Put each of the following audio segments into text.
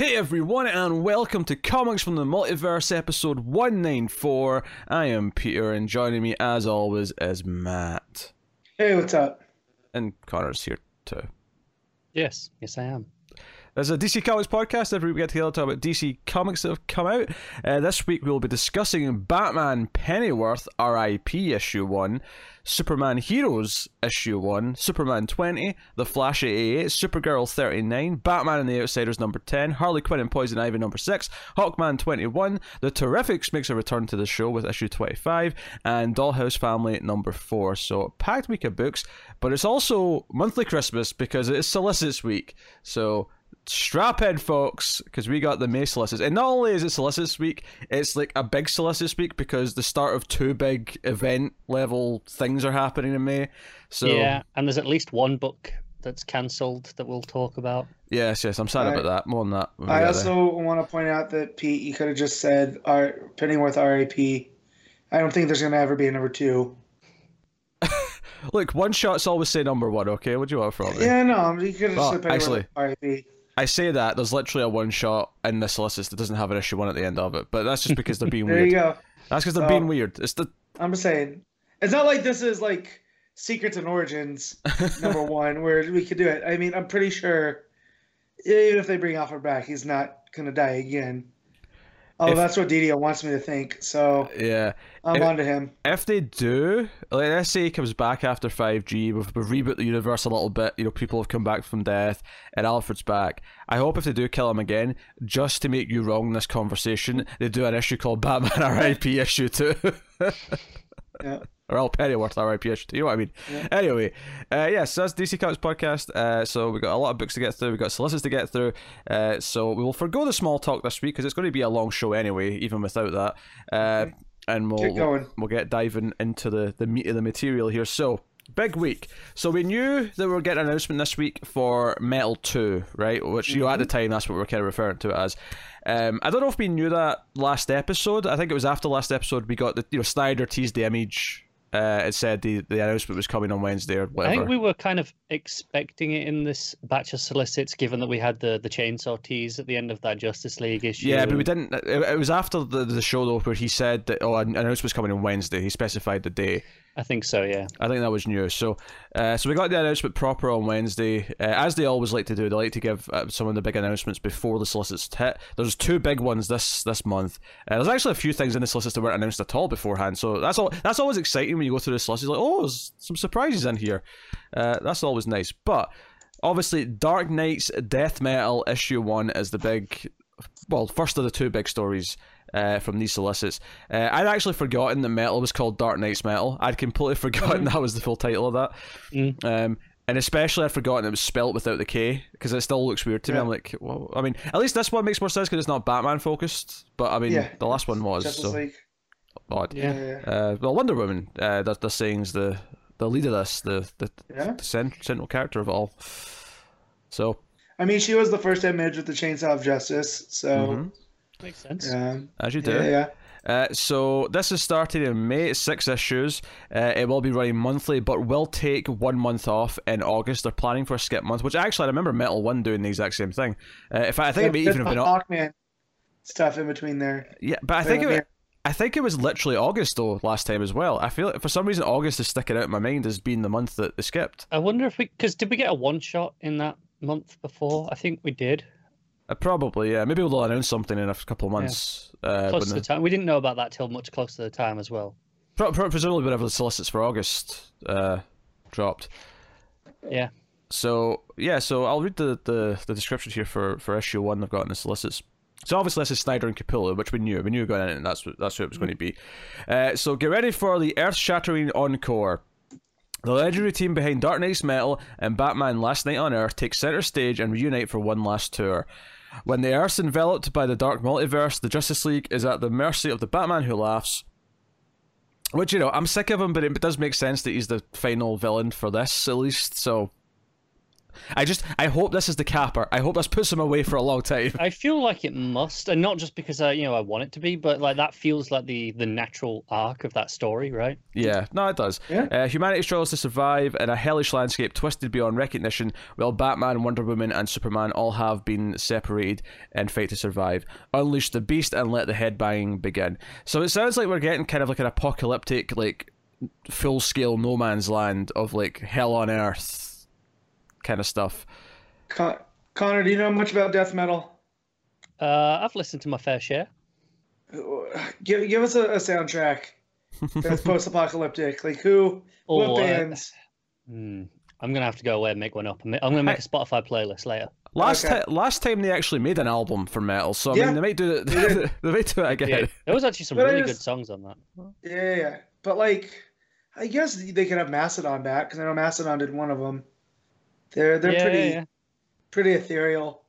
Hey everyone, and welcome to Comics from the Multiverse episode 194. I am Peter, and joining me as always is Matt. Hey, what's up? And Connor's here too. Yes, yes, I am. There's a DC Comics podcast. Every week we get together to talk about DC comics that have come out. Uh, this week we'll be discussing Batman Pennyworth RIP issue 1, Superman Heroes issue 1, Superman 20, The Flash 88, Supergirl 39, Batman and the Outsiders number 10, Harley Quinn and Poison Ivy number 6, Hawkman 21, The Terrifics makes a return to the show with issue 25, and Dollhouse Family number 4. So, packed week of books, but it's also monthly Christmas because it is Solicits week. So, strap in, folks, because we got the May solicits. And not only is it solicits week, it's like a big solicits week because the start of two big event level things are happening in May. So yeah, and there's at least one book that's cancelled that we'll talk about. Yes, yes, I'm sad I- about that. More on that. I get also want to point out that Pete, you could have just said R- Pennyworth RAP. I don't think there's going to ever be a number two. Look, one shots always say number one. Okay, what do you want from me? Yeah, no, you could have Well, just oh, said Pennyworth RAP. I say that there's literally a one shot in the solicits that doesn't have an issue one at the end of it, but that's just because they're being There weird. you go. That's because they're So- being oh. weird. It's the I'm just saying. It's not like this is like Secrets and Origins number one where we could do it. I mean, I'm pretty sure even if they bring Alfred back, he's not going to die again. Oh, If- that's what Didio wants me to think. So yeah. I'm If- on to him. if they do, like let's say he comes back after 5G, we've, we've reboot the universe a little bit, you know, people have come back from death, and Alfred's back. I hope if they do kill him again, just to make you wrong in this conversation, they do an issue called Batman RIP issue 2. Yeah. Or Al Pennyworth RIP issue 2, you know what I mean? Yeah. Anyway, uh, yes, that's DC Comics Podcast. Uh, so we've got a lot of books to get through, we've got solicits to get through. Uh, so we will forego the small talk this week because it's going to be a long show anyway, even without that. Uh, and we'll, Get going. we'll get diving into the, the meat of the material here. So, big week. So, we knew that we were getting an announcement this week for Metal 2, right? Which, you know, at the time, that's what we are kind of referring to it as. Um, I don't know if we knew that last episode. I think it was after last episode we got the, you know, Snyder teased the image. Uh, it said the, the announcement was coming on Wednesday or whatever. I think we were kind of expecting it in this batch of solicits, given that we had the the chainsaw tease at the end of that Justice League issue. Yeah, but we didn't. It, it was after the, the show though, where he said that oh, an announcement was coming on Wednesday. He specified the day. I think so. Yeah. I think that was new. So, uh, so we got the announcement proper on Wednesday, uh, as they always like to do. They like to give uh, some of the big announcements before the solicits hit. There's two big ones this this month. Uh, there's actually a few things in the solicits that weren't announced at all beforehand. So that's all. That's always exciting when you go through the solicits. Like, oh, there's some surprises in here. Uh, that's always nice. But obviously, Dark Nights Death Metal issue one is the big, well, first of the two big stories uh, from these solicits. Uh, I'd actually forgotten that metal was called Dark Nights Metal. I'd completely forgotten that was the full title of that. Mm. Um, and especially I'd forgotten it was spelt without the K because it still looks weird to me. I'm like, well, I mean, at least this one makes more sense because it's not Batman focused. But I mean, Yeah. the last one was Justice so League. odd. Yeah. Yeah. yeah. Uh, well, Wonder Woman, uh, they're, they're saying is the the lead of this, the the, Yeah. the cent- central character of it all. So, I mean, she was the first image with the Chainsaw of Justice, so mhm, Makes sense. um, as you do. yeah, yeah. Uh, so this is starting in May. It's six issues. Uh, it will be running monthly, but will take one month off in August. They're planning for a skip month, which actually I remember Metal One doing the exact same thing. Uh, if I, I think it may There's even have been, the Hawkman stuff in between there. yeah, but I think Yeah, it, I think it was literally August though last time as well. I feel like for some reason August is sticking out in my mind as being the month that they skipped. I wonder if we because did we get a one shot in that month before? I think we did. Uh, probably, yeah. Maybe we'll announce something in a couple of months. Uh, Close to the- time. We didn't know about that till much closer to the time as well. Pro- pro- presumably whenever the solicits for August uh, dropped. Yeah. So yeah, so I'll read the, the, the description here for, for issue one I've got in the solicits. So obviously this is Snyder and Capullo, which we knew. We knew going in, and that's that's what it was going to be. Uh, so get ready for the earth-shattering encore. The legendary team behind Dark Nights Metal and Batman Last Knight on Earth take center stage and reunite for one last tour. When the Earth's enveloped by the dark multiverse, the Justice League is at the mercy of the Batman who laughs. Which, you know, I'm sick of him, but it does make sense that he's the final villain for this, at least, so I just I hope this is the capper. I hope this puts him away for a long time. I feel like it must, and not just because I, you know, I want it to be, but like that feels like the the natural arc of that story, right? Yeah, no, it does. Yeah. Uh, humanity struggles to survive in a hellish landscape twisted beyond recognition, while Batman, Wonder Woman, and Superman all have been separated and fight to survive. Unleash the beast and let the headbanging begin. So it sounds like we're getting kind of like an apocalyptic, like full scale no man's land of like hell on earth kind of stuff. Con- Connor, do you know much about death metal? Uh, I've listened to my fair share. Give give us a, a soundtrack that's post-apocalyptic. Like who? Or, what uh, bands? Hmm. I'm gonna have to go away and make one up. I'm I'm gonna make a Spotify playlist later. Last Okay. ti- last time they actually made an album for metal, so I Yeah, mean they might do it. they they might do it again. Yeah, there was actually some But really just- good songs on that. Yeah, yeah, yeah. But like, I guess they could have Mastodon back because I know Mastodon did one of them. They're they're yeah, pretty yeah, yeah. pretty ethereal.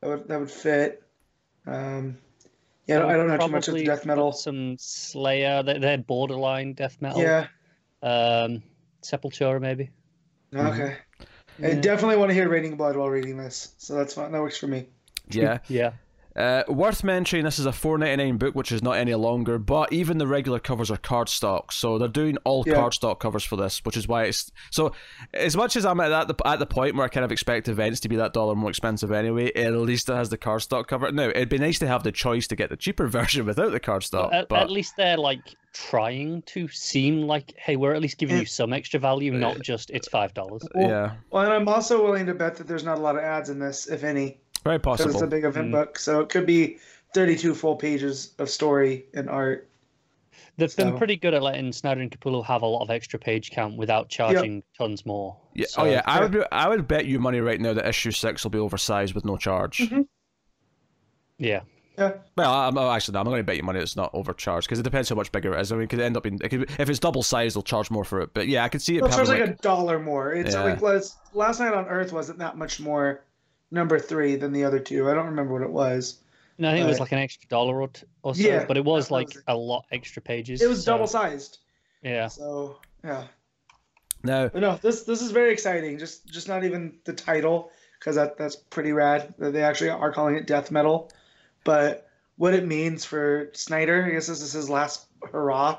That would that would fit. Um, yeah, I don't, I don't know too much of Probably death metal. Some Slayer. They're, they're borderline death metal. Yeah. Um, Sepultura maybe. Okay. I Yeah. definitely want to hear Raining Blood while reading this, so that's fine. That works for me. Yeah. Yeah. Uh, worth mentioning, this is a four ninety nine book, which is not any longer. But even the regular covers are cardstock, so they're doing all Yeah. cardstock covers for this, which is why it's so. As much as I'm at the at the point where I kind of expect events to be that dollar more expensive anyway, at least it has the cardstock cover. Now it'd be nice to have the choice to get the cheaper version without the cardstock, At, but at least they're like trying to seem like, hey, we're at least giving you some extra value, not just it's five dollars. Well, yeah, Well, and I'm also willing to bet that there's not a lot of ads in this, if any, very because it's a big event Mm. book. So it could be 32 full pages of story and art. They've been pretty good at letting Snyder and Capullo have a lot of extra page count without charging tons more. Yeah. So- oh yeah, I would I would bet you money right now that issue six will be oversized with no charge. Mhm. Yeah. Yeah. Well, I'm oh, actually no, I'm not going to bet you money it's not overcharged because it depends how much bigger it is. I mean, it could end up being it could, if it's double size, they'll charge more for it. But yeah, I could see it. Well, it charges like like- a dollar more. It's Yeah. like last, last knight on Earth wasn't that much more number three than the other two. I don't remember what it was. No, I think it was like an extra dollar or, t- or so, Yeah, but it was like was a lot extra pages. It was so, double sized. Yeah. So yeah. No. But no, this this is very exciting. Just just not even the title because that that's pretty rad. that They actually are calling it death metal, but what it means for Snyder, I guess this is his last hurrah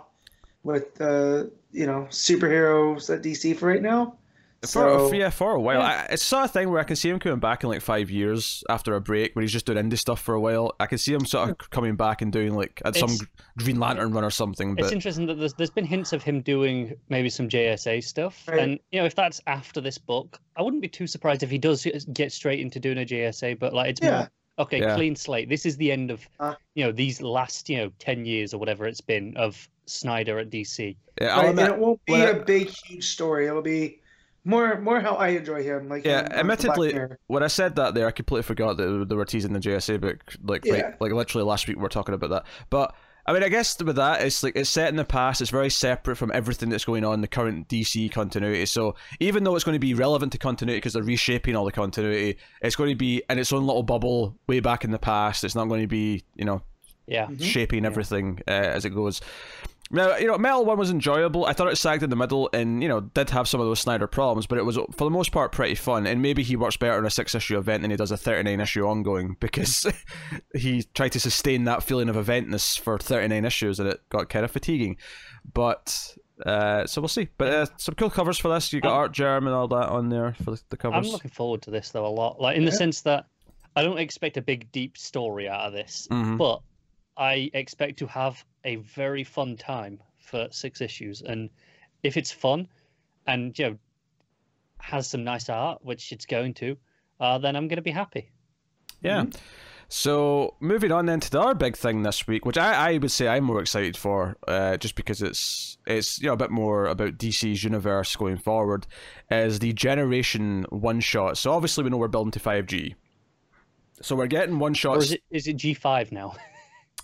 with uh you know superheroes at DC for right now. For, So for- yeah, for a while. Yeah. I, it's sort of thing where I can see him coming back in like five years after a break, where he's just doing indie stuff for a while. I can see him sort of coming back and doing like at some Green Lantern run or something. But... It's interesting that there's there's been hints of him doing maybe some JSA stuff, Right. and you know if that's after this book, I wouldn't be too surprised if he does get straight into doing a JSA. But like it's Yeah. more okay, Yeah. clean slate. This is the end of Uh. you know these last you know ten years or whatever it's been of Snyder at DC. yeah, I'll right, and it won't be when I- a big huge story. It'll be more more how I enjoy him. Like Yeah, him on Black admittedly, when I said that there, I completely forgot that they were teasing the JSA book. Like, Yeah. like, like literally last week we were talking about that. But I mean, I guess with that, it's like it's set in the past. It's very separate from everything that's going on in the current DC continuity. So even though it's going to be relevant to continuity because they're reshaping all the continuity, it's going to be in its own little bubble way back in the past. It's not going to be, you know, Yeah, Mhm. shaping everything uh, as it goes. Now, you know, Metal One was enjoyable. I thought it sagged in the middle and, you know, did have some of those Snyder problems, but it was, for the most part, pretty fun. And maybe he works better in a six issue event than he does a 39 issue ongoing because he tried to sustain that feeling of eventness for 39 issues and it got kind of fatiguing. But, uh, so we'll see. But uh, some cool covers for this. You got Um, Artgerm and all that on there for the, the I'm looking forward to this though a lot. Like in the sense that I don't expect a big deep story out of this, Mhm. but I expect to have a very fun time for six issues. And if it's fun and you know has some nice art, which it's going to, uh, then I'm going to be happy. Yeah. So moving on then to the other big thing this week, which I, I would say I'm more excited for, uh, just because it's it's you know a bit more about DC's universe going forward, is the Generation one shot. So obviously we know we're building to five G. So we're getting one Or shots. is it is it G5 now?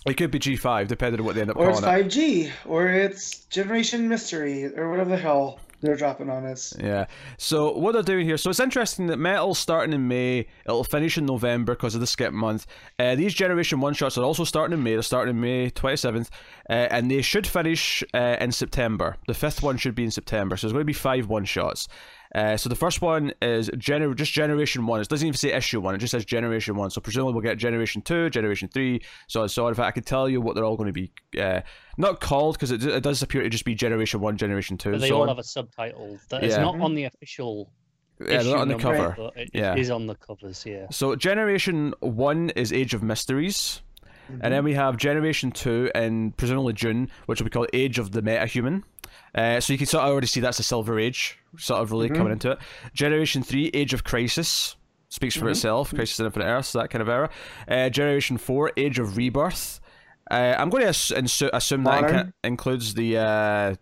It could be G five, depending on what they end up Or it's calling it. 5G, or it's Generation Mystery, or whatever the hell they're dropping on us. Yeah. So what they're doing here, so it's interesting that Metal's starting in May. It'll finish in November because of the skip month. Uh, these Generation One shots are also starting in May. They're starting in May twenty seventh, uh, and they should finish uh, in September. The fifth one should be in September. So there's going to be five one shots. Uh, so the first one is gener- just Generation 1. It doesn't even say Issue 1, it just says Generation 1. So presumably we'll get Generation 2, Generation 3, so on so. In fact, I can tell you what they're all going to be. Uh, not called, because it, it does appear to just be Generation 1, Generation 2, But they so all on. have a subtitle that is Yeah. not on the official. yeah, not on the number, cover. but it Yeah. is on the covers. Yeah. So Generation 1 is Age of Mysteries. And then we have Generation 2 in presumably June, which will be called Age of the Metahuman. Uh, so you can sort of already see that's the Silver Age, sort of really coming into it. Generation 3, Age of Crisis, speaks for itself. Crisis in Infinite Earths, that kind of era. Uh, Generation 4, Age of Rebirth. Uh, I'm going to ass- insu- assume that Modern. inca- includes the uh,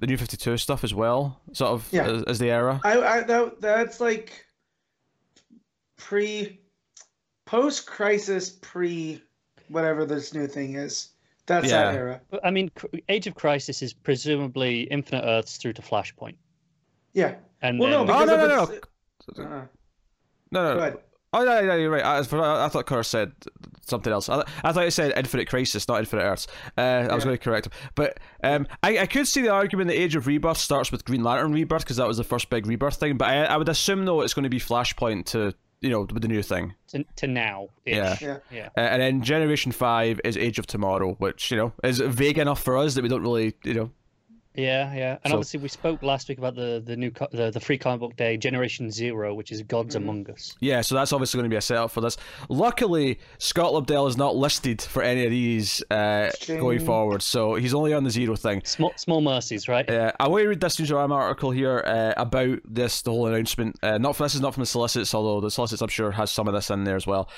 the New 52 stuff as well, sort of Yeah. as, as the era. I, I that, that's like pre, post crisis, pre whatever this new thing is. That's Yeah. that era. I mean, Age of Crisis is presumably Infinite Earths through to Flashpoint, Yeah. and Well, no, then because no, of no, no, its- Uh, No, no, go no. Oh, yeah, yeah, you're right. I, I, I thought Connor said something else. I, I thought he said Infinite Crisis, not Infinite Earths. Uh, I was going to correct him. But um, I, I could see the argument the Age of Rebirth starts with Green Lantern Rebirth because that was the first big rebirth thing. But I, I would assume, though, it's going to be Flashpoint to, you know, with the new thing. to, to now. Yeah. Yeah. Yeah. Uh, and then Generation 5 is Age of Tomorrow, which, you know, is vague enough for us that we don't really, you know. Yeah, yeah, and So- obviously we spoke last week about the the new co- the, the free comic book day Generation Zero, which is Gods Mm-hmm. Among Us. Yeah, so that's obviously going to be a setup for this. Luckily, Scott Lobdell is not listed for any of these uh, going forward, so he's only on the zero thing. Small small mercies, right? Uh, I want to read this Newsarama article here uh, about this, the whole announcement. Uh, not for, this is not from the solicits, although the solicits I'm sure has some of this in there as well.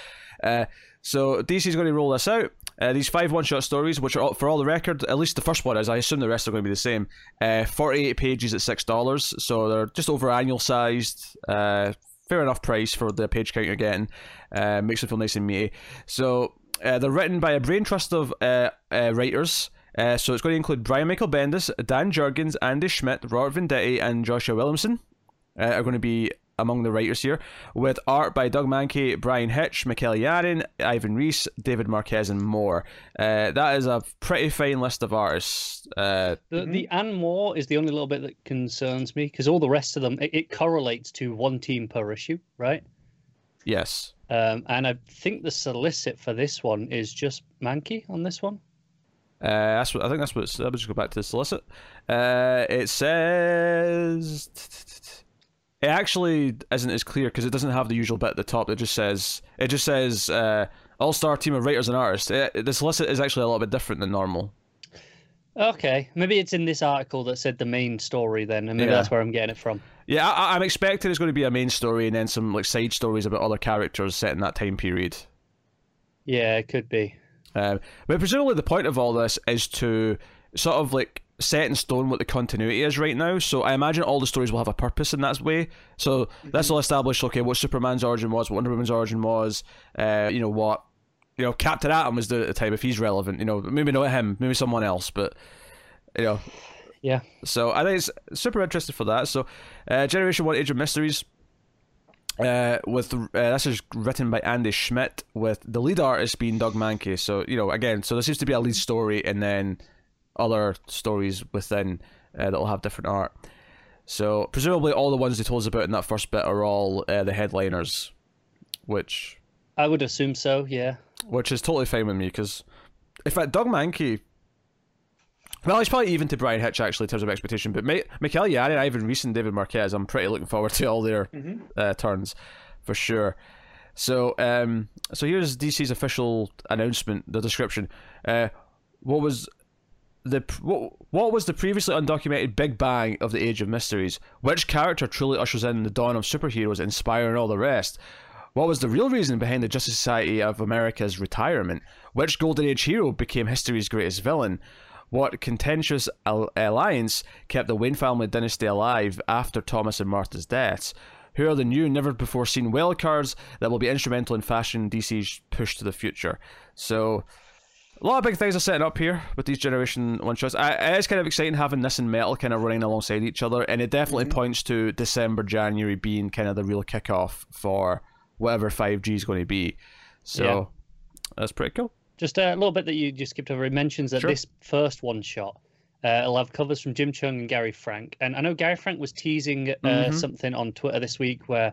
Uh, so DC is going to roll this out. Uh, these five one-shot stories, which are all, for all the record, at least the first one is. I assume the rest are going to be the same. Uh, Forty-eight pages at six dollars, so they're just over annual sized. Uh, fair enough price for the page count you're getting. Uh, makes it feel nice and meaty. So uh, they're written by a brain trust of uh, writers. So it's going to include Brian Michael Bendis, Dan Jurgens, Andy Schmidt, Robert Venditti, and Joshua Williamson are going to be among the writers here, with art by Doug Mahnke, Bryan Hitch, Mikel Yarin, Ivan Reis, David Marquez, and more. Uh, that is a pretty fine list of artists. Uh, The the and more is the only little bit that concerns me because all the rest of them it, it correlates to one team per issue, right? yes. Um, and I think the solicit for this one is just Mahnke on this one. Uh, that's what I think. That's what. Let me just go back to the solicit. Uh, it says it actually isn't as clear because it doesn't have the usual bit at the top. that just says it just says uh, all star team of writers and artists. It, the solicit is actually a little bit different than normal. Okay, maybe it's in this article that said the main story then, and maybe Yeah. that's where I'm getting it from. Yeah, I, I'm expecting it's going to be a main story and then some like side stories about other characters set in that time period. Yeah, it could be. Um, but presumably the point of all this is to sort of like set in stone what the continuity is right now. So I imagine all the stories will have a purpose in that way. So this will establish okay what Superman's origin was, what Wonder Woman's origin was, uh, you know what, you know Captain Atom was the at the time if he's relevant. You know maybe not him, maybe someone else, but you know. Yeah. So I think it's super interested for that. So uh, Generation One Age of Mysteries. Uh, with uh, this is written by Andy Schmidt, with the lead artist being Doug Mahnke. So you know, again, so there seems to be a lead story, and then other stories within uh, that will have different art. So presumably, all the ones they told us about in that first bit are all uh, the headliners, which I would assume so. Yeah. which is totally fine with me because, in fact, Doug Mahnke. Well, he's probably even to Bryan Hitch actually in terms of expectation, but Ma- Mikel Yarin, Ivan Reis, and David Marquez, I'm pretty looking forward to all their uh, turns for sure. So, um, so here's DC's official announcement, the description. Uh, what was the what, was the previously undocumented Big Bang of the Age of Mysteries? Which character truly ushers in the dawn of superheroes, inspiring all the rest? What was the real reason behind the Justice Society of America's retirement? Which Golden Age hero became history's greatest villain? What contentious al- alliance kept the Wayne family dynasty alive after Thomas and Martha's deaths? Who are the new, never before seen wildcards that will be instrumental in fashioning DC's push to the future? So, a lot of big things are setting up here with these Generation One shots. I, it's kind of exciting having this and Metal kind of running alongside each other, and it definitely points to December, January being kind of the real kickoff for whatever 5G is going to be. So, Yeah. that's pretty cool. Just a little bit that you just skipped over. It mentions that Sure. this first one shot Uh, it'll have covers from Jim Cheung and Gary Frank. And I know Gary Frank was teasing uh, Mhm. something on Twitter this week where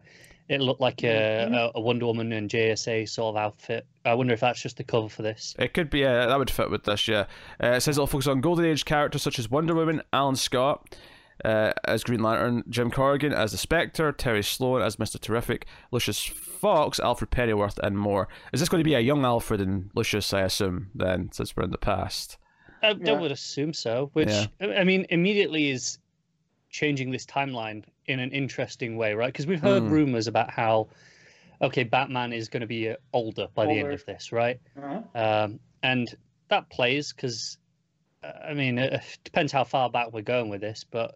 it looked like a, a, a Wonder Woman and JSA sort of outfit. I wonder if that's just the cover for this. It could be, yeah, that would fit with this, yeah. Uh, it says it'll focus on Golden Age characters such as Wonder Woman, Alan Scott uh, as Green Lantern, Jim Corrigan as the Spectre, Terry Sloane as Mr. Terrific, Lucius Fox, Alfred Pennyworth, and more. Is this going to be a young Alfred and Lucius, I assume, then, since we're in the past? I, I Yeah. would assume so. Which Yeah. I I mean, immediately is changing this timeline in an interesting way, right? Because we've heard Mm. rumors about how, okay, Batman is going to be uh, older by the end of this, right? Uh-huh. Um, and that plays because, I mean, it depends how far back we're going with this, but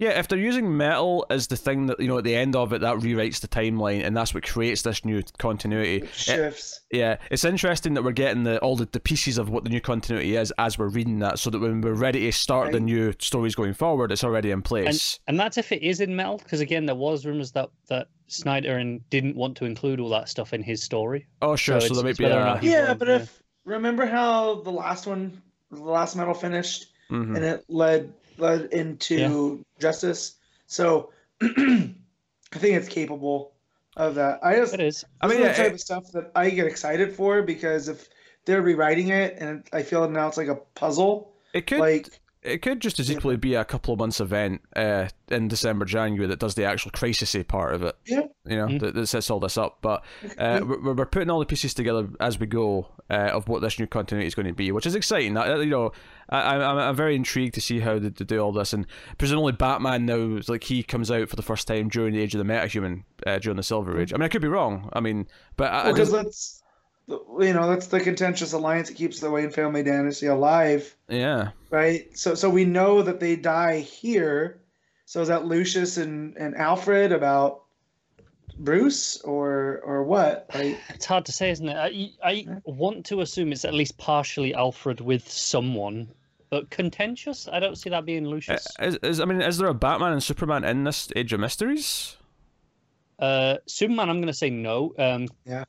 Yeah, if they're using metal as the thing that, you know, at the end of it, that rewrites the timeline, and that's what creates this new continuity. It shifts. Yeah, it's interesting that we're getting the all the, the pieces of what the new continuity is as we're reading that, so that when we're ready to start the new stories going forward, it's already in place. and that's if it is in metal. Because again, there was rumors that that Snyder and didn't want to include all that stuff in his story. oh, sure. so So, there might be a. Yeah, will, but yeah. if remember how the last one, the last metal finished, Mhm. and it led led into justice. So I think it's capable of that. I just It is. I I mean, mean, yeah, the type it- of stuff that I get excited for because if they're rewriting it and I feel now it's like a puzzle, It could like it could just as equally be a couple of months event uh, in December, January that does the actual crisisy part of it. Yeah. You know, Mhm. that, that sets all this up. But uh, we're, we're putting all the pieces together as we go uh, of what this new continuity is going to be, which is exciting. I, you know, I, I'm, I'm very intrigued to see how they, they do all this. And presumably Batman now, like he comes out for the first time during the age of the metahuman, uh, during the Silver Age. I mean, I could be wrong. I mean, but I, I because just, that's you know that's the contentious alliance that keeps the Wayne family dynasty alive, yeah. right? So so we know that they die here. So is that Lucius and, and Alfred about Bruce or or what? Like It's hard to say, isn't it? I, I want to assume it's at least partially Alfred with someone, but contentious. I don't see that being Lucius. Uh, Is, is I mean, is there a Batman and Superman in this Age of Mysteries? Uh, Superman, I'm going to say no. Um, Yeah.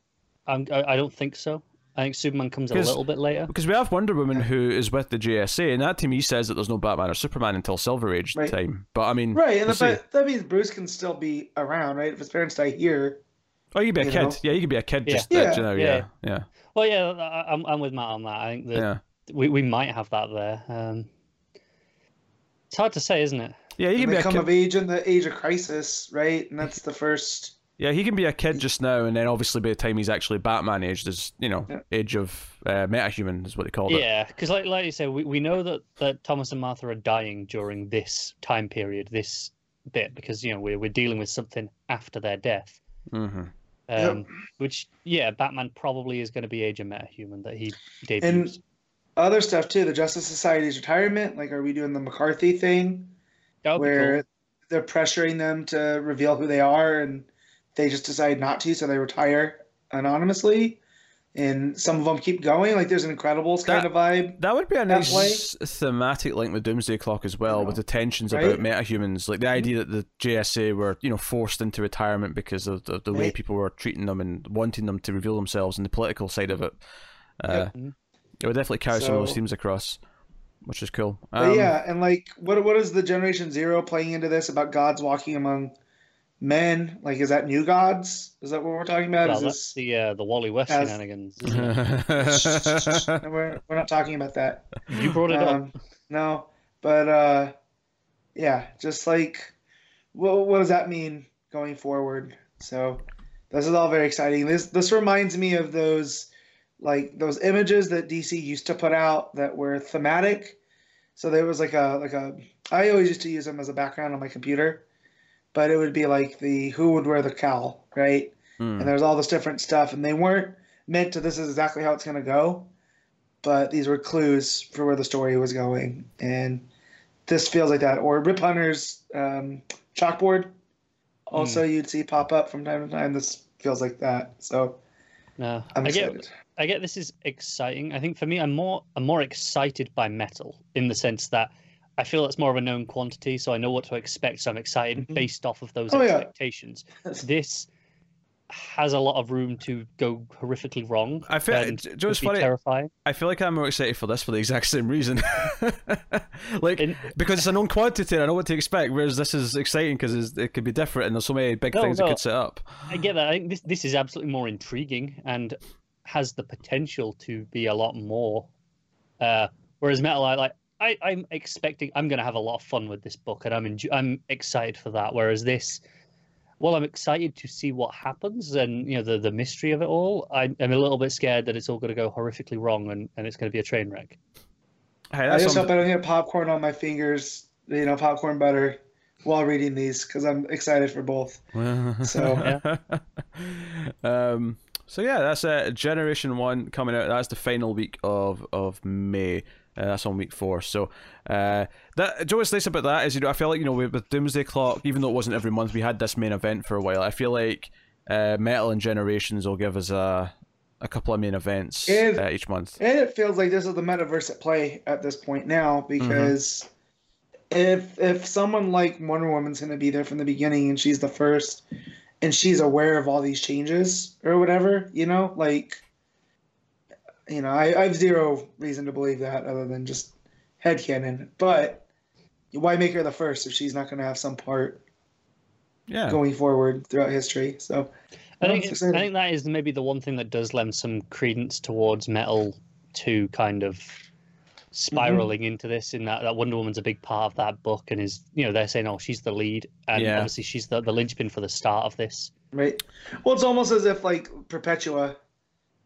I'm, I, I don't think so. I think Superman comes a little bit later. Because we have Wonder Woman who is with the JSA, and that to me says that there's no Batman or Superman until Silver Age Right. time. But I mean, right, and we'll see. that means Bruce can still be around, right? If his parents die here, oh, you can be a kid. know? Yeah, you can be a kid. Yeah. Just Yeah. you know, Yeah. yeah, yeah, Well, yeah, I, I'm, I'm with Matt on that. I think that yeah. we, we might have that there. Um, it's hard to say, isn't it? Yeah, he can be a come kid. of age in the age of crisis, right? And that's the first. Yeah, he can be a kid just now, and then obviously by the time he's actually Batman aged, is you know, Yeah. age of uh, metahuman is what they called it. Yeah, because like like you said, we, we know that, that Thomas and Martha are dying during this time period, this bit, because you know we're we're dealing with something after their death. hmm Yep. Um, Which yeah, Batman probably is going to be Age of Metahuman that he And other stuff too, the Justice Society's retirement. Like, are we doing the McCarthy thing That be where cool. they're pressuring them to reveal who they are and they just decide not to, so they retire anonymously? And some of them keep going. Like, there's an Incredibles kind of vibe. That would be a That nice thematic link with Doomsday Clock as well, with the tensions right? about metahumans, like the idea that the JSA were, you know, forced into retirement because of the, the way Right. people were treating them and wanting them to reveal themselves, and the political side of it. Uh, Yep. It would definitely carry some of those themes across, which is cool. Um, yeah, and like, what what is the Generation Zero playing into this about gods walking among men? Like, is that new gods? Is that what we're talking about? Well, is that's this? the uh, the Wally West as- shenanigans. isn't it? No, we're we're not talking about that. you brought it up. Um, no, but uh, yeah, just like, what what does that mean going forward? So, this is all very exciting. This this reminds me of those like those images that DC used to put out that were thematic. So there was like a like a I always used to use them as a background on my computer, but it would be like the who would wear the cowl, right? hmm. and there's all this different stuff, and they weren't meant to. This is exactly how it's going to go, but these were clues for where the story was going, and this feels like that. Or Rip Hunter's um, chalkboard, also you'd see pop up from time to time. This feels like that, so No, I'm I get. I get this is exciting. I think for me, I'm more I'm more excited by metal in the sense that I feel it's more of a known quantity, so I know what to expect. So I'm excited Mhm. based off of those Oh, yeah. expectations. This, has a lot of room to go horrifically wrong. I feel- and do you could be funny? Terrifying. I feel like I'm more excited for this for the exact same reason. like In- because it's a known quantity, and I know what to expect. Whereas this is exciting because it could be different, and there's so many big No, things no. it could set up. I get that. I think this this is absolutely more intriguing and has the potential to be a lot more. Uh, whereas Metal, I like. I, I'm expecting I'm going to have a lot of fun with this book, and I'm enjo- I'm excited for that. Whereas this, well, I'm excited to see what happens and you know the the mystery of it all. I'm, I'm a little bit scared that it's all going to go horrifically wrong and, and it's going to be a train wreck. Hey, I just some- hope I don't get popcorn on my fingers, you know, popcorn butter, while reading these because I'm excited for both. So- um, so yeah, that's uh, Generation One coming out. That's the final week of of May. Uh, that's on week four. So, uh, that know what's nice about that is you know I feel like you know with, with Doomsday Clock, even though it wasn't every month, we had this main event for a while. I feel like uh, Metal and Generations will give us a a couple of main events uh, each month. And it feels like this is the metaverse at play at this point now because if if someone like Wonder Woman's going to be there from the beginning and she's the first and she's aware of all these changes or whatever, you know, like you know, I, I have zero reason to believe that other than just headcanon. But why make her the first if she's not going to have some part Yeah, going forward throughout history? So I think I think that is maybe the one thing that does lend some credence towards Metal to kind of spiraling Mm-hmm. into this. In that, that Wonder Woman's a big part of that book, and is you know they're saying, oh, she's the lead, and Yeah. obviously she's the the linchpin for the start of this. Right. Well, it's almost as if like Perpetua,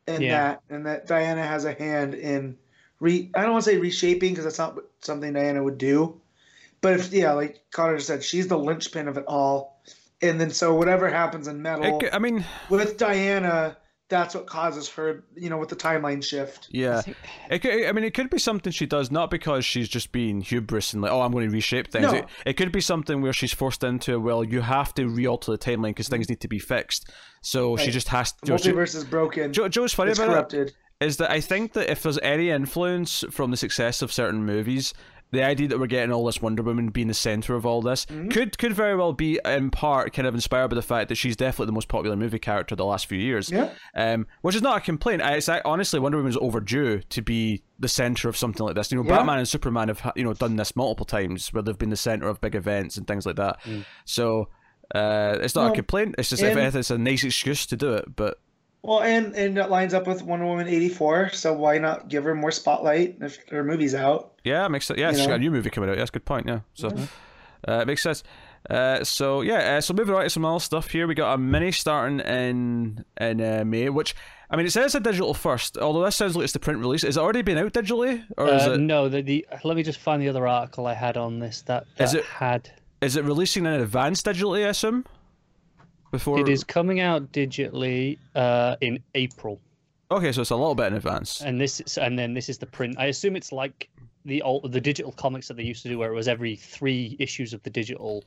and Yeah. that, and that Diana has a hand in re. I don't want to say reshaping because that's not something Diana would do, but if yeah, like Connor said, she's the linchpin of it all, and then so whatever happens in It Metal c- I mean, with Diana, that's what causes her, you know, with the timeline shift. yeah. I It could, I mean, it could be something she does not because she's just being hubris and like, oh, I'm going to reshape things. No. It, it could be something where she's forced into, well, you have to re-alter the timeline because things need to be fixed. So she just has The to. Joe, multiverse is broken. Joe, Joe's funny it's about it corrupted. is that I think that if there's any influence from the success of certain movies, the idea that we're getting all this Wonder Woman being the center of all this Mm-hmm. could could very well be in part kind of inspired by the fact that she's definitely the most popular movie character the last few years. Yeah. Um, which is not a complaint. I, it's, I, honestly, Wonder Woman is overdue to be the center of something like this. You know, Yeah. Batman and Superman have you know done this multiple times where they've been the center of big events and things like that. So uh, it's not a complaint. It's just if it's a nice excuse to do it. But Well, and and it lines up with Wonder Woman eighty four, so why not give her more spotlight if her movie's out? Yeah, it makes sense. Yeah, You she's got a new movie coming out. Yeah, that's a good point. Yeah, so uh, it makes sense. Uh, so yeah, uh, so moving on to some other stuff here, we got a mini starting in in uh, May, which I mean it says a digital first. Although this sounds like it's the print release. Is it already been out digitally, or is Uh, it No, the, the let me just find the other article I had on this that, that Is it- had is it releasing in advance digitally? I assume. Before it is coming out digitally uh, in April. okay, so it's a little bit in advance. and this is, and then this is the print. I assume it's like the old the digital comics that they used to do, where it was every three issues of the digital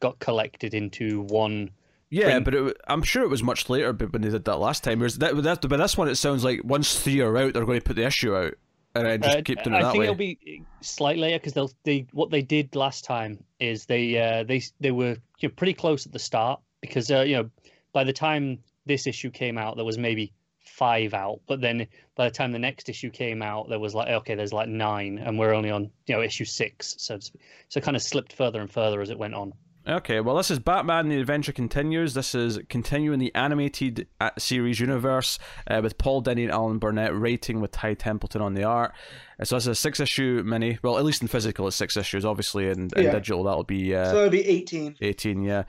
got collected into one. Yeah, but it, wa- I'm sure it was much later. But when they did that last time, whereas that, that but this one, it sounds like once three are out, they're going to put the issue out and then just Uh, keep doing it I that think way. it'll be slightly later because they'll they what they did last time is they uh, they they were you know, pretty close at the start because uh, you know by the time this issue came out there was maybe five out but then by the time the next issue came out there was like okay there's like nine and we're only on you know issue six so to speak. so it kind of slipped further and further as it went on Okay, well, this is Batman: The Adventure Continues. This is continuing the animated uh, series universe uh, with Paul Dini and Alan Burnett writing with Ty Templeton on the art. Uh, so this is a six-issue mini. Well, at least in physical, it's six issues. Obviously, in, in Yeah. digital, that'll be uh, so it'd be eighteen. eighteen. Yeah,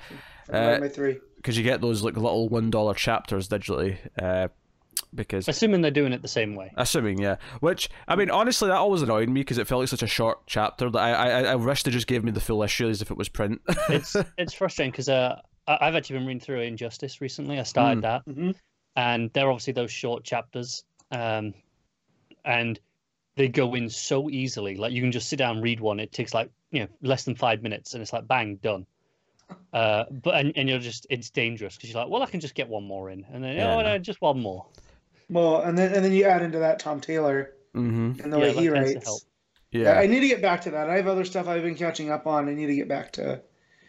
Uh, Uh, my three. because you get those like little one-dollar chapters digitally. Uh, because assuming they're doing it the same way Assuming, yeah. Which I mean, honestly, that always annoyed me because it felt like such a short chapter that I I, I wish they just gave me the full issue as if it was print. it's it's frustrating because uh, I- I've actually been reading through Injustice recently. I started Mm. that, Mhm. and they're obviously those short chapters, um, and they go in so easily. Like you can just sit down and read one. It takes like you know less than five minutes, and it's like bang done. Uh, but and, and you're just it's dangerous because you're like, well, I can just get one more in, and then Yeah, oh no. no, just one more. Well, and then and then you add into that Tom Taylor mm-hmm. and the Yeah, way he writes. help. Yeah. I need to get back to that. I have other stuff I've been catching up on. I need to get back to.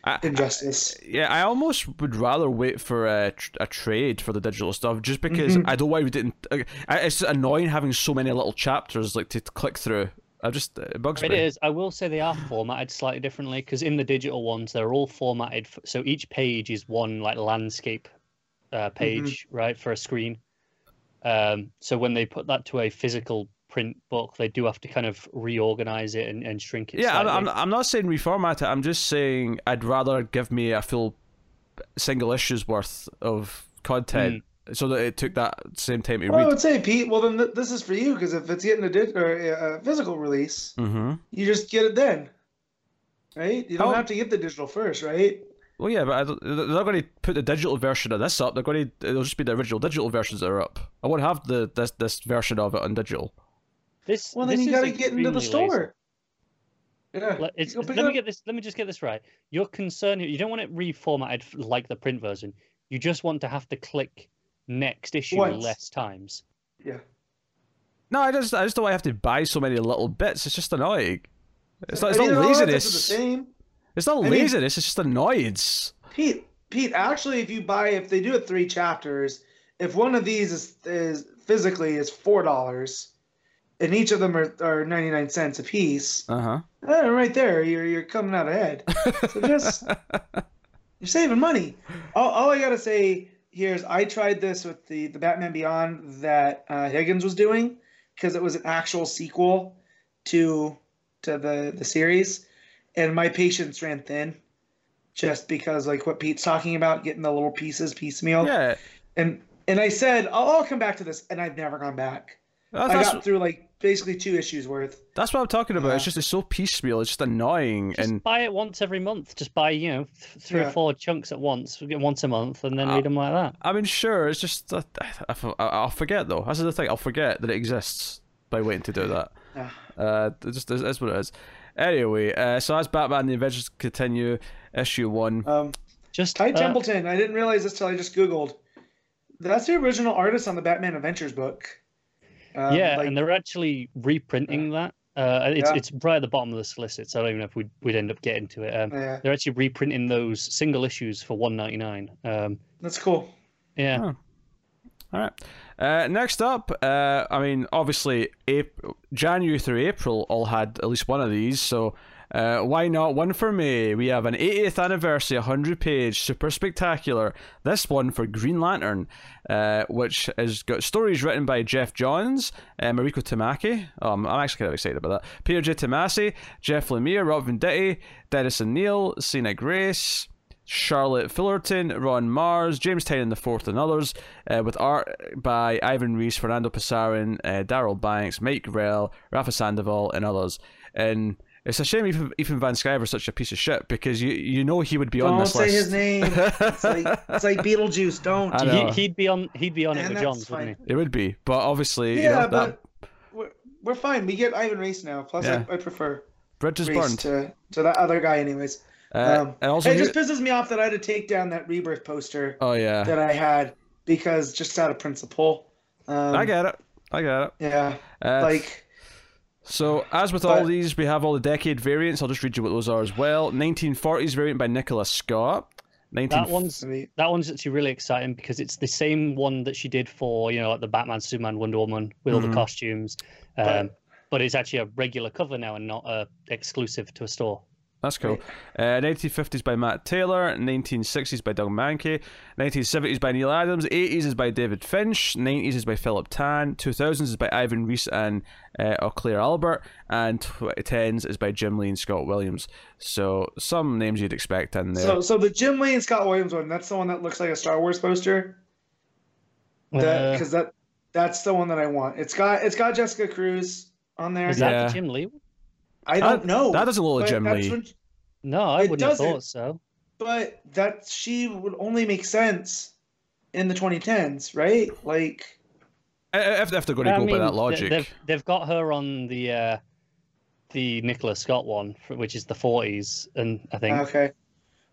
I- Injustice. Yeah, I almost would rather wait for a, a trade for the digital stuff just because Mhm. I don't want to. Uh, it's annoying having so many little chapters like to click through. I just it bugs It me. is. I will say they are formatted slightly differently because in the digital ones they're all formatted. f so each page is one like landscape uh, page, right, for a screen. Um, so when they put that to a physical print book, they do have to kind of reorganize it and, and shrink it. Yeah, I'm, slightly. I'm, I'm not saying reformat it. I'm just saying I'd rather give me a full single issue's worth of content so that it took that same time to Well, I would say, Pete. Well, then th- this is for you because if it's getting a, di- or a physical release, Mm-hmm. you just get it then, right? You don't Oh. have to get the digital first, right? Well, yeah, but I don't, they're not going to put the digital version of this up. They're going to. It'll just be the original digital versions that are up. I won't have the this this version of it on digital. This, Well, then this you got to get into the extremely lazy. store. Yeah. Let, it's, let me up. get this. Let me just get this right. You're concerned. You don't want it reformatted like the print version. You just want to have to click next issue Once. less times. Yeah. No, I just I just don't want to have to buy so many little bits. It's just annoying. It's not, it's I mean, not all the bits are laziness. It's not I mean- laziness. it's just annoyance. Pete, Pete, actually, if you buy, if they do it three chapters, if one of these is, is physically is four dollars, and each of them are, are ninety nine cents a piece, Uh huh. eh, right there, you're you're coming out ahead. So just you're saving money. All, all I gotta say here is I tried this with the the Batman Beyond that uh, Higgins was doing because it was an actual sequel to to the the series, and my patience ran thin. Just because, like what Pete's talking about, getting the little pieces piecemeal, yeah, and and I said I'll, I'll come back to this, and I've never gone back. that's, I got through like basically two issues worth. that's what I'm talking about. It's just it's so piecemeal. It's just annoying, Just and buy it once every month. Just buy, you know, three Yeah. or four chunks at once, get once a month, and then Uh, read them like that. I mean, sure, it's just uh, I, I, I'll forget though. That's the thing. I'll forget that it exists by waiting to do that. Yeah. Uh, it just is, is what it is. Anyway, uh, so as Batman: and The Adventures Continue, issue one. Um, Just Ty uh, Templeton. I didn't realize this till I just googled. That's the original artist on the Batman Adventures book. Um, yeah, like- and they're actually reprinting that. Uh, it's Yeah. it's right at the bottom of the solicit, so I don't even know if we'd, we'd end up getting to it. Um, yeah, they're actually reprinting those single issues for one ninety nine. Um, that's cool. yeah, Oh. All right. Uh, next up, uh, I mean, obviously, April, January through April all had at least one of these, so uh, why not one for me? We have an 80th anniversary, 100 page, super spectacular. This one for Green Lantern, uh, which has got stories written by Geoff Johns, uh, Mariko Tamaki. Um, I'm actually kind of excited about that. Peter J. Tomasi, Jeff Lemire, Rob Venditti, Dennis O'Neil, Sina Grace. Charlotte Fullerton, Ron Marz, James Tynion Fourth, and others, uh, with art by Ivan Reis, Fernando Pasarin, uh, Darryl Banks, Mike Grell, Rafa Sandoval, and others. And it's a shame even Ethan Van Sciver's such a piece of shit because you you know he would be on this list. Don't say his name. It's like it's like Beetlejuice. Don't. He, he'd be on he'd be on it with that's Johns, fine. wouldn't he? It would be, but obviously, you yeah, know, that but we're, we're fine. We get Ivan Reis now. Plus, Yeah. I, I prefer bridge is Reese burned. to to that other guy, anyways. Uh, um, and also, it here- just pisses me off that I had to take down that rebirth poster oh yeah, that I had because just out of principle. Um, I get it. I get it. Yeah, Uh, like So, as with all these, we have all the decade variants. I'll just read you what those are as well. 1940s variant by Nicola Scott. 19... That one's that one's actually really exciting because it's the same one that she did for you know like the Batman, Superman, Wonder Woman with all Mhm. the costumes, um, But- but it's actually a regular cover now and not a exclusive to a store. That's cool. Uh, 1950s by Matt Taylor. 1960s by Doug Mahnke. 1970s by Neal Adams. 80s is by David Finch. 90s is by Philip Tan. 2000s is by Ivan Reis and uh, or Oclair Albert. And 2010s is by Jim Lee and Scott Williams. So, some names you'd expect in there. so so the Jim Lee and Scott Williams one. That's the one that looks like a Star Wars poster. That Uh, because that that's the one that I want. It's got it's got Jessica Cruz on there. is that Yeah. the Jim Lee? one? I don't That- know. that doesn't look like but Jim that's Lee. when- No, I wouldn't have thought so. but that she would only make sense in the 2010s, right? Like, if, if they're going to I go by that logic. They've, they've got her on the uh, the Nicola Scott one, which is the 40s, and I think okay.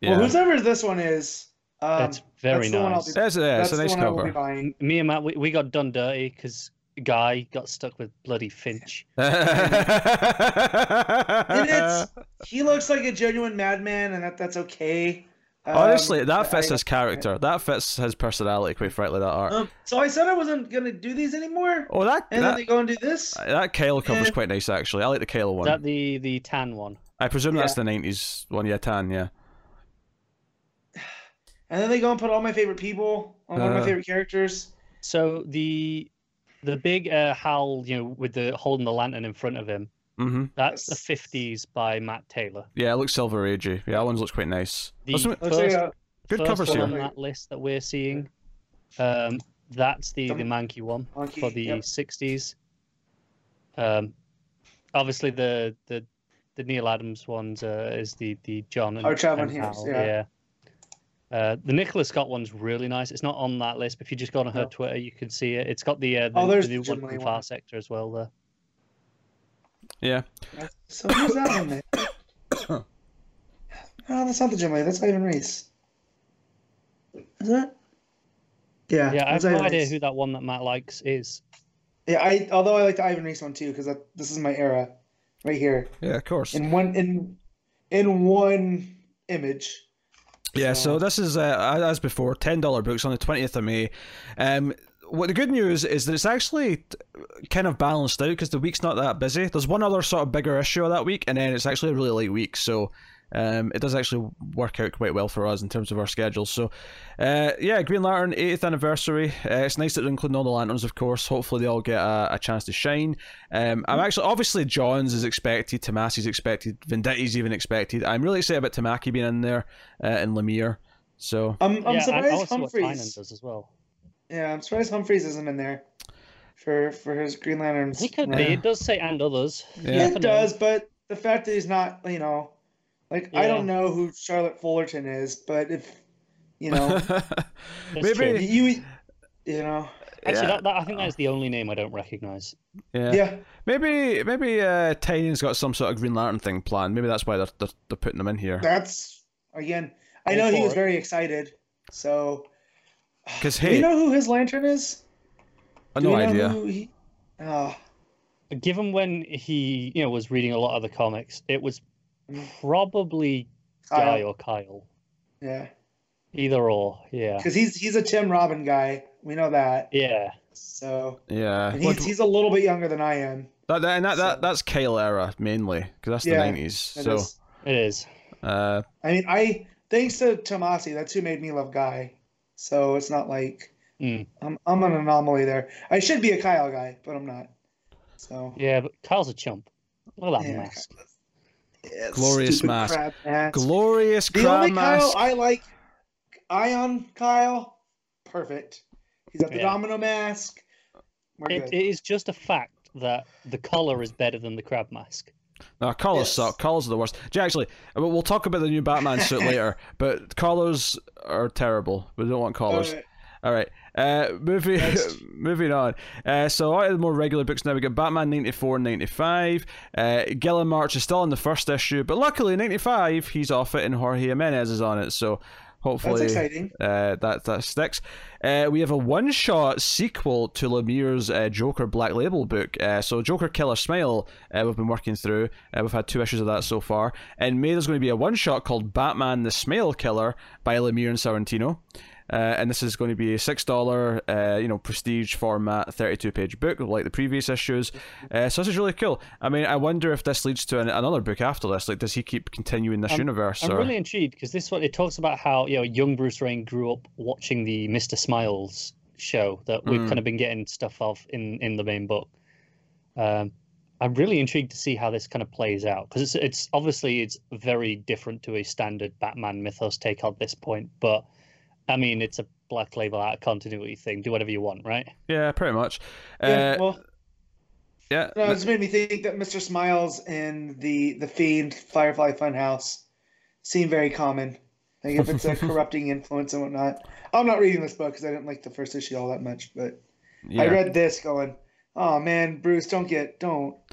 yeah. Well, whoever this one is, um, it's very that's the one I'll nice. be- That's, yeah, that's it's a nice one I will be cover. Me and Matt, we, we got done dirty because guy got stuck with bloody Finch. And it's he looks like a genuine madman, and that that's okay. Um, Honestly, that fits I- his character. That fits his personality, quite frankly. That art. Um, so I said I wasn't gonna do these anymore, oh, that and then they go and do this. that Kale cover's Eh. quite nice actually. I like the Kyle Is one. that the the tan one? I presume that's the '90s one. Yeah, tan. Yeah. And then they go and put all my favorite people on one of Uh. my favorite characters. So the the big uh, Hal, you know, with the holding the lantern in front of him. Mm-hmm. That's the fifties by Matt Taylor. Yeah, it looks silver agey. Yeah, that one looks quite nice. The That's some- Looks like first, good first covers one here. on that list that we're seeing. Um, that's the the Some- Mahnke one Monkey, for the yep. sixties. Um, obviously the the the Neal Adams ones uh, is the the John and, Our Traveling and Heroes, Hal, yeah. Uh, the Nicola Scott one's really nice. It's not on that list, but if you just go on her No. Twitter, you can see it. It's got the, uh, the, Oh, there's the new the one Jim from Lee Far one. Sector as well. There. Yeah. So who's that one then? oh, that's not the Jim Lee. That's Ivan Reis. Is that? Yeah. Yeah, I have that's no idea Reis. who that one that Matt likes is. Yeah, I although I like the Ivan Reis one too because this is my era, right here Yeah, of course. in one in in one image. Yeah, so this is uh, as before, ten dollar books on the twentieth of May. Um, what the good news is that it's actually kind of balanced out because the week's not that busy. There's one other sort of bigger issue of that week, and then it's actually a really light week. So um, it does actually work out quite well for us in terms of our schedule. So uh, yeah, Green Lantern 80th anniversary. Uh, it's nice that they're including all the lanterns, of course. Hopefully they all get a, a chance to shine. Um, I'm actually obviously Johns is expected, Tomasi's expected, Venditti's even expected. I'm really excited about Tamaki being in there uh, and Lemire. So I'm I'm yeah, surprised also what Humphries. does as well. Yeah, I'm surprised Humphries isn't in there for for his Green Lanterns. He could run. be. It does say and others. Yeah. Yeah, it does, but the fact that he's not, you know, like I don't know who Charlotte Fullerton is, but if you know, That's true. maybe you, you know, Actually, yeah, that, that, I think that's the only name I don't recognize. yeah. yeah, Maybe maybe uh, Tynion's got some sort of Green Lantern thing planned. Maybe that's why they're they're, they're putting them in here. that's again. I All know he was it. very excited. So, Because do hey, you know who his lantern is? I Do no we know idea. Who he, oh, Given when he, you know, was reading a lot of the comics, it was probably Guy or Kyle. Yeah, Either or, yeah. because he's he's a Tim Robin guy. We know that. Yeah. So, Yeah, and he's he's a little bit younger than I am. that, that, and that, that that's Kyle era mainly because that's the Yeah, nineties. It So is. It is. uh, I mean, I thanks to Tomasi, that's who made me love Guy. So it's not like Mm. I'm I'm an anomaly there. I should be a Kyle guy, but I'm not. So Yeah, but Kyle's a chump. Look at that Yeah, mask. Yeah, Glorious mask. crab mask. glorious The crab only Kyle mask. I like, Ion Kyle, perfect. He's got the Yeah. domino mask. We're It, it is just a fact that the collar is better than the crab mask. No, collars Yes. suck. Collars are the worst. Gee, actually, we'll talk about the new Batman suit later, but collars are terrible. We don't want collars. Uh, All right. Uh, moving moving on. Uh, so out of the more regular books now, we got Batman 94 and 95. Uh, Guillem March is still in the first issue, but luckily 95 he's off it and Jorge Jimenez is on it. So hopefully that's exciting. uh, that that sticks. Uh, we have a one-shot sequel to Lemire's uh, Joker Black Label book. Uh, so Joker Killer Smile, uh, we've been working through. Uh, we've had two issues of that so far. In May, there's going to be a one-shot called Batman: The Smile Killer by Lemire and Sorrentino. Uh, and this is going to be a six dollar, uh, you know, prestige format, thirty-two page book like the previous issues. Uh, so this is really cool. I mean, I wonder if this leads to an, another book after this. Like, does he keep continuing this I'm- universe? I'm or... really intrigued because this one it talks about how you know young Bruce Wayne grew up watching the Mister Smiles show that we've Mm. kind of been getting stuff of in in the main book. Um, I'm really intrigued to see how this kind of plays out because it's it's obviously it's very different to a standard Batman mythos take at this point, but I mean it's a black label out of continuity thing. Do whatever you want, right? Yeah, pretty much. Yeah, Uh, well, yeah. no, it just made me think that Mr. Smiles and the the Fiend Firefly Funhouse seem very common. Like if it's a corrupting influence and whatnot. I'm not reading this book because I didn't like the first issue all that much, but yeah. I read this going, Oh man, Bruce, don't get don't.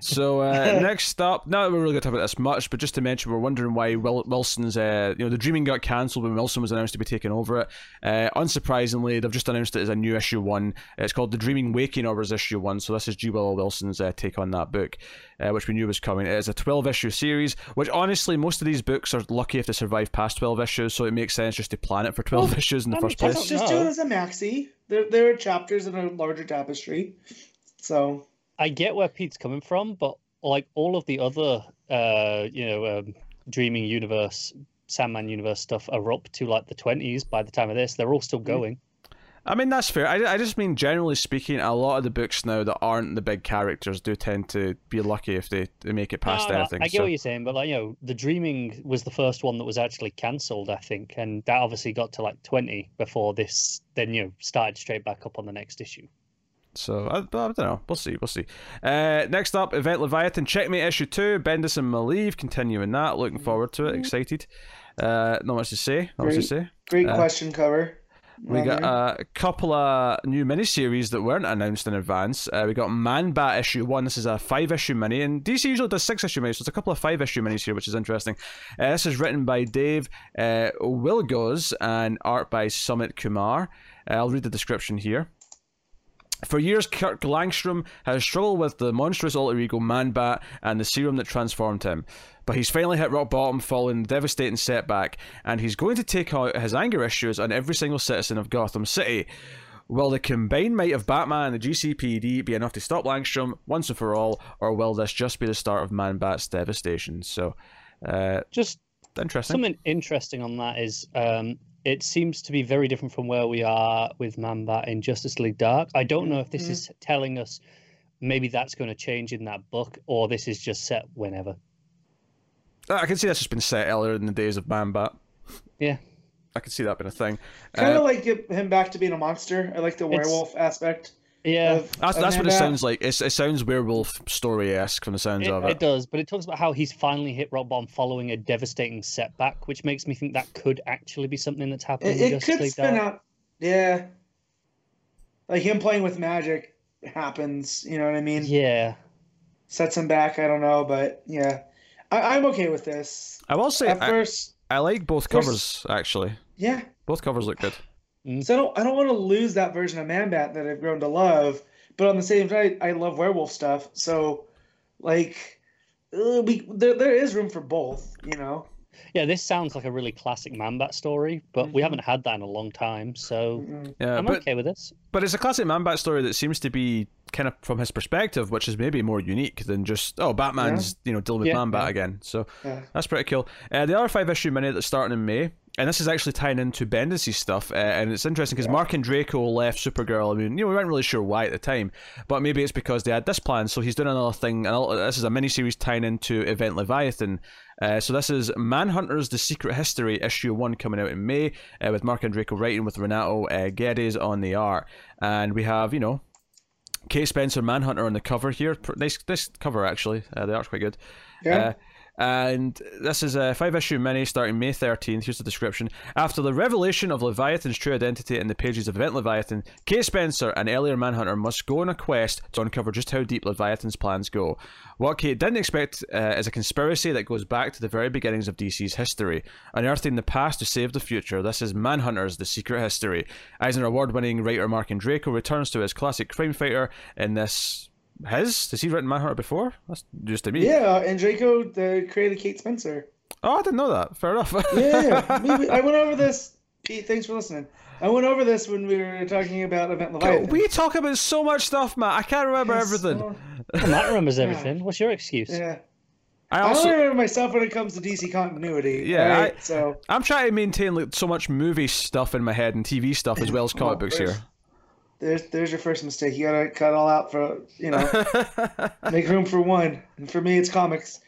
So uh, next up, not we're really going to talk about this much, but just to mention, we're wondering why Wil- Wilson's, uh, you know, the Dreaming got cancelled when Wilson was announced to be taking over it. Uh, unsurprisingly, they've just announced it as a new issue one. It's called The Dreaming Waking Hours issue one. So this is G. Willow Wilson's uh, take on that book, uh, which we knew was coming. It's a 12 issue series, which honestly, most of these books are lucky if they survive past 12 issues, so it makes sense just to plan it for 12 Well, issues in the I mean, first place. Just do it as a maxi. There, there are chapters in a larger tapestry. So I get where Pete's coming from, but like all of the other, uh, you know, um, Dreaming Universe, Sandman Universe stuff are up to like the twenties by the time of this. They're all still going. I mean, that's fair. I, I just mean, generally speaking, a lot of the books now that aren't the big characters do tend to be lucky if they, they make it past No, no, anything. I get so- what you're saying, but like you know, the Dreaming was the first one that was actually cancelled, I think, and that obviously got to like twenty before this. Then you know, started straight back up on the next issue. So I, I don't know. We'll see. We'll see. Uh, next up, Event Leviathan Checkmate issue two. Bendis and Maleev continuing that. Looking forward to it. Excited. Uh, not much to say. Not much to Great. say. great Uh, question cover. We got a couple of new miniseries that weren't announced in advance. Uh, we got Man Bat issue one. This is a five issue mini, and DC usually does six issue minis, so it's a couple of five issue minis here, which is interesting. Uh, this is written by Dave uh, Wielgosz and art by Sumit Kumar. Uh, I'll read the description here. For years, Kirk Langstrom has struggled with the monstrous alter ego Man Bat and the serum that transformed him. But he's finally hit rock bottom following a devastating setback, and he's going to take out his anger issues on every single citizen of Gotham City. Will the combined might of Batman and the GCPD be enough to stop Langstrom once and for all, or will this just be the start of Man Bat's devastation? So, uh, Just interesting. something interesting on that is um, it seems to be very different from where we are with Manbat in Justice League Dark. I don't know if this Mhm. is telling us maybe that's going to change in that book or this is just set whenever. I can see that's just been set earlier in the days of Man Bat. Yeah. I can see that being a thing. kind Uh, of like him back to being a monster. I like the werewolf aspect. Yeah. That's, that's what it Man-Bat. Uh, sounds like. It's, it sounds werewolf story esque from the sounds It, of it it. does, but it talks about how he's finally hit rock bottom following a devastating setback, which makes me think that could actually be something that's happening It, in it could League spin Dark. out. Yeah. Like him playing with magic happens. You know what I mean? Yeah. Sets him back. I don't know, but yeah, I, I'm okay with this. I will say, At I, first, I like both first- covers actually. yeah. Both covers look good. So I don't I don't want to lose that version of Man Bat that I've grown to love, but on the same time, I love werewolf stuff. So, like, uh, we there there is room for both. You know. Yeah, this sounds like a really classic Manbat story, but we Mhm. haven't had that in a long time, so. Yeah, I'm but okay with this. but it's a classic Man Bat story that seems to be kind of from his perspective, which is maybe more unique than just oh Batman's you know dealing with Yeah. Man Bat Yeah. again. So Yeah. that's pretty cool. Uh, the other five issue mini that's starting in May, and this is actually tying into Bendis' stuff, uh, and it's interesting because Yeah. Marc Andreyko left Supergirl. I mean, you know, we weren't really sure why at the time, but maybe it's because they had this plan. So he's doing another thing. And this is a miniseries tying into Event Leviathan. Uh, so this is Manhunters: The Secret History, issue one, coming out in May, uh, with Marc Andreyko writing, with Renato uh, Guedes on the art, and we have you know. Kate Spencer Manhunter on the cover here. Nice, nice cover actually. Uh, the art's quite good. Yeah. Uh, and this is a five issue mini starting May 13th. Here's the description. After the revelation of Leviathan's true identity in the pages of Event Leviathan, Kate Spencer, an earlier Manhunter, must go on a quest to uncover just how deep Leviathan's plans go. What Kate didn't expect uh, is a conspiracy that goes back to the very beginnings of DC's history, unearthing the past to save the future. This is Manhunters: The Secret History. Eisner Award-winning writer Marc Andreyko returns to his classic crime fighter in this. His? Has he written Manhunter before? That's just to me. yeah, uh, and Andreyko the created Kate Spencer. Oh, I didn't know that. Fair enough. Yeah, we, we- I went over this. Pete, thanks for listening. I went over this when we were talking about Event Leviathan. we talk about so much stuff, Matt. I can't remember Yes, everything. so- Matt remembers everything. What's your excuse? yeah. I I also, only remember myself when it comes to DC continuity. Yeah, alright? I- so I'm trying to maintain like so much movie stuff in my head and TV stuff as well as comic Well, books there's- here. There's there's your first mistake. You gotta cut all out for you know make room for one. And for me, it's comics.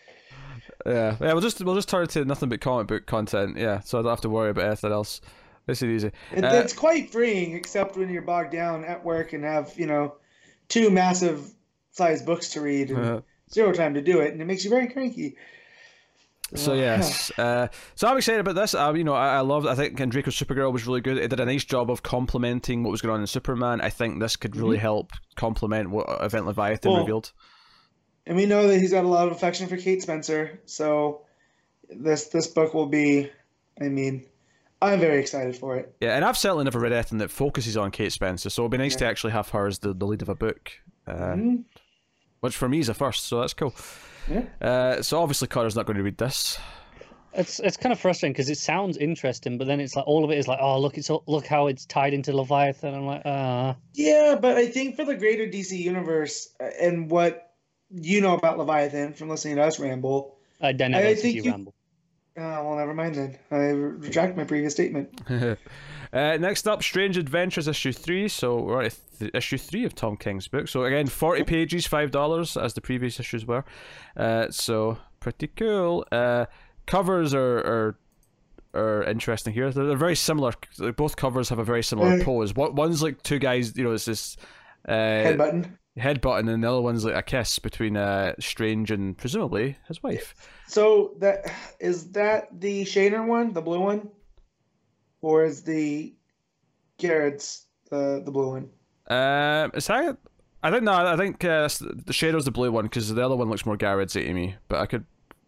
yeah, yeah. We'll just we'll just turn it to nothing but comic book content. Yeah, so I don't have to worry about anything else. This is easy. It, Uh, it's quite freeing, except when you're bogged down at work and have you know two massive sized books to read and Uh, zero time to do it, and it makes you very cranky. So yes, uh, so I'm excited about this. Uh, you know, I, I love. I think Andreyko's Supergirl was really good. It did a nice job of complementing what was going on in Superman. I think this could really help complement what Event Leviathan Well, revealed. And we know that he's got a lot of affection for Kate Spencer, so this this book will be. I mean, I'm very excited for it. Yeah, and I've certainly never read anything that focuses on Kate Spencer, so it'd be nice to actually have her as the, the lead of a book. Uh, Mhm. which for me is a first, so that's cool. Yeah. Uh, so obviously Connor's not going to read this. It's it's kind of frustrating because it sounds interesting, but then it's like all of it is like, oh look, it's all, look how it's tied into Leviathan. I'm like, ah, Yeah, but I think for the greater DC universe uh, and what you know about Leviathan from listening to us ramble, I don't know. I I think you you- ramble. uh, well, never mind then. I retract my previous statement. uh, next up, Strange Adventures issue three. So we're at th- issue three of Tom King's book. So again, forty pages, five dollars, as the previous issues were. Uh, so pretty cool. Uh, covers are are are interesting here. They're, they're very similar. Both covers have a very similar Mm. pose. One one's like two guys. You know, it's this. Uh, Head button. headbutt, and the other one's like a kiss between uh, Strange and presumably his wife. So that is that the Shaner one, the blue one, or is the Gerads' the the blue one? Um, is that? I think no. I think uh, the Shadow's the blue one because the other one looks more Gerads' to me. But I could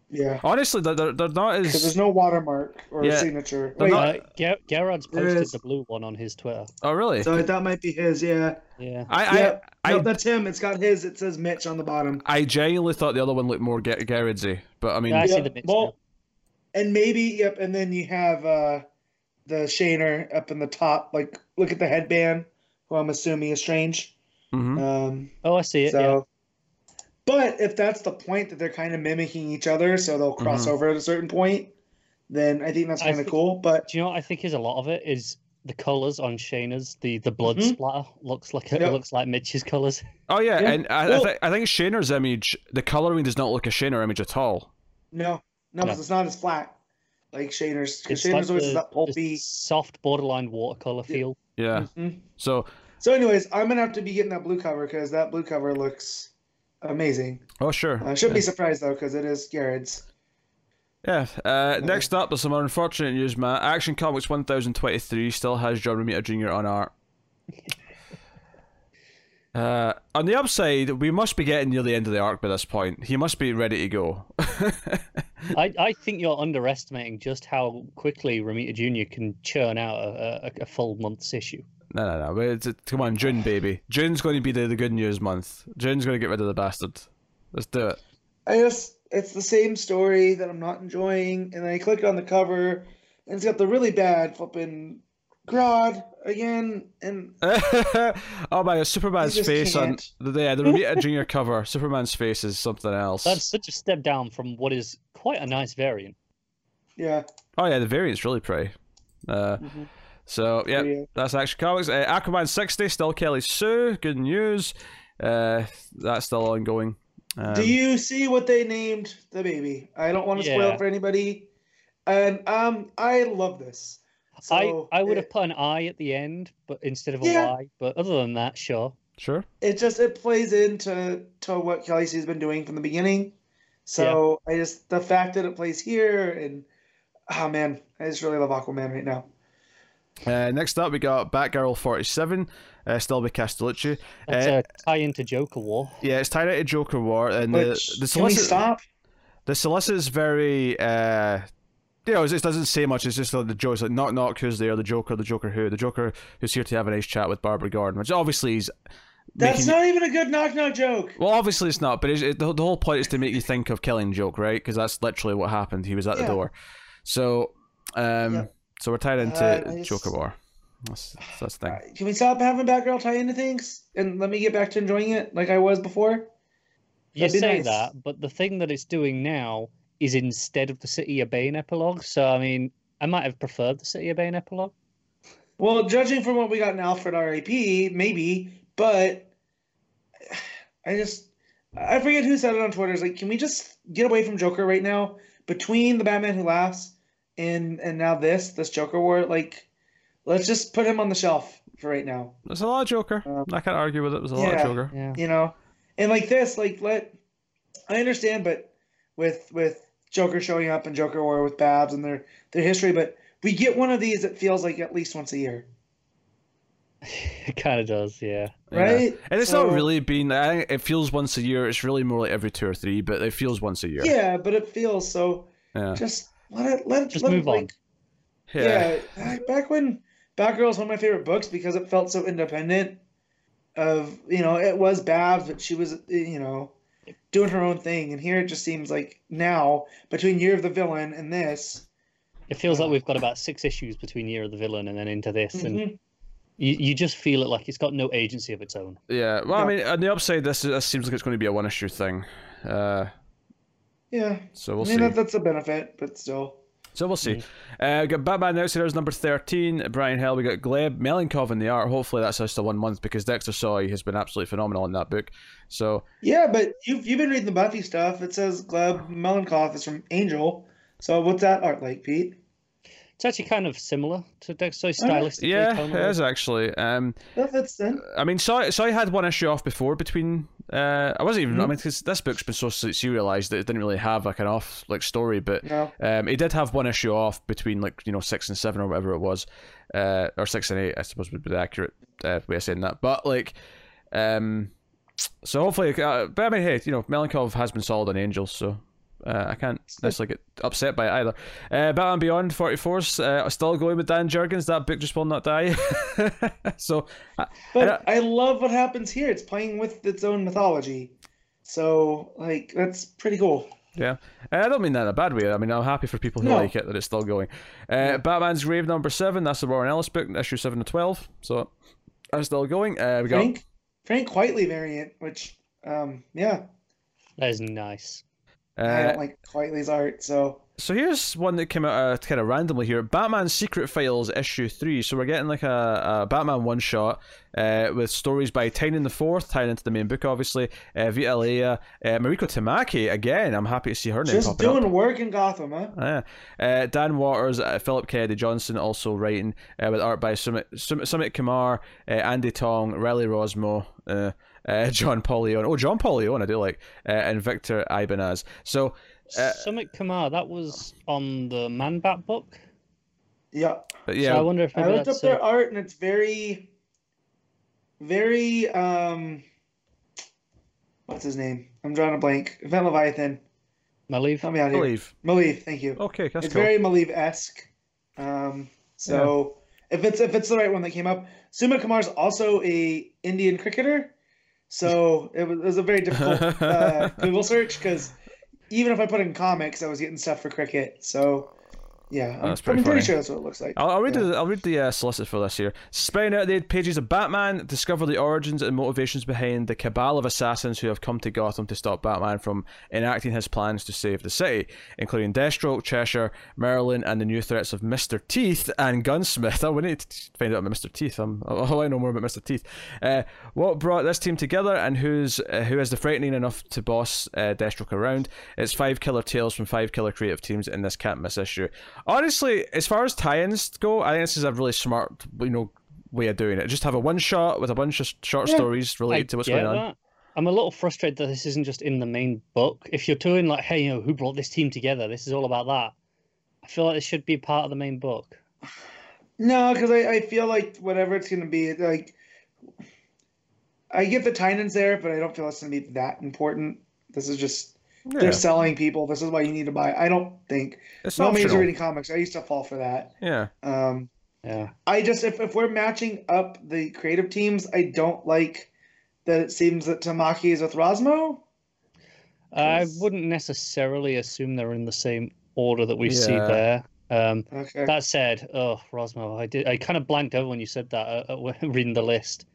Yeah, honestly, they're they're, they're not because there's no watermark or Yeah. signature. They're Wait, not- Uh, Ger- Gerads' posted is. the blue one on his Twitter. Oh really? so that might be his. Yeah, Yeah. I yeah. I no, I, that's him. It's got his. It says Mitch on the bottom. I genuinely thought the other one looked more Gar- Gerads' but I mean, Yeah, I see Yeah, the mix. well, now. And maybe yep. And then you have uh the Shaner up in the top. Like, look at the headband. Who I'm assuming is Strange. mhm. Um, Oh, I see it. So, but if that's the point that they're kind of mimicking each other, so they'll cross Mhm. over at a certain point, then I think that's kind of cool. But. Do you know what I think is a lot of it is the colors on Shaner's. The the blood Mhm. splatter looks like it Yep. looks like Mitch's colors. oh yeah, yeah, and I, I, th- I think Shaner's image, the coloring does not look a Shaner image at all. no, no, No. it's not as flat like Shaner's. Because It's like Shaner's always the, has that the pulpy. soft borderline watercolor Yeah. feel. Yeah. Mhm. So So, anyways, I'm gonna have to be getting that blue cover because that blue cover looks amazing. oh sure. I shouldn't be surprised though because it is Gerads'. Yeah. Uh, next up, there's some unfortunate news, Matt. Action Comics 1023 still has John Romita Jr. on art. Uh, on the upside, we must be getting near the end of the arc by this point. He must be ready to go. I, I think you're underestimating just how quickly Romita Jr. can churn out a, a, a full month's issue. no, no, no. But it's, it- come on, June, baby. June's going to be the, the good news month. June's going to get rid of the bastard. Let's do it. I just it's the same story that I'm not enjoying, and then I click on the cover, and it's got the really bad flipping Grodd again, and oh my, Superman's face can't. on the yeah the Romita Jr. cover. Superman's face is something else. That's such a step down from what is quite a nice variant. yeah, Oh yeah, the variant's really pretty. Uh, Mhm. so yeah, Yeah. that's Action Comics. Uh, Aquaman sixty still Kelly Sue. Good news. Uh, that's still ongoing. Um, Do you see what they named the baby? I don't want to spoil it for anybody, and um, I love this. So I, I would it, have put an I at the end, but instead of a Yeah. Y. But other than that, sure. Sure. it just it plays into to what Kelly Sue's been doing from the beginning. So I just the fact that it plays here and oh man, I just really love Aquaman right now. Uh, next up, we got Batgirl forty seven. Uh, still by Castellucci. That's Uh, a tie into Joker War. yeah, it's tied into Joker War, and the Which, the can we solicit- stop? the solicit is very uh you know, it doesn't say much. It's just like the joke. It's like knock knock, who's there? The Joker, the Joker who? The Joker who's here to have a nice chat with Barbara Gordon, which obviously is. That's making- not even a good knock knock joke. Well, obviously it's not, but it's, it, the, the whole point is to make you think of Killing Joke, right? Because that's literally what happened. He was at the door. So, um, Yep. so we're tied into Uh, I just- Joker War. That's that's the thing. Alright, Can we stop having Batgirl tie into things and let me get back to enjoying it like I was before? You That'd say nice. that, but the thing that it's doing now is instead of the City of Bane epilogue. So I mean, I might have preferred the City of Bane epilogue. Well, judging from what we got in Alfred R.A.P., maybe, but I just I forget who said it on Twitter. It's like, can we just get away from Joker right now? Between the Batman Who Laughs and and now this this Joker War, like, let's just put him on the shelf for right now. There's a lot of Joker. Um, I can't argue with it. There's a lot of. Joker. Yeah. You know, and like this, like let I understand, but with with Joker showing up and Joker War with Babs and their their history, but we get one of these. It feels like at least once a year, It kind of does, yeah. Yeah. right? And it's So- not really been. I think it feels once a year. It's really more like every two or three, but it feels once a year. Yeah, but it feels so. Yeah. Just let it let it Just let it, move on. like, Yeah, back- back when Batgirl was one of my favorite books because it felt so independent. Of you know, it was Babs, but she was you know doing her own thing, and here it just seems like now between Year of the Villain and this, It feels like we've got about six issues between Year of the Villain and then into this, and Mhm. You, you just feel it like it's got no agency of its own. Yeah. Well, I mean, on the upside, this, this seems like it's going to be a one issue thing. Uh, yeah, so we'll I mean see. that, that's a benefit, but still, So we'll see. Uh, we got Batman Outsiders number 13, Bryan Hill. We got Gleb, Melnikov in the art. Hopefully that's just a one month because Dexter Soy has been absolutely phenomenal in that book. So, yeah. But you've you've been reading the Buffy stuff. It says Gleb Melnikov is from Angel. So what's that art like, Pete? It's actually kind of similar to Dexter, so Oh, yeah. stylistically. yeah, it tonally. is actually. Um, That fits then. I mean, so so I had one issue off before between. Uh, I wasn't even. I Mhm. mean, because this book's been so serialized that it didn't really have like an off like story, but No. Um, he did have one issue off between like you know six and seven or whatever it was, uh, or six and eight I suppose would be the accurate uh, way of saying that. But like, um, so hopefully, uh, but I mean, hey, you know, Melnikov has been solid on Angels, so uh, I can't necessarily get upset by it either. Uh, Batman Beyond 44's uh, still going with Dan Jurgens. That book just will not die. so But I love what happens here. It's playing with its own mythology. So, like, that's pretty cool. Yeah, Uh, I don't mean that in a bad way. I mean, I'm happy for people who No. like it that it's still going. Uh, Batman's Grave number seven. That's the Warren Ellis book, issue seven to twelve. So that's still going. Uh, we got Frank Frank Quitely variant, which, um, yeah, That is nice. I uh, don't like Quitely's art. So, so here's one that came out uh, kind of randomly here. Batman Secret Files issue three. So we're getting like a, a Batman one shot uh, with stories by Tynion the Fourth, tying into the main book, obviously. Uh, Vita Ayala, uh, Mariko Tamaki again. I'm happy to see her name just popping up. doing work in Gotham, huh? Yeah. Uh, Dan Watters, uh, Philip Kennedy Johnson also writing uh, with art by Sumit, Summit, Sumit Kumar, uh, Andy Tong, Riley Rossmo, uh, John Paul Leon. Oh, John Paul Leon, I do like, uh, and Victor Ibanez. So, Uh, Sumit Kumar, that was on the Man Bat book. Yeah. but So I wonder if I maybe looked that's up their art and it's very, very, um, what's his name? I'm drawing a blank. Event Leviathan. Maleev. Help me out here. believe. Maleev, thank you. Okay, that's it's cool. very Maleev esque. Um, so if it's if it's the right one that came up, Suma Kumar's also a Indian cricketer. So it was, it was a very difficult uh, Google search because even if I put in comics, I was getting stuff for cricket. So yeah, I'm, pretty I'm pretty funny. sure that's what it looks like. I'll, I'll read Yeah. the I'll read the uh, solicit for this here. Spreading out the pages of Batman, discover the origins and motivations behind the cabal of assassins who have come to Gotham to stop Batman from enacting his plans to save the city, including Deathstroke, Cheshire, Merlin, and the new threats of Mister Teeth and Gunsmith. Oh, we need to find out about Mister Teeth. I'm, oh, I know more about Mister Teeth. Uh, what brought this team together, and who's uh, who is the frightening enough to boss uh, Deathstroke around? It's five killer tales from five killer creative teams in this can't miss issue. Honestly, as far as tie-ins go, I think this is a really smart, you know, way of doing it. Just have a one shot with a bunch of short Yeah. stories related to what's get going on. that. I'm a little frustrated that this isn't just in the main book. If you're doing like, hey, you know, who brought this team together? This is all about that. I feel like this should be part of the main book. No, because I, I feel like whatever it's gonna be, like I get the tie-ins there, but I don't feel it's gonna be that important. This is just Yeah, they're selling people. This is why you need to buy. I don't think. it's No means optional. reading comics. I used to fall for that. Yeah, Um, Yeah. I just if, if we're matching up the creative teams, I don't like that it seems that Tamaki is with Rossmo. I wouldn't necessarily assume they're in the same order that we see there. Um, Okay. that said, oh, Rossmo, I did. I kind of blanked out when you said that uh, uh, reading the list.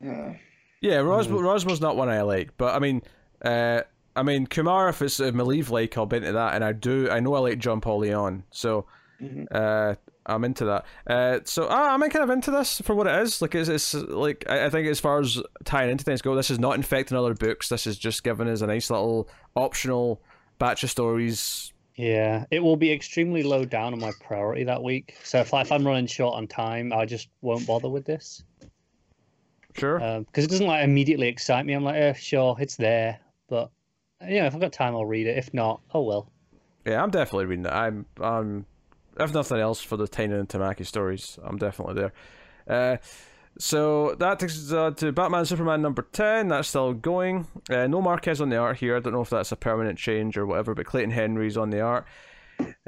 Yeah, yeah. Rossmo, Mm. Rossmo's not one I like, but I mean, uh, I mean, Kumar, if it's a Maleev like, I'll be into that, and I do. I know I like John Paul Leon, so mhm. uh, I'm into that. Uh, so I'm kind of into this for what it is. Like, it's, it's like I, I think as far as tying into things go, this is not infecting other books. This is just giving us a nice little optional batch of stories. Yeah, it will be extremely low down on my priority that week. So if, if I'm running short on time, I just won't bother with this Sure. because it doesn't like immediately excite me. I'm like, eh, sure, it's there, but you know, if I've got time, I'll read it. If not, oh well. Yeah, I'm definitely reading it. I'm, um, if nothing else, for the Tynion and Tamaki stories, I'm definitely there. Uh, so that takes us uh, to Batman Superman number 10. That's still going. Uh, no Marquez on the art here. I don't know if that's a permanent change or whatever, but Clayton Henry's on the art.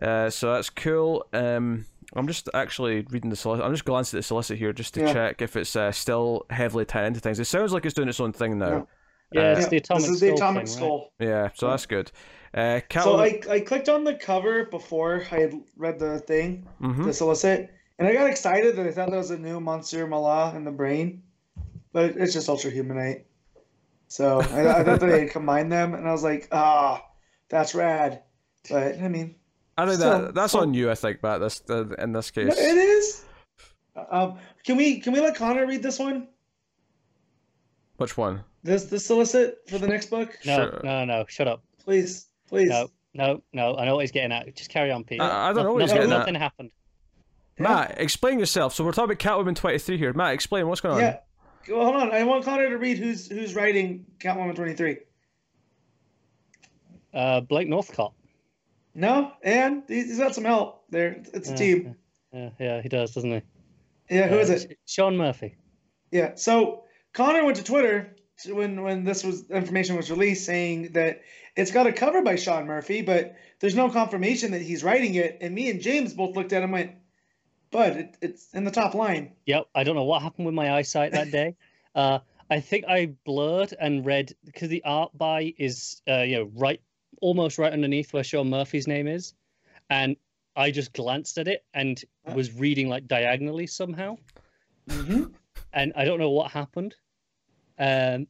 Uh, so that's cool. Um, I'm just actually reading the solicit. I'm just glancing at the solicit here just to Yeah. check if it's uh, still heavily tied into things. It sounds like it's doing its own thing now. Yeah, it's Uh, the atomic this is the skull atomic thing, right? skull. Yeah, so that's good. Uh, So I, I clicked on the cover before I had read the thing, Mhm. the solicit, and I got excited that I thought that was a new Monsieur Mallah in the brain, but it's just Ultra Humanite. So I, I thought they had combined them, and I was like, ah, that's rad. But I mean, I think so- that that's so- on you. I think, Matt. This uh, in this no, case. it is. Um, can we can we let Connor read this one? Which one? This the solicit for the next book, No, Sure. no, no, shut up. please, please. No, no, no. I know what he's getting at. Just carry on, Pete. I- I don't know what he's nothing, getting at. happened. Matt, explain yourself. So we're talking about Catwoman 23 here. Matt, explain what's going on. Yeah. Well, hold on. I want Connor to read who's who's writing Catwoman twenty three. Uh, Blake Northcott. No, and he's he's got some help there. It's a Yeah, team. Yeah, yeah, he does, doesn't he? Yeah, who is Uh, it? Sean Murphy. Yeah. So Connor went to Twitter when when this was information was released, saying that it's got a cover by Sean Murphy, but there's no confirmation that he's writing it. And me and James both looked at him and went, "But it, it's in the top line." Yep, I don't know what happened with my eyesight that day. uh, I think I blurred and read because the art by is uh, you know right almost right underneath where Sean Murphy's name is, and I just glanced at it and Uh. was reading like diagonally somehow, hmm and I don't know what happened. Um,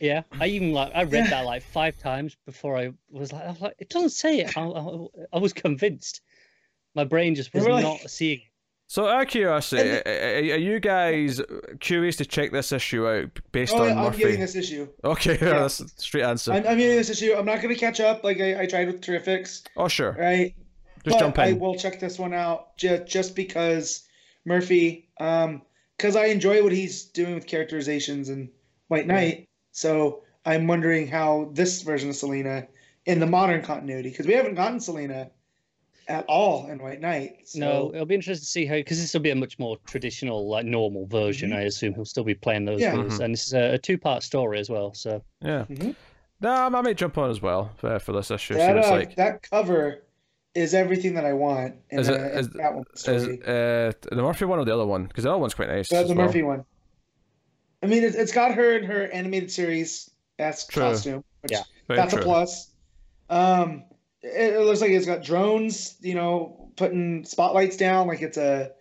yeah, I even like I read Yeah. that like five times before I was like, I was like it doesn't say it. I, I, I was convinced. My brain just was We're not seeing. it. So, out of curiosity, And are are you guys curious to check this issue out based Oh, on yeah, I'm Murphy? getting this issue. Okay, Yeah. that's a straight answer. I'm, I'm getting this issue. I'm not going to catch up like I, I tried with Terrifics, Oh, sure. right? Just but jump I will check this one out just just because Murphy, um, because I enjoy what he's doing with characterizations in White Knight. So I'm wondering how this version of Selina in the modern continuity, because we haven't gotten Selina at all in White Knight. So, No, it'll be interesting to see how because this will be a much more traditional, like normal version. I assume he'll still be playing those Yeah. roles, and this is a, a two-part story as well. So Yeah. Mhm. No, I might jump on as well uh, for this issue. see that what it's uh, like. that cover is everything that I want in, Is a, it- in is- that one Is story. uh, the Murphy one or the other one? Because the other one's quite nice. The, the well. Murphy one. I mean, it, it's got her in her animated series as True. costume, which Yeah. That's true. a plus. Um, it, it looks like it's got drones, you know, putting spotlights down, like it's a,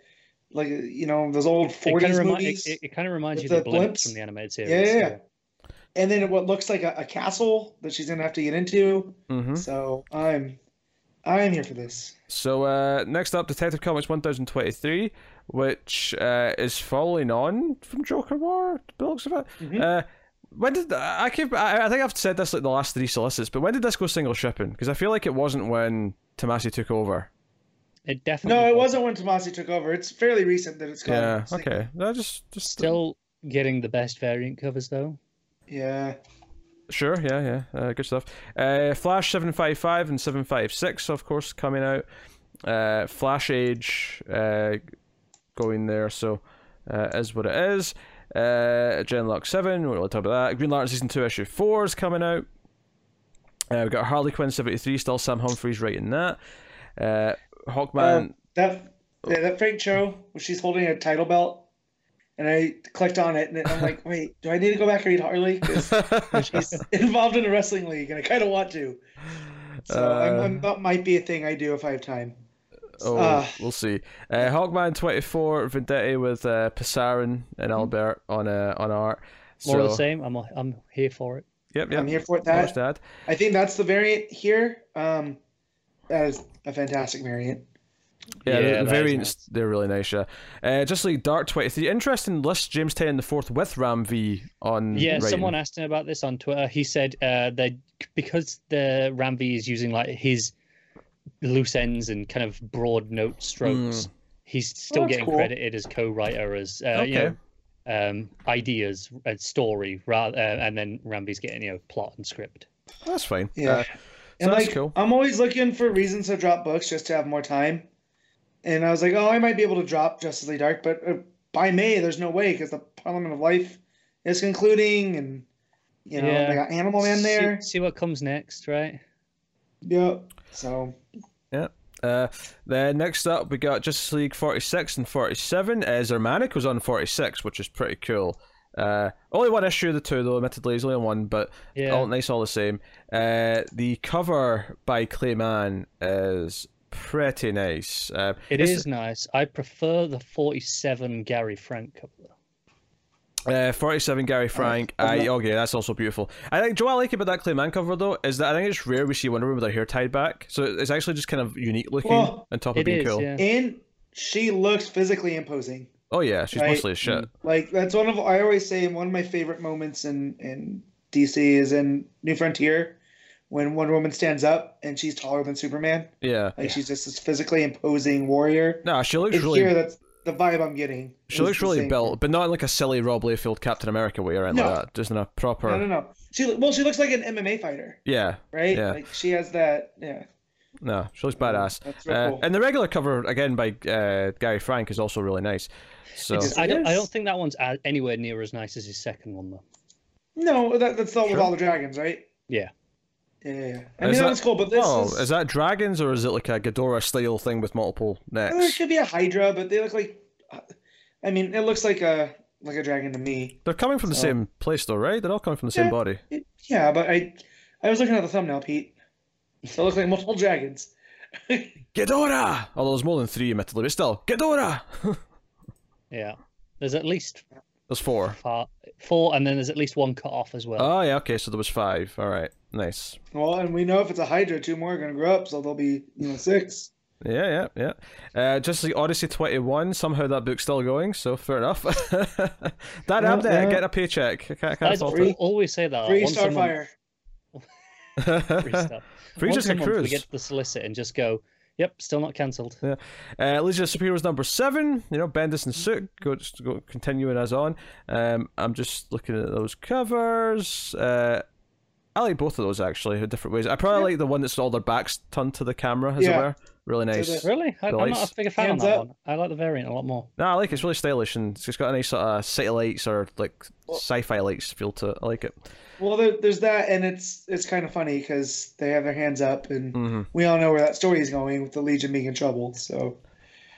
like you know, those old it kind '40s of movies. it, it kind of reminds you of the the blimps blimps. from the animated series. yeah, yeah, yeah. And then what looks like a, a castle that she's gonna have to get into. hmm So I'm, I'm here for this. So uh, next up, Detective Comics 1023, which uh, is following on from Joker War. The looks of it. Mhm. Uh, when did I keep? I, I think I've said this like the last three solicits, but when did this go single shipping? Because I feel like it wasn't when Tomasi took over. It definitely. No, it was. wasn't when Tomasi took over. It's fairly recent that it's gone. Yeah. Okay. No, just just Still getting the best variant covers though. Yeah. Sure, yeah, yeah, uh, good stuff. Uh, Flash seven five five and seven five six, of course, coming out. Uh, Flash Age, uh, going there, so uh, is what it is. Uh, Genlock seven, we really talk about that. Green Lantern season two issue four is coming out. Uh, we've got Harley Quinn seventy three, still Sam Humphries writing that. Uh, Hawkman, That yeah, that Frank Cho, she's holding a title belt, and I clicked on it, and I'm like, wait, do I need to go back and read Harley? Because she's involved in a wrestling league, and I kind of want to. So I'm, I'm, that might be a thing I do if I have time. Oh, Uh, we'll see. Uh, Hawkman twenty four, Venditti with uh, Pasarin and Albert on uh, on art. More of the same. I'm I'm here for it. Yep, yep. I'm here for Watch that. that. I think that's the variant here. Um, that is a fantastic variant. Yeah, Yeah, the, that the variants nice. they're really nice. Yeah, uh, just like Dark Twenty Three. Interesting list. James Tynion the fourth with Ram V on. Yeah, writing. someone asked him about this on Twitter. He said uh, that because the Ram V is using like his loose ends and kind of broad note strokes, he's still that's getting cool. credited as co-writer as uh, you know um, ideas and story, rather, uh, and then Ram V's getting you know plot and script. That's fine. Yeah. Uh, And that's like, cool. I'm always looking for reasons to drop books just to have more time. And I was like, oh, I might be able to drop Justice League Dark, but uh, by May, there's no way because the Parliament of Life is concluding, and you know Yeah. they got Animal Man there. See, see what comes next, right? Yep. So Yeah. Uh, then next up, we got Justice League 46 and 47. Uh, Xermanico was on 46, which is pretty cool. Uh, only one issue of the two, though, admittedly. It's only one, but Yeah. all nice all the same. Uh, the cover by Clayman is pretty nice. Uh, it's- nice. I prefer the 47 Gary Frank cover. Uh, 47 Gary Frank. love I, that. okay, that's also beautiful. I think, Joe, I like about that Clayman cover, though, is that I think it's rare we see Wonder Woman with her hair tied back. So it's actually just kind of unique looking Well, on top of being is, cool. yeah. and she looks physically imposing. Oh, yeah, she's Right. mostly as shit. Like that's one of I always say one of my favorite moments in in DC is in New Frontier when Wonder Woman stands up and she's taller than Superman. Yeah. Like she's just this physically imposing warrior. No, she looks really here that's the vibe I'm getting. She looks really built, but not in like a silly Rob Liefeld Captain America way or anything No. like that. Just in a proper. No, no, no. She well, she looks like an MMA fighter, Yeah, right? Yeah. Like she has that. Yeah. no, she looks badass. That's real Uh, cool. and the regular cover again by uh, Gary Frank is also really nice. So It's- I don't. I don't think that one's anywhere near as nice as his second one, though. No, that, that's not Sure. with all the dragons, right? Yeah. Yeah, yeah. yeah. I Is mean that- that was cool, but this oh, is, is that dragons or is it like a Ghidorah style thing with multiple There uh, It could be a Hydra, but they look like. I mean, it looks like a like a dragon to me. They're coming from the same place though, right? They're all coming from the same body. It- yeah, but I I was looking at the thumbnail, Pete. They look like multiple dragons. Ghidorah! Although there's more than three, admittedly, but still, Ghidorah! Yeah. There's at least there's four. four, four, and then there's at least one cut off as well. Oh yeah, okay, so there was five. All right, nice. Well, and we know if it's a Hydra, two more are gonna grow up, so there'll be you know six. Yeah, yeah, yeah. Uh, just like Odyssey 21, somehow that book's still going, so fair enough. that Yeah, up there, yeah. getting a paycheck. I can't, I I can't fault free- it. always say that. Free once a month- Starfire. Free stuff. Free Once Jessica a month, we get the solicit and just go, "Yep, still not cancelled." Uh, Legion of Superheroes number seven. You know, Bendis and Sook go, just go continuing as on. Um, I'm just looking at those covers. Uh, I like both of those actually in different ways. I probably Yeah. like the one that's all their backs turned to the camera, as it were. Really nice. Really? I, I'm not a big fan of that up. one. I like the variant a lot more. No, I like it. It's really stylish and it's got a nice sort of city lights or like Well- sci-fi lights feel to it. I like it. Well, there, there's that, and it's it's kind of funny because they have their hands up, and hmm we all know where that story is going with the Legion being in trouble. So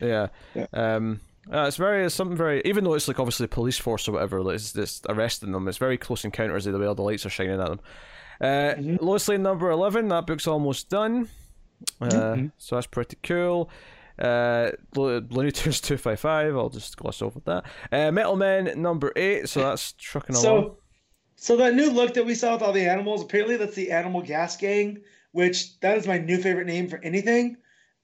Yeah. Yeah. Um. Uh, it's very it's something very even though it's like obviously the police force or whatever like, it's just arresting them. It's very close encounters the way all the lights are shining at them. Uh, Mhm. Lois Lane number eleven. That book's almost done. Uh, Mhm. So that's pretty cool. Uh, Lo- Looney Tunes two five five. I'll just gloss over that. Uh, Metal Men number eight. So that's trucking along. so so that new look that we saw with all the animals, apparently that's the Animal Gas Gang, which that is my new favorite name for anything.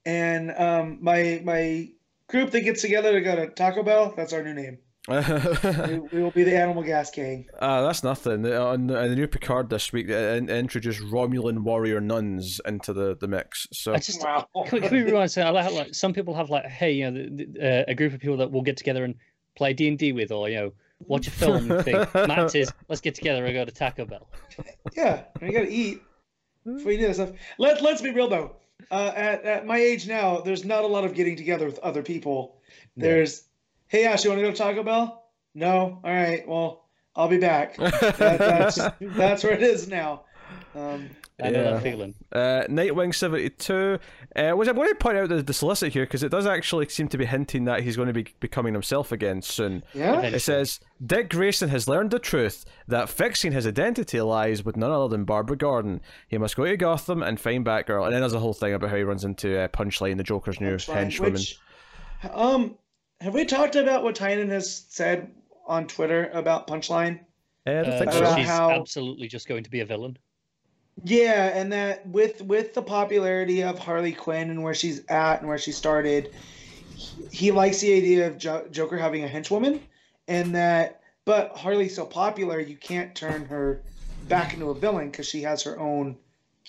And um, my my group that gets together to go to Taco Bell, that's our new name. We, we will be the Animal Gas Gang. Uh, that's nothing. Uh, On the, on the new Picard this week, they in- introduced Romulan warrior nuns into the, the mix. So I just Wow. can, we- can we rewind? So I like, how, like some people have like, hey, you know, the, the, uh, a group of people that will get together and play D and D with, or you know, watch a film thing. Matt is, let's get together and go to Taco Bell. Yeah, you gotta eat before you do that stuff. Let Let's be real though. Uh, at at my age now, there's not a lot of getting together with other people. No. There's, hey Ash, you want to go to Taco Bell? No. All right. Well, I'll be back. That, that's that's where it is now. Um, I know Yeah. that feeling. Uh, Nightwing 72. Uh, which I'm going to point out the, the solicit here because it does actually seem to be hinting that he's going to be becoming himself again soon. yeah. Eventually. It says Dick Grayson has learned the truth that fixing his identity lies with none other than Barbara Gordon. He must go to Gotham and find Batgirl. And then there's a whole thing about how he runs into uh, Punchline, the Joker's new That's henchwoman. Which, um, have we talked about what Tynion has said on Twitter about Punchline? Uh, Uh, About she's how- absolutely just going to be a villain. Yeah, and that with with the popularity of Harley Quinn and where she's at and where she started, he, he likes the idea of jo- Joker having a henchwoman, and that but Harley's so popular you can't turn her back into a villain because she has her own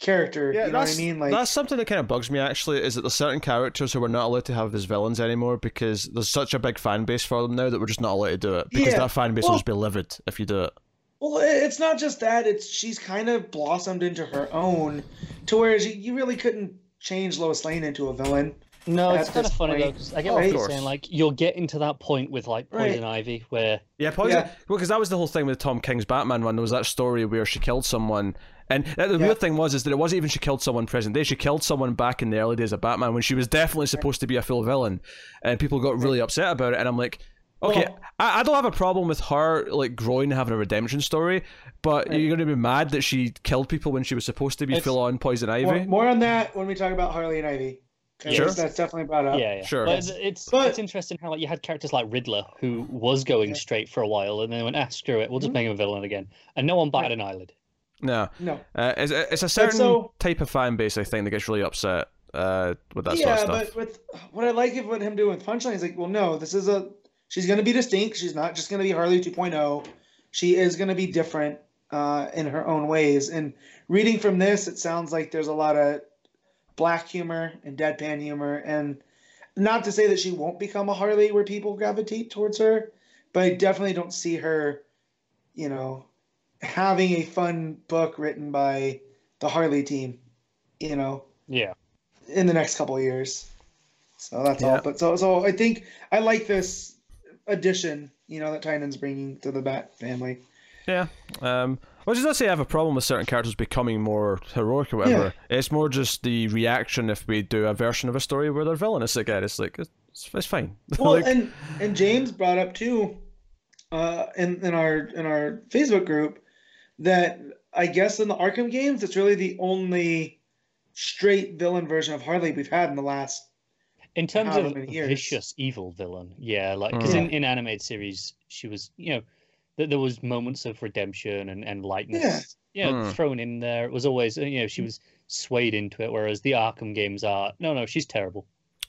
character. Yeah, you know what I that's, mean? Like that's something that kind of bugs me actually. Is that there's certain characters who we're not allowed to have as villains anymore because there's such a big fan base for them now that we're just not allowed to do it because Yeah, that fan base will just be livid if you do it. Well, it's not just that. It's she's kind of blossomed into her own, to where you, you really couldn't change Lois Lane into a villain. No, it's kind of this funny though, I get Oh, what of you're saying. Like you're getting to that point with like Right. Poison Ivy, where Yeah, poison. Yeah. Well, because that was the whole thing with Tom King's Batman one. There was that story where she killed someone, and the Yeah. weird thing was is that it wasn't even she killed someone present day. She killed someone back in the early days of Batman when she was definitely supposed to be a full villain, and people got really upset about it. And I'm like, okay, Well- I, I don't have a problem with her like growing and having a redemption story, but Right. you're going to be mad that she killed people when she was supposed to be It's- full on poison ivy. more on that when we talk about Harley and Ivy. 'Cause Sure. That's definitely brought up. yeah, yeah, Sure. But it's it's, But- it's interesting how like you had characters like Riddler who was going Yeah. straight for a while, and then went, ah, screw it, we'll just Mhm. make him a villain again, and no one batted an eyelid. No, No. uh, it's, it's a certain so- type of fan base I think that gets really upset uh, with that stuff. yeah, sort of stuff. but with what I like of what him doing with Punchline is like, well, no, this is a she's going to be distinct. She's not just going to be Harley 2.0. She is going to be different uh, in her own ways. And reading from this, it sounds like there's a lot of black humor and deadpan humor, and not to say that she won't become a Harley where people gravitate towards her, but I definitely don't see her, you know, having a fun book written by the Harley team, you know Yeah, in the next couple of years. So that's Yeah. all. But so so I think I like this addition, you know, that Tynion's bringing to the Bat family. Yeah. Um, well, just not say I have a problem with certain characters becoming more heroic or whatever. Yeah. It's more just the reaction if we do a version of a story where they're villainous again. It's like it's, it's fine. Well, Like, and and James brought up too, uh, in in our in our Facebook group, that I guess in the Arkham games, it's really the only straight villain version of Harley we've had in the last. in terms of years. vicious evil villain, yeah, like because Mm. in, in animated series she was, you know, th- there was moments of redemption and and lightness, you know, Mm. thrown in there. It was always, you know, she was swayed into it, whereas the Arkham games are, no, no, she's terrible.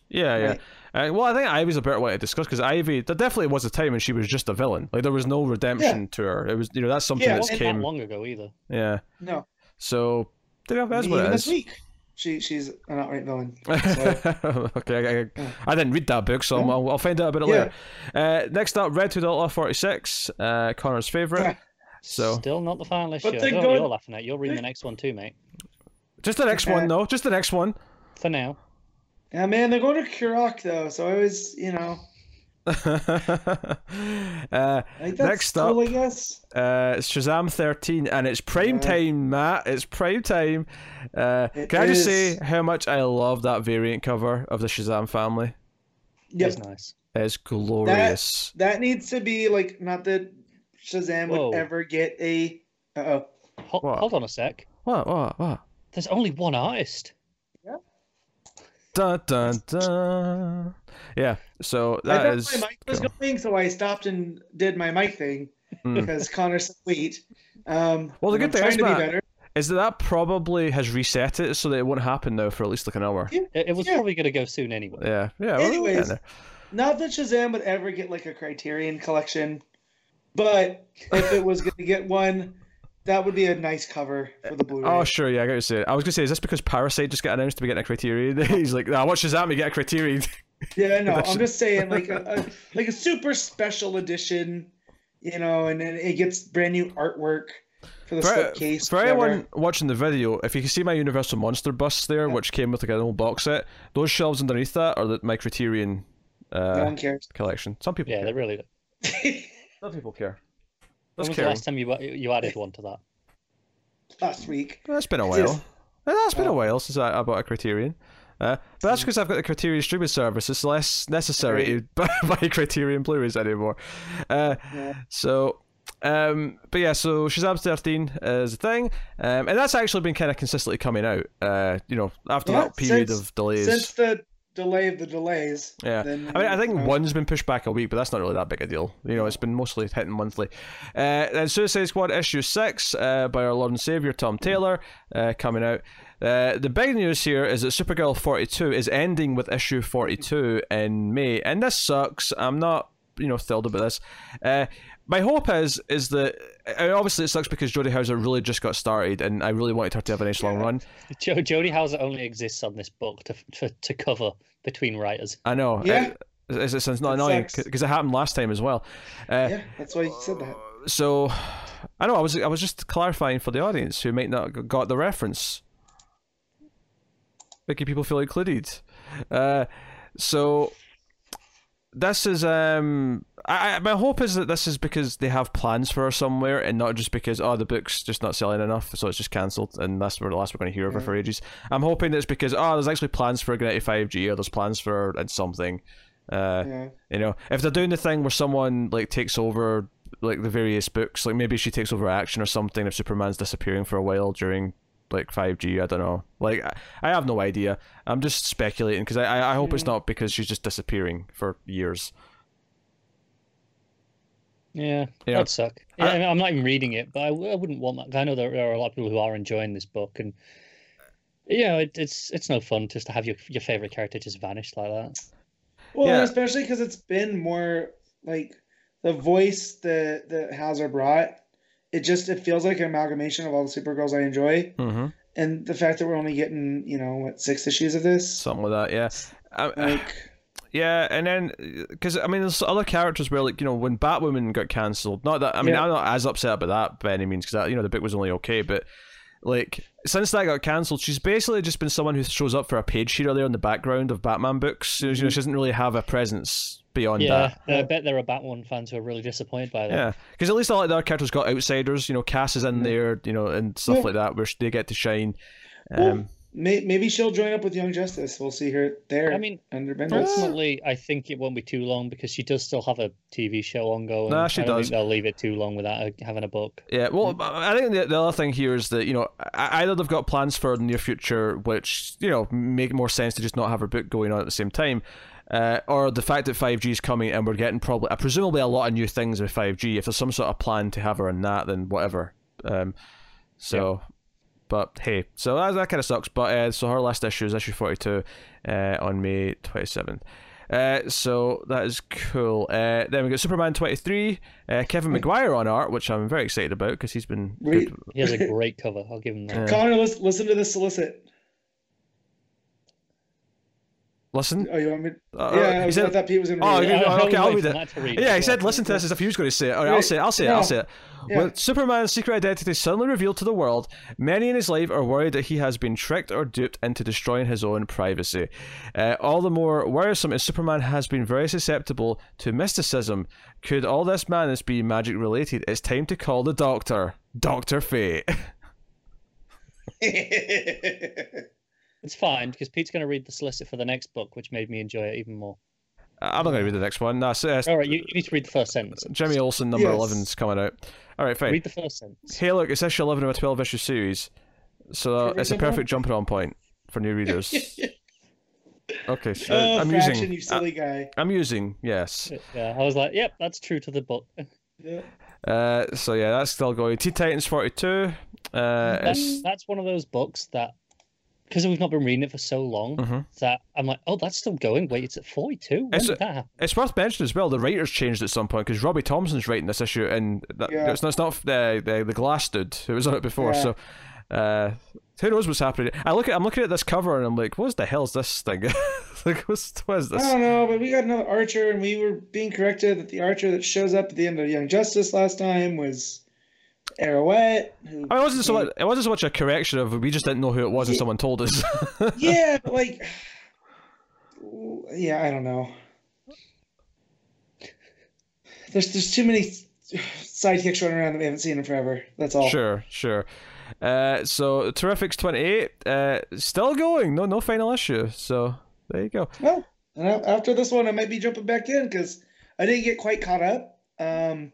Yeah, yeah. Right. Uh, well, I think Ivy's a better way to discuss because Ivy, there definitely was a time when she was just a villain. Like there was no redemption to her. It was, you know, that's something Yeah, that's Wasn't came. that long ago either. Yeah. No, So yeah, that's what even it this week, she she's an outright villain. So, okay, I, I, I didn't read that book, so Yeah. I'll, I'll find out about it Yeah. later. Uh, next up, Red Hood Outlaw 46, uh, Connor's favourite. So- still not the final issue. But I they're don't know what going- you're laughing at. You're reading the next one too, mate. Just the next one, though. Just the next one. For now. Yeah, man, they're going to Qurac though, so I was, you know, uh, Next cool, up. I guess. uh, it's Shazam 13, and it's prime Yeah. time, Matt. It's prime time. Uh, It can I just say how much I love that variant cover of the Shazam family? Yep. It's nice. It's glorious. That needs to be like not that Shazam Whoa. would ever get a. Uh oh. Ho- hold on a sec. What? What? What? There's only one artist. Dun dun dun. Yeah. So I that thought is. my mic was cool. going, so I stopped and did my mic thing Mm. because Connor's said wait. Um, Well, the good I'm thing trying is, to Matt, be better. is that that probably has reset it so that it won't happen now for at least like an hour. Yeah. It, it was Yeah. probably going to go soon anyway. Yeah. Yeah. well, Anyways. Not that Shazam would ever get like a Criterion collection, but if it was going to get one, that would be a nice cover for the Blu-ray. Oh sure, yeah, I got to say. I was gonna say, is this because Parasite just got announced to be getting a Criterion? He's like, nah, what Shazam? We get a Criterion. Yeah, no, That's- I'm just saying like a, a like a super special edition, you know, and then it gets brand new artwork for the For, slipcase. for whatever. anyone watching the video, if you can see my Universal Monster bus there, Yeah. which came with like an old box set, those shelves underneath that are the, my Criterion no uh, one cares. collection. Some people Yeah, they care. really. Some people care. When That's was the last time you you added one to that? Last week. That's been a while. Yes. That's been a Uh, while since I, I bought a Criterion. Uh, but that's because I've got the Criterion streaming service. It's less necessary to buy, buy Criterion Blu-rays anymore. Uh, Yeah. so, um, but yeah, so Shazam 13 is a thing, um, and that's actually been kind of consistently coming out. Uh, you know, after Yeah, that period since- of delays. Since the delay of the delays. Yeah. then, I mean, I think know, one's been pushed back a week, but that's not really that big a deal. You know, it's been mostly hitting monthly. Uh, and Suicide Squad issue six uh, by our Lord and Savior Tom Taylor uh, coming out. Uh, the big news here is that Supergirl 42 is ending with issue 42 in May, and this sucks. I'm not, you know, thrilled about this. Uh, my hope is is that uh, obviously it sucks because Jody Houser really just got started, and I really wanted her to have a nice long run. Jo- Jody Houser only exists on this book to to, to cover between writers. I know. Yeah. It, it's, it's, it's not It annoying because it happened last time as well. Uh, Yeah, that's why you said that. so I know I was I was just clarifying for the audience who might not have got the reference, making people feel included. Uh, so this is um I, I my hope is that this is because they have plans for her somewhere and not just because oh the book's just not selling enough so it's just cancelled and that's where the last we're going to hear of her for ages. I'm hoping that it's because oh there's actually plans for Granite 5g or there's plans for her and something. Uh Yeah. you know if they're doing the thing where someone like takes over like the various books like maybe she takes over action or something if superman's disappearing for a while during like 5g i don't know. Like i, I have no idea. I'm just speculating because I, I i hope it's not because she's just disappearing for years Yeah, Yeah. that'd suck. Yeah, I- I mean, I'm not even reading it, but I wouldn't want that. I know there, there are a lot of people who are enjoying this book, and you know, it, it's it's no fun just to have your your favorite character just vanish like that. Well, Yeah. especially because it's been more like the voice that that Houser brought. It just it feels like an amalgamation of all the Supergirls I enjoy, mm-hmm. and the fact that we're only getting you know what six issues of this, something like that yeah I, like Yeah, and then uh, because I mean, there's other characters where like you know when Batwoman got cancelled. Not that I mean Yeah. I'm not as upset about that by any means because you know the book was only okay, but like since that got cancelled, she's basically just been someone who shows up for a page here or there in the background of Batman books. You know, she mm-hmm. doesn't really have a presence beyond yeah, that. Yeah, I bet there are Batwoman fans who are really disappointed by that. Yeah, because at least all the other characters got outsiders. You know, Cass is in mm-hmm. there, you know, and stuff Yeah. like that where they get to shine. Well, Um, may, maybe she'll join up with Young Justice. We'll see her there. I mean, under Bendis. ultimately, I think it won't be too long because she does still have a TV show ongoing. Nah, she I don't does. think they'll leave it too long without having a book. Yeah, well, I think the, the other thing here is that you know either they've got plans for the near future, which you know make more sense to just not have her book going on at the same time, uh, or the fact that five G is coming and we're getting probably uh, presumably a lot of new things with five G. If there's some sort of plan to have her in that, then whatever. Um, so, but hey, so that, that kind of sucks. But uh, so her last issue is issue forty two, uh, on May twenty seventh. Uh, so that is cool. Uh, then we got Superman 23, uh, Kevin Maguire on art, which I'm very excited about because he's been Wait. good. He has a great cover. I'll give him that. Connor, listen, listen to this solicit. Listen, Oh, you want me? Uh, yeah, he I, said- that Pete was going to Oh, read okay, it. I okay, I'll read it. Read yeah, it he said, listen to this as if he was going to say it. All right, I'll say it, I'll say it, I'll say it. Yeah. With Superman's secret identity suddenly revealed to the world, many in his life are worried that he has been tricked or duped into destroying his own privacy. Uh, all the more worrisome is Superman has been very susceptible to mysticism. Could all this madness be magic related? It's time to call the Doctor, Doctor Fate. It's fine because Pete's going to read the solicit for the next book, which made me enjoy it even more. I'm not going to read the next one. No, so, uh, All right, you, you need to read the first sentence. Jimmy Olsen number Yes. 11 is coming out. All right, fine. Read the first sentence. Hey, look, it's issue 11 of a 12 issue series. So Perfect it's a perfect jumping on point for new readers. okay, so oh, I'm fraction, using. you silly guy. I'm using, yes. Yeah, I was like, yep, that's true to the book. Yeah. Uh, so yeah, that's still going. Teen Titans 42. Uh, That's, it's, that's one of those books that, because we've not been reading it for so long, Mhm. that I'm like, oh, that's still going. Wait, it's at 42? When It's did that happen? it's worth mentioning as well. The writers changed at some point because Robbie Thompson's writing this issue, and that, Yeah. it's, not, it's not the, the the Glass dude who was on it before. Yeah. So, uh, who knows what's happening? I look at I'm looking at this cover and I'm like, what the hell's this thing? like, what's what is I don't know, but we got another Archer, and we were being corrected that the Archer that shows up at the end of Young Justice last time was Arrowette. Who, I mean, it wasn't so much. It wasn't so much a correction of we just didn't know who it was, and someone told us. yeah, but like, yeah, I don't know. There's there's too many sidekicks running around that we haven't seen in forever. That's all. Sure, sure. Uh, so Terrifics twenty eight, uh, still going. No, no final issue. So there you go. Well, and after this one, I might be jumping back in because I didn't get quite caught up. Um,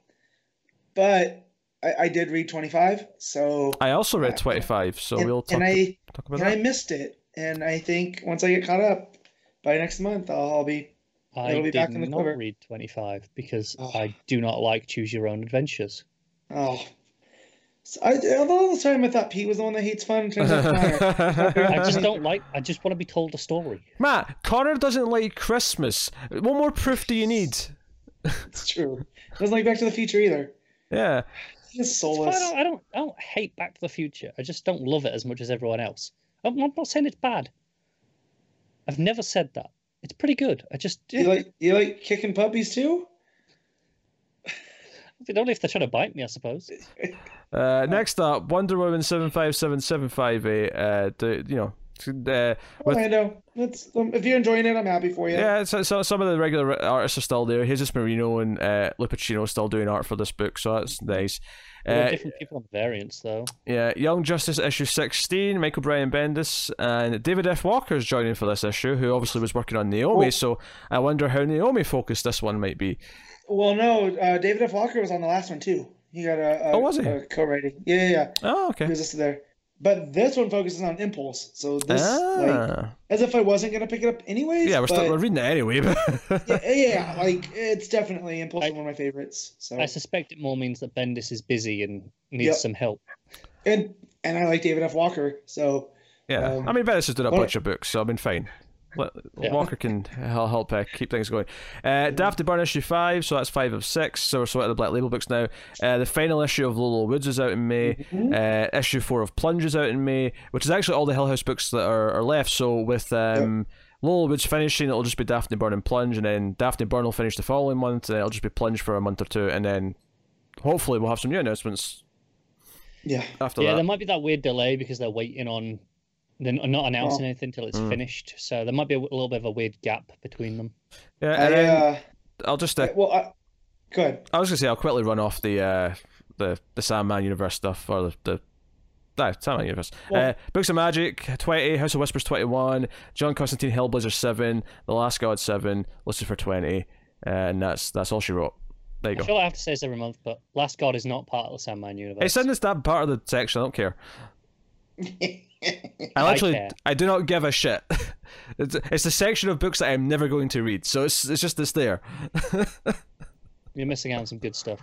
but I, I did read 25, so I also read Uh, twenty five. So and, we'll talk, and I talk about and I missed it, and I think once I get caught up by next month, I'll, I'll be I It'll be did back in the not cover. read 25 because Oh. I do not like Choose Your Own Adventures. oh. So I, all the time I thought Pete was the one that hates fun. Turns out I just don't like, I just want to be told a story. Matt, Connor doesn't like Christmas. What more proof do you need? It's true. Doesn't like Back to the Future either. Yeah. He's It's fine, soulless. I don't, I don't, I don't hate Back to the Future. I just don't love it as much as everyone else. I'm, I'm not saying it's bad. I've never said that. It's pretty good. I just, You like you like kicking puppies too? Only if they're trying to bite me, I suppose. Uh, next up, Wonder Woman seven five seven seven five eight. Uh, do, you know, uh, with Orlando, it's, um, if you're enjoying it, I'm happy for you. Yeah, so, so some of the regular artists are still there. Jesus Merino and uh, Lupacchino still doing art for this book, so that's nice. Uh, different people on variants, though. yeah, Young Justice issue 16, Michael Bryan Bendis, and David F. Walker is joining for this issue, who obviously was working on Naomi, Oh. so I wonder how Naomi focused this one might be. Well, no, uh, David F. Walker was on the last one too. He got a, a, Oh, was he? a co-writing. Yeah, yeah, yeah. Oh, okay. He okay. was listed there. But this one focuses on impulse. So this, like, Ah. as if I wasn't gonna pick it up anyways. yeah, we're, but, still, we're reading it anyway. But yeah, yeah, like it's definitely impulse I- one of my favorites. So I suspect it more means that Bendis is busy and needs Yep. some help. and and I like David F. Walker. So yeah, Um, I mean, Bendis has done a bunch of books, so I mean, fine. Let, Yeah. Walker can hel- help uh, keep things going. Uh, Daphne Byrne issue five, so that's five of six. So we're sorting the Black Label books now. Uh, the final issue of Low Low Woods is out in May. Mhm. Uh, issue four of Plunge is out in May, which is actually all the Hill House books that are, are left. So with um, Low Low Woods finishing, it'll just be Daphne Byrne and Plunge, and then Daphne Byrne will finish the following month, and it'll just be Plunge for a month or two, and then hopefully we'll have some new announcements yeah, after yeah, that. there might be that weird delay because they're waiting on. They're not announcing Oh. anything until it's Mm. finished, so there might be a, little bit of a weird gap between them. Yeah, I, and then uh, I'll just uh, I- well, I, good. I was gonna say I'll quickly run off the uh, the the Sandman universe stuff or the the no, Sandman universe. Well- uh, Books of Magic twenty, House of Whispers twenty one, John Constantine Hellblazer seven, The Last God seven, Lucifer twenty, uh, and that's that's all she wrote. There you I go. feel like I have to say this every month, but Last God is not part of the Sandman universe. It's in this that part of the section. I don't care. I I literally care. I, do not give a shit. it's, it's the section of books that I'm never going to read. So it's it's just this there. You're missing out on some good stuff.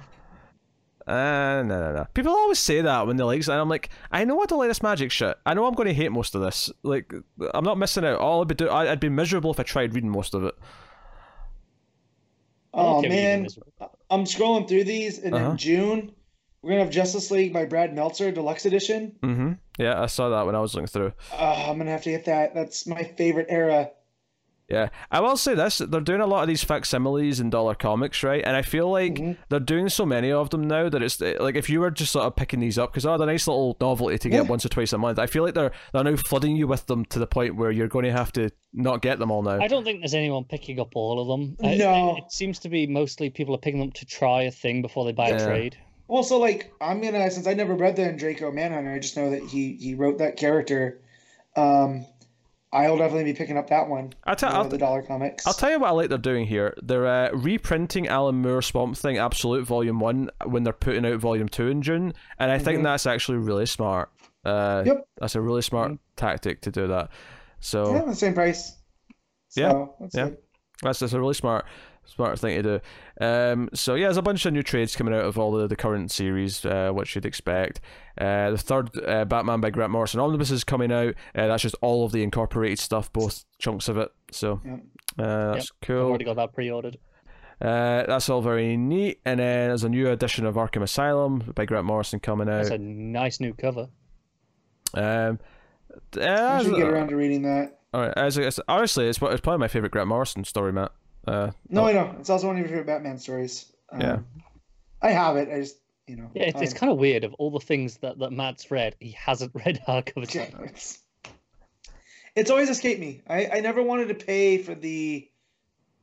Uh, no, no, no. People always say that when they like, and I'm like, I know I don't like this magic shit. I know I'm going to hate most of this. Like, I'm not missing out. All I'd be do, I- I'd be miserable if I tried reading most of it. Oh okay with you being man. I'm scrolling through these, and Uh-huh. in June we're gonna have Justice League by Brad Meltzer Deluxe Edition. Mm-hmm. Yeah, I saw that when I was looking through. Oh, I'm gonna have to get that. That's my favorite era. Yeah, I will say this: they're doing a lot of these facsimiles in Dollar Comics, right? And I feel like Mhm. they're doing so many of them now that it's like if you were just sort of picking these up because oh, they're a nice little novelty to get Yeah. once or twice a month. I feel like they're they're now flooding you with them to the point where you're going to have to not get them all now. I don't think there's anyone picking up all of them. I- No. It, it seems to be mostly people are picking them up to try a thing before they buy Yeah. a trade. Also, like I'm gonna since I never read the Draco Manhunter, I just know that he he wrote that character. Um, I'll definitely be picking up that one. I tell, uh, I'll, the Dollar Comics. I'll tell you what I like they're doing here. They're uh, reprinting Alan Moore Swamp Thing Absolute Volume 1 when they're putting out Volume 2 in June, and I think Mhm. that's actually really smart. Uh, Yep. That's a really smart Mm. tactic to do that. So Yeah, the same price. Yeah, that's yeah. good. that's, that's a really smart smart thing to do. Um, so yeah, there's a bunch of new trades coming out of all the, the current series, uh, which you'd expect. Uh, the third uh, Batman by Grant Morrison omnibus is coming out. Uh, that's just all of the incorporated stuff, both chunks of it. So Yep. uh, that's I've already got that pre-ordered. Uh, that's all very neat. And then there's a new edition of Arkham Asylum by Grant Morrison coming out. That's a nice new cover. Um, I should get around to reading that. all right, as, as, honestly, it's, it's probably my favorite Grant Morrison story, Matt. Uh, No, I know. It's also one of your favorite Batman stories. Um, Yeah. I have it. I just, you know. Yeah, it's, it's kind of weird. Of all the things that, that Matt's read, he hasn't read hardcover. Yeah, it's, it's always escaped me. I, I never wanted to pay for the.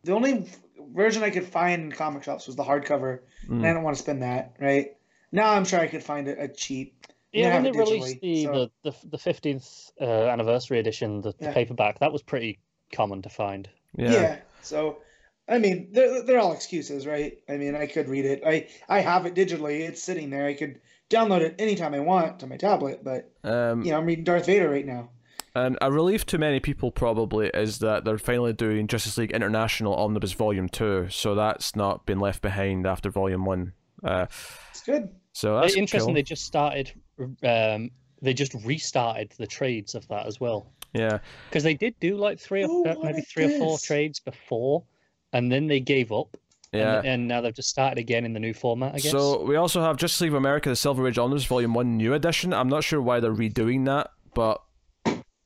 The only version I could find in comic shops was the hardcover, and I mm, don't want to spend that. Right now, I'm sure I could find it a cheap. Yeah, have when it they released the, so- the, the the fifteenth uh, anniversary edition, the, the Yeah. paperback, that was pretty common to find. yeah. Yeah. So, I mean, they're they're all excuses, right? I mean, I could read it. I I have it digitally. It's sitting there. I could download it anytime I want to my tablet. But Um, you know, I'm reading Darth Vader right now. And a relief to many people probably is that they're finally doing Justice League International Omnibus Volume 2, so that's not been left behind after Volume 1. Uh, It's good. so that's Interesting. cool. They just started. Um, they just restarted the trades of that as well Yeah. because they did do like three or Oh, maybe is three or four trades before, and then they gave up. Yeah. And, and now they've just started again in the new format. I guess. So we also have Justice League of America, the Silver Age Omnibus Volume 1 New Edition. I'm not sure why they're redoing that, but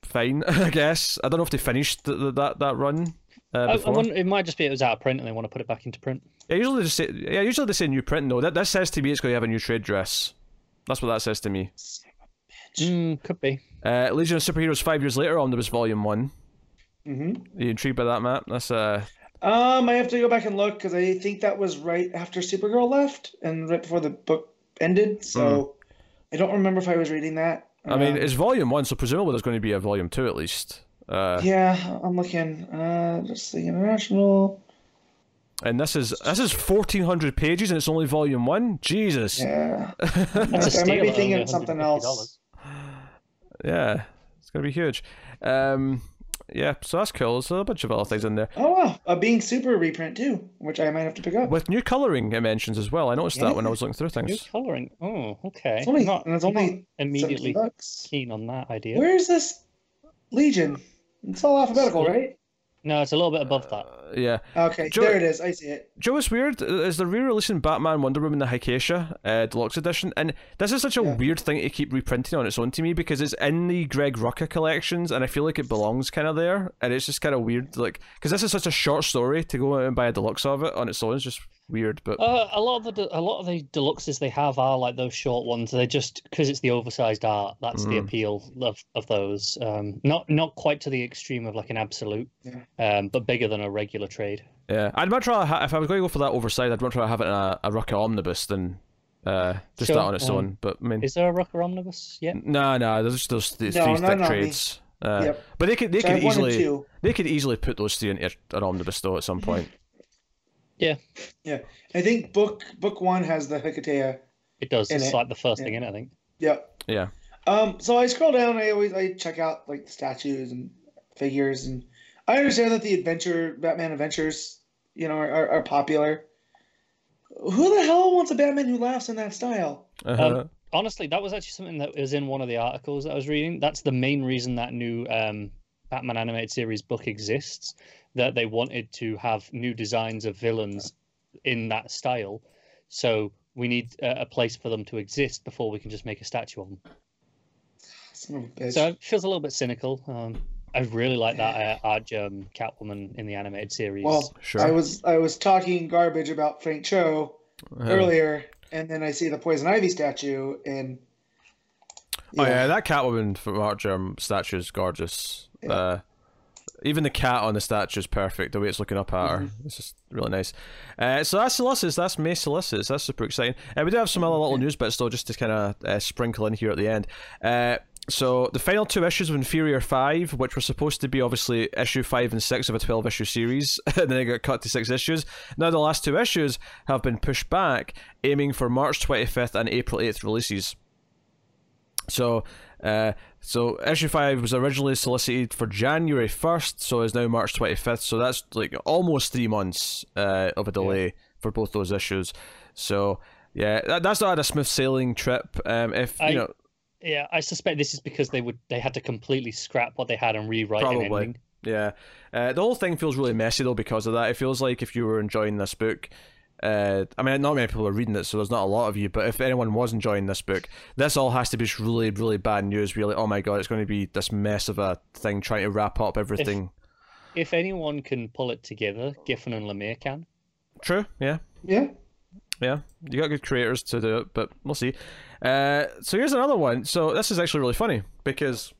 fine, I guess. I don't know if they finished th- th- that, that run. Uh, I, I wonder, it might just be it was out of print and they want to put it back into print. Yeah, usually they just say yeah, usually they say new print though. That that says to me it's going to have a new trade dress. That's what that says to me. Mm, could be. Uh, Legion of Superheroes five years later omnibus volume one. hmm Are you intrigued by that, Matt? That's uh Um, I have to go back and look because I think that was right after Supergirl left and right before the book ended. So I don't remember if I was reading that. I mean it's volume one, so presumably there's going to be a volume two at least. Uh, yeah, I'm looking. Uh, just the international. and this is this is fourteen hundred pages and it's only volume one. Jesus. Yeah, That's a I might be thinking only something else. Yeah, it's gonna be huge. Um, yeah, so that's cool. There's a bunch of other things in there Oh wow, a uh, Being Super reprint too, which I might have to pick up. with new coloring it mentions as well. I noticed that when I was looking through things. New things. colouring. Oh, okay. It's only- not, and it's not only immediately 70 keen on that idea. Where's this Legion? It's all alphabetical, right? No, it's a little bit above that. Uh, yeah, Okay, Joe- there it is. I see it. Joe, it's weird. Is they're re-releasing Batman Wonder Woman the Hiketeia uh, Deluxe Edition, and this is such a Yeah. weird thing to keep reprinting on its own to me because it's in the Greg Rucka collections, and I feel like it belongs kind of there, and it's just kind of weird, like because this is such a short story to go out and buy a deluxe of it on its own is just weird. But Uh, a lot of the de- a lot of the deluxes they have are like those short ones. They're just because it's the oversized art. That's the Mhm. appeal of, of those. Um, not not quite to the extreme of like an absolute, Yeah. um, but bigger than a regular trade. yeah, I'd much rather ha- if I was going to go for that oversized, I'd much rather have it in a, a Rucka omnibus than uh, just Sure, that on its um, own. But I mean, Is there a Rucka omnibus yet? No, no. there's just those th- No, three no, thick no, trades. Uh, Yep. But they could they So could have one and easily they could easily put those three into an omnibus though at some point. Yeah, Yeah. I think book book one has the Hecate. it does. In It's it, like the first yeah. thing in it, I think. Yeah. Yeah. Um. So I scroll down. I always I check out like the statues and figures, and I understand that the adventure Batman adventures, you know, are, are, are popular. Who the hell wants a Batman who laughs in that style? Uh-huh. Honestly, that was actually something that was in one of the articles that I was reading. That's the main reason that new um, Batman animated series book exists. That they wanted to have new designs of villains in that style. So we need a, a place for them to exist before we can just make a statue of them. Son of a bitch. So it feels a little bit cynical. Um, I really like that uh, Artgerm Catwoman in the animated series. well, Sure. I was I was talking garbage about Frank Cho Uh-huh. earlier, and then I see the Poison Ivy statue, and Oh yeah, that Catwoman from Artgerm statue is gorgeous. Yeah. Uh, even the cat on the statue is perfect. The way it's looking up at her, Mm-hmm. it's just really nice. Uh, so that's Solicits. That's May Solicits. That's super exciting. Uh, we do have some other little news bits though, just to kind of uh, sprinkle in here at the end. Uh, so the final two issues of Inferior Five, which were supposed to be obviously issue five and six of a twelve issue series, and then they got cut to six issues. Now the last two issues have been pushed back, aiming for March twenty fifth and April eighth releases. So, uh, so issue five was originally solicited for January first, so is now March twenty fifth. So that's like almost three months uh, of a delay for both those issues. So yeah, that, that's not a smooth sailing trip. Um, if I- you know, yeah, I suspect this is because they would they had to completely scrap what they had and rewrite an Probably. ending. yeah, uh, the whole thing feels really messy though because of that. It feels like if you were enjoying this book. Uh, I mean, not many people are reading it, so there's not a lot of you. But if anyone was enjoying this book, this all has to be really, really bad news. Really, oh my god, it's going to be this mess of a thing trying to wrap up everything. If anyone can pull it together, Giffen and Lemire can. True. Yeah. yeah. Yeah. You got good creators to do it, but we'll see. Uh, so here's another one. So this is actually really funny because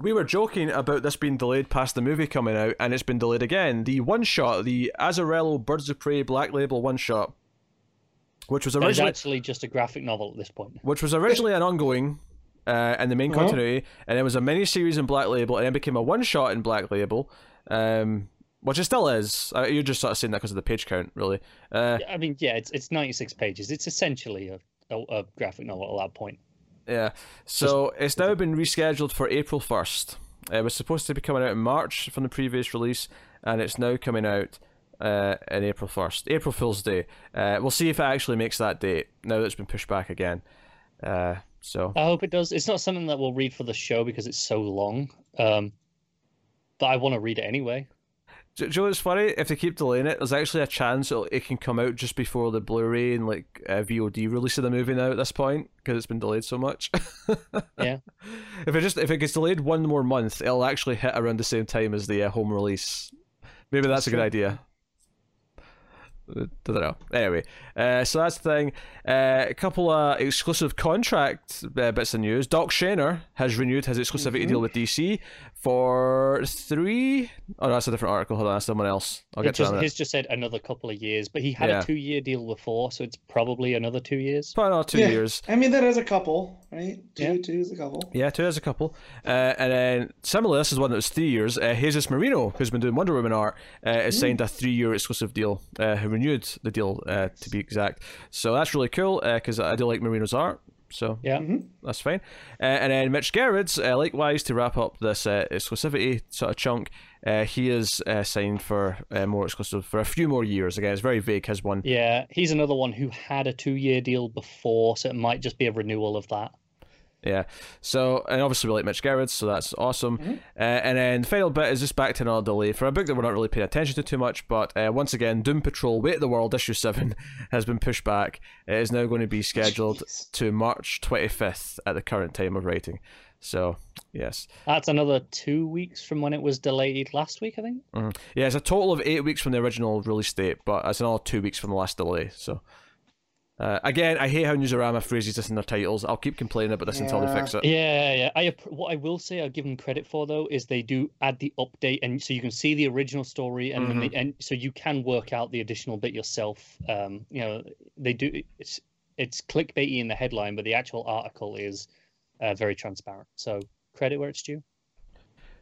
we were joking about this being delayed past the movie coming out, and it's been delayed again. The one shot, the Azzarello Birds of Prey Black Label one shot, which was originally actually just a graphic novel at this point. which was originally an ongoing uh, in the main Uh-huh. continuity, and it was a mini series in Black Label, and then became a one shot in Black Label, um, which it still is. Uh, you're just sort of saying that because of the page count, really. Uh, I mean, yeah, it's it's ninety six pages. It's essentially a, a, a graphic novel at that point. Yeah. So it's now been rescheduled for April 1st. It was supposed to be coming out in March from the previous release, and it's now coming out uh, in April 1st. April Fool's Day. Uh, we'll see if it actually makes that date now that it's been pushed back again. Uh, so, I hope it does. It's not something that we'll read for the show because it's so long. Um, but I want to read it anyway. Do, do you know what's funny? If they keep delaying it, there's actually a chance it'll, can come out just before the Blu ray and like uh, VOD release of the movie now at this point because it's been delayed so much. Yeah. If it just if it gets delayed one more month, it'll actually hit around the same time as the uh, home release. Maybe that's, That's a good true. idea. I don't know. Anyway, uh, so that's the thing. Uh, a couple of exclusive contract uh, bits of news. Doc Shaner has renewed his exclusivity Mm-hmm. deal with DC for three. Oh, no, that's a different article. Hold on, that's someone else. I'll It get to that. just, in a his just said another couple of years, but he had Yeah. a two-year deal before, so it's probably another two years. Probably not two Yeah. years. I mean, that is a couple, right? Two, Yeah. two is a couple. Yeah, two as a couple. Uh, and then similarly, this is one that was three years. Uh, Jesus Merino, who's been doing Wonder Woman art, uh, has signed a three-year exclusive deal. Uh, who renewed the deal uh, to be exact. So that's really cool because I do like Merino's art. So Yeah. that's fine. Uh, and then Mitch Gerads, uh, likewise, to wrap up this uh, exclusivity sort of chunk, uh, he is uh, signed for uh, more exclusive for a few more years. Again, it's very vague. His one. Yeah, he's another one who had a two-year deal before, so it might just be a renewal of that. Yeah. So, and obviously we like Mitch Gerads, so that's awesome. Mm-hmm. Uh, and then the final bit is just back to another delay for a book that we're not really paying attention to too much. But uh, once again, Doom Patrol: Wait the World issue seven has been pushed back. It is now going to be scheduled Jeez. to March twenty fifth at the current time of writing. So, yes. That's another two weeks from when it was delayed last week, I think. Mhm. Yeah, it's a total of eight weeks from the original release date, but it's another two weeks from the last delay. So, uh, again, I hate how Newsarama phrases this in their titles. I'll keep complaining about this until they fix it. Yeah, yeah. I what I will say, I'll give them credit for though, is they do add the update, and so you can see the original story, and then they, and so you can work out the additional bit yourself. Um, you know, they do. It's it's clickbaity in the headline, but the actual article is uh, very transparent. So credit where it's due.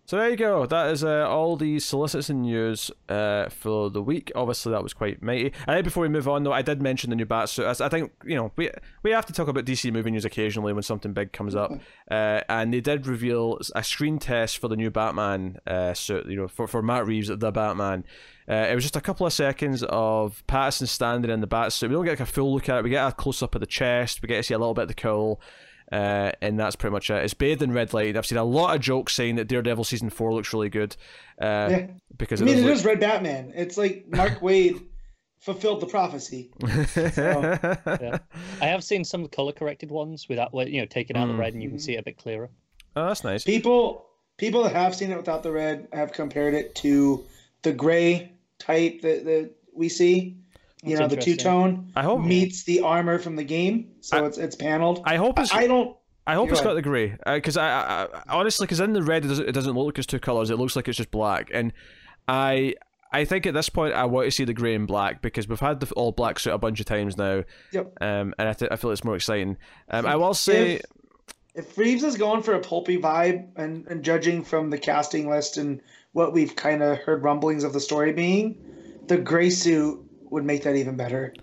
So there you go. That is uh, all the solicits and news uh, for the week. Obviously, that was quite mighty. And before we move on, though, I did mention the new Batsuit. I I think you know we we have to talk about DC movie news occasionally when something big comes up. Uh, and they did reveal a screen test for the new Batman uh, suit. You know, for for Matt Reeves, the Batman. Uh, it was just a couple of seconds of Pattinson standing in the Batsuit. We don't get like a full look at it. We get a close up of the chest. We get to see a little bit of the cowl. Uh, and that's pretty much it. It's bathed in red light. I've seen a lot of jokes saying that Daredevil season four looks really good. Uh, Yeah. because I mean, it it does is Red Batman. It's like Mark Waid fulfilled the prophecy. look... Yeah. I have seen some color corrected ones without, where, you know, taking out the Mm. red, and you can see it a bit clearer. Oh, that's nice. People, people that have seen it without the red have compared it to the gray type that, that we see. You That's know, the two tone I hope. meets the armor from the game, so I- it's it's paneled. I hope it's. I don't. I hope Go it's got the grey, because I, I, I honestly, because in the red it doesn't, it doesn't look like it's two colors. It looks like it's just black, and I, I think at this point I want to see the grey and black because we've had the all black suit a bunch of times now, Yep. um, and I, th- I feel it's more exciting. Um, I will say, If, if Reeves is going for a pulpy vibe, and, and judging from the casting list and what we've kind of heard rumblings of the story being, the gray suit would make that even better,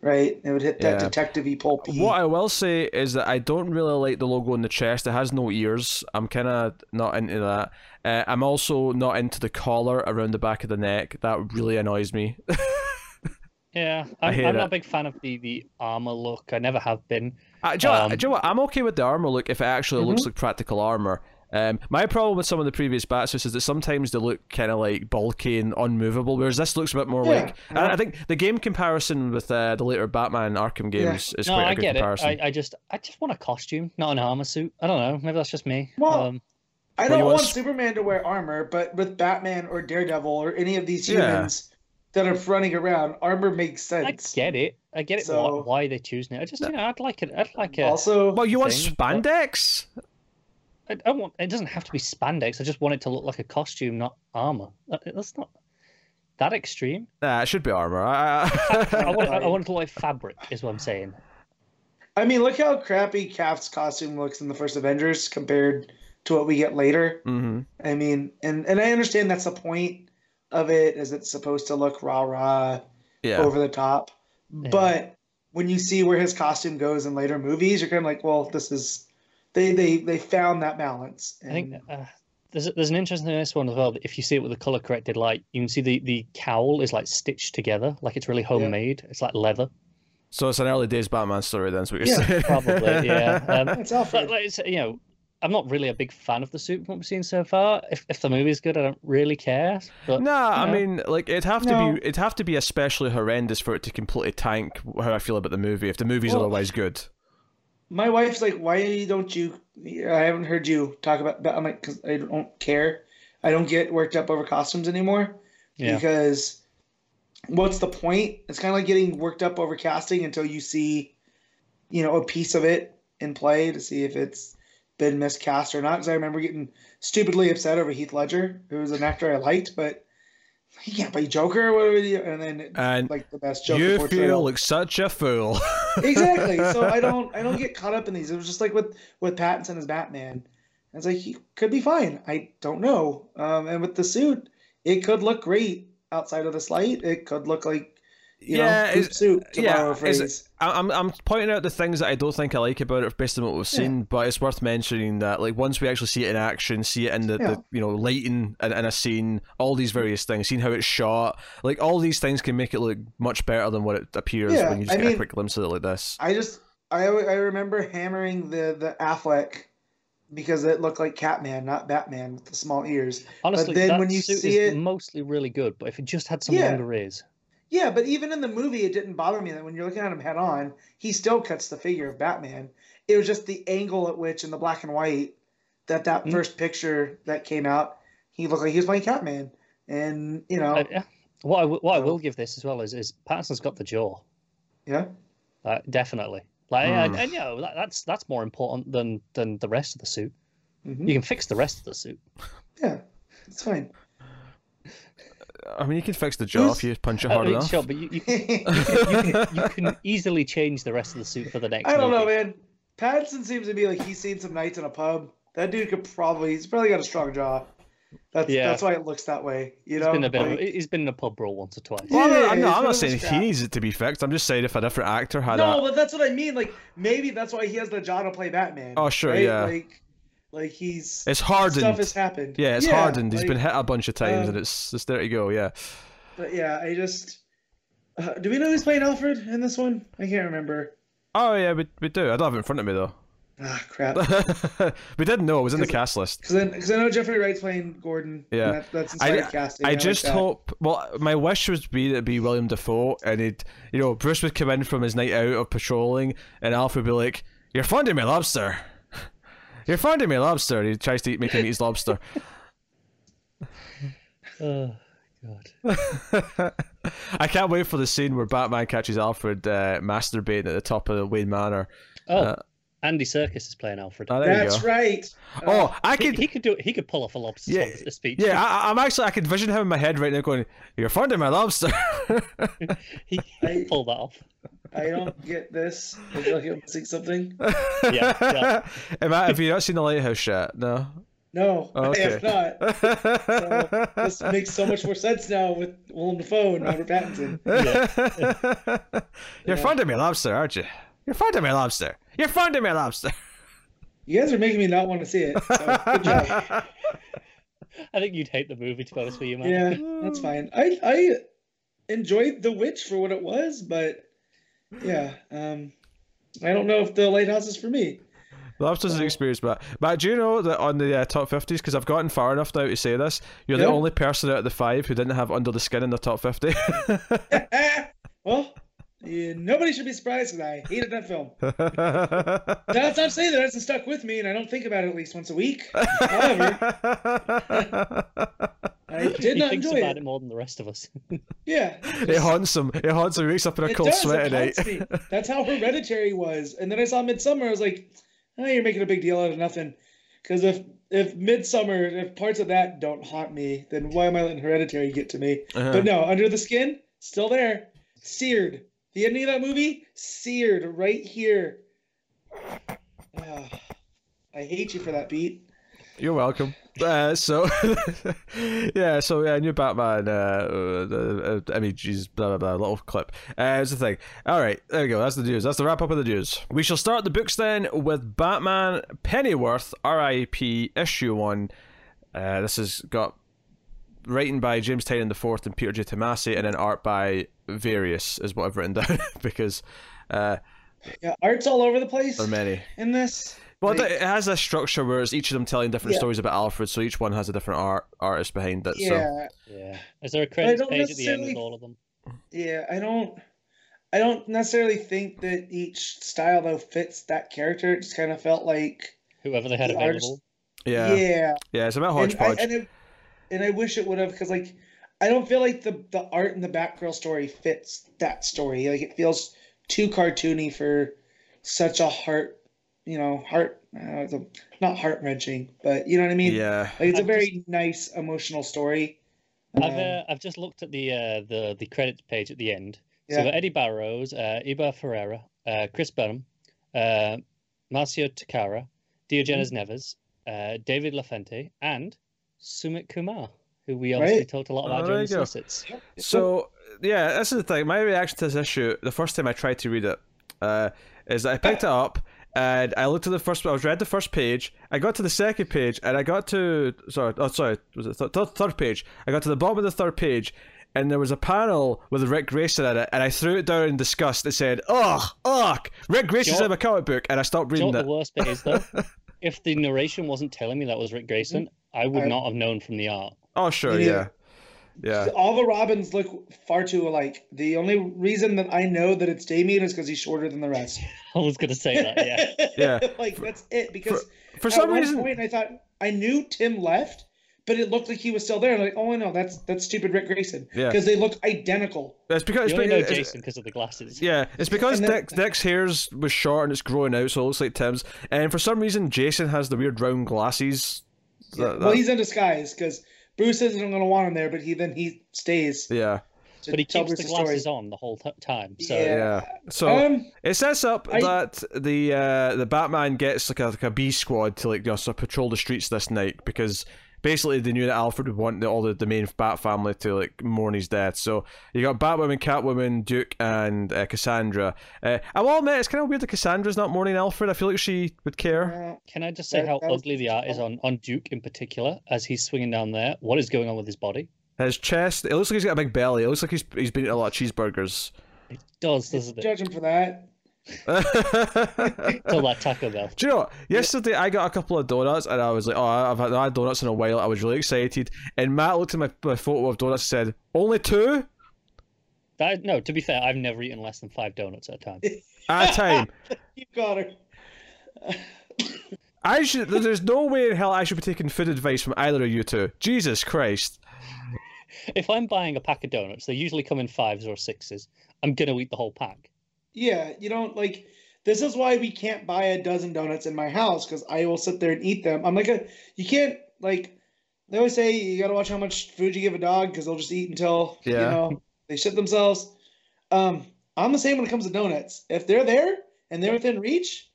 right? It would hit that Yeah. detective-y pulpy. what I will say is that I don't really like the logo on the chest. It has no ears. I'm kind of not into that. Uh, I'm also not into the collar around the back of the neck. That really annoys me. Yeah, I I'm, hate I'm not a big fan of the the armor look. I never have been. Uh, do, you know, Um, do you know what? I'm okay with the armor look if it actually looks like practical armor. Um, my problem with some of the previous Batsuits is that sometimes they look kind of like bulky and unmovable, whereas this looks a bit more Yeah, like. I, I think the game comparison with uh, the later Batman Arkham games is No, quite a I good get comparison. it. I, I just I just want a costume, not an armor suit. I don't know. Maybe that's just me. Well, um, I don't want want- Superman to wear armor, but with Batman or Daredevil or any of these Yeah. humans that are running around, armor makes sense. I get it. I get it. So- why, why they choosing it? I just you know I'd like it. I'd like it. Also, well, you want thing, but- spandex? I, I want. It doesn't have to be spandex. I just want it to look like a costume, not armor. That's not that extreme. Nah, it should be armor. I, I, I want. I want it to look like fabric. Is what I'm saying. I mean, look how crappy Cap's costume looks in the first Avengers compared to what we get later. hmm I mean, and and I understand that's the point of it, is it's supposed to look rah rah Yeah. over the top. But when you see where his costume goes in later movies, you're kind of like, well, this is they they they found that balance. I think uh, there's there's an interesting thing in this one as well. that If you see it with the color corrected light, you can see the the cowl is like stitched together, like it's really homemade. It's like leather. So it's an early days Batman story, then. That's what you're Yeah, saying. Probably, yeah. Um, it's but Alfred. like, it's, you know, I'm not really a big fan of the suit from what we've seen so far. If if the movie's good, I don't really care. But Nah, I you know. mean, like it'd have to No. be it'd have to be especially horrendous for it to completely tank how I feel about the movie. If the movie's Well, otherwise good, My wife's like, why don't you? I haven't heard you talk about. But I'm like, because I don't care. I don't get worked up over costumes anymore. Yeah. because what's the point? It's kind of like getting worked up over casting until you see, you know, a piece of it in play to see if it's been miscast or not. Because I remember getting stupidly upset over Heath Ledger, who was an actor I liked, but he can't play Joker. What would he? And then And like the best Joker you portrayal. feel like such a fool. exactly. So I don't I don't get caught up in these. It was just like with with Pattinson as Batman. It's like he could be fine. I don't know. Um, and with the suit, it could look great outside of this light. It could look like you Yeah, know poop it's- suit to yeah, borrow a is phrase. it- I- I'm I'm pointing out the things that I don't think I like about it based on what we've seen, but it's worth mentioning that like once we actually see it in action, see it in the, Yeah. the you know lighting in, in a scene, all these various things, seeing how it's shot, like all these things can make it look much better than what it appears Yeah, when you just I get a quick glimpse of it like this. I just I I remember hammering the the Affleck because it looked like Catman, not Batman with the small ears. Honestly, then that when you suit see is it- mostly really good, but if it just had some Yeah. longer ears, Yeah, but even in the movie, it didn't bother me that when you're looking at him head on, he still cuts the figure of Batman. It was just the angle at which, in the black and white, that that Mm. first picture that came out, he looked like he was playing Catman. And you know, Uh, yeah. what I, w- what I will give this as well is is Pattinson's got the jaw, yeah, uh, definitely. Like, Hmm. and, and you know that, that's that's more important than than the rest of the suit. mhm, You can fix the rest of the suit. yeah, it's fine. I mean, you can fix the jaw Who's- if you punch it I hard mean, enough. sure, but you, you, can, you, can, you can easily change the rest of the suit for the next. I don't know, movie. man. Pattinson seems to be like he's seen some nights in a pub. That dude could probably he's probably got a strong jaw. That's Yeah. that's why it looks that way. You He's know, been a bit. Like, of he's been in a pub brawl once or twice. Well, I'm not, I'm not, I'm not saying he needs it to be fixed. I'm just saying if a different actor had no, a. but that's what I mean. Like maybe that's why he has the jaw to play Batman. Oh, sure, right? yeah. Like, like he's It's hardened. stuff has happened. yeah, it's hardened. He's been hit a bunch of times, um, and it's it's there to go. Yeah. But yeah, I just. Uh, do we know who's playing Alfred in this one? I can't remember. Oh yeah, we, we do. I don't have it in front of me though. Ah, crap. we didn't know it was in the cast list. Because I know Jeffrey Wright's playing Gordon. Yeah. that, that's I, casting. I like just that. hope. Well, my wish would be that it'd be Willem Dafoe, and he'd, you know, Bruce would come in from his night out of patrolling, and Alfred would be like, "You're finding me lobster. You're finding me a lobster." And he tries to eat, make him eat his lobster. Oh God. I can't wait for the scene where Batman catches Alfred uh, masturbating at the top of the Wayne Manor. Oh, Uh, Andy Serkis is playing Alfred. Oh, That's go. right. Oh, I could. he could do. It. He could pull off a lobster Yeah, speech. Yeah, I, I'm actually. I can vision him in my head right now, going, "You're finding my lobster." he, he I- could that off. I don't get this. I feel like I'm missing something. Yeah, yeah. Am I- have you not seen the lighthouse yet? No. No, Oh, I have okay. not. So, this makes so much more sense now with Willem Dafoe and Robert Pattinson. You're Yeah. finding me lobster, aren't you? You're finding me lobster. You're finding me lobster. You guys are making me not want to see it. So good job. I think you'd hate the movie to be honest with you, man. Yeah, that's fine. I I enjoyed The Witch for what it was, but yeah, um, I don't know if the lighthouse is for me. Lobster's an experience, but but do you know that on the uh, top fifties? Because I've gotten far enough now to say this, you're the only person out of the five who didn't have under the skin in the top fifty. well, yeah, nobody should be surprised because I hated that film. That's not saying that it hasn't stuck with me, and I don't think about it at least once a week. However, I did he not thinks enjoy about it. it more than the rest of us. Yeah, it haunts him. It haunts him. He wakes up in a it cold does. sweat It at night. That's how Hereditary was. And then I saw Midsommar. I was like, oh, you're making a big deal out of nothing. Because if if Midsommar, if parts of that don't haunt me, then why am I letting Hereditary get to me? Uh-huh. But no, Under the Skin, still there, seared. The ending of that movie, seared right here. Ah, I hate you for that, Pete. You're welcome. Uh, so, yeah, so yeah, new Batman uh, uh, uh, images, blah blah blah, little clip. Uh, here's the thing. All right, there we go. That's the news. That's the wrap up of the news. We shall start the books then with Batman Pennyworth, R.I.P. issue one. Uh, this has got writing by James Tynion the fourth and Peter J. Tomasi, and then art by various is what I've written down because uh, Yeah, art's all over the place there are many. in this. Well, Like, it has a structure where it's each of them telling different Yeah. stories about Alfred, so each one has a different art artist behind it. So yeah, Yeah. Is there a credits page at the end with all of them? Yeah, I don't I don't necessarily think that each style though fits that character. It just kind of felt like Whoever they had The artist- available. yeah, yeah, yeah. it's a bit And I, hodgepodge. and, it, and I wish it would have because like I don't feel like the the art in the Batgirl story fits that story. Like it feels too cartoony for such a heart, you know, heart uh, the- not heart wrenching, but you know what I mean. Yeah. Like it's a I've very nice emotional story. I've Um, uh, I've just looked at the uh, the the credits page at the end. So Yeah. we've Eddy Barrows, uh, Eber Ferreira, uh, Chris Burnham, uh, Marcio Takara, Diogenes Mm-hmm. Neves, uh, David LaFuente, and Sumit Kumar, who we obviously Right. talked a lot Oh, about there during the you solicits. So yeah, this is the thing. My reaction to this issue, the first time I tried to read it, uh, is that I picked it up and I looked at the first. I was read the first page. I got to the second page and I got to sorry, oh sorry, was it th- th- third page? I got to the bottom of the third page. And there was a panel with Ric Grayson in it, and I threw it down in disgust. It said, "Ugh, ugh, Ric Grayson's Sure. in my comic book," and I stopped Do you know reading what the worst bit is though? if the narration wasn't telling me that was Ric Grayson, I would I- not have known from the art. Oh sure, Me yeah, yeah. All the Robins look far too alike. The only reason that I know that it's Damian is because he's shorter than the rest. I was going to say that. Yeah. Yeah. like that's it. Because For at some one reason, point I thought I knew Tim left, but it looked like he was still there. And I'm like, oh no, that's that's stupid Ric Grayson. Yeah. Because they look identical. it's because You it's, only know it's- Jason because of the glasses. Yeah, it's because And then- Dick, Dick's hair's was short and it's growing out, so it looks like Tim's. And for some reason, Jason has the weird round glasses. That- well, he's in disguise because Bruce isn't going to want him there, but he then he stays. yeah, But he keeps the Bruce's story. glasses on the whole t- time. So Yeah. yeah. So Um, it sets up I- that the uh, the Batman gets like a like a B squad to like you know sort of patrol the streets this night because basically they knew that Alfred would want the, all the, the main Bat family to like mourn his death. So you got Batwoman, Catwoman, Duke, and uh, Cassandra. Uh, I will admit it's kind of weird that Cassandra's not mourning Alfred. I feel like she would care. uh, Can I just say That- how ugly the art is on, on Duke in particular as he's swinging down there? What is going on with his body? His chest, it looks like he's got a big belly. It looks like he's he's been eating a lot of cheeseburgers. It does, doesn't it? judge him for that. It's all that Taco Bell. Do you know what? Yesterday I got a couple of donuts and I was like, oh, I've had, I've had donuts in a while. I was really excited. And Matt looked at my, my photo of donuts and said, only two That, no, to be fair, I've never eaten less than five donuts at a time. at a time. You got her. I should. There's no way in hell I should be taking food advice from either of you two. Jesus Christ. if I'm buying a pack of donuts, they usually come in fives or sixes. I'm gonna eat the whole pack. Yeah, you don't like. This is why we can't buy a dozen donuts in my house because I will sit there and eat them. I'm like a. You can't like. They always say you got to watch how much food you give a dog because they'll just eat until you Yeah. know they shit themselves. Um, I'm the same when it comes to donuts. If they're there and they're within reach,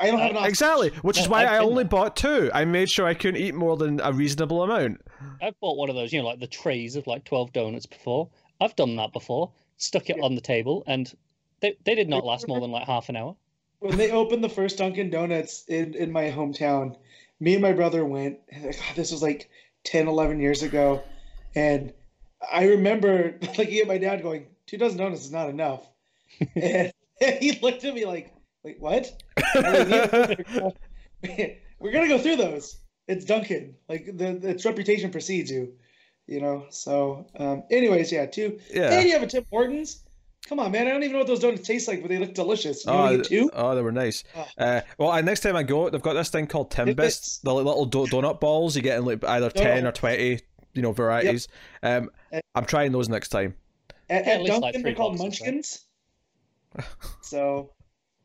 I don't have an option. Exactly. Which is why I've I only bought two. I made sure I couldn't eat more than a reasonable amount. I've bought one of those, you know, like the trays of like 12 donuts before. I've done that before, stuck it on the table, and they, they did not last more than like half an hour. when they opened the first Dunkin' Donuts in, in my hometown, me and my brother went. and, God, this was like 10, 11 years ago. And I remember looking at my dad going, two dozen donuts is not enough. and, he looked at me like, like what? I'm like, "Yeah, We're going to go through those. It's Dunkin'. Like, the, its reputation precedes you, you know? So, um, anyways, yeah, two. Yeah. And you have a Tim Hortons. Come on, man. I don't even know what those donuts taste like, but they look delicious. You Oh, want to get oh, they were nice. Oh. Uh, well, uh, next time I go, they've got this thing called Timbits, Timbits. the little do- donut balls. You get in like either ten Oh. or twenty, you know, varieties. Um, Uh, I'm trying those next time. At, Yeah, at at least, like, they're called? Munchkins. so,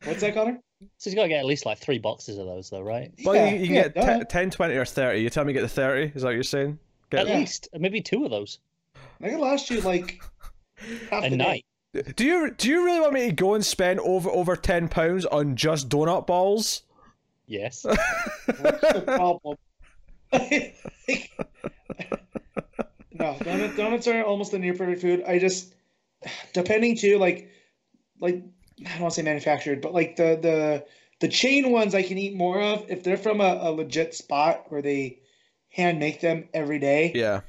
what's that, Connor? So you got to get at least like three boxes of those, though, right? Well, Yeah, you, you can yeah, get duh. t- 10, 20, or 30. You tell me you get the 30. Is that what you're saying? Get At Yeah. least maybe two of those I could last you like half a the night. Do you do you really want me to go and spend over over ten pounds on just donut balls? Yes. Day. What's the problem? no, donut, donuts are almost the near perfect food. I just, depending too, like, like I don't want to say manufactured, but like the the the chain ones I can eat more of if they're from a, a legit spot where they hand make them every day. Yeah,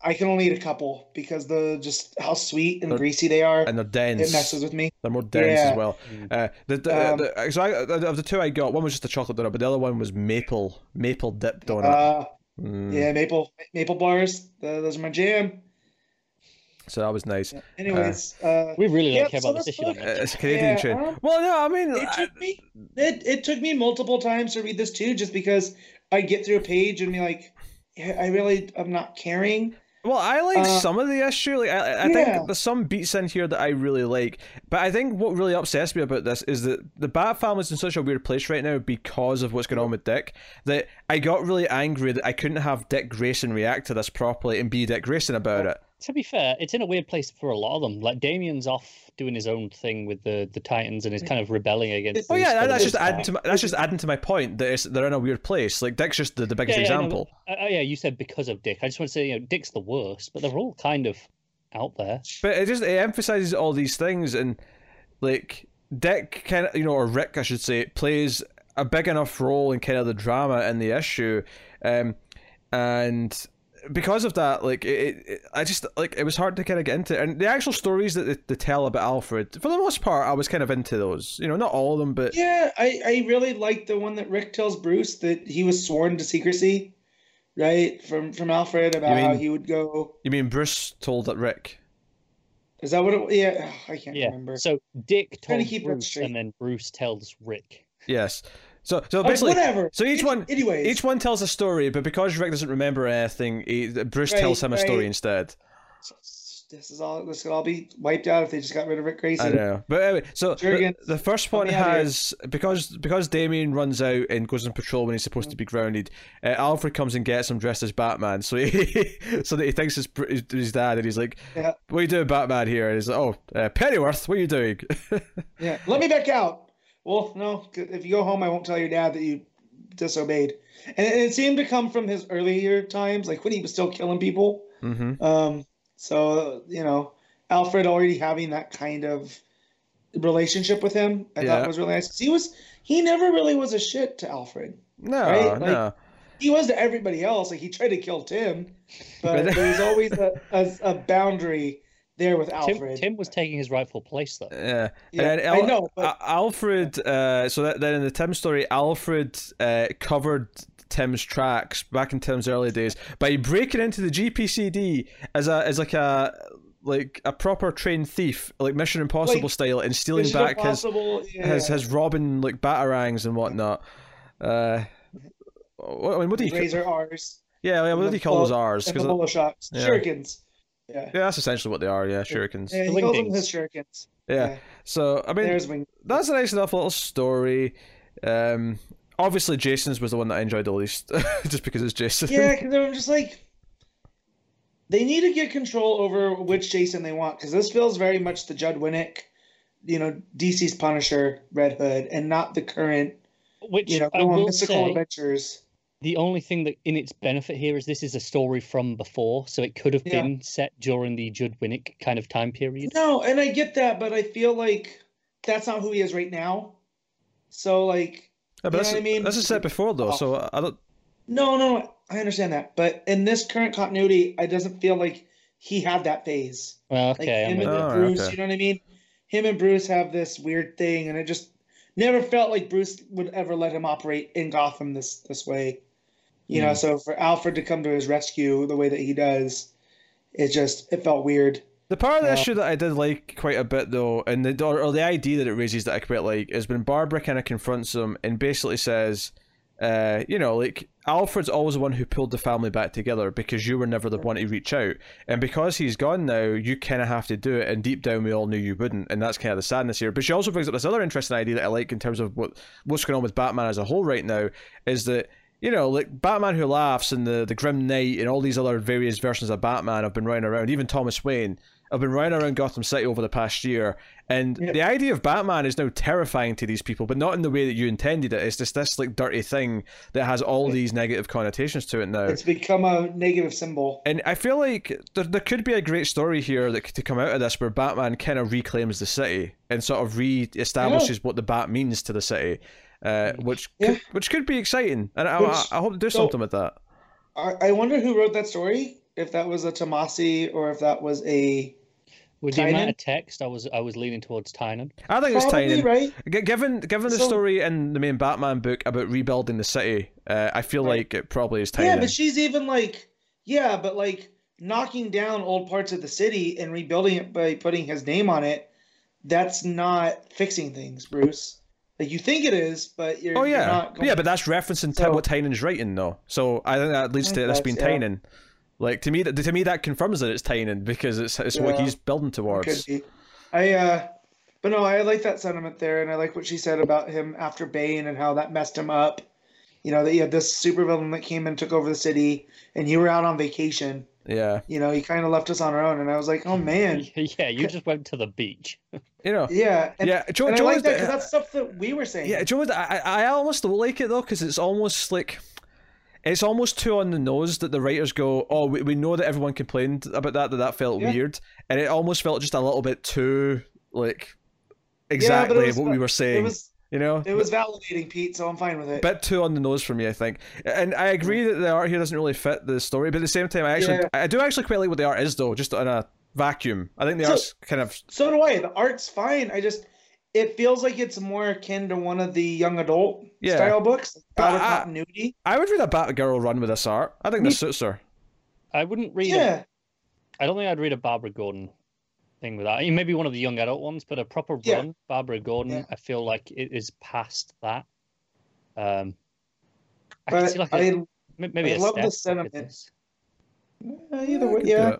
I can only eat a couple because the just how sweet and They're- greasy they are. and they're dense. It messes with me. They're more dense as well. Mm. Uh, the, the, Um, the, so I, of the two I got, one was just a chocolate donut, but the other one was maple maple dip donut. Uh, Mm, yeah, maple maple bars. The, those are my jam. So that was nice. Anyways, uh, We really don't Yeah, care so about this this issue. book- Uh, It's a Canadian Yeah, chain. um, well, no, I mean, it I- took me it, it took me multiple times to read this too, just because I get through a page and be like, I really I'm not caring. Well, I like Uh, some of the issue. Like, I, I yeah. think there's some beats in here that I really like. But I think what really upsets me about this is that the Bat family's in such a weird place right now because of what's going on with Dick. That I got really angry that I couldn't have Dick Grayson react to this properly and be Dick Grayson about it. To be fair, it's in a weird place for a lot of them. Like Damian's off doing his own thing with the, the Titans and is kind of rebelling against. Oh yeah, that's just adding to my, that's just adding to my point that they're in a weird place. Like Dick's just the, the biggest Yeah, yeah, example. uh, yeah, you said because of Dick. I just want to say, you know, Dick's the worst, but they're all kind of out there. But it just it emphasizes all these things and like Dick kind of you know or Rick I should say plays a big enough role in kind of the drama and the issue, um, and because of that, like it, it, I just like it was hard to kind of get into. And the actual stories that they, they tell about Alfred, for the most part, I was kind of into those. You know, not all of them, but Yeah, I, I really like the one that Rick tells Bruce that he was sworn to secrecy, right? From from Alfred about how he would go. you mean Bruce told that Rick? Is that what it? Yeah, I can't Yeah. remember. So Dick Trying to keep Bruce, and then Bruce tells Rick. Yes. So so basically, whatever. so each one Anyways, each one tells a story, but because Rick doesn't remember anything, he, Bruce Right, tells him a story instead. this is all. This could all be wiped out if they just got rid of Rick I Grayson. know, but anyway, so the, Jurgens, the first one me out here. has because because Damian runs out and goes on patrol when he's supposed to be grounded. Uh, Alfred comes and gets him dressed as Batman, so he so that he thinks it's his, his dad, and he's like, Yeah. "What are you doing, Batman?" Here, and he's like, "Oh, uh, Pennyworth, what are you doing?" Yeah, let me back out. Well, no. if you go home, I won't tell your dad that you disobeyed. And it, it seemed to come from his earlier times, like when he was still killing people. mm-hmm. Um, so you know, Alfred already having that kind of relationship with him, I Yeah. thought was really nice. he was he never really was a shit to Alfred. No, Right, like- no. He was to everybody else. Like he tried to kill Tim, but there was always a, a, a boundary there with Tim, Alfred. Tim was taking his rightful place though. Yeah, Yeah, and I know, but- Alfred. Uh, so that, then in the Tim story, Alfred uh, covered Tim's tracks back in Tim's early days by breaking into the GCPD as a as like a like a proper trained thief, like Mission Impossible Like, style, and stealing Mission back his Impossible, his yeah. his robbing like batarangs and whatnot. Uh, what, I mean, what do you? razor R's Yeah, yeah, what do you call those full- R's? and the 'Cause- bullet shots, yeah. shurikens. Yeah, yeah, that's essentially what they are. Yeah, shurikens. yeah, he calls them wingdings. his shurikens. Yeah. So I mean, that's a nice enough little story. Um, obviously, Jason's was the one that I enjoyed the least, just because it's Jason. Yeah, because I'm just like, they need to get control over which Jason they want because this feels very much the Judd Winick, you know, DC's Punisher, Red Hood, and not the current, Which you know, I go on will mystical say, adventures. The only thing that in its benefit here is this is a story from before, so it could have Yeah. been set during the Judd Winick kind of time period. No, and I get that, but I feel like that's not who he is right now. So like, Yeah, You know that's, what I mean? that's a set before though, so oh. I don't. no, no, I understand that, but in this current continuity, it doesn't feel like he had that phase. Well, Like okay, I'm him and. Oh, Bruce, okay. you know what I mean? Him and Bruce have this weird thing, and it just never felt like Bruce would ever let him operate in Gotham this this way. You know, Hmm. so for Alfred to come to his rescue the way that he does, it just it felt weird. The part of the Yeah. issue that I did like quite a bit though, and the or, or the idea that it raises that I quite like is when Barbara kind of confronts him and basically says, uh, you know, like Alfred's always the one who pulled the family back together because you were never the one to reach out, and because he's gone now, you kind of have to do it. And deep down, we all knew you wouldn't, and that's kind of the sadness here. But she also brings up this other interesting idea that I like in terms of what what's going on with Batman as a whole right now is that you know, like Batman Who Laughs and the the Grim Knight and all these other various versions of Batman have been running around. Even Thomas Wayne have been running around Gotham City over the past year. And Yep. the idea of Batman is now terrifying to these people, but not in the way that you intended it. It's just this like dirty thing that has all these negative connotations to it now. It's become a negative symbol. And I feel like there, there could be a great story here that to come out of this where Batman kind of reclaims the city and sort of re-establishes what the Bat means to the city, uh, which Yeah. could, which could be exciting. And I, Which- I, I hope to do so- something with that. I, I wonder who wrote that story. If that was a Tomasi or if that was a With the amount of text, I was I was leaning towards Tynion. I think it's probably right. G- Given given the So- story in the main Batman book about rebuilding the city, uh, I feel Right. like it probably is Tynion. Yeah, but she's even like, yeah, but like knocking down old parts of the city and rebuilding it by putting his name on it, that's not fixing things, Bruce. Like you think it is, but you're. oh you're yeah, not going- yeah, but that's referencing So- what Tynion's writing though. So I think that leads to this That's- being yeah. Tynion. Like to me, that to me that confirms that it's Tynion because it's it's what he's building Could towards. be. I uh but no, I like that sentiment there and I like what she said about him after Bane and how that messed him up. You know, that you had this supervillain that came and took over the city and you were out on vacation. Yeah, You know, he kind of left us on our own and I was like, "Oh man." yeah, you just went to the beach. you know. Yeah. And, yeah, Joe, and I like that cuz that's stuff that we were saying. Yeah, Joe, I, I almost don't like it though because it's almost like it's almost too on the nose that the writers go, oh, we, we know that everyone complained about that, that that felt Yeah. weird, and it almost felt just a little bit too like exactly was- what we were saying. It was you know, it was validating, Pete, so I'm fine with it. bit too on the nose for me, I think. And I agree that the art here doesn't really fit the story, but at the same time, I actually Yeah. I do actually quite like what the art is though, just on a vacuum. I think the So- art's kind of So do I. The art's fine. I just it feels like it's more akin to one of the young adult Yeah. style books, But out of I- continuity. I would read a Batgirl run with this art. I think Me- this suits her. I wouldn't read. Yeah, A, I don't think I'd read a Barbara Gordon thing with that. I mean, Maybe one of the young adult ones, but a proper Yeah. run Barbara Gordon. Yeah. I feel like it is past that. Um, I but see like a, I m- maybe I a love the step look sentiment. this. uh, either way, yeah.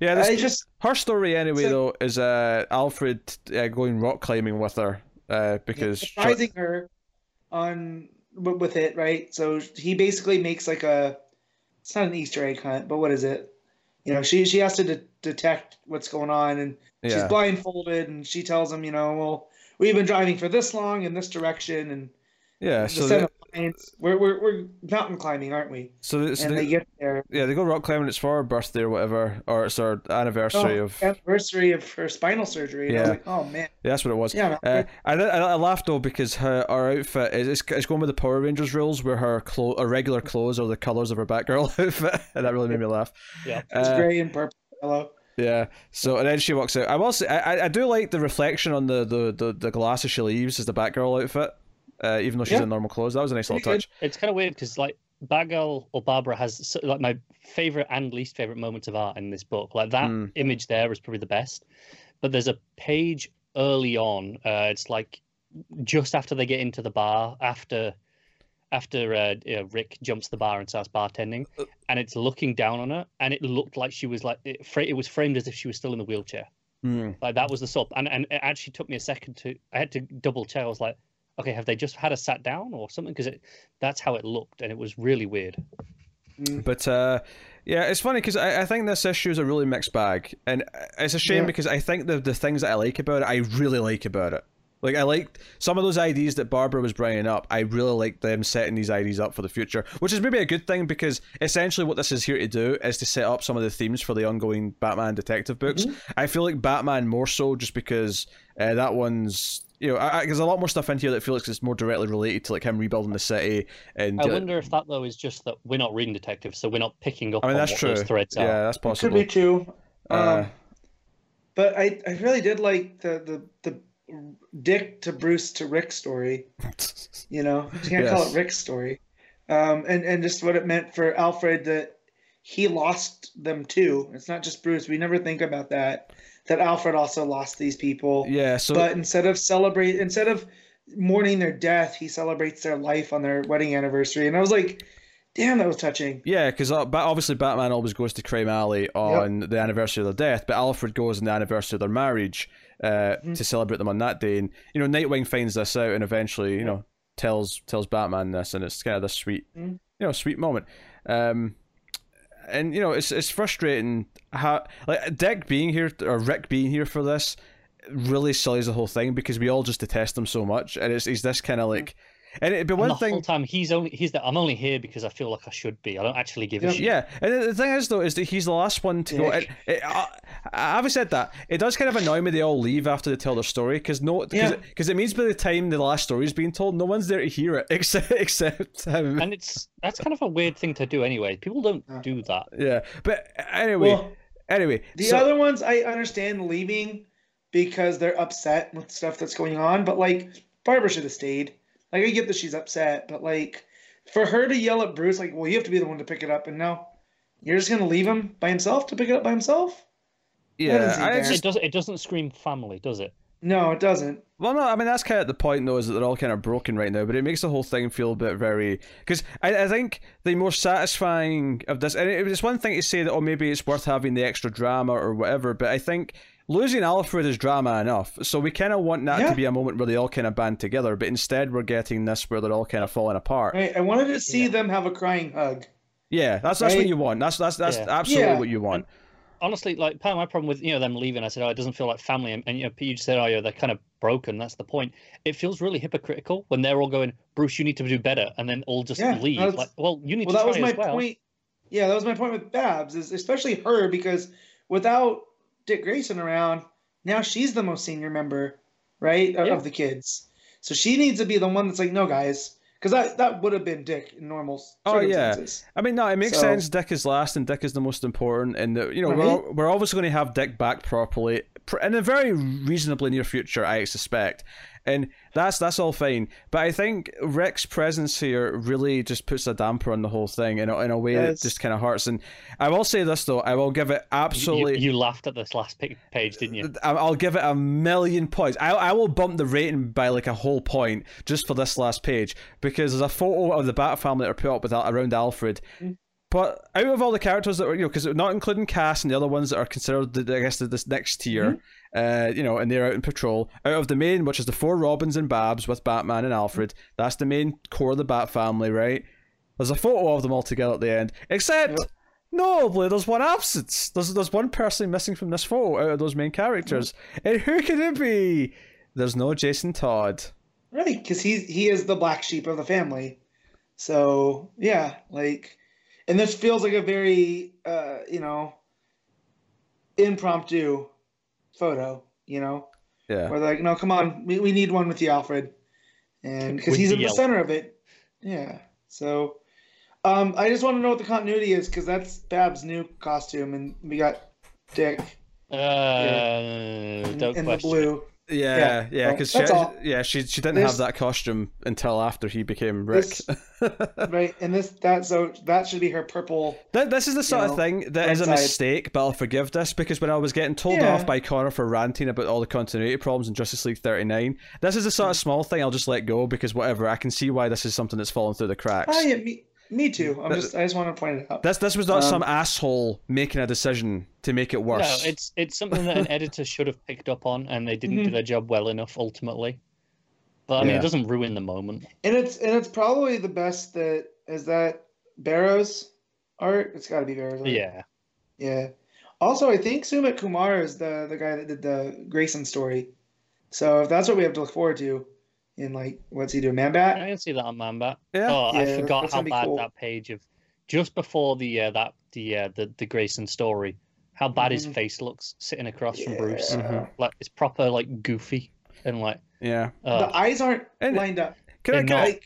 Yeah, this, just her story anyway So- though is uh Alfred uh, going rock climbing with her uh because surprising her on with it, right? So he basically makes like a it's not an Easter egg hunt, but what is it? You know, she she has to de- detect what's going on, and she's yeah blindfolded, and she tells him, you know, well, we've been driving for this long in this direction, and yeah so they, of we're, we're we're mountain climbing, aren't we? so, they, so and they, they get there. yeah they go rock climbing it's for her birthday or whatever or it's her anniversary Oh, of anniversary of her spinal surgery. And I was Yeah. like, oh man, yeah, that's what it was. yeah. Uh, I, I I laughed though because her our outfit is it's, it's going with the Power Rangers rules where her clo- her regular clothes are the colors of her Batgirl outfit and that really made me laugh. Yeah. it's Uh, gray and purple, yellow. Yeah. So and then she walks out. I will say I, I- I do like the reflection on the, the, the, the glasses she leaves as the Batgirl outfit, uh, even though she's Yeah. in normal clothes. That was a nice little Pretty good. touch. It's kind of weird because like Bagel or Barbara has like my favorite and least favorite moments of art in this book. Like that Mm. image there is probably the best, but there's a page early on. Uh, it's like just after they get into the bar after after uh, you know, Rick jumps the bar and starts bartending, Uh, and it's looking down on her, and it looked like she was like it, fra- it was framed as if she was still in the wheelchair. Mm. Like that was the sub, and and it actually took me a second to I had to double check. I was like, okay, have they just had a sat down or something? Because it that's how it looked, and it was really weird. But uh, yeah, it's funny because I, I think this issue is a really mixed bag, and it's a shame Yeah. because I think the the things that I like about it, I really like about it. Like I like some of those ideas that Barbara was bringing up. I really like them setting these ideas up for the future, which is maybe a good thing because essentially what this is here to do is to set up some of the themes for the ongoing Batman detective books. I feel like Batman more so just because uh, that one's you know I, I, there's a lot more stuff in here that feels like it's more directly related to like him rebuilding the city and I uh, wonder if that though is just that we're not reading detectives, so we're not picking up I mean on that's what true. those threads are. Yeah, that's possible. It Could be true. Uh, Um, but I, I really did like the, the, the Dick to Bruce to Rick story. You know, you can't call it Rick's story. Um, and, and just what it meant for Alfred that he lost them too. It's not just Bruce. We never think about that. That Alfred also lost these people. yeah, so but instead of celebrate, instead of mourning their death, he celebrates their life on their wedding anniversary. And I was like, damn, that was touching. Yeah, because obviously Batman always goes to Crime Alley on the anniversary of their death, but Alfred goes on the anniversary of their marriage uh, Mhm. to celebrate them on that day. And you know, Nightwing finds this out and eventually, you know, tells tells Batman this, and it's kind of this sweet, Mhm. you know, sweet moment. Um, and you know, it's it's frustrating how like Dick being here or Rick being here for this really sullies the whole thing because we all just detest him so much, and it's he's this kind of like. Mm. And it, but And the thing, whole time he's only he's the I'm only here because I feel like I should be. I don't actually give a Yeah. shit. Yeah, and the- the thing is though is that he's the last one to go. It, it, I, having said that, it does kind of annoy me they all leave after they tell their story because no, because Yeah. it, 'cause it means by the time the last story is being told, no one's there to hear it except except him. And it's that's kind of a weird thing to do anyway. People don't do that. yeah, but anyway, Well, anyway, The so- other ones I understand leaving because they're upset with stuff that's going on, but like Barbara should have stayed. Like I get that she's upset, but like for her to yell at Bruce, like, well, you have to be the one to pick it up, and now you're just gonna leave him by himself to pick it up by himself? yeah, I just It doesn't it doesn't scream family, does it? No, it doesn't. Well, no, I mean that's kind of the point, though, is that they're all kind of broken right now. But it makes the whole thing feel a bit very because I, I think the more satisfying of this, and it- it's one thing to say that oh maybe it's worth having the extra drama or whatever, but I think losing Alfred is drama enough, so we kind of want that Yeah. to be a moment where they all kind of band together. But instead, we're getting this where they're all kind of falling apart. Right? I wanted to see Yeah. them have a crying hug. Yeah, that's that's what you want. That's that's that's Yeah. absolutely Yeah. what you want. honestly, like part of my problem with you know them leaving, I said, oh, it doesn't feel like family, and, and you know, you just said, oh, yeah, they're kind of broken. That's the point. It feels really hypocritical when they're all going, Bruce, you need to do better, and then all just Yeah, leave. that's- Like, well, you need Well, to that try was my well. point. Yeah, that was my point with Babs, is especially her because without Dick Grayson around, now she's the most senior member, right, of, Yeah. of the kids. So she needs to be the one that's like, no, guys, because that that would have been Dick in normal Oh, yeah. I mean, no, it makes So- sense. Dick is last, and Dick is the most important, and the, you know Right. we're we're always going to have Dick back properly in a very reasonably near future, I suspect, and that's that's all fine. But I think Rick's presence here really just puts a damper on the whole thing in a, in a way Yes. that just kind of hurts. And I will say this though, I will give it absolutely. You, you laughed at this last page, didn't you? I- I'll give it a million points. I, I will bump the rating by like a whole point just for this last page because there's a photo of the Bat family that are put up with Al- around Alfred. Mm. But out of all the characters that were, you know, because not including Cass and the other ones that are considered, the, I guess, the, this next tier, Mm-hmm. Uh, you know, and they're out in patrol. Out of the main, which is the four Robins and Babs with Batman and Alfred, that's the main core of the Bat family, right? There's a photo of them all together at the end, except. Yep. Notably, there's one absence. There's there's one person missing from this photo out of those main characters. And who could it be? There's no Jason Todd. Right, because he he is the black sheep of the family. So yeah, like, and this feels like a very uh, you know impromptu photo. You know, Yeah. where they're like, no, come on, we, we need one with you, Alfred, and because he's in the the center of it. Yeah. So, um, I just want to know what the continuity is because that's Bab's new costume, and we got Dick Uh, in, don't in the blue. Yeah, Yeah, yeah, because she, yeah, she she didn't This- have that costume until after he became Rick. This- Right, and this that so that should be her purple. Th- this is the sort of know, thing that is a mistake, but I'll forgive this because when I was getting told Yeah. off by Connor for ranting about all the continuity problems in Justice League 39, this is the sort of small thing I'll just let go because whatever, I can see why this is something that's fallen through the cracks. Yeah, me me too. I'm Th- just I just want to point it out. This this was not Um, some asshole making a decision to make it worse. No, it's it's something that an editor should have picked up on, and they didn't do Mhm. their job well enough ultimately. But I mean, Yeah. it doesn't ruin the moment. And it's and it's probably the best that is that Barrows art. It's got to be Barrows. Art. Yeah, Yeah. Also, I think Sumit Kumar is the the guy that did the Grayson story. So if that's what we have to look forward to, in like what's he doing, Man I Bat? can see that on Manbat. Yeah. Oh, I forgot how bad cool. that page of just before the uh, that the uh, the the Grayson story. How bad his Mhm. face looks sitting across from Bruce. Yeah. Mhm. Like it's proper like goofy and like yeah. uh, The eyes aren't And- lined up. Can I, can, I, not. Like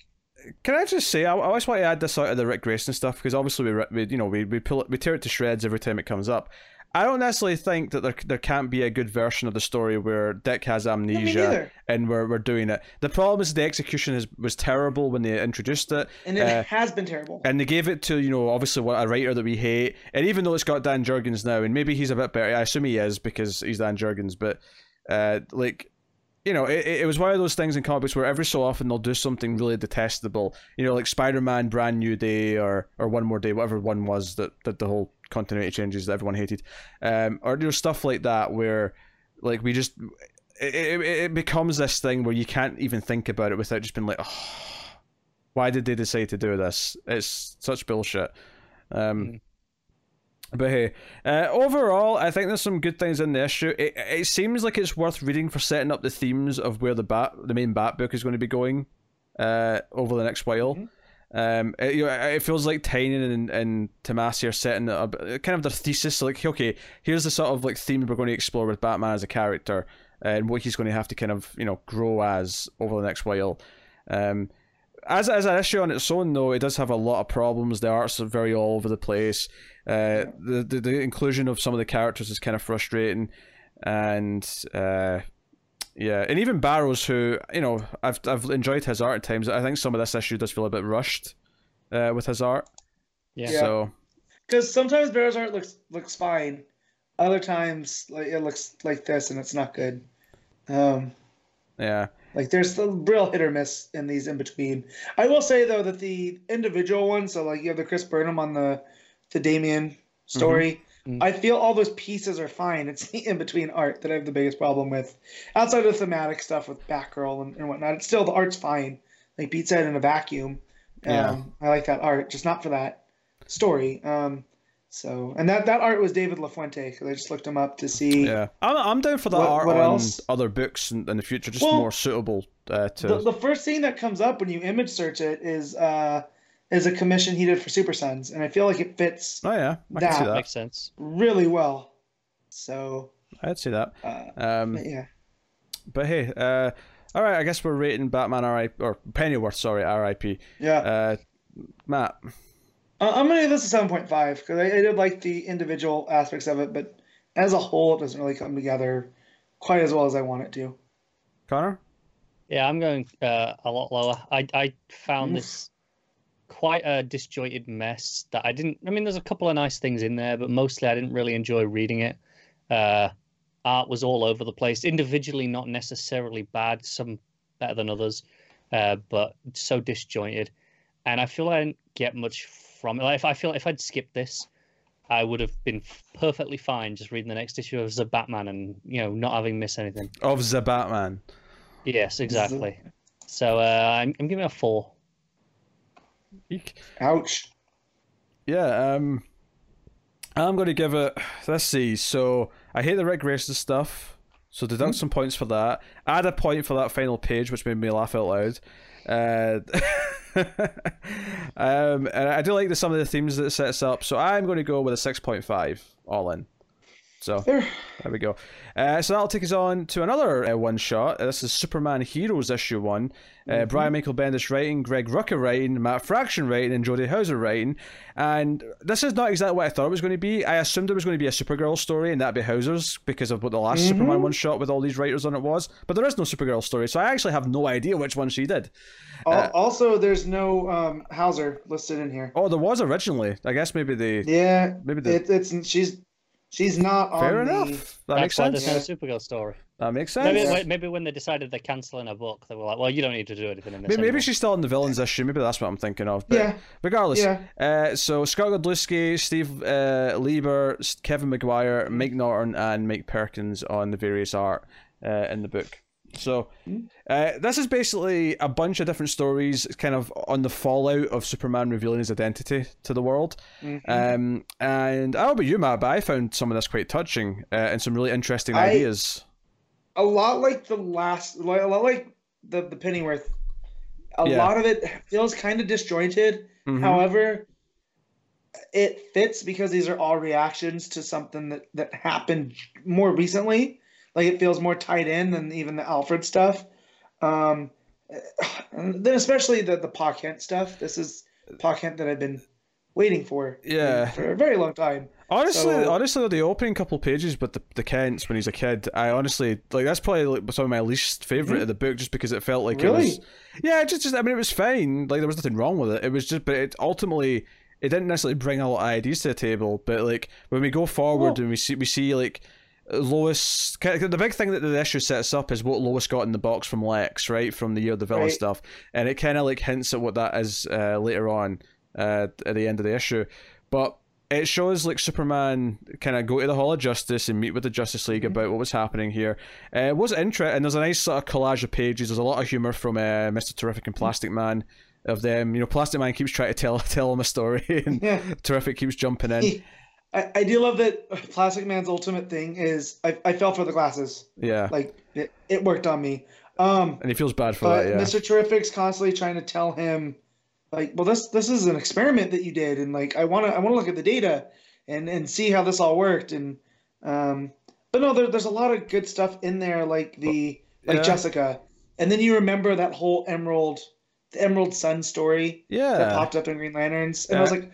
can I just say I, I always want to add this out of the Rick Grayson stuff because obviously we, we you know we we pull it we tear it to shreds every time it comes up. I don't necessarily think that there there can't be a good version of the story where Dick has amnesia neither. and we're we're doing it. The problem is the execution is was terrible when they introduced it. And it Uh, has been terrible. And they gave it to, you know, obviously what a writer that we hate. And even though it's got Dan Jurgens now, and maybe he's a bit better, I assume he is because he's Dan Jurgens, but uh, like, you know, it, it was one of those things in comics where every so often they'll do something really detestable. You know, like Spider Man Brand New Day or or One More Day, whatever one was that did the whole continuity changes that everyone hated. Um, or know, stuff like that where like we just it, it, it becomes this thing where you can't even think about it without just being like, oh, why did they decide to do this? It's such bullshit. Um, Mm. But hey, uh, overall, I think there's some good things in the issue. It, it seems like it's worth reading for setting up the themes of where the bat, the main bat book is going to be going uh, over the next while. Mhm. Um, it, you know, it feels like Tynion and, and Tomasi are setting up kind of their thesis. Like, okay, here's the sort of like theme we're going to explore with Batman as a character and what he's going to have to kind of you know grow as over the next while. Um, as as an issue on its own, though, it does have a lot of problems. The art's are very all over the place. Uh, the, the the inclusion of some of the characters is kind of frustrating, and uh, yeah, and even Barrows, who you know, I've I've enjoyed his art at times. I think some of this issue does feel a bit rushed uh, with his art. yeah. Yeah. So Because sometimes Barrows art looks looks fine. Other times, like it looks like this, and it's not good. Um, Yeah. like there's the real hit or miss in these in between. I will say though that the individual ones, so like you have the Chris Burnham on the the Damian story. Mhm. I feel all those pieces are fine. It's the in between art that I have the biggest problem with. Outside of the thematic stuff with Batgirl and, and whatnot, it's still the art's fine. Like Beat said in a vacuum. Um, Yeah. I like that art, just not for that story. Um, so and that that art was David LaFuente because I just looked him up to see. Yeah. I'm, I'm down for that What- art what on other books in, in the future, just Well, more suitable uh, to. The, the first thing that comes up when you image search it is uh, is a commission he did for Super Sons, and I feel like it fits oh, yeah. I can see that- that. Makes sense. really well. So I'd see that. uh, Um, but yeah, But hey, uh, all right. I guess we're rating Batman RIP or Pennyworth. Sorry, RIP. yeah. Uh, Matt. Uh, I'm gonna give this a seven point five because I, I did like the individual aspects of it, but as a whole, it doesn't really come together quite as well as I want it to. Connor. Yeah, I'm going uh, a lot lower. I I found this quite a disjointed mess that I didn't. I mean, there's a couple of nice things in there, but mostly I didn't really enjoy reading it. Uh, art was all over the place. Individually, not necessarily bad. Some better than others, uh, but so disjointed. And I feel I didn't get much from it. Like, if I feel if I'd skipped this, I would have been perfectly fine just reading the next issue of the Batman and you know not having missed anything. Of the Batman. Yes, exactly. So uh, I'm, I'm giving it a four. Ouch. Yeah, um, I'm going to give it. Let's see. So I hate the Rick stuff. So deduct some points for that. Add a point for that final page, which made me laugh out loud. Uh, um, and I do like the, some of the themes that it sets up. So I'm going to go with a six point five, all in. So There. there we go. Uh, so that'll take us on to another uh, one shot. Uh, this is Superman Heroes issue one. Uh, Brian Michael Bendis writing, Greg Rucka writing, Matt Fraction writing, and Jody Houser writing. And this is not exactly what I thought it was going to be. I assumed it was going to be a Supergirl story, and that'd be Houser's because of what the last Superman one shot with all these writers on it was. But there is no Supergirl story, so I actually have no idea which one she did. Al- also, there's no um, Houser listed in here. Oh, there was originally. I guess maybe they. Yeah, Maybe the- it, it's she's she's not Fair on the. enough. That That's makes why sense. there's no Supergirl story. That makes sense. Maybe, Yeah. maybe when they decided they're cancelling a book, they were like, "Well, you don't need to do anything in this." Maybe, maybe she's still in the villains issue. Maybe that's what I'm thinking of. But Yeah. regardless, Yeah. uh, so Scott Godlewski, Steve uh, Lieber, Kevin Maguire, Mike Norton, and Mike Perkins on the various art uh, in the book. So uh, this is basically a bunch of different stories, kind of on the fallout of Superman revealing his identity to the world. Mm-hmm. Um, and I don't know about you, Matt, but I found some of this quite touching uh, and some really interesting I- ideas. a lot like the last, like, a lot like the the Pennyworth. A Yeah. lot of it feels kind of disjointed. Mhm. However, it fits because these are all reactions to something that that happened more recently. Like it feels more tied in than even the Alfred stuff. Um, and then especially the the Pa Kent stuff. This is Pa Kent that I've been waiting for. Yeah. for a very long time. Honestly, So- honestly, the opening couple pages with the the Kents when he's a kid, I honestly like that's probably like some of my least favorite of the book, just because it felt like it was. Yeah, just, just I mean, it was fine. Like there was nothing wrong with it. It was just, but it ultimately it didn't necessarily bring a lot of ideas to the table. But like when we go forward and we see we see like Lois, the big thing that the issue sets up is what Lois got in the box from Lex, right, from the year of the villain Right. stuff, and it kind of like hints at what that is uh, later on uh, at the end of the issue, but it shows like Superman kind of go to the Hall of Justice and meet with the Justice League about what was happening here. Uh, it was interesting. There's a nice sort of collage of pages. There's a lot of humor from uh, Mister Terrific and Plastic Man. Of them, you know, Plastic Man keeps trying to tell tell him a story, and Yeah. Terrific keeps jumping in. I, I do love that Plastic Man's ultimate thing is I, I fell for the glasses. Yeah, Like it, it worked on me. Um, and he feels bad for but that. Yeah, Mr. Terrific's constantly trying to tell him, like, well, this this is an experiment that you did, and like I want to I want to look at the data and and see how this all worked, and um, but no, there, there's a lot of good stuff in there, like the like Yeah. Jessica, and then you remember that whole Emerald, the Emerald Sun story Yeah. that popped up in Green Lanterns, and I was like,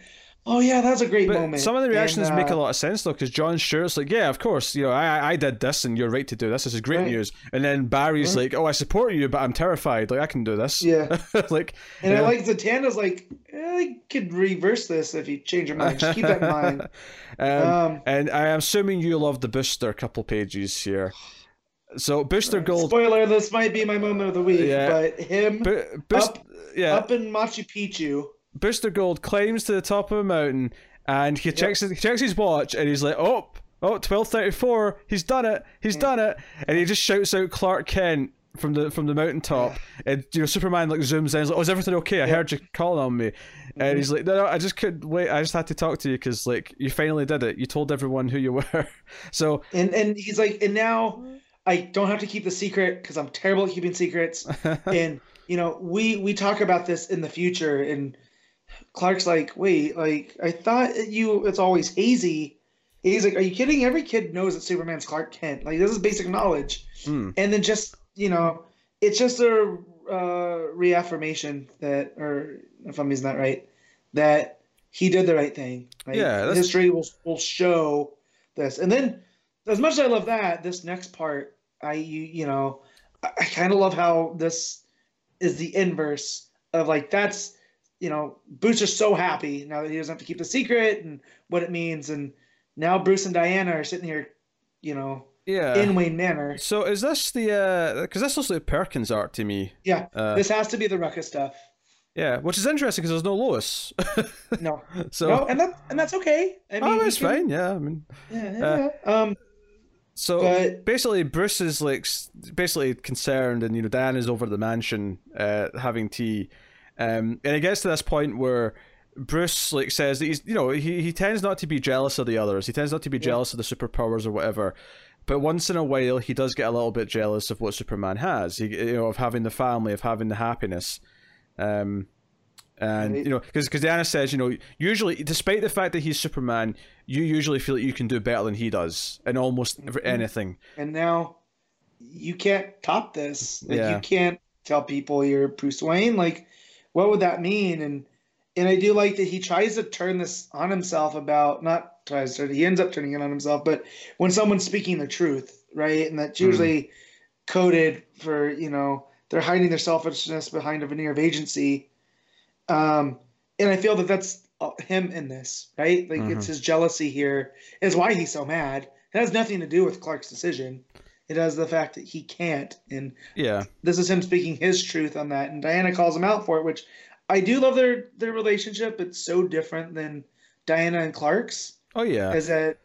oh yeah, that's a great But moment. some of the And, reactions make a uh, lot of sense though, because John Stewart's like, "Yeah, of course, you know, I I did this, and you're right to do this. This is great Right. news." And then Barry's like, "Oh, I support you, but I'm terrified. Like, I can do this." Yeah. like, And yeah. I like Zatanna's like, eh, I could reverse this if you change your mind. Just keep that in mind. um, Um, and I am assuming you love the booster couple pages here. So Booster Gold, Spoiler: This might be my moment of the week, Yeah. but him Bo- Boost, up, yeah, up in Machu Picchu. Booster Gold climbs to the top of a mountain and he checks his, he checks his watch and he's like, oh, oh, 12.34, he's done it, he's mm. done it. And he just shouts out Clark Kent from the from the mountaintop. And, you know, Superman like zooms in, he's like, oh, is everything okay? I heard you calling on me. And he's mm-hmm. like, no, no, I just couldn't wait. I just had to talk to you because, like, you finally did it. You told everyone who you were. so, And and he's like, and now I don't have to keep the secret because I'm terrible at keeping secrets. and you know, we we talk about this in the future, and Clark's like, wait, like I thought you it's always hazy. He's like, are you kidding? Every kid knows that Superman's Clark Kent. Like this is basic knowledge. hmm. And then just you know, it's just a uh, reaffirmation that, or if I'm using that right, that he did the right thing. Like, Yeah, that's- history will will show this. And then, as much as I love that, this next part, I you you know, I, I kind of love how this is the inverse of like that's you know Bruce is so happy now that he doesn't have to keep the secret and what it means, and now Bruce and Diana are sitting here, you know, yeah. in Wayne Manor. so is this the, because this looks like Perkins art to me. Yeah, Uh, this has to be the Rucka stuff. yeah, which is interesting because there's no Lois. No, so, no, and that and that's okay. I mean, oh, that's can- fine. Yeah, I mean, Yeah, Uh, yeah, yeah. Um, So But- basically, Bruce is like basically concerned, and you know Diana's over at the mansion uh, having tea, um, and it gets to this point where Bruce like says that he's you know he he tends not to be jealous of the others. He tends not to be Yeah. jealous of the superpowers or whatever. But once in a while, he does get a little bit jealous of what Superman has. He, you know, of having the family, of having the happiness. Um, and you know, because because Diana says, you know, usually, despite the fact that he's Superman, you usually feel that you can do better than he does in almost Mhm. anything. and now you can't top this. Like Yeah. you can't tell people you're Bruce Wayne. Like, what would that mean? And and I do like that he tries to turn this on himself about not tries to he ends up turning it on himself, but when someone's speaking the truth, right? And that's usually coded for, you know, they're hiding their selfishness behind a veneer of agency. Um, and I feel that that's him in this, right? Like it's his jealousy here is why he's so mad. It has nothing to do with Clark's decision. It has the fact that he can't, and Yeah, this is him speaking his truth on that. And Diana calls him out for it, which I do love their their relationship. It's so different than Diana and Clark's. oh yeah, Is that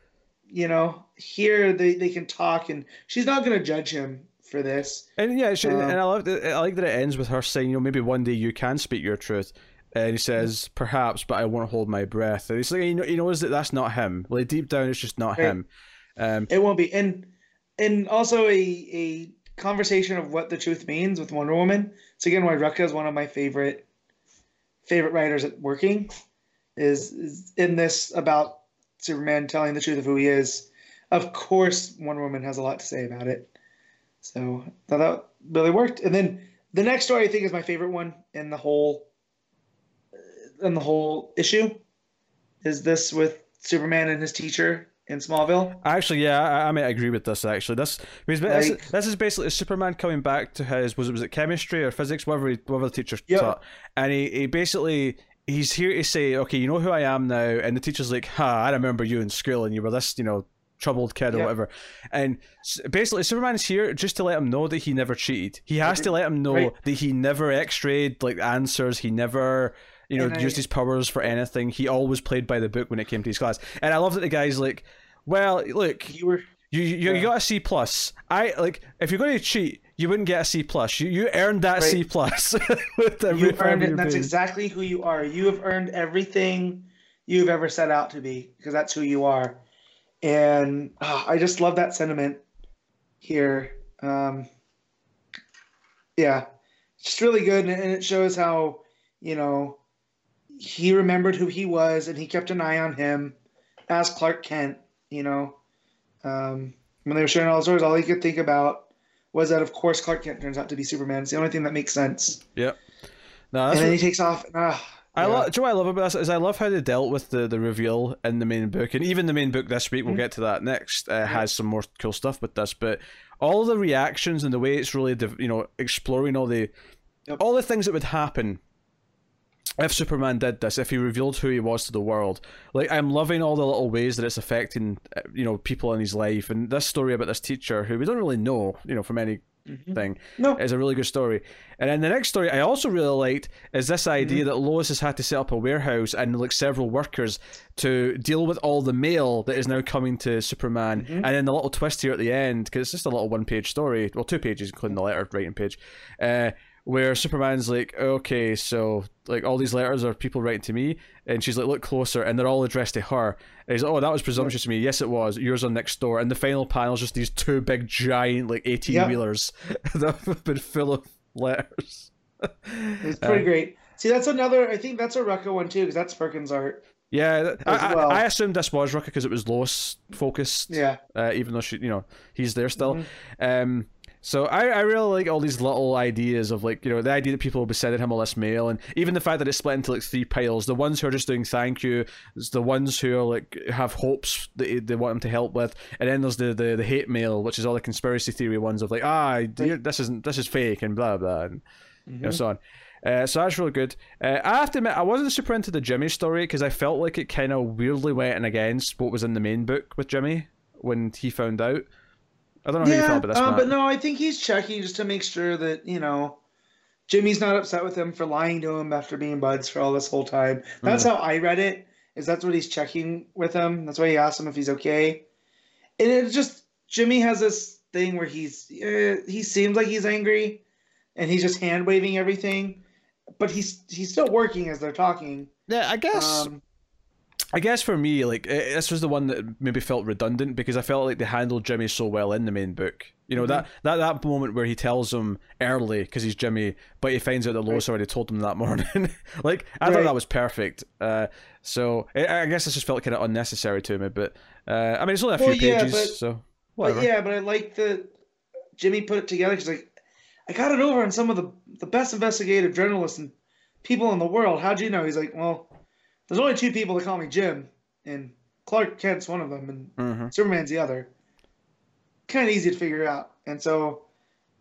you know here they they can talk, and she's not going to judge him for this. and yeah, she, Uh, and I love that. I like that it ends with her saying, you know, maybe one day you can speak your truth. And he says, perhaps, but I won't hold my breath. And he's like, you know, he knows that that's not him. Like deep down, it's just not Right. him. Um, It won't be, and and also a a conversation of what the truth means with Wonder Woman. It's again why Rucka is one of my favorite favorite writers at working. Is, is in this about Superman telling the truth of who he is. Of course, Wonder Woman has a lot to say about it. So that really worked. And then the next story I think is my favorite one in the whole in the whole issue. Is this with Superman and his teacher in Smallville? Actually, yeah, I, I might agree with this. Actually, this because this, Like- this is basically Superman coming back to his was it was it chemistry or physics, whatever he, whatever the teacher Yeah. taught, and he, he basically he's here to say, okay, you know who I am now, and the teacher's like, ha, I remember you in school, and you were this, you know. Troubled kid or whatever, and basically Superman's here just to let him know that he never cheated. He has to let him know Right. that he never X-rayed like answers. He never, you know, And I- used his powers for anything. He always played by the book when it came to his class. And I love that the guy's like, well, look, You were you you, you got a C plus. I like if you're going to cheat, you wouldn't get a C plus. You you earned that Right. C plus. with you earned it. That's exactly who you are. You have earned everything you've ever set out to be because that's who you are. And ah, I just love that sentiment here. Um, yeah, it's just really good, and, and it shows how you know he remembered who he was, and he kept an eye on him as Clark Kent. You know, um, when they were sharing all the stories, all he could think about was that, of course, Clark Kent turns out to be Superman. It's the only thing that makes sense. Yep. No, and then what, he takes off. And, ah, I yeah. love. Do you know what I love about this is I love how they dealt with the, the reveal in the main book, and even the main book this week. We'll Mhm. get to that next. Uh, Has some more cool stuff with this, but all the reactions and the way it's really, you know, exploring all the Yep. all the things that would happen if Superman did this, if he revealed who he was to the world, like I'm loving all the little ways that it's affecting, uh, you know, people in his life, and this story about this teacher who we don't really know, you know, from any Mhm. thing, No. is a really good story. And then the next story I also really liked is this idea that Lois has had to set up a warehouse and like several workers to deal with all the mail that is now coming to Superman. And then the little twist here at the end, because it's just a little one page story, well, two pages, including the letter writing page, uh, where Superman's like, okay, so like all these letters are people writing to me, and she's like, look closer, and they're all addressed to her. And he's like, oh, that was presumptuous to me. Yes, it was. Yours are next door. And the final panel is just these two big, giant, like eighteen wheelers that have been full of letters. It's pretty great. See, that's another. I think that's a Rucka one too, because that's Perkins art. Yeah, I, As I- I, assumed this was Rucka because it was Lois focused. Yeah. uh, even though she, you know, he's there still. Mm-hmm. Um, so I, I really like all these little ideas of like, you know, the idea that people will be sending him all this mail, and even the fact that it's split into like three piles. The ones who are just doing thank you, there's the ones who are like have hopes that they want him to help with, and then there's the, the, the hate mail, which is all the conspiracy theory ones of like, ah, this isn't this is fake and blah blah, and you know, so on. Uh, so that's really good. Uh, I have to admit, I wasn't super into the Jimmy story because I felt like it kind of weirdly went in against what was in the main book with Jimmy when he found out. I don't know how you yeah, felt about this, uh, but no, I think he's checking just to make sure that you know Jimmy's not upset with him for lying to him after being buds for all this whole time. That's Mm. how I read it. Is that's what he's checking with him? That's why he asked him if he's okay. And it's just Jimmy has this thing where he's uh, he seems like he's angry, and he's just hand waving everything, but he's he's still working as they're talking. Yeah, I guess. Um, I guess for me, like eh, this was the one that maybe felt redundant because I felt like they handled Jimmy so well in the main book. You know that that that moment where he tells him early because he's Jimmy, but he finds out that Lois already told him that morning. like I thought that was perfect. Uh, so I I guess this just felt kind of unnecessary to me. But uh, I mean, it's only a few yeah, pages, but- so whatever. But yeah, but I like that Jimmy put it together. He's like, I got it over on some of the the best investigative journalists and people in the world. How'd you know? He's like, well, there's only two people that call me Jim, and Clark Kent's one of them, and hmm Superman's the other. Kind of easy to figure out. And so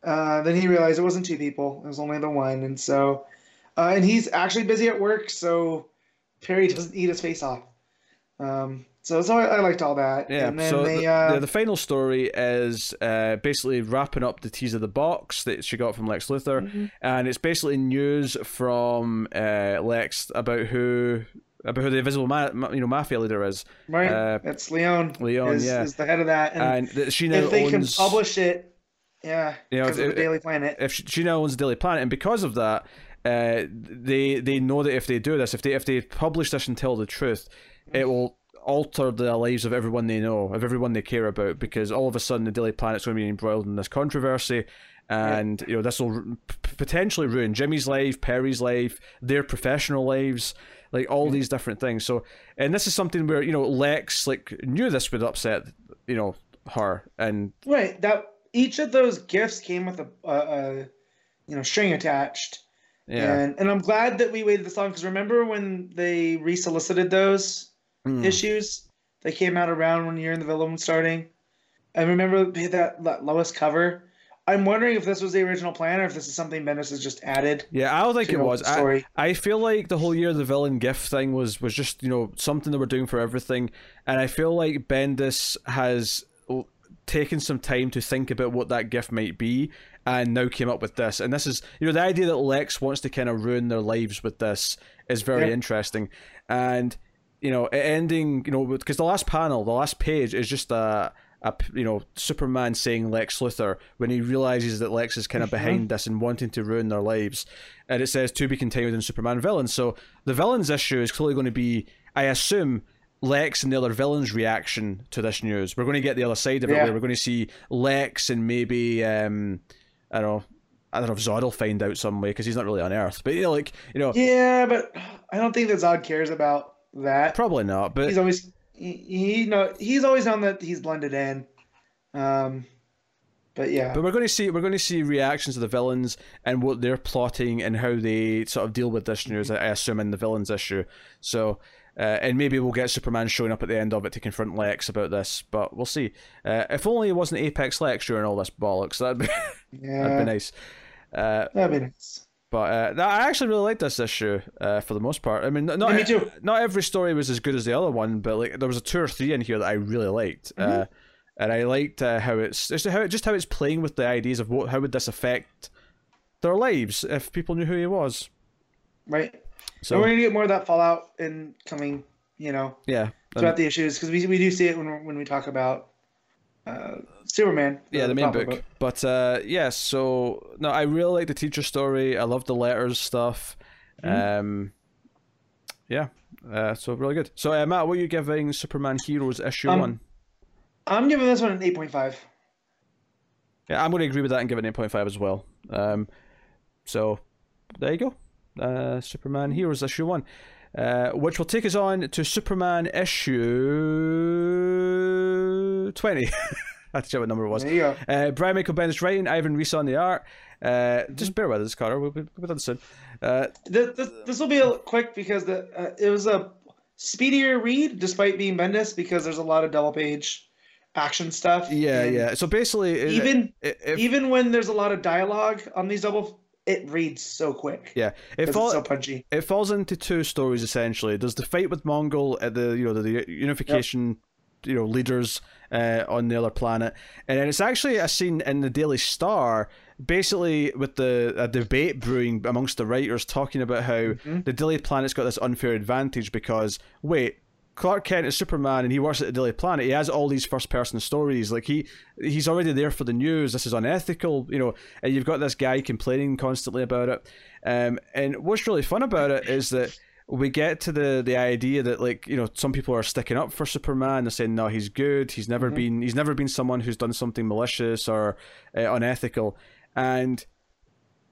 uh, then he realized it wasn't two people; it was only the one. And so, uh, and he's actually busy at work, so Perry doesn't eat his face off. Um, so so I, I liked all that. Yeah, And then so they the, uh, the, the final story is uh, basically wrapping up the tease of the box that she got from Lex Luthor, Mm-hmm. and it's basically news from uh, Lex about who about who the invisible ma- you know mafia leader is, Right, Uh, that's Leon. Leon, is, yeah. is the head of that, and, and she now if they owns. can publish it, yeah, You know, because if- of the Daily Planet. if she, she now owns the Daily Planet, and because of that, uh, they they know that if they do this, if they if they publish this and tell the truth, it will alter the lives of everyone they know, of everyone they care about, because all of a sudden the Daily Planet's going to be embroiled in this controversy, and you know this will p- potentially ruin Jimmy's life, Perry's life, their professional lives. Like all these different things. So, and this is something where you know Lex like knew this would upset you know her, and Right, that each of those gifts came with a, a, a you know string attached, yeah, and and I'm glad that we waited this long because remember when they resolicited those Mm. issues? They came out around when Year in the Villain was starting. I remember that, that Lois cover. I'm wondering if this was the original plan or if this is something Bendis has just added. Yeah, I don't think it was. I. I feel like the whole year the villain gift thing was was just you know something they were doing for everything, and I feel like Bendis has l- taken some time to think about what that gift might be, and now came up with this. And this is you know the idea that Lex wants to kind of ruin their lives with this is very Yeah. interesting, and you know ending you know because the last panel, the last page is just a. A, you know, Superman saying Lex Luthor when he realizes that Lex is kind of Mhm. behind this and wanting to ruin their lives and it says to be continued in Superman villains. So the villains issue is clearly going to be, I assume, Lex and the other villains' reaction to this news. We're going to get the other side of it, Yeah. where we're going to see Lex and maybe, um, I don't know, I don't know if Zod will find out some way because he's not really on Earth, but you know, like you know, Yeah, but I don't think that Zod cares about that. probably not. But he's always he, he know he's always known that he's blended in. Um, but yeah, But we're going to see we're going to see reactions to the villains and what they're plotting and how they sort of deal with this news. I assume in the villains issue. So. Uh, and maybe we'll get Superman showing up at the end of it to confront Lex about this, but we'll see. Uh, if only it wasn't Apex Lex during all this bollocks, that'd be yeah. that'd be nice. Uh, that'd be nice. But uh, I actually really liked this issue uh, for the most part. I mean, not me too. not every story was as good as the other one, but like there was a two or three in here that I really liked, uh, Mm-hmm. and I liked uh, how it's just how just how it's playing with the ideas of what how would this affect their lives if people knew who he was. Right. So and we're gonna get more of that fallout in coming, you know, yeah, throughout the issues because we, we do see it when when we talk about uh, Superman. yeah, the main comic book. But uh, yeah, so no, I really like the teacher story. I love the letters stuff. Mm-hmm. Um, yeah, uh, so really good. So uh, Matt, what are you giving Superman Heroes issue Um, one? I'm giving this one an eight point five. Yeah, I'm going to agree with that and give it an 8.5 as well. Um, so there you go. Uh, Superman Heroes issue one, uh, which will take us on to Superman issue 20. I had to check what number it was. There you go. Uh, Brian Michael Bendis writing, Ivan Reis on the art. Uh, just bear with us, Carter. We'll be, we'll be done soon. Uh, This, this, this will be a, quick because the uh, it was a speedier read despite being Bendis because there's a lot of double page action stuff. yeah, and yeah. So basically, Even it, it, even when there's a lot of dialogue on these double, it reads so quick. yeah, it, 'cause fall, it's so punchy. it falls into two stories essentially. There's the fight with Mongul at the you know the, the unification you know leaders uh, on the other planet, and then it's actually a scene in the Daily Star, basically with the a debate brewing amongst the writers talking about how Mm-hmm. the Daily Planet's got this unfair advantage because wait. Clark Kent is Superman, and he works at the Daily Planet. He has all these first-person stories. Like he, he's already there for the news. This is unethical, you know. And you've got this guy complaining constantly about it. Um, and what's really fun about it is that we get to the the idea that like you know some people are sticking up for Superman. They're saying no, he's good. He's never been he's never been someone who's done something malicious or uh, unethical. And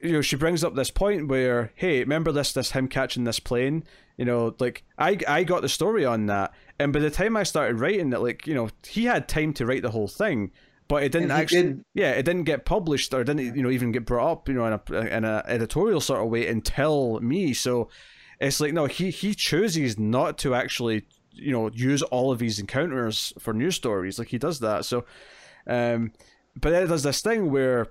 you know she brings up this point where hey, remember this this him catching this plane? You know, like I I got the story on that, and by the time I started writing it, like you know he had time to write the whole thing. But it didn't actually, didn't. yeah, it didn't get published or didn't, you know, even get brought up, you know, in a in a editorial sort of way until me. So it's like no, he he chooses not to actually, you know, use all of these encounters for news stories. Like he does that. So, um, but then it does this thing where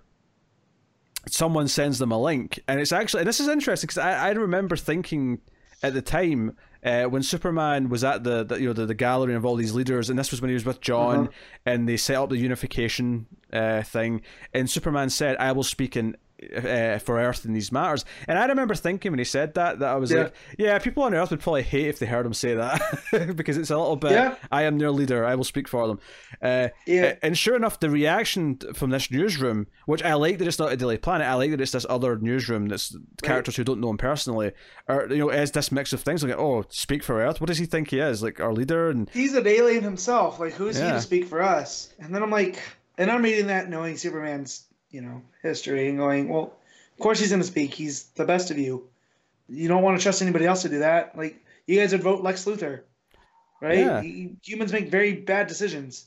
someone sends them a link, and it's actually and this is interesting because I I remember thinking at the time uh, when Superman was at the, the you know the, the gallery of all these leaders, and this was when he was with John, and they set up the unification uh, thing, and Superman said, "I will speak in." Uh, for Earth in these matters, and I remember thinking when he said that that I was Yeah. like, yeah, people on Earth would probably hate if they heard him say that because it's a little bit. Yeah. I am their leader. I will speak for them. Uh, Yeah. and sure enough, the reaction from this newsroom, which I like that it's not a Daily Planet, I like that it's this other newsroom that's characters who don't know him personally, or you know, as this mix of things. Like, oh, speak for Earth. What does he think he is? Like our leader? And He's an alien himself. Like, who's he to speak for us? And then I'm like, and I'm reading that knowing Superman's, you know, history and going, well, of course he's going to speak. He's the best of you. You don't want to trust anybody else to do that. Like, you guys would vote Lex Luthor, right? Yeah. He- humans make very bad decisions.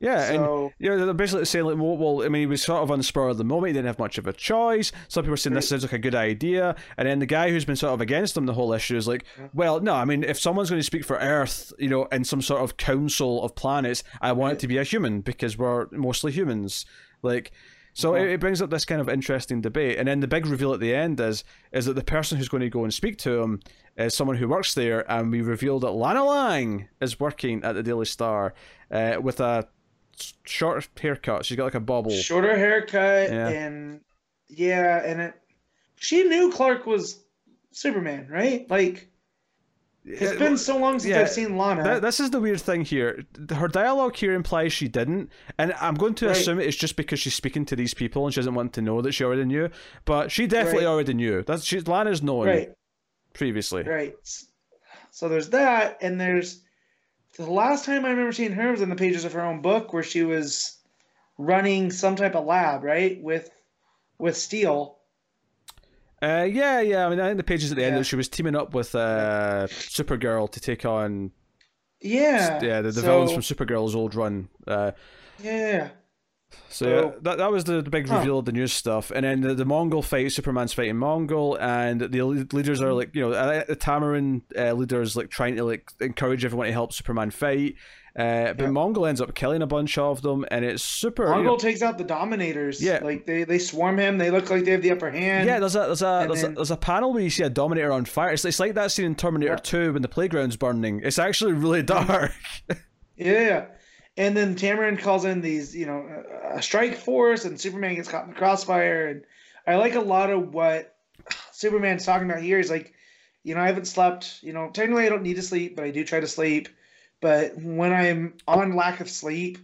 yeah, and So, you know, they're basically saying like, well, well, I mean, he was sort of on the spur of the moment. He didn't have much of a choice. Some people are saying this sounds like a good idea, and then the guy who's been sort of against him the whole issue is like, well, no, I mean, if someone's going to speak for Earth, you know, in some sort of council of planets, I want it to be a human because we're mostly humans. Like, so it, it brings up this kind of interesting debate, and then the big reveal at the end is is that the person who's going to go and speak to him is someone who works there, and we reveal that Lana Lang is working at the Daily Star uh, with a short haircut. She's got like a bobble. shorter haircut Yeah. and yeah, and it. She knew Clark was Superman, right? Like, it's been so long since yeah, I've seen Lana. Th- this is the weird thing here. Her dialogue here implies she didn't, and I'm going to Right. assume it's just because she's speaking to these people and she doesn't want to know that she already knew. But she definitely Right. already knew. That's she. Lana's known right. previously. Right. So there's that, and there's the last time I remember seeing her was in the pages of her own book where she was running some type of lab, right, with with Steel. Uh, yeah, yeah. I mean, I think the pages at the end Yeah. she was teaming up with uh, Supergirl to take on Yeah. yeah the, the so, villains from Supergirl's old run. Uh, Yeah. So, So- that that was the, the big Huh. reveal of the news stuff, and then the, the Mongul fight. Superman's fighting Mongul, and the leaders are like you know uh, the Tamaran uh, leaders like trying to like encourage everyone to help Superman fight, Uh, but Yeah. Mongul ends up killing a bunch of them, and it's super. you know- Mongul takes out the Dominators. Yeah. like they they swarm him. They look like they have the upper hand. yeah, there's a there's a there's, then- a there's a panel where you see a Dominator on fire. It's, it's like that scene in Terminator Yeah. 2 when the playground's burning. It's actually really dark. Yeah, yeah. And then Tamaran calls in these, you know, a strike force, and Superman gets caught in the crossfire. And I like a lot of what Superman's talking about here. He's like, you know, I haven't slept. You know, technically I don't need to sleep, but I do try to sleep. But when I'm on lack of sleep,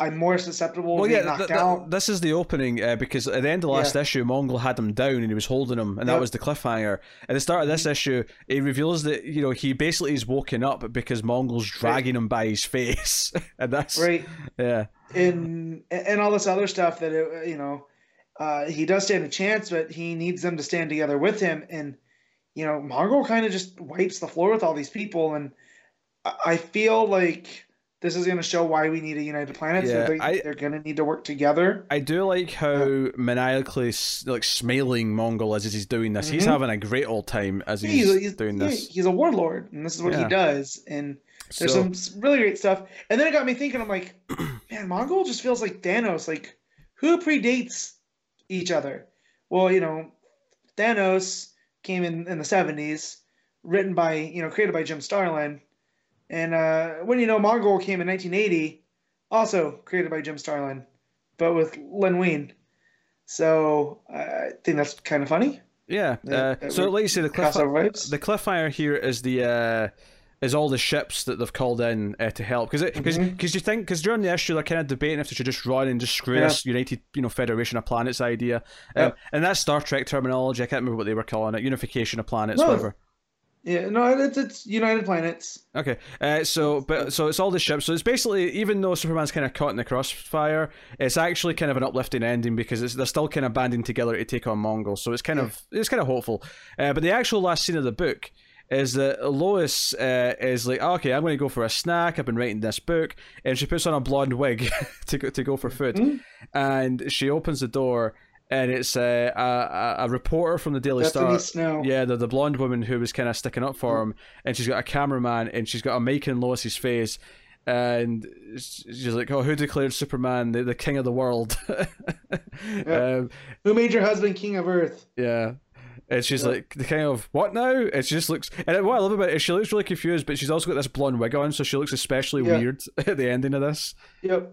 I'm more susceptible Well, to yeah, being knocked th- out. this is the opening uh, because at the end of the last Yeah. issue, Mongul had him down and he was holding him, and that was the cliffhanger. At the start of this issue, he reveals that you know he basically is woken up because Mongul's dragging him by his face, and that's right. yeah, and and all this other stuff that it, you know uh, he does stand a chance, but he needs them to stand together with him. And you know, Mongul kind of just wipes the floor with all these people, and I- feel like this is going to show why we need a united planet. Yeah, so they, I- they're going to need to work together. I do like how maniacally like smiling Mongul is as he's doing this. He's Mhm. having a great old time as he's, He's, he's, doing yeah, this. he's a warlord, and this is what Yeah. he does. And there's So- some really great stuff. And then it got me thinking. I'm like, man, Mongul just feels like Thanos. Like, who predates each other? Well, you know, Thanos came in in the '70s, written by you know created by Jim Starlin, and uh, when you know Mongul came in 1980, also created by Jim Starlin, but with Len Wein. So I think that's kind of funny. yeah. that- Uh, that so like you say, the cliff, the cliffhanger here is the uh, is all the ships that they've called in uh, to help because because Mhm. because you think because during the issue they're kind of debating if they should just run and just screw Yeah. this United you know Federation of Planets idea Yeah. um, and that's Star Trek terminology I can't remember what they were calling it unification of planets No. whatever. Yeah, no, it's it's United Planets. Okay, uh, so but so it's all the ships. So it's basically even though Superman's kind of caught in the crossfire, it's actually kind of an uplifting ending because it's, they're still kind of banding together to take on Munguls. So it's kind of it's kind of hopeful. Uh, but the actual last scene of the book is that Lois uh, is like, okay, I'm going to go for a snack. I've been writing this book, and she puts on a blonde wig to go, to go for food, Mhm. and she opens the door. And it's uh, a, a, reporter from the Daily Star. Snow. Yeah, the, the blonde woman who was kind of sticking up for him, and she's got a cameraman, and she's got a mic in Lois's face, and she's like, "Oh, who declared Superman the, the king of the world?" um, Who made your husband king of Earth? yeah, and she's Yeah. like, "The king of what now?" And she just looks, and what I love about it is she looks really confused, but she's also got this blonde wig on, so she looks especially Yeah. weird at the ending of this. Yep.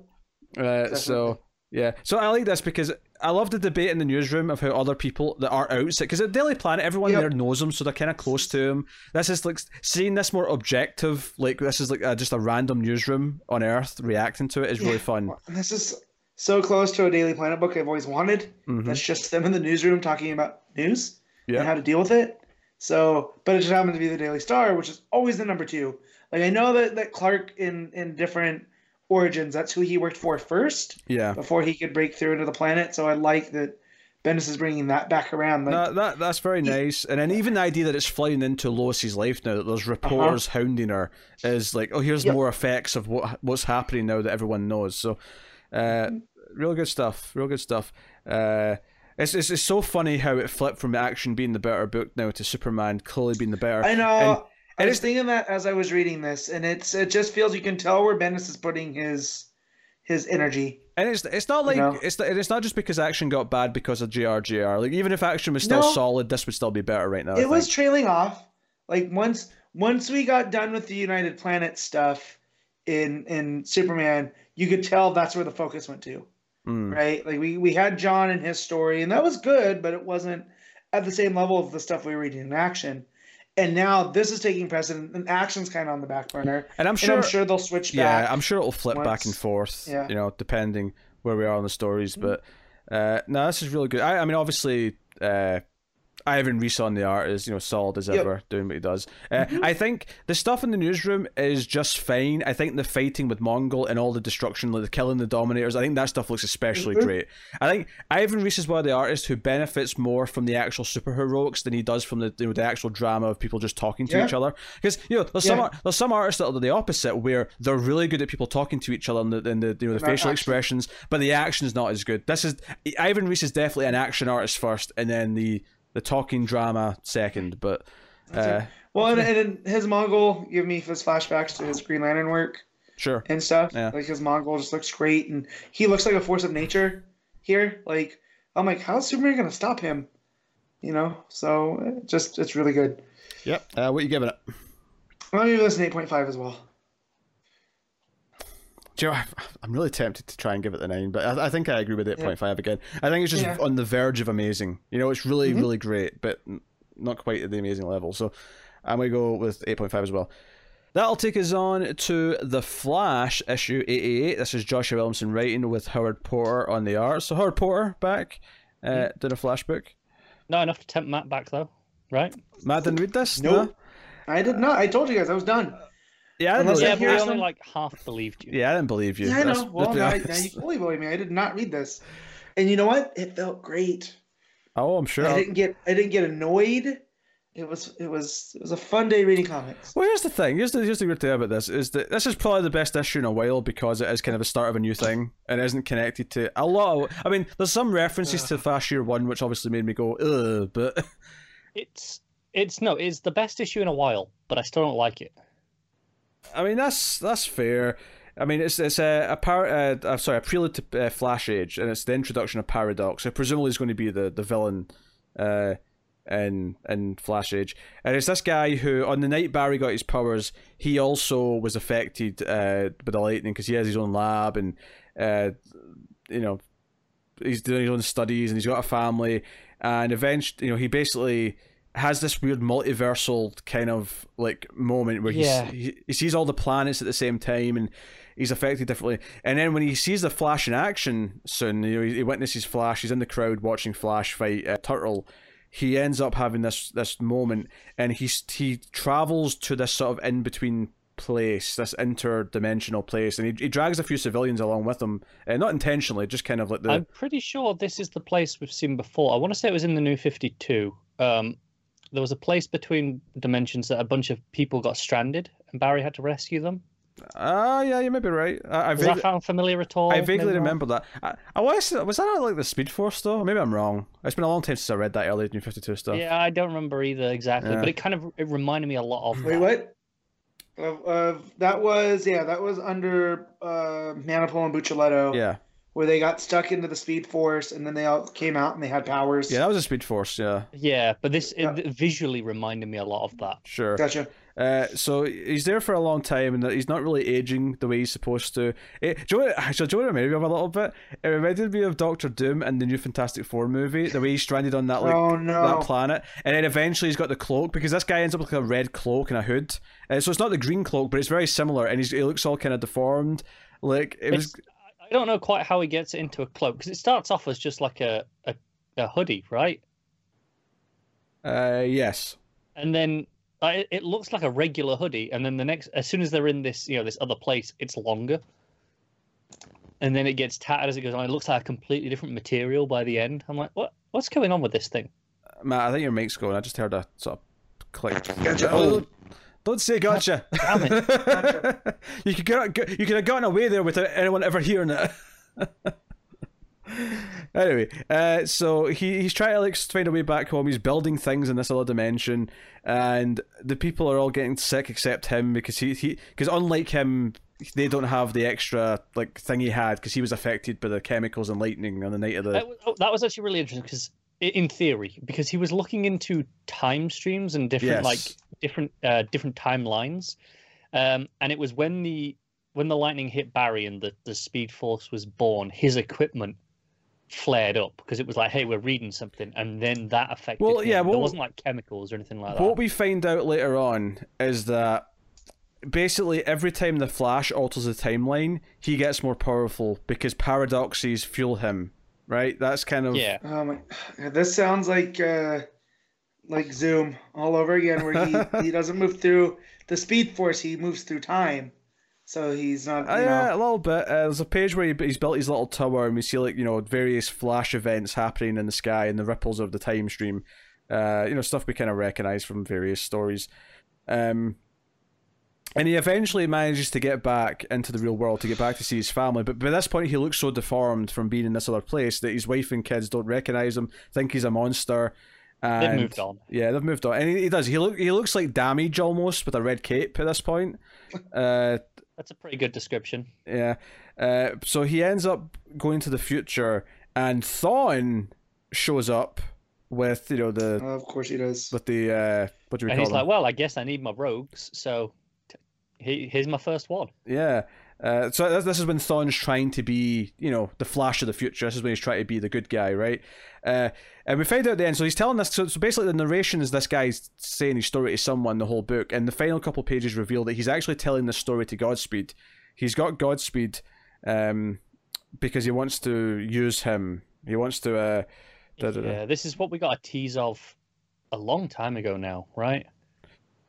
Uh, so yeah, so I like this because I love the debate in the newsroom of how other people that are outside because at Daily Planet everyone Yep. there knows them, so they're kind of close to him. This is like seeing this more objective, like this is like a, just a random newsroom on Earth reacting to it is really fun. This is so close to a Daily Planet book I've always wanted. Mhm. That's just them in the newsroom talking about news Yeah. and how to deal with it. So, but it just happened to be the Daily Star, which is always the number two. Like I know that that Clark in in different origins, that's who he worked for first Yeah. before he could break through into the planet. So I like that Bendis is bringing that back around. Like, That, that that's very nice, and then even the idea that it's flying into Lois's life now that there's reporters hounding her is like, oh, here's Yep. more effects of what what's happening now that everyone knows. So, uh, real good stuff, real good stuff. Uh, it's, it's it's so funny how it flipped from action being the better book now to Superman clearly being the better. I know. I was thinking that as I was reading this, and it's it just feels you can tell where Bendis is putting his his energy. And it's it's not like know? it's it's not just because action got bad because of JRJR. Like even if action was still No. solid, this would still be better right now. It was trailing off. Like once once we got done with the United Planet stuff in in Superman, you could tell that's where the focus went to, Mm. right? Like we we had John and his story, and that was good, but it wasn't at the same level of the stuff we were reading in action. And now this is taking precedent, and action's kind of on the back burner. and I'm And sure I'm sure they'll switch Yeah. I'm sure it'll flip back and forth. yeah. You know, depending where we are on the stories. But uh, no, this is really good. I, I mean, obviously, uh, Ivan Reis on the art is you know solid as Yep. ever, doing what he does. Uh, I think the stuff in the newsroom is just fine. I think the fighting with Mongul and all the destruction, like the killing the Dominators, I think that stuff looks especially Mhm. great. I think Ivan Reis is one of the artists who benefits more from the actual superheroics than he does from the you know, the actual drama of people just talking to Yeah. each other. Because you know, there's some Yeah. ar- there's some artists that are the opposite, where they're really good at people talking to each other and the, and the you know the Not facial expressions, but the action is not as good. This is Ivan Reis is definitely an action artist first, and then the the talking drama second. But uh, Well, and, and his Mongul give me his flashbacks to his Green Lantern work. Sure. and stuff. Yeah. Like his Mongul just looks great, and he looks like a force of nature here. Like I'm like, how's Superman gonna stop him? You know, so it just it's really good. Yep. Uh, what are you giving it? Let me give this an eight point five as well. Do you know, I- I'm really tempted to try and give it the nine, but I, I think I agree with 8.5 again. I think it's just Yeah. on the verge of amazing. You know, it's really, Mhm. really great, but not quite at the amazing level. So I'm going to go with 8.5 as well. That'll take us on to The Flash, issue 88. This is Joshua Williamson writing with Howard Porter on the art. So Howard Porter back, uh, did a Flash book. Not enough to tempt Matt back though, right? Matt didn't read this? Nope. I did not. I told you guys I was done. Yeah, I didn't, Unless believe, Yeah, I but hear only like half believed you. yeah, I didn't believe you. Yeah, I know. Well, now, now you fully believe me. I did not read this, and you know what? It felt great. Oh, I'm sure. I didn't get. I didn't get annoyed. It was. It was. It was a fun day reading comics. Well, here's the thing. Here's the here's the weird thing about this is that this is probably the best issue in a while because it is kind of the start of a new thing and isn't connected to a lot. Of, I mean, there's some references to Flash Year One, which obviously made me go ugh, but It's it's no, it's the best issue in a while, but I still don't like it. I mean that's that's fair. I mean, it's it's a, a par- uh, uh, sorry a prelude to uh, Flash Age, and it's the introduction of Paradox. So presumably he's going to be the the villain, uh, in in Flash Age, and it's this guy who on the night Barry got his powers, he also was affected uh by the lightning because he has his own lab and uh you know he's doing his own studies and he's got a family, and eventually you know he basically has this weird multiversal kind of like moment where he's, Yeah. he he sees all the planets at the same time and he's affected differently. And then when he sees the Flash in action soon, you know, he, he witnesses Flash. He's in the crowd watching Flash fight uh, Turtle. He ends up having this this moment, and he's he travels to this sort of in between place, this interdimensional place, and he, he drags a few civilians along with him, uh, not intentionally, just kind of like the I'm pretty sure this is the place we've seen before. I want to say it was in the New Fifty Two. Um, there was a place between dimensions that a bunch of people got stranded, and Barry had to rescue them. ah yeah, you may be right. I, I Does vaguely, that sound familiar at all? I vaguely remember that. I, I was was that not like the Speed Force though? Maybe I'm wrong. It's been a long time since I read that early New Fifty Two stuff. Yeah, I don't remember either exactly, Yeah. but it kind of it reminded me a lot of. Wait, that. what? Uh, uh, that was yeah. That was under uh, Manapul and Buccellato, yeah, where they got stuck into the Speed Force, and then they all came out and they had powers. yeah. That was a Speed Force. Yeah, Yeah, but this Yeah. it visually reminded me a lot of that. sure. Gotcha. Uh, so he's there for a long time, and he's not really aging the way he's supposed to. It, do you know what, actually, do you know what it reminded me of a little bit? It reminded me of Doctor Doom in the new Fantastic Four movie, the way he's stranded on that like oh no. that planet, and then eventually he's got the cloak because this guy ends up with like a red cloak and a hood. Uh, so it's not the green cloak, but it's very similar, and he's, he looks all kind of deformed. Like it was, It's- I don't know quite how he gets it into a cloak because it starts off as just like a, a, a hoodie, right? uh, yes, And then uh, it, it looks like a regular hoodie, and then the next, as soon as they're in this, you know, this other place, it's longer. And then it gets tattered as it goes on. It looks like a completely different material by the end. I'm like, what? What's going on with this thing? Matt. I think your mic's going. I just heard a sort of click. Gotcha. Oh, don't say gotcha. Damn it! you could get, you could have gotten away there without anyone ever hearing it. anyway, uh, so he he's trying to like find a way back home. He's building things in this other dimension, and the people are all getting sick except him because he he because unlike him. They don't have the extra like thing he had because he was affected by the chemicals and lightning on the night of the. That was, oh, that was actually really interesting because, in theory, because he was looking into time streams and different Yes. like different uh, different timelines, um, and it was when the when the lightning hit Barry and the the Speed Force was born, his equipment flared up because it was like, hey, we're reading something, and then that affected. Well, him. yeah, well- there wasn't like chemicals or anything like that. What we find out later on is that basically every time the Flash alters the timeline, he gets more powerful because paradoxes fuel him. Right? That's kind of yeah, Oh my! This sounds like uh, like Zoom all over again, where he, he doesn't move through the Speed Force; he moves through time. So he's not. Uh, yeah, a little bit. Uh, there's a page where he, he's built his little tower, and we see like you know various flash events happening in the sky and the ripples of the time stream. Uh, you know stuff we kind of recognize from various stories. Um, and he eventually manages to get back into the real world to get back to see his family. But by this point, he looks so deformed from being in this other place that his wife and kids don't recognize him, think he's a monster. And, They've moved on. Yeah, they've moved on, and he, he does. He look he looks like Damage almost with a red cape at this point. Uh, That's a pretty good description. yeah. Uh, so he ends up going to the future, and Thawne shows up with you know the Uh, of course he does. with the uh, what do we And call he's them? like, well, I guess I need my rogues, so t- he, here's my first one. Yeah. Uh, so this, this is when Thawne's trying to be, you know, the Flash of the future. This is when he's trying to be the good guy, right? Uh, and we find out at the end. So he's telling us. So, so basically, the narration is this guy's saying his story to someone the whole book, and the final couple pages reveal that he's actually telling the story to Godspeed. He's got Godspeed um, because he wants to use him. He wants to. Uh. Yeah, this is what we got a tease of a long time ago now, right?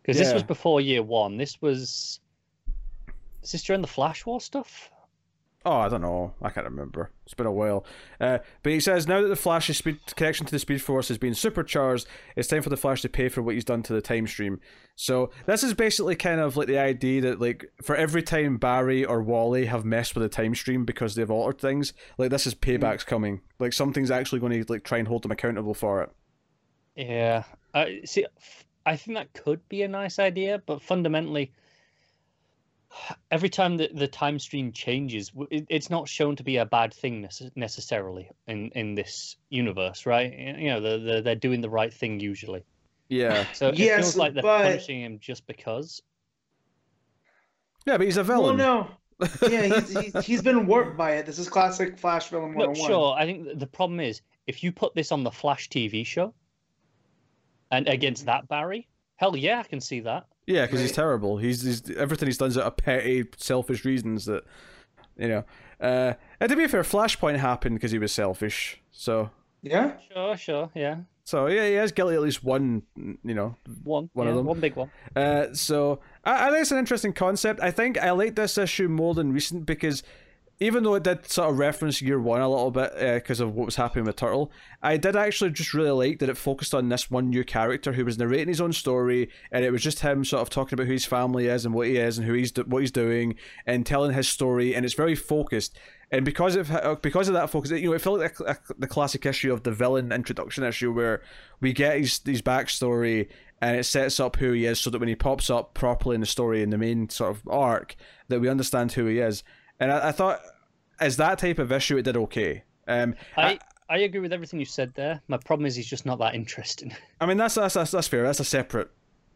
Because this was before year one. This was. Is this during the Flash War stuff? Oh, I don't know. I can't remember. It's been a while. Uh, but he says now that the Flash's speed connection to the Speed Force has been supercharged, it's time for the Flash to pay for what he's done to the time stream. So this is basically kind of like the idea that like for every time Barry or Wally have messed with the time stream because they've altered things, like this is payback's coming. Like something's actually going to like try and hold them accountable for it. Yeah. I see. f- I think that could be a nice idea, but fundamentally, every time the, the time stream changes, it, it's not shown to be a bad thing necessarily in, in this universe, right? You know, they're, they're, they're doing the right thing usually. Yeah. So it Yes, feels like they're but- punishing him just because. Yeah, but he's a Well, villain. no. yeah, he's, he's, he's been warped by it. This is classic Flash villain No, 101. sure. I think the problem is if you put this on the Flash TV show and against that Barry, hell yeah, I can see that. Yeah, because he's terrible. He's, he's everything he's done is out of petty, selfish reasons that, you know. Uh, and to be fair, Flashpoint happened because he was selfish. So, Yeah? Sure, sure, yeah. so yeah, he has guilty at least one, you know. One, One of them. one big one. Uh, so I, I think it's an interesting concept. I think I like this issue more than recent because even though it did sort of reference year one a little bit because of what was happening with Turtle, I did actually just really like that it focused on this one new character who was narrating his own story, and it was just him sort of talking about who his family is and what he is and who he's do- what he's doing and telling his story, and it's very focused. And because of uh, because of that focus, you know, it felt like a, a, the classic issue of the villain introduction issue where we get his his backstory and it sets up who he is, so that when he pops up properly in the story in the main sort of arc, that we understand who he is. And I, I thought, as that type of issue, it did okay. Um, I, I agree with everything you said there. My problem is he's just not that interesting. I mean, that's that's that's, that's fair. That's a separate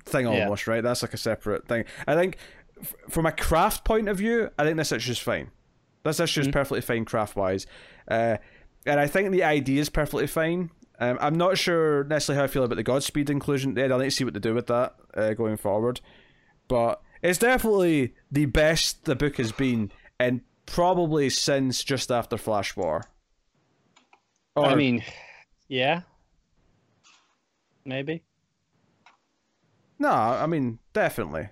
thing Yeah. almost, right? That's like a separate thing. I think, f- from a craft point of view, I think this issue's fine. This issue's perfectly fine craft wise, uh, and I think the idea is perfectly fine. Um, I'm not sure necessarily how I feel about the Godspeed inclusion. There, I'll need to see what they do with that uh, going forward. But it's definitely the best the book has been, and probably since just after Flash War. I mean, yeah. Maybe. no, I mean definitely.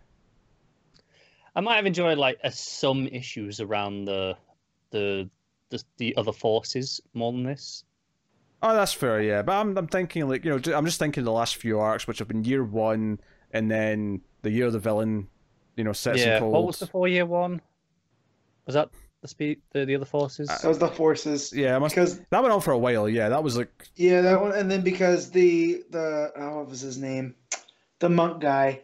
I might have enjoyed like uh, some issues around the, the the the other forces more than this. Oh, that's fair, yeah. But I'm, I'm thinking like you know, I'm just thinking the last few arcs, which have been year one, and then the year of the villain, you know, sets yeah. and. What was the four year one? Was that the speed the, the other forces? That was the forces. Yeah, must, Because that went on for a while. Yeah, that was like yeah, that one, and then because the the oh, what was his name, the monk guy,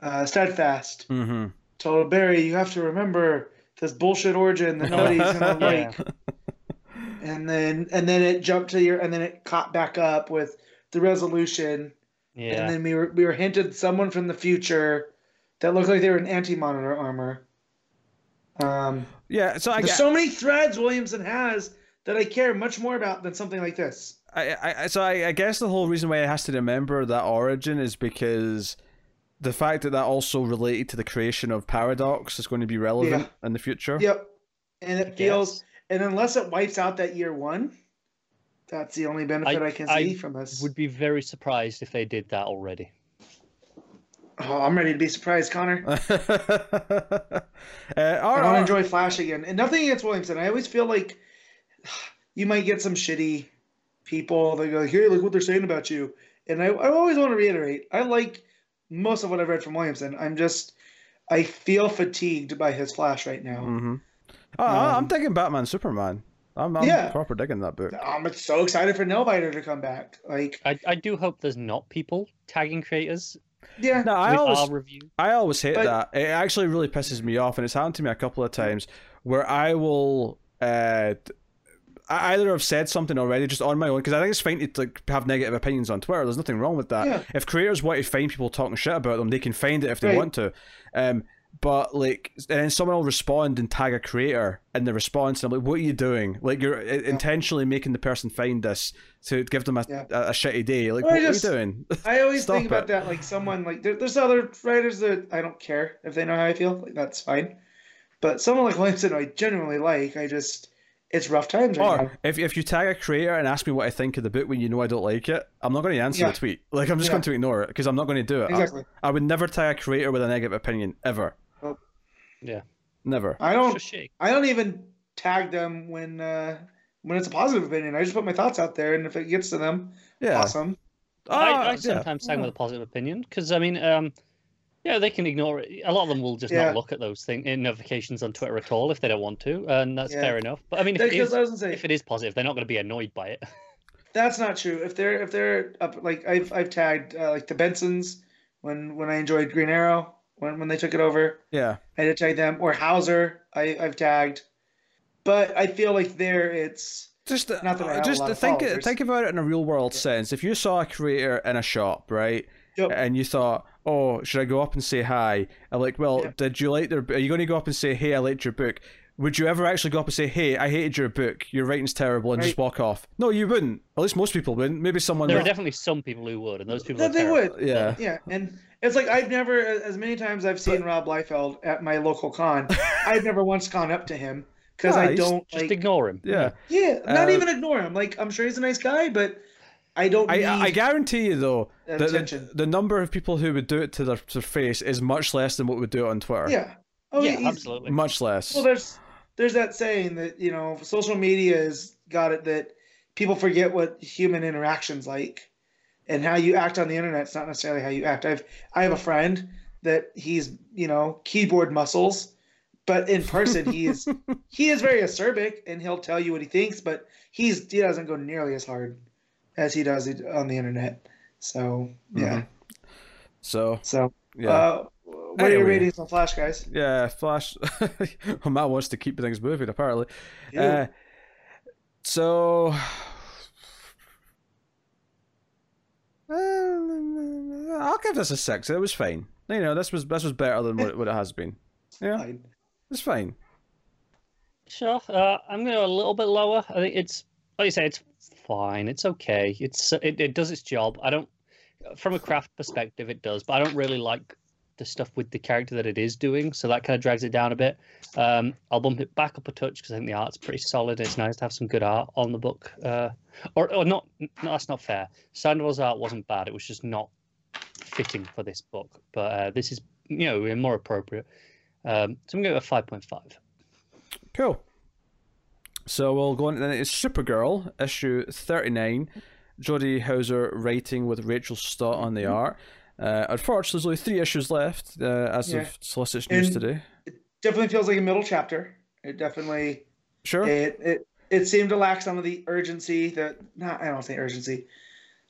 uh, steadfast Mm-hmm. told Barry, you have to remember this bullshit origin that nobody's gonna Yeah. like. And then and then it jumped to your and then it caught back up with the resolution, yeah. and then we were we were hinted someone from the future that looked like they were in anti-monitor armor. Um, yeah. So I, there's get- so many threads Williamson has that I care much more about than something like this. I, I, so I, I guess the whole reason why it has to remember that origin is because the fact that that also related to the creation of Paradox is going to be relevant in the future. Yep. And it feels, Yes. and unless it wipes out that year one, that's the only benefit I, can I see from this. would be very surprised if they did that already. Oh, I'm ready to be surprised, Connor. uh, all I want right. to enjoy Flash again. And nothing against Williamson. I always feel like you might get some shitty people that go, here, look what they're saying about you. And I, I always want to reiterate, I like most of what I've read from Williamson. I'm just, I feel fatigued by his Flash right now. hmm Oh, I'm Um, thinking Batman, Superman. I'm, I'm Yeah. proper digging that book. I'm so excited for Nailbiter to come back. Like, I, I do hope there's not people tagging creators yeah, No, I always review. I always hate But- that. It actually really pisses me off, and it's happened to me a couple of times where I will. Uh, I either have said something already just on my own because I think it's fine to like have negative opinions on Twitter. There's nothing wrong with that. Yeah. If creators want to find people talking shit about them, they can find it if they Right. want to. Um, but like, and then someone will respond and tag a creator in the response, and I'm like, "What are you doing? Like, you're uh, intentionally making the person find this to give them a, Yeah. a, a shitty day. Like, Well, what just- are you doing? I always think about it. that. Like someone like there, there's other writers that I don't care if they know how I feel. Like that's fine. But someone like Williamson, I genuinely like. I just it's rough times right now. Or if, if you tag a creator and ask me what I think of the book when you know I don't like it, I'm not going to answer Yeah. the tweet. Like I'm just Yeah. going to ignore it because I'm not going to do it. I- Exactly. I, would never tag a creator with a negative opinion ever. Yeah. Never. I don't. I don't even tag them when uh, when it's a positive opinion. I just put my thoughts out there, and if it gets to them, Yeah. awesome. I, Ah, I yeah. sometimes tag Yeah. with a positive opinion because I mean, um, yeah, they can ignore it. A lot of them will just Yeah. not look at those thing notifications on Twitter at all if they don't want to, and that's Yeah. fair enough. But I mean, if it, Because I say if it is positive, they're not going to be annoyed by it. that's not true. If they're if they're up, like I've I've tagged uh, like the Bensons when when I enjoyed Green Arrow when when they took it over. Yeah. I did tag them or Houser. I I've tagged, but I feel like there it's Just, uh, Not that I just think followers. think about it in a real world sense. If you saw a creator in a shop, right, Yep. and you thought, "Oh, should I go up and say hi?" I'm like, "Well, Yeah. did you like their? Are you going to go up and say, "Hey, I liked your book"? Would you ever actually go up and say, "Hey, I hated your book. Your writing's terrible," and just walk off? No, you wouldn't. At least most people wouldn't. Maybe someone. There are definitely some people who would, and those people. that they terrible. would. Yeah. Yeah, and it's like I've never, as many times I've seen Rob Liefeld at my local con, I've never once gone up to him because Nah, I don't Just like. ignore him. Yeah. Yeah, not Uh, even ignore him. Like I'm sure he's a nice guy, but I don't I, need. I guarantee you though that the, the number of people who would do it to their, their face is much less than what would do it on Twitter. yeah. Oh, yeah, he's- absolutely. Much less. Well, there's there's that saying that you know social media has got it that people forget what human interactions like, and how you act on the internet. It's not necessarily how you act. I've I have a friend that he's you know keyboard muscles, but in person he is he is very acerbic and he'll tell you what he thinks, but he's he doesn't go nearly as hard as he does it on the internet. So yeah. so So yeah. uh, what are your ratings on Flash, guys? Yeah, Flash. well, Matt wants to keep things moving, apparently. Ew. Uh, so, I'll give this a six. It was fine. You know, this was this was better than what, what it has been. Yeah, Fine. it's fine. Sure. Uh, I'm going to go a little bit lower. I think it's, like you say, it's fine. It's okay. It's it, it does its job. I don't, from a craft perspective, it does, but I don't really like the stuff with the character that it is doing, so that kind of drags it down a bit. Um, I'll bump it back up a touch because I think the art's pretty solid. It's nice to have some good art on the book. Uh, or, or not, no, that's not fair. Sandoval's art wasn't bad. It was just not fitting for this book. But uh, this is, you know, more appropriate. Um, so I'm going to go a 5.5. Cool. So we'll go on. Then it's Supergirl issue thirty nine. Jody Houser writing with Rachel Stott on the art. Uh, unfortunately, there's only three issues left uh, as Yeah. of Solicit's news And- today. Definitely feels like a middle chapter. It definitely Sure. it it it seemed to lack some of the urgency that not I don't say urgency.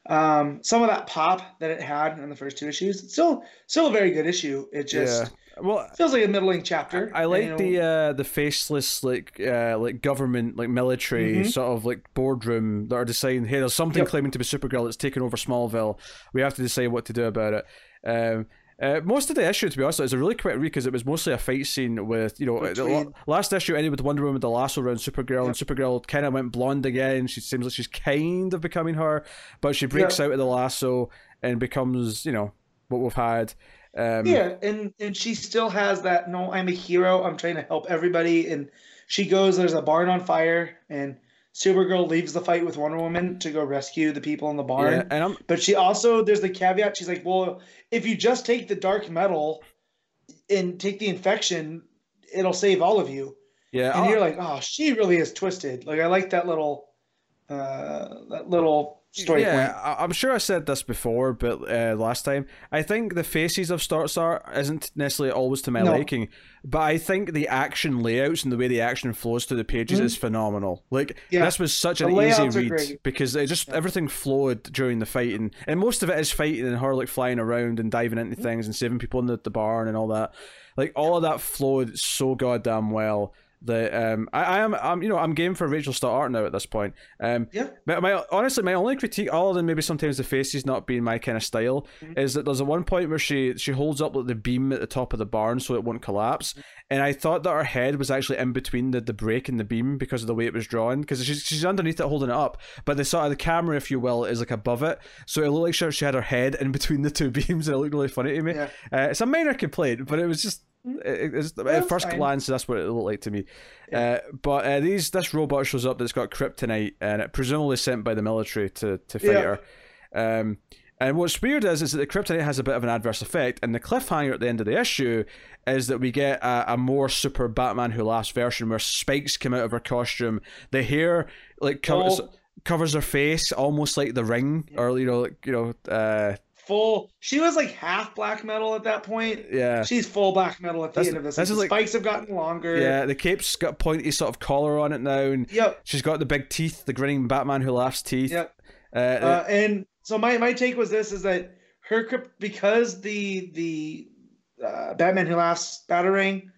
Um, some of that pop that it had in the first two issues. It's still still a very good issue. It just yeah. Well, feels like a middling chapter. I like you know. the uh, the faceless like uh, like government like military Mhm. sort of like boardroom that are deciding hey there's something Yep. claiming to be Supergirl that's taken over Smallville we have to decide what to do about it. Um, uh, most of the issue, to be honest, is a really quick read because it was mostly a fight scene with you know the Between- la- last issue ended with Wonder Woman with the lasso around Supergirl and Supergirl kind of went blonde again. She seems like she's kind of becoming her, but she breaks out of the lasso and becomes you know what we've had. Um, yeah, and and she still has that. No, I'm a hero. I'm trying to help everybody. And she goes. There's a barn on fire, and Supergirl leaves the fight with Wonder Woman to go rescue the people in the barn. yeah, and I'm But she also there's the caveat. She's like, well, if you just take the dark metal and take the infection, it'll save all of you. yeah. And I'll- you're like, oh, she really is twisted. Like I like that little, uh, that little story yeah, point. I- I'm sure I said this before, but uh, last time I think the faces of Start Star isn't necessarily always to my No. liking, but I think the action layouts and the way the action flows through the pages Mhm. is phenomenal. Like Yeah. this was such The an easy read great. because it just everything flowed during the fighting, and most of it is fighting and her like flying around and diving into things and saving people in the, the barn and all that. Like all of that flowed so goddamn well. That um, I, I am, I'm, you know, I'm game for Rachel Stott art now at this point. Um, Yeah. my, my honestly, my only critique, other than maybe sometimes the faces not being my kind of style, Mm-hmm. is that there's a one point where she she holds up like the beam at the top of the barn so it won't collapse, Mm-hmm. and I thought that her head was actually in between the, the break and the beam because of the way it was drawn, because she's she's underneath it holding it up, but the sort of the camera, if you will, is like above it, so it looked like she, she had her head in between the two beams, and it looked really funny to me. Yeah. Uh, it's a minor complaint, but it was just. It, it's, at first fine. glance, that's what it looked like to me. Uh, but uh, these this robot shows up that's got kryptonite, and it presumably sent by the military to to fight Yeah. her. Um, and what's weird is is that the kryptonite has a bit of an adverse effect, and the cliffhanger at the end of the issue is that we get a, a more super Batman Who Laughs version where spikes come out of her costume, the hair like covers Oh. covers her face almost like the ring, or you know, like, you know, uh, Full. She was like half black metal at that point. yeah. She's full black metal at the That's- end of this. this Like, the like- spikes have gotten longer. Yeah, the cape's got a pointy sort of collar on it now, and Yep. she's got the big teeth, the grinning Batman who laughs teeth. Yep. Uh, Uh, and so my, my take was this is that her because the the uh, Batman Who Laughs battering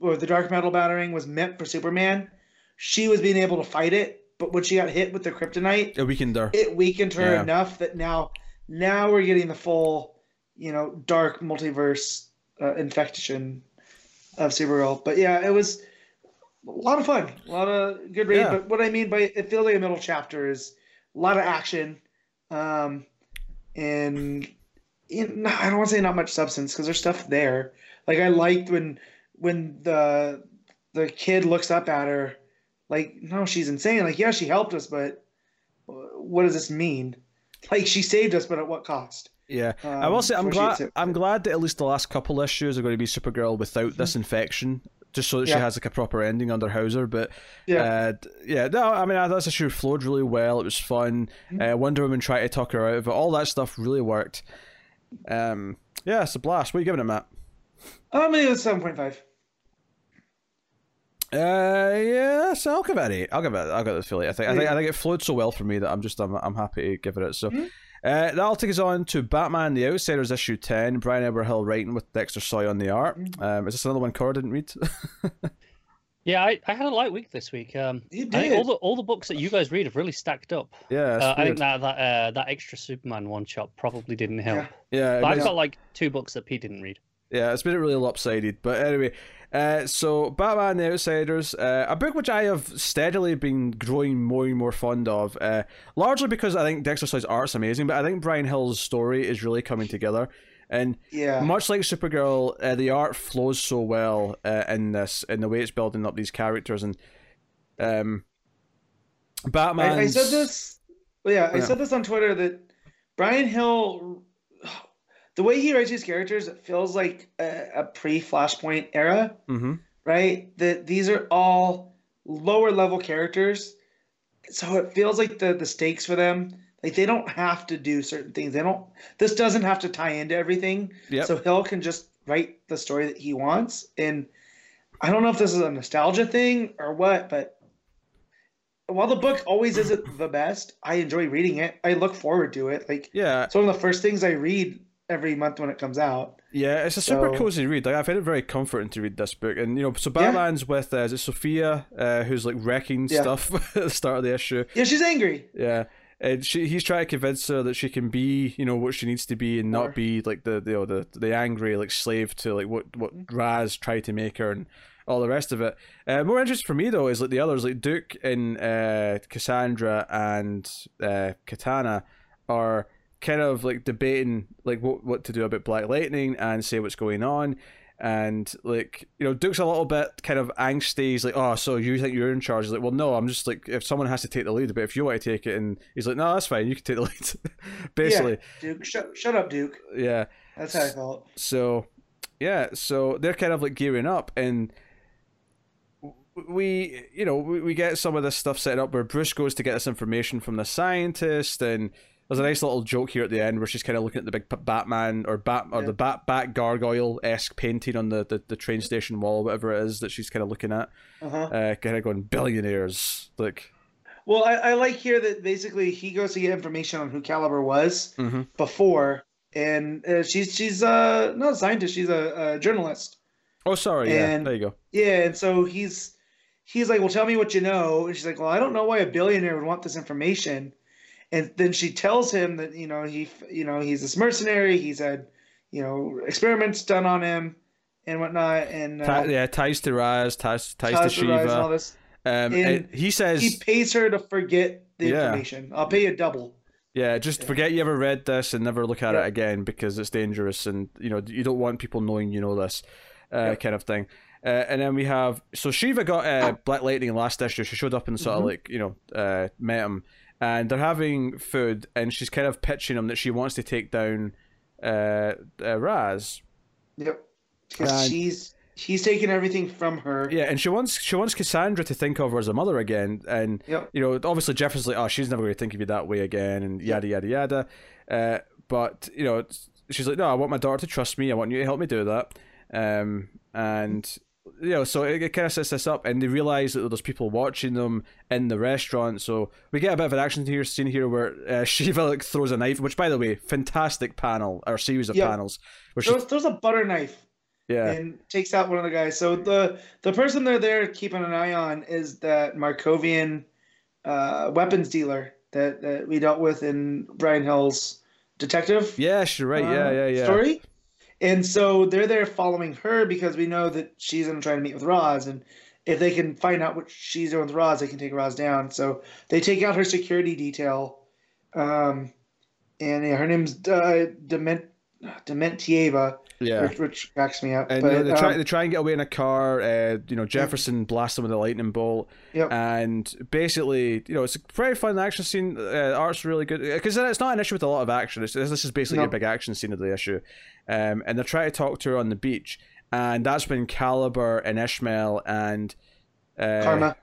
or the dark metal battering was meant for Superman, she was being able to fight it. But when she got hit with the kryptonite, a weekend there. it weakened her Yeah. enough that now now we're getting the full you know dark multiverse uh, infection of Supergirl. But yeah, it was a lot of fun, a lot of good read. Yeah. But what I mean by it feels like a middle chapter is a lot of action, um, and in, I don't want to say not much substance because there's stuff there. Like I liked when when the the kid looks up at her, like no, she's insane. Like yeah, she helped us, but what does this mean? Like she saved us, but at what cost? Yeah, I Um, will say I'm glad. I'm glad that at least the last couple issues are going to be Supergirl without this infection, just so that she Mm-hmm. Has like a proper ending under Houser. But Yeah. uh, yeah, no, I mean I this issue flowed really well. It was fun. Mm-hmm. Uh, Wonder Woman tried to talk her out of it. All that stuff really worked. Um, yeah, it's a blast. What are you giving it, Matt? I'm gonna go seven point five. Uh, yeah, so I'll give it an eight. I'll give it. I'll give it a Philly. I think. I think. I think it flowed so well for me that I'm just. I'm. I'm happy to give it. it. So, Mhm. uh, that'll take us on to Batman: The Outsiders issue ten. Bryan Edward Hill writing with Dexter Soy on the art. Mm-hmm. Um, is this another one Cora didn't read? Yeah, I, I had a light week this week. Um, You I think all the all the books that you guys read have really stacked up. yeah, Uh, I think that that uh, that extra Superman one shot probably didn't help. Yeah. yeah, But I've got like two books that Pete didn't read. Yeah, it's been really lopsided. But anyway, uh, so Batman: The Outsiders, uh, a book which I have steadily been growing more and more fond of, uh, largely because I think Dexter Soy's art's amazing, but I think Bryan Hill's story is really coming together. And Yeah. much like Supergirl, uh, the art flows so well uh, in this, in the way it's building up these characters, and um, Batman. I, I said this. yeah, I Yeah. said this on Twitter that Bryan Hill, the way he writes his characters, it feels like a, a pre-Flashpoint era, hmm right? That these are all lower level characters, so it feels like the the stakes for them, like they don't have to do certain things. They don't. This doesn't have to tie into everything. Yep. So Hill can just write the story that he wants, and I don't know if this is a nostalgia thing or what, but while the book always isn't the best, I enjoy reading it. I look forward to it. Like Yeah, it's one of the first things I read every month when it comes out. Yeah, it's a super So- cozy read. Like I find it very comforting to read this book, and you know, so Yeah. Batman's with uh, is it Sophia, uh, who's like wrecking Yeah. stuff at the start of the issue. Yeah, she's angry. Yeah, and she he's trying to convince her that she can be, you know, what she needs to be, and not be like the you know the the angry like slave to like what what Mm-hmm. Ra's tried to make her and all the rest of it. Uh, more interesting for me though is like the others, like Duke and uh, Cassandra and uh, Katana are kind of like debating like what what to do about Black Lightning and say what's going on. And like you know, Duke's a little bit kind of angsty. He's like, "Oh, so you think you're in charge?" He's like, "Well, no, I'm just like if someone has to take the lead, but if you want to take it," and he's like, "No, that's fine. You can take the lead." Basically, Yeah, Duke, shut, shut up, Duke. yeah. That's how I felt. So, yeah, so they're kind of like gearing up, and we you know we, we get some of this stuff set up where Bruce goes to get this information from the scientist and there's a nice little joke here at the end where she's kind of looking at the big Batman or Bat or Yeah. the Bat Bat gargoyle esque painting on the, the the train station wall, whatever it is that she's kind of looking at, Uh-huh. uh, kind of going billionaires, like. Well, I, I like here that basically he goes to get information on who Kaliber was Mhm. before, and uh, she's she's uh not a scientist, she's a, a journalist. Oh, sorry. Yeah, And- there you go. Yeah, and so he's he's like, "Well, tell me what you know," and she's like, "Well, I don't know why a billionaire would want this information." And then she tells him that you know he you know he's this mercenary. He's had you know experiments done on him and whatnot, and uh, yeah, ties to Ra's, ties, ties, ties to rise and all Shiva. this. Um, he says, He pays her to forget the Yeah. information. I'll pay you double. Yeah, just forget you ever read this and never look at Yeah. it again because it's dangerous and you know you don't want people knowing you know this, uh, Yeah. kind of thing. Uh, and then we have so Shiva got uh, Black Lightning last issue. She showed up and sort of Mhm. like you know uh, met him, and they're having food, and she's kind of pitching him that she wants to take down uh, uh, Ra's. Yep. Because And- she's he's taking everything from her. Yeah, and she wants she wants Cassandra to think of her as a mother again, and Yep. you know, obviously Jefferson's like, oh, she's never going to think of you that way again, and yada yada yada. Uh, but you know, she's like, no, I want my daughter to trust me. I want you to help me do that. Um, and you know, so it, it kind of sets this up, and they realize that there's people watching them in the restaurant. So we get a bit of an action here scene here where uh, Shiva like throws a knife, which by the way, fantastic panel or series of panels where she, There's, there's a butter knife yeah, and takes out one of the guys. So the the person they're there keeping an eye on is that Markovian uh, weapons dealer that, that we dealt with in Bryan Hill's detective yeah, she's right, yeah, uh, yeah, yeah, story. And so they're there following her because we know that she's going to try to meet with Ra's. And if they can find out what she's doing with Ra's, they can take Ra's down. So they take out her security detail. Um, and yeah, her name's uh, Dement, Dementieva, yeah. which, which cracks me up. And but, you know, they try um, they try and get away in a car. Uh, you know, Jefferson blasts them with a lightning bolt, Yep. and basically, you know, it's a very fun action scene. Uh, art's really good because it's not an issue with a lot of action. It's, this is basically No. a big action scene of the issue, um, and they're trying to talk to her on the beach, and that's when Kaliber and Ishmael and uh, Karma.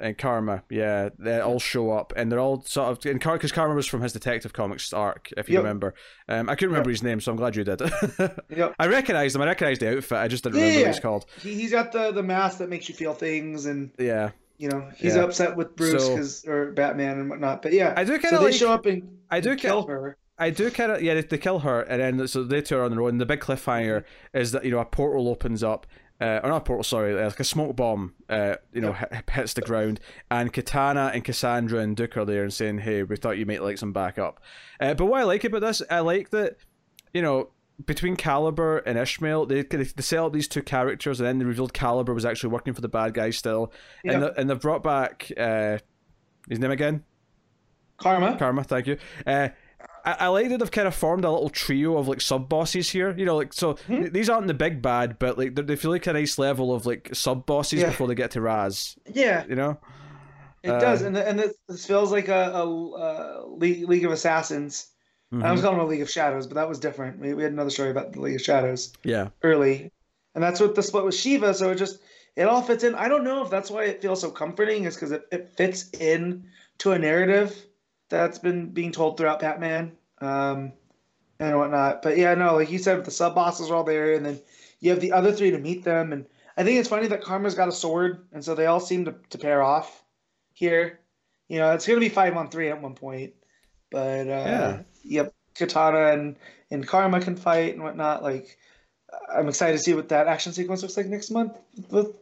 And Karma, yeah, they all show up, and they're all sort of and because Karma was from his Detective Comics arc, if you Yep. remember. Um, I couldn't remember his name, so I'm glad you did. Yep. I recognized him. I recognized the outfit. I just didn't Yeah, remember yeah. what he's called. He, he's got the, the mask that makes you feel things. And, Yeah, you know, he's Yeah. upset with Bruce So- 'cause- or Batman and whatnot. But yeah. I do kind of they like. show up and, I do and kill her. I do kind of yeah. They, they kill her, and then so they two are on the road. And the big cliffhanger is that you know a portal opens up, uh, or not portal, sorry, like a smoke bomb. Uh, you know, hit, hits the ground, and Katana and Cassandra and Duke are there and saying, "Hey, we thought you might like some backup." Uh, but what I like about this, I like that, you know. Between Kaliber and Ishmael, they they set up these two characters, and then they revealed Kaliber was actually working for the bad guys still, and the, and they've brought back uh, his name again, Karma. Karma, thank you. Uh, I, I like that they've kind of formed a little trio of like sub bosses here. You know, like so Hmm. these aren't the big bad, but like they- they feel like a nice level of like sub bosses Yeah. before they get to Ra's. Yeah. You know? It Uh, does, and and this, feels like a, a, a League, League of Assassins. I was calling it a League of Shadows, but that was different. We, we had another story about the League of Shadows Yeah. early, and that's what the split with Shiva. So it just it all fits in. I don't know if that's why it feels so comforting, is because it, it fits in to a narrative that's been being told throughout Batman um, and whatnot. But yeah, no, like you said, the sub bosses are all there, and then you have the other three to meet them. And I think it's funny that Karma's got a sword, and so they all seem to, to pair off here. You know, it's going to be five on three at one point, but uh, Yeah. yep, Katana and and Karma can fight and whatnot. Like, I'm excited to see what that action sequence looks like next month with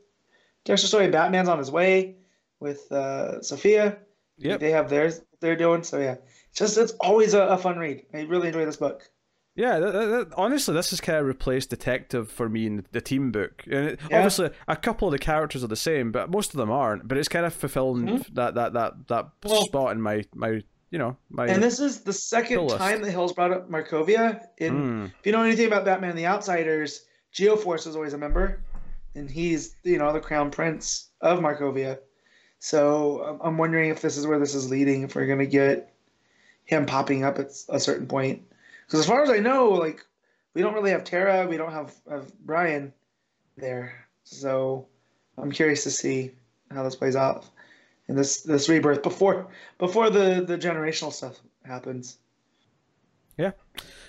Dexter Soy. Batman's on his way with uh, Sophia. Yep. They have theirs they're doing. So yeah, it's just it's always a, a fun read. I really enjoy this book. Yeah, that, that, honestly, this has kind of replaced Detective for me in the team book. And it, Yeah. obviously, a couple of the characters are the same, but most of them aren't. But it's kind of fulfilling Mhm. that that that that Well- spot in my my you know my. And this is the second time that Hill's brought up Markovia. In Mm, if you know anything about Batman and the Outsiders, Geoforce is always a member, and he's you know the crown prince of Markovia. So I'm- I'm wondering if this is where this is leading. If we're gonna get him popping up at a certain point, because as far as I know, like we don't really have Tara, we don't have, have Brion there. So I'm curious to see how this plays out in this this rebirth before before the the generational stuff happens. Yeah.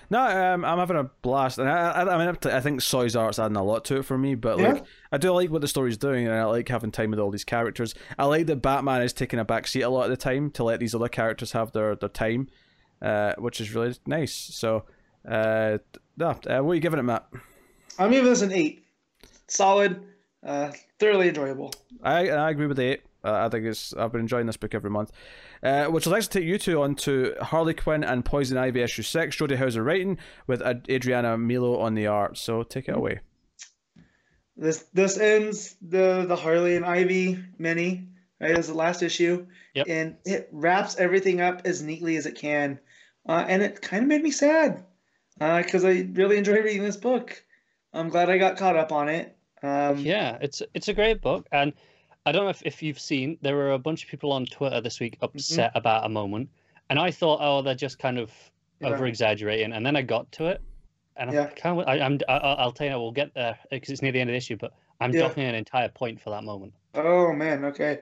No, um, I'm having a blast, and I, I, I mean, I think Soy's art's adding a lot to it for me. But like, Yeah. I do like what the story's doing, and I like having time with all these characters. I like that Batman is taking a back seat a lot of the time to let these other characters have their their time, uh, which is really nice. So, uh, no, uh, what are you giving it, Matt? I'm giving this an eight. Solid, uh, thoroughly enjoyable. I I agree with the eight. Uh, I think it's I've been enjoying this book every month, uh, which will actually take you two on to Harley Quinn and Poison Ivy issue six. Jody Houser writing with Adriana Melo on the art. So take it away. This this ends the the Harley and Ivy mini. Right, as the last issue, Yep. and it wraps everything up as neatly as it can, uh, and it kind of made me sad because I really enjoy reading this book. I'm glad I got caught up on it. Um, Yeah, it's it's a great book, and I don't know if, if you've seen there were a bunch of people on Twitter this week mm-hmm. upset about a moment, and I thought, oh, they're just kind of Yeah. over exaggerating, and then I got to it, and Yeah. I kind of, I, I'm I, I'll tell you, we'll get there because it's near the end of the issue, but I'm Yeah. docking an entire point for that moment. Oh man, okay.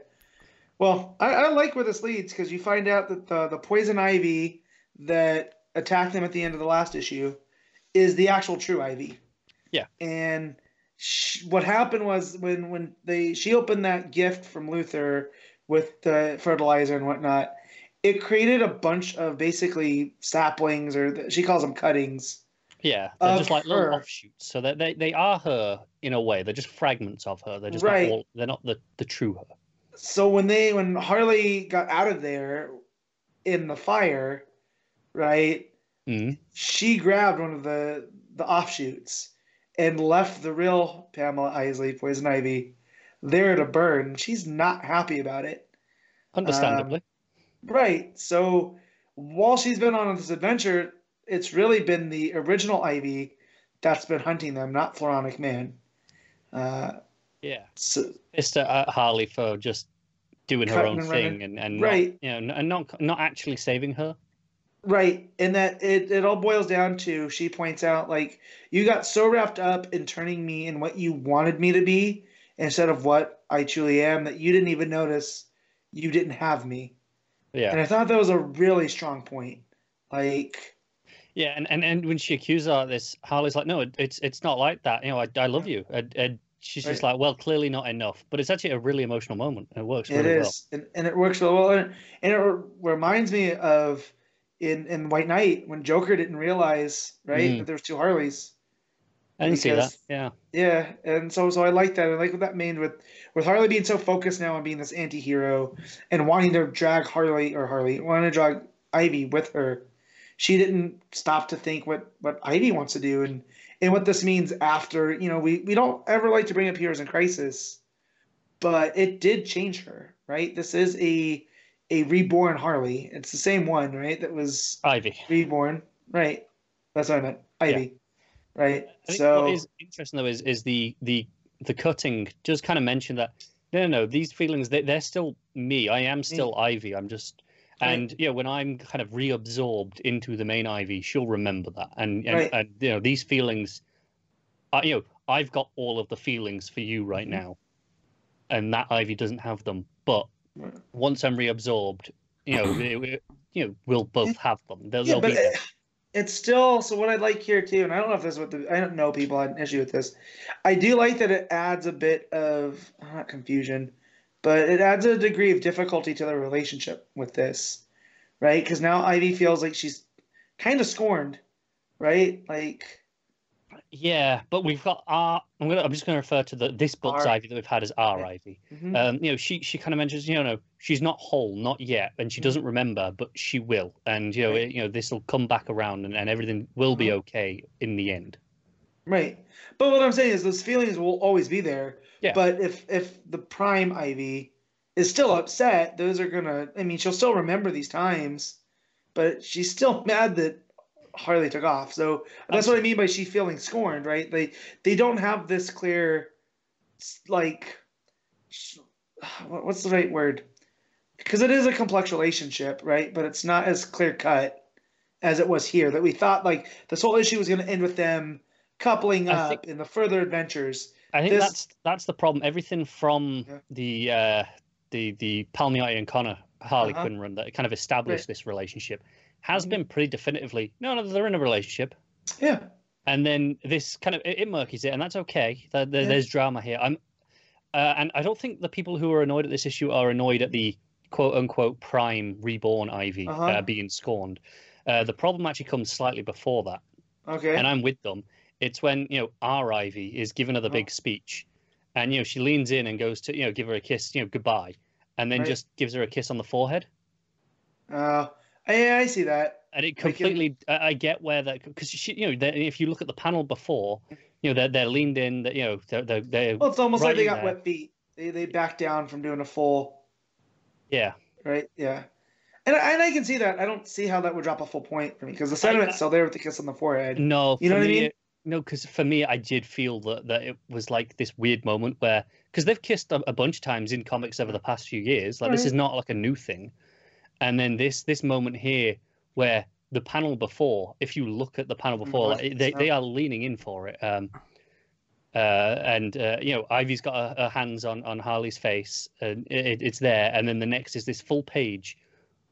Well, I, I like where this leads because you find out that the the poison ivy that attacked them at the end of the last issue is the actual true ivy. Yeah. And sh- what happened was when when they she opened that gift from Luther with the fertilizer and whatnot, it created a bunch of basically saplings or th- she calls them cuttings. Yeah, they're just like her. little offshoots, so they they they are her in a way. They're just fragments of her. They're just Right. not all, they're not the the true her. so when they when Harley got out of there in the fire, right? Mm. She grabbed one of the the offshoots and left the real Pamela Isley, Poison Ivy, there to burn. She's not happy about it. Understandably. Right. So while she's been on this adventure, it's really been the original Ivy that's been hunting them, not Floronic Man. Uh, yeah. so, Mr. Uh, Harley for just doing her own and thing running. and and Right. not, you know and not not actually saving her. Right, and that it, it all boils down to she points out like you got so wrapped up in turning me in what you wanted me to be instead of what I truly am that you didn't even notice you didn't have me. Yeah. And I thought that was a really strong point. Like Yeah, and, and, and when she accuses her of this, Harley's like, no, it, it's it's not like that. You know, I, I love you. And, and she's just like, well, clearly not enough. But it's actually a really emotional moment. and It works it really is, and, and it works really well. And, and it re- reminds me of in in White Knight when Joker didn't realize right Mm. that there was two Harleys. well. I didn't see that. Yeah. Yeah, and so so I like that. I like what that means with with Harley being so focused now on being this anti-hero and wanting to drag Harley or Harley wanting to drag Ivy with her. She didn't stop to think what what Ivy wants to do and and what this means after. You know, we we don't ever like to bring up heroes in crisis, but it did change her. Right, this is a a reborn Harley. It's the same one, right? That was Ivy. reborn. Right. That's what I meant. Ivy. Right. I think so what is interesting though is is the the the cutting just kind of mentioned that no no, no these feelings they, they're still me i am still ivy i'm just and you know when i'm kind of reabsorbed into the main ivy she'll remember that and and, Right. and you know these feelings uh, you know i've got all of the feelings for you right Mhm. now and that ivy doesn't have them but Right. once i'm reabsorbed you know it- you know we'll both have them they'll, Yeah, they'll but be there. it, it's still so. What I like here too, and I don't know if this is what the I don't know people had an issue with this. I do like that it adds a bit of not confusion, but it adds a degree of difficulty to the relationship with this, right? Because now Ivy feels like she's kind of scorned, right? Like Yeah, but we've got our. I'm gonna. I'm just gonna refer to the this book's Ivy that we've had as our. Ivy. mhm. Um, you know, she she kind of mentions, you know, she's not whole, not yet, and she Mhm. doesn't remember, but she will, and you know, Right. it, you know, this will come back around, and, and everything will be Mhm. okay in the end. Right. But what I'm saying is those feelings will always be there. Yeah. But if if the prime Ivy is still upset, those are gonna I mean, she'll still remember these times, but she's still mad that Harley took off. So that's what I mean by she feeling scorned, right? They they don't have this clear like what's the right word? Because it is a complex relationship, right? But it's not as clear cut as it was here. That we thought like this whole issue was going to end with them coupling I up think- in the further adventures. I think This- that's that's the problem. Everything from Yeah. the uh, the the Palmiotti and Conner Harley Uh-huh. Quinn run that kind of established Right. this relationship has Mhm. been pretty definitively no, no, they're in a relationship. Yeah. and then this kind of it, it murkies it, and that's okay. There, there- Yeah. There's drama here. I'm, uh, and I don't think the people who are annoyed at this issue are annoyed at the quote unquote prime reborn Ivy Uh-huh. uh, being scorned. Uh, the problem actually comes slightly before that, Okay. and I'm with them. It's when you know our Ivy is giving her the Uh-huh. big speech, and you know she leans in and goes to you know give her a kiss, you know goodbye, and then Right. just gives her a kiss on the forehead. Uh, I, I see that. And it completely, I I get where that because you know, if you look at the panel before, you know, they're they're leaned in, that you know, they're they're, they're Well, it's almost like they got there. wet feet. They they backed down from doing a full yeah, right. Yeah. And I, and I can see that. I don't see how that would drop a full point for me because the sentiment's still there with the kiss on the forehead. no, You know what I mean? it- no, because for me, I did feel that that it was like this weird moment where because they've kissed a, a bunch of times in comics over the past few years, like this is not like a new thing, and then this this moment here where the panel before, if you look at the panel before, like, they they are leaning in for it. Um, uh, and uh, you know, Ivy's got her, her hands on on Harley's face, and it, it's there. And then the next is this full page,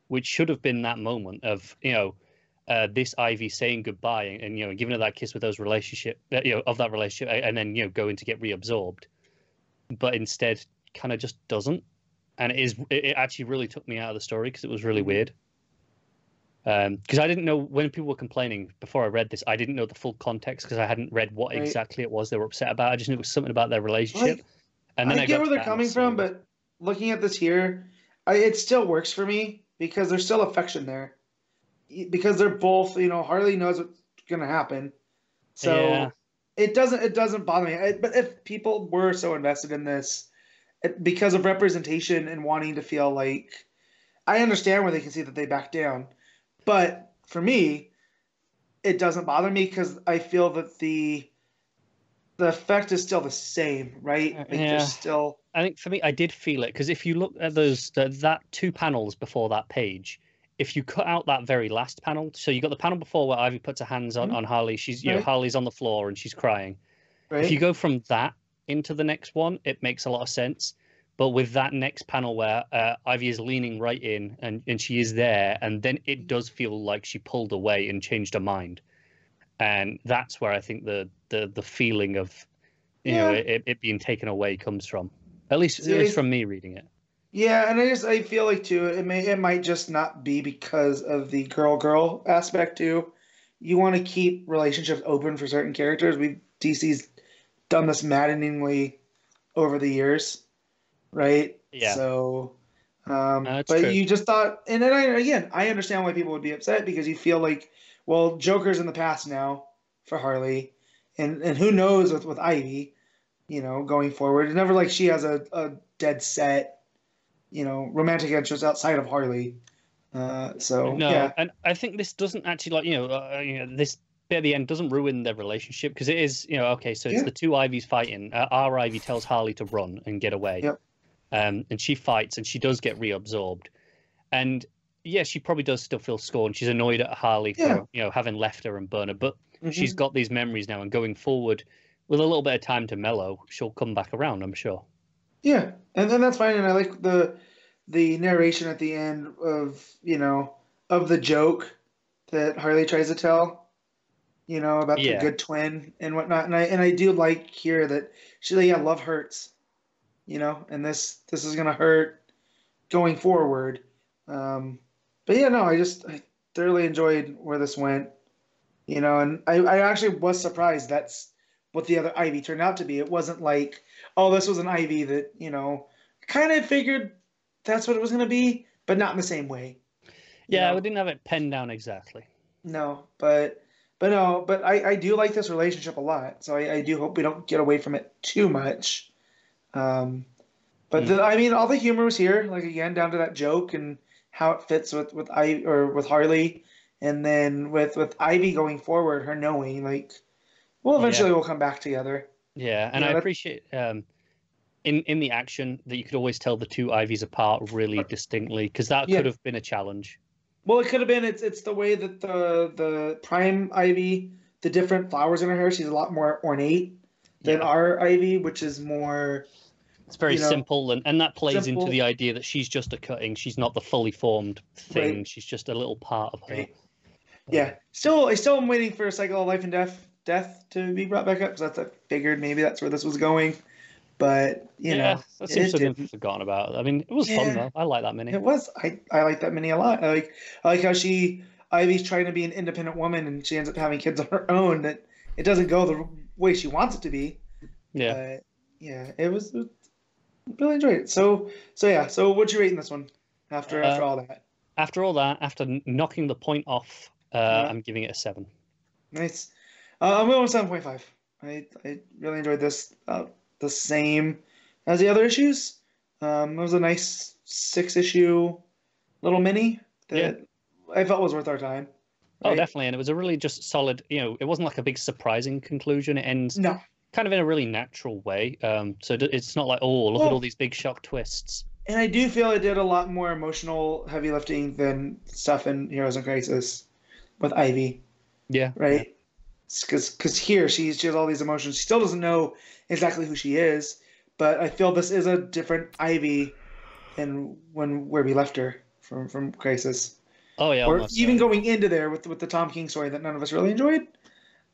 which should have been that moment of you know, uh, this Ivy saying goodbye and, and you know, giving her that kiss with those relationship, uh, you know, of that relationship, and then you know, going to get reabsorbed, but instead, kind of just doesn't. And it is it, actually really took me out of the story because it was really Mhm. weird. Because I didn't know when people were complaining before I read this, I didn't know the full context because I hadn't read what Right. exactly it was they were upset about. I just knew it was something about their relationship. Like, and then I, I, get where they're coming from, but looking at this here, I, it still works for me because there's still affection there. Because they're both, you know, Harley knows what's gonna happen, so Yeah. it doesn't it doesn't bother me. I, but if people were so invested in this, because of representation and wanting to feel like, I understand where they can see that they back down, but for me, it doesn't bother me because I feel that the the effect is still the same, right? Like Yeah. there's still I think for me, I did feel it because if you look at those the, that two panels before that page, if you cut out that very last panel, so you got the panel before where Ivy puts her hands on, Mhm. on Harley, she's you know Harley's on the floor and she's crying. right. If you go from that into the next one, it makes a lot of sense. But with that next panel where uh, Ivy is leaning right in and, and she is there, and then it does feel like she pulled away and changed her mind, and that's where I think the the the feeling of you know it, it being taken away comes from. At least, See, at least from me reading it. Yeah, and I just I feel like too it may it might just not be because of the girl girl aspect too. You want to keep relationships open for certain characters. We DC's done this maddeningly over the years, right? Yeah. So, um, No, but true. you just thought, and then I, again, I understand why people would be upset because you feel like, well, Joker's in the past now for Harley, and and who knows with with Ivy, you know, going forward. It's never like she has a, a dead set you know, romantic interest outside of Harley. Uh, so no, yeah, and I think this doesn't actually like you know, uh, you know this at the end doesn't ruin their relationship because it is you know okay, so it's Yeah. the two Ivies fighting. Uh, our Ivy tells Harley to run and get away, Yep. um, and she fights and she does get reabsorbed, and yeah, she probably does still feel scorned. She's annoyed at Harley for Yeah. you know having left her and burn her, but Mhm. she's got these memories now, and going forward with a little bit of time to mellow, she'll come back around. I'm sure. yeah, and then that's fine. And I like the the narration at the end of you know of the joke that Harley tries to tell. You know about Yeah. the good twin and whatnot, and I and I do like here that she's like, yeah, love hurts, you know, and this this is gonna hurt going forward. Um, but yeah, no, I just I thoroughly enjoyed where this went, you know, and I, I actually was surprised that's what the other Ivy turned out to be. It wasn't like, oh, this was an Ivy that you know, kind of figured that's what it was gonna be, but not in the same way. you Yeah, know? we didn't have it penned down exactly. No, but but no, but I, I do like this relationship a lot. So I, I do hope we don't get away from it too much. Um, but the, I mean, all the humor was here. Like again, down to that joke and how it fits with with I or with Harley, and then with with Ivy going forward, her knowing like, well, eventually we'll come back together. Yeah, and Yeah, I appreciate um, in in the action that you could always tell the two Ivies apart really distinctly because that Yeah. could have been a challenge. Well, it could have been. It's it's the way that the the prime Ivy, the different flowers in her hair. She's a lot more ornate than Yeah. our Ivy, which is more It's very you know, simple, and, and that plays simple. into the idea that she's just a cutting. She's not the fully formed thing. Right. She's just a little part of her. Right. yeah. Still, I still am waiting for a cycle of life and death death to be brought back up because that's I figured maybe that's where this was going, but you yeah, know that seems to have been forgotten about. I mean, it was Yeah. fun though. I like that mini. It was. I I like that mini a lot. I like I like how she Ivy's trying to be an independent woman and she ends up having kids on her own. That it doesn't go the way she wants it to be. Yeah. But yeah, it was. it- really enjoyed it. So so yeah. So what'd you rate in this one? After after Uh, all that, After all that, after knocking the point off, uh, Yeah. I'm giving it a seven. nice. Uh, I'm going with seven point five. I I really enjoyed this. Uh, the same as the other issues. Um, it was a nice six issue little mini that I felt was worth our time. Oh, definitely, and it was a really just solid. You know, it wasn't like a big surprising conclusion. It ends No, kind of in a really natural way. Um, so it's not like, oh, look at all these big shock twists. And I do feel it did a lot more emotional heavy lifting than stuff in Heroes in Crisis with Ivy, Yeah. right? Because here she's she has all these emotions. She still doesn't know exactly who she is, but I feel this is a different Ivy than when where we left her from from Crisis. Oh yeah. or even uh, going into there with with the Tom King story that none of us really enjoyed.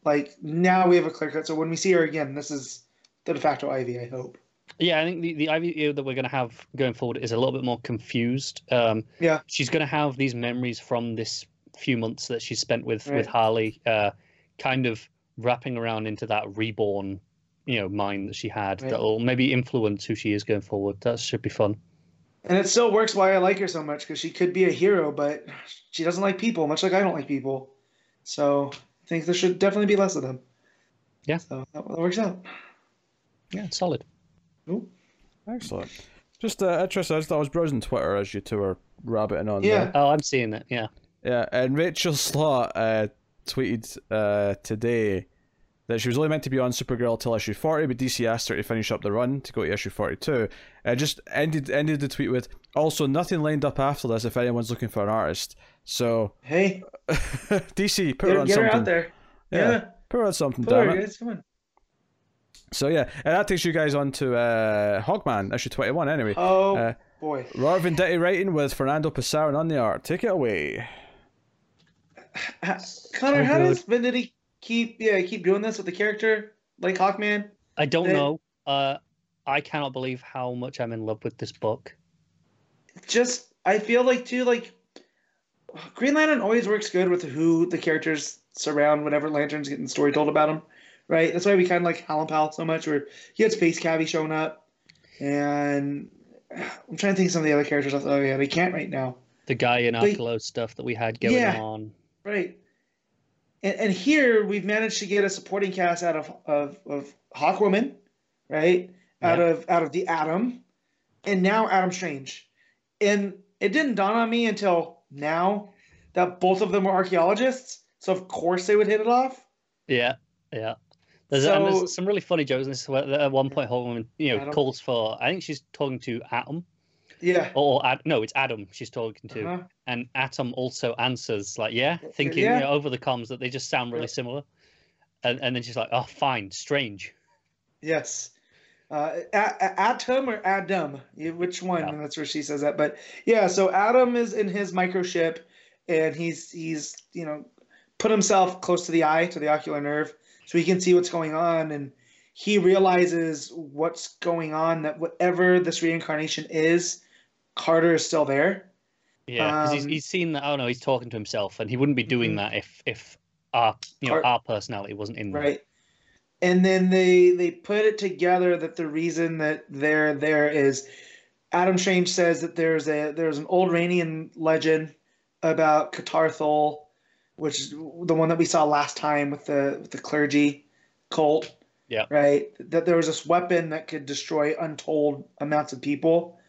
Like now we have a clear cut. So when we see her again, this is the de facto Ivy. I hope. Yeah, I think the, the Ivy that we're going to have going forward is a little bit more confused. Um, Yeah. She's going to have these memories from this few months that she spent with Right. with Harley, uh, kind of wrapping around into that reborn, you know, mind that she had Right. that will maybe influence who she is going forward. That should be fun. And it still works why I like her so much because she could be a hero, but she doesn't like people, much like I don't like people. So I think there should definitely be less of them. Yeah. So that, that works out. Yeah, it's solid. Cool. Excellent. Just uh, interesting. I, just, I was browsing Twitter as you two were rabbiting on. Yeah. there. Oh, I'm seeing it. Yeah. Yeah, and Rachael Stott uh, tweeted uh, today that she was only meant to be on Supergirl till issue 40, but DC asked her to finish up the run to go to issue 42. Uh, just ended ended the tweet with, also nothing lined up after this if anyone's looking for an artist. So, Hey, DC, put her get, on get her out there. Yeah, Yeah. put her on something, Put her, damn it. Come on. So, yeah, and that takes you guys on to uh, Hawkman, issue 21 anyway. Oh, Uh, boy. Robert Venditti writing with Fernando Pasarin on the art. Take it away. Connor, So how does Venditti keep yeah keep doing this with the character like Hawkman? I don't They- know. Uh, I cannot believe how much I'm in love with this book. Just I feel like too like Green Lantern always works good with who the characters surround whenever Lantern's getting the story told about him, right? That's why we kind of like Alan Powell so much. Where he had Space Cabbie showing up, and I'm trying to think of some of the other characters. Oh yeah, they can't right now. The guy in Arkelo stuff that we had going Yeah. on. Right. And, and here we've managed to get a supporting cast out of of, of Hawkwoman, right? Out of out of the Atom, and now Adam Strange. And it didn't dawn on me until now that both of them were archaeologists. So of course they would hit it off. Yeah, yeah. There's, So- there's some really funny jokes in this. Where at one point, Hawkwoman, you know, Adam. calls for. I think she's talking to Atom, Yeah. or no, it's Adam. She's talking to, Uh-huh. and Atom also answers like, "Yeah," thinking Yeah. you know, over the comms that they just sound really Yeah. similar. And and then she's like, "Oh, fine, strange." Yes. Uh, Atom or Adam? Which one? Yeah. And that's where she says that. But yeah, so Adam is in his microship, and he's he's you know put himself close to the eye, to the ocular nerve, so he can see what's going on, and he realizes what's going on. That whatever this reincarnation is, Carter is still there. Yeah, because he's Um, he's seen that. Oh no, he's talking to himself, and he wouldn't be doing Mhm. that if if our you know Car- our personality wasn't in there. Right. And then they they put it together that the reason that they're there is Adam Strange says that there's a there's an old Rannian legend about Catarthol, which is the one that we saw last time with the with the clergy cult. Yeah. Right. That there was this weapon that could destroy untold amounts of people.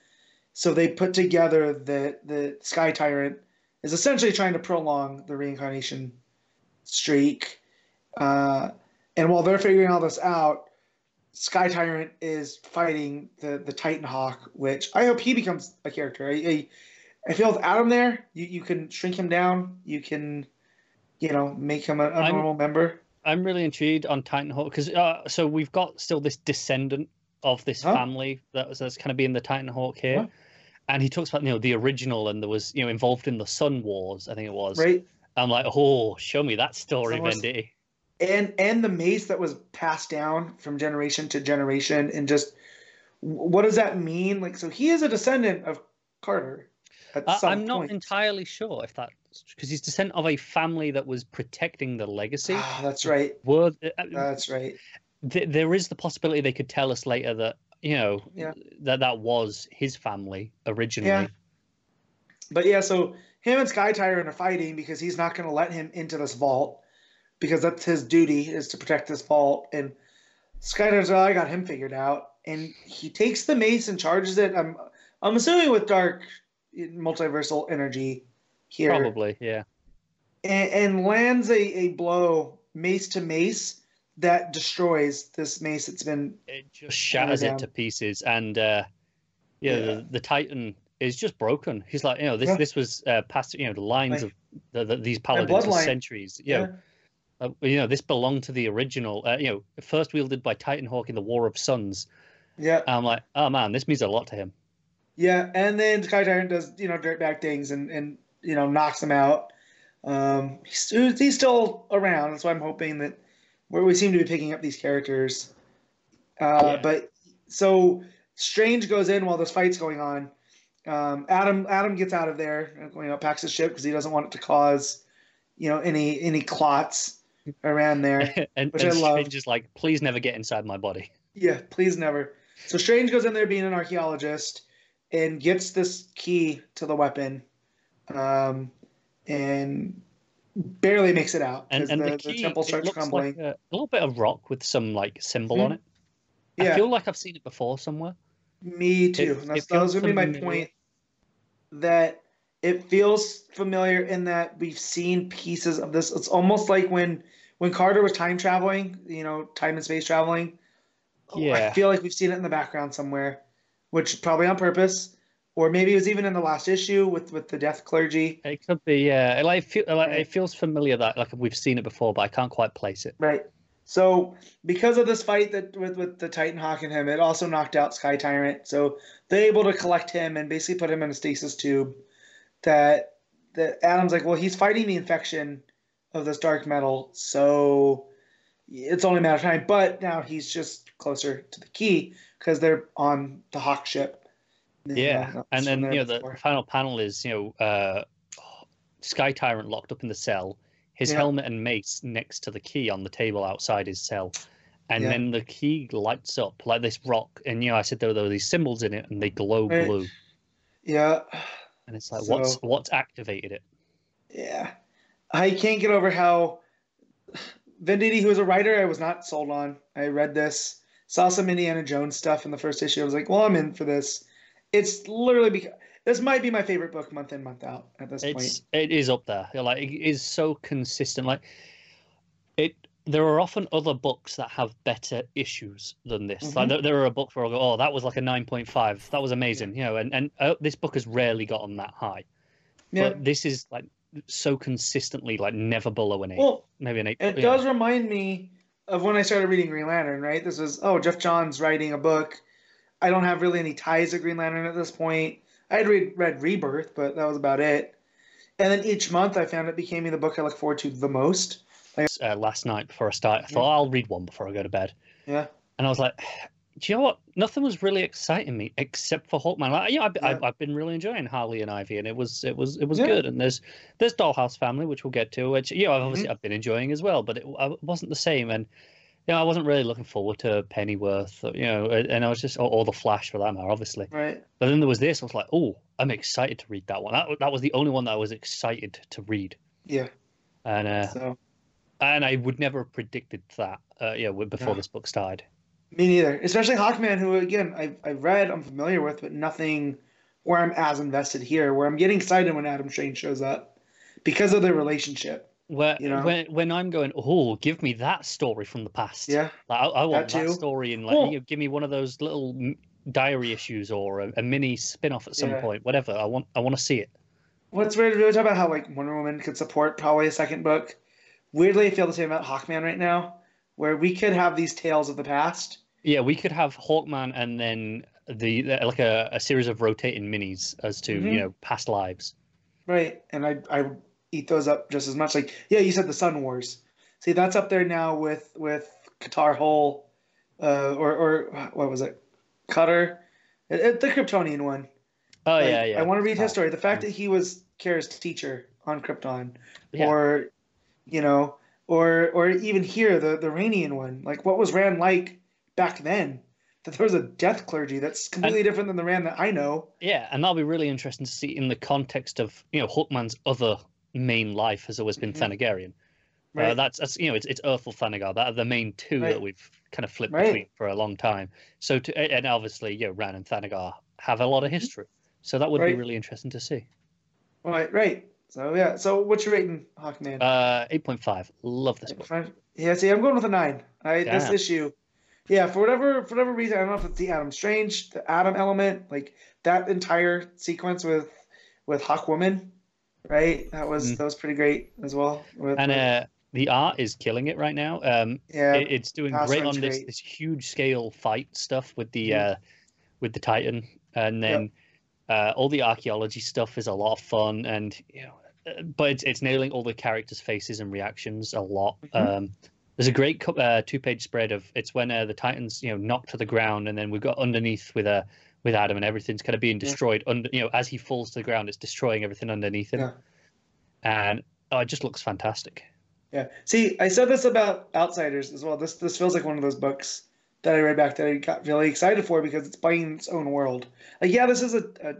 So they put together that the Sky Tyrant is essentially trying to prolong the reincarnation streak. Uh, and while they're figuring all this out, Sky Tyrant is fighting the the Titan Hawk, which I hope he becomes a character. I, I, I feel with Adam there, you, you can shrink him down, you can, you know, make him a, a normal member. I'm really intrigued on Titan Hawk because uh, so we've got still this descendant of this Huh? family that was that's kind of being the Titan Hawk here? And he talks about you know the original and there was you know involved in the Sun Wars. I think it was. right? I'm like, oh, show me that story, Wars. And and the mace that was passed down from generation to generation and just what does that mean like so he is a descendant of carter some I'm not point. entirely sure if that because he's descent of a family that was protecting the legacy. Ah, that's right Were uh, that's right th- there is the possibility they could tell us later that you know Yeah. that that was his family originally. Yeah. but yeah so him and sky tyrant are fighting because he's not going to let him into this vault because that's his duty is to protect this vault and sky tyrant's well, oh, i got him figured out and he takes the mace and charges it i'm i'm assuming with dark multiversal energy here Probably, yeah. and, and lands a, a blow mace to mace that destroys this mace that's been It just shatters down. it to pieces, and uh, yeah, Yeah. The, the Titan is just broken. He's like, you know, this Yeah. this was uh, past, you know, the lines Like- of the, the, these paladins for centuries. You know, uh, you know, this belonged to the original. Uh, you know, first wielded by Titan Hawk in the War of Suns. yeah I'm like, oh man, this means a lot to him. yeah and then sky Titan does you know dirtbag things and and you know knocks him out um he's, he's still around that's why i'm hoping that where we seem to be picking up these characters uh Yeah. but so strange goes in while this fight's going on um adam adam gets out of there you know packs his ship because he doesn't want it to cause you know any any clots around there and Which and I love. Strange is like, please never get inside my body. Yeah, please never. So Strange goes in there being an archaeologist and gets this key to the weapon, um, and barely makes it out And, and the, the, the temple starts crumbling. like a, a little bit of rock with some like symbol Mhm. on it. I feel like I've seen it before somewhere. me too. it- that's, it that was gonna be my point. That it feels familiar in that we've seen pieces of this. It's almost like when when Carter was time traveling, you know, time and space traveling. Yeah. I feel like we've seen it in the background somewhere, which probably on purpose, or maybe it was even in the last issue with with the death clergy. It could be, yeah. Like, it feel, like it feels familiar that like we've seen it before, but I can't quite place it. Right. So because of this fight that with with the Titan Hawk and him, it also knocked out Sky Tyrant. So they're able to collect him and basically put him in a stasis tube. That that Adam's like, well, he's fighting the infection of this dark metal, so it's only a matter of time. But now he's just closer to the key because they're on the Hawk ship. Yeah, that's and then you know there the before. final panel is you know uh, Sky Tyrant locked up in the cell, his Yeah. helmet and mace next to the key on the table outside his cell, and Yeah. then the key lights up like this rock, and you know I said there were these symbols in it, and they glow Right. blue, yeah. and it's like what's So- what's activated it? Yeah. I can't get over how Venditti, who was a writer, I was not sold on. I read this, saw some Indiana Jones stuff in the first issue. I was like, well, I'm in for this. It's literally because this might be my favorite book month in, month out at this point. It's up there. Like it is so consistent. Like it. There are often other books that have better issues than this. Like Mhm. there, there are books where I go, "Oh, that was like a nine point five. That was amazing." You know, and and uh, this book has rarely gotten that high. Yeah. But this is like so consistently, like never below an eight, Well, maybe an eight. it know. does remind me of when I started reading Green Lantern, right? This was, oh, Geoff Johns writing a book. I don't have really any ties to Green Lantern at this point. I had read, read Rebirth, but that was about it. And then each month I found it became the book I look forward to the most. uh, last night before I start. I thought I'll read one before I go to bed. Yeah. And I was like, do you know what? Nothing was really exciting me except for Hawkman. Like, yeah, I've, I've, Yeah. I've been really enjoying Harley and Ivy, and it was it was it was Yeah. good. And there's there's Dollhouse Family, which we'll get to, which you know Mm-hmm. obviously I've been enjoying as well, but it, I wasn't the same. And know, I wasn't really looking forward to Pennyworth, you know, and I was just or, or the Flash for that matter, obviously. Right. But then there was this. I was like, oh, I'm excited to read that one. That that was the only one that I was excited to read. Yeah. And uh, So and I would never have predicted that, uh, yeah, before Yeah. this book started. me neither. Especially Hawkman, who again I've I've read, I'm familiar with, but nothing where I'm as invested here. Where I'm getting excited when Adam Strange shows up because of their relationship. Where You know? when when I'm going, oh, give me that story from the past. Yeah. like, I, I want That that, story and like Well- you know, give me one of those little diary issues or a, a mini spin-off at some Yeah. point, whatever. I want I want to see it. What's weird? We talk about how like Wonder Woman could support probably a second book, weirdly, I feel the same about Hawkman right now, where we could have these tales of the past. Yeah, we could have Hawkman and then the, the like a, a series of rotating minis as to Mhm. you know past lives. Right, and I I eat those up just as much. Like yeah, you said the Sun Wars. See, that's up there now with with Qatar Hole, uh, or or what was it, Cutter, It- it- the Kryptonian one. Oh Like, yeah, yeah. I want to read his story. The fact that he was Kara's teacher on Krypton, Yeah. or you know, or or even here the the Rannian one. Like, what was Rann like back then? That there was a death clergy that's completely different than the Rann that I know. Yeah, and that'll be really interesting to see in the context of you know Hawkman's other main life has always been Mhm. Thanagarian. Uh, Right. that's, that's you know it's it's Earthful Thanagar. That are the main two Right. that we've kind of flipped Right. between for a long time. So to and obviously you know Rann and Thanagar have a lot of history. So that would be Mm-hmm. Really interesting to see. right, right. So yeah. So what's your rating, Hawkman? Uh, eight point five. Love this book. Fine. Yeah, see, I'm going with a nine. I this issue, yeah, for whatever for whatever reason, I don't know if it's the Adam Strange, the Adam element, like that entire sequence with with Hawkwoman, right? That was Mm. that was pretty great as well. With, And uh, the art is killing it right now. Um, yeah, it, it's doing great on this great. this huge scale fight stuff with the Mhm. uh with the titan and then uh all the archaeology stuff is a lot of fun and you know uh, but it's, it's nailing all the characters faces and reactions a lot Mhm. um there's a great uh, two page spread of it's when uh, the titans you know knock to the ground and then we've got underneath with uh, with adam and everything's kind of being Yeah. destroyed under you know as he falls to the ground it's destroying everything underneath him Yeah. and oh, it just looks fantastic yeah. See, I said this about Outsiders as well. This this feels like one of those books that I read back that I got really excited for because it's playing its own world. Like, yeah, this is a, a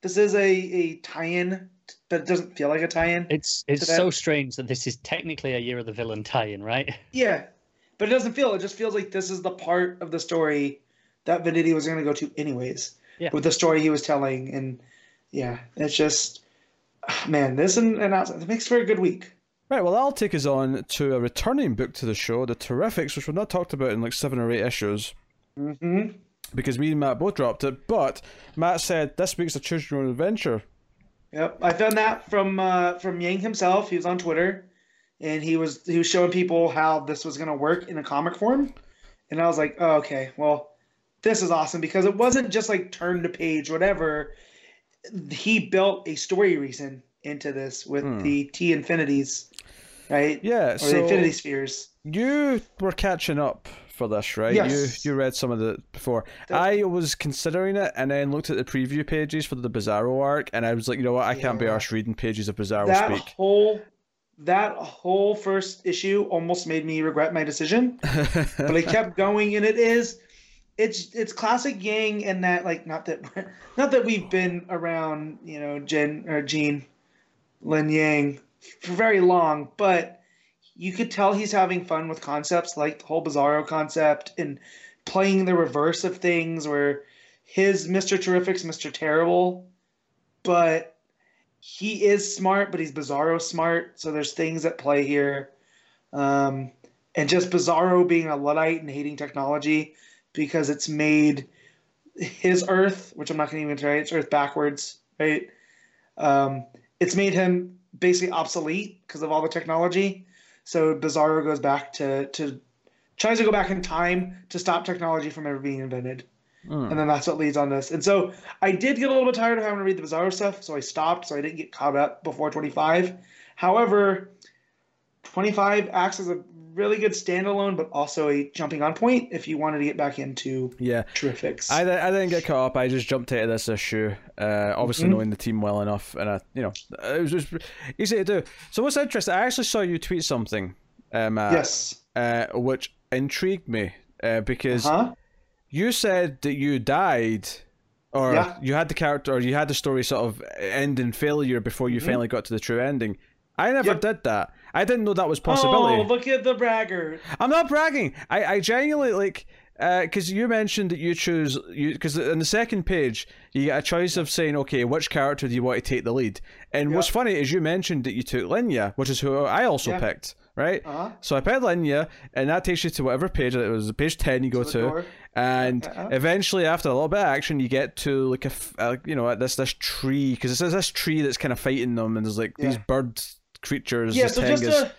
this is a a tie-in, but it doesn't feel like a tie-in. it's it's so strange that this is technically a year of the villain tie-in right Yeah, but it doesn't feel. It just feels like this is the part of the story that Venditti was going to go to anyways. Yeah. With the story he was telling, and yeah, it's just, man, this and, and outside, it makes for a good week. Right, well, that'll take us on to a returning book to the show, The Terrifics, which we've not talked about in like seven or eight issues hmm because me and Matt both dropped it. But Matt said this week's a choose your own adventure. Yep, I found that from uh, from Yang himself. He was on Twitter, and he was he was showing people how this was going to work in a comic form, and I was like, oh, okay, well, this is awesome because it wasn't just like turn to page whatever. He built a story reason into this with Hmm. the T infinities, right? Yeah, Or the infinity spheres. you were catching up for this, right? Yes. You you read some of it before. The- I was considering it, and then looked at the preview pages for the Bizarro arc, and I was like, you know what? I can't be Yeah. arsed reading pages of Bizarro That speak. whole that whole first issue almost made me regret my decision. but I kept going, and it is, it's it's classic Yang, and that like not that not that we've been around, you know, Jen or Jean, Lin Yang for very long, but you could tell he's having fun with concepts like the whole Bizarro concept and playing the reverse of things, where his Mister Terrific's Mister Terrible, but he is smart, but he's Bizarro smart, so there's things at play here. Um, and just Bizarro being a Luddite and hating technology because it's made his Earth, which I'm not going to even try, it's Earth backwards, right? Um, it's made him basically obsolete because of all the technology. So Bizarro goes back to, to tries to go back in time to stop technology from ever being invented. Hmm. And then that's what leads on this. And so I did get a little bit tired of having to read the Bizarro stuff, so I stopped, so I didn't get caught up before 25. However, 25 acts as a really good standalone, but also a jumping on point if you wanted to get back into yeah. Terrifics. I, I didn't get caught up. I just jumped into this issue, uh, obviously Mhm. knowing the team well enough, and I, you know, it was just easy to do. So what's interesting? I actually saw you tweet something, um, uh, yes. uh, which intrigued me uh, because Huh? you said that you died, or Yeah. you had the character, or you had the story sort of end in failure before you Mhm. finally got to the true ending. I never Yep. did that. I didn't know that was a possibility. Oh, look at the bragger. I'm not bragging. I, I genuinely like because you mentioned that you choose you because in the second page you get a choice of saying okay which character do you want to take the lead and what's funny is you mentioned that you took Linnya which is who I also Yeah. picked right Uh-huh. so I picked Linnya and that takes you to whatever page it was page 10 you go the to and Uh-huh. eventually after a little bit of action you get to like a, uh, you know this this tree because it's this tree that's kind of fighting them and there's like these Yeah. Creatures Yeah, so just to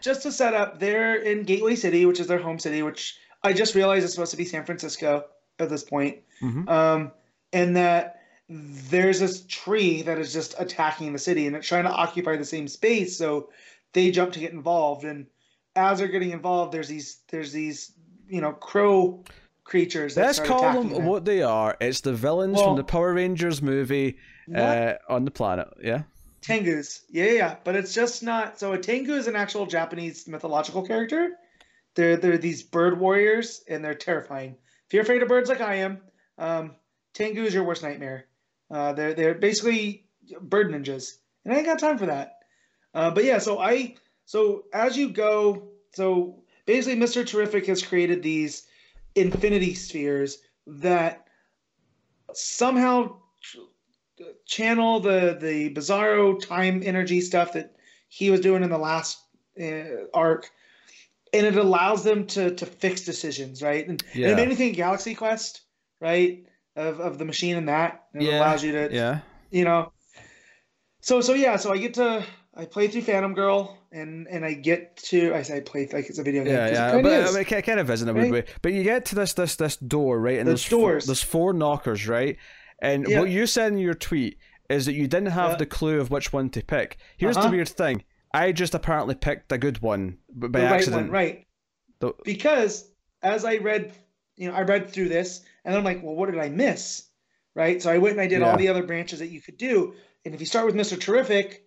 just to set up, they're in Gateway City, which is their home city, which I just realized is supposed to be San Francisco at this point. Mhm. Um, and that there's this tree that is just attacking the city and it's trying to occupy the same space. So they jump to get involved. And as they're getting involved, there's these there's these you know crow creatures. That Let's call attacking them what they are. It's the villains Well- from the Power Rangers movie uh, on the planet. Yeah. Tengus. Yeah, yeah, yeah. But it's just not. So a Tengu is an actual Japanese mythological character. They're they're these bird warriors, and they're terrifying. If you're afraid of birds like I am, um, Tengu is your worst nightmare. Uh, they're they're basically bird ninjas, and I ain't got time for that. Uh, but yeah, so I so as you go, so basically, Mister Terrific has created these infinity spheres that somehow channel the the bizarro time energy stuff that he was doing in the last uh, arc and it allows them to to fix decisions right and, and Yeah. it made me think galaxy quest right of, of the machine and that and it allows you to Yeah. you know so so yeah so i get to i play through phantom girl and and i get to i say I play like it's a video game Yeah, it yeah, kinda but is. I mean, it kind of isn't a right? weird way. But you get to this this this door, right? And The there's four, doors. there's four knockers, right? And Yeah. what you said in your tweet is that you didn't have Yeah. the clue of which one to pick. Here's Uh-huh. the weird thing: I just apparently picked a good one, by the right accident. one, right? The- Because as I read, you know, I read through this, and I'm like, well, what did I miss? Right. So I went and I did Yeah. all the other branches that you could do, and if you start with Mister Terrific,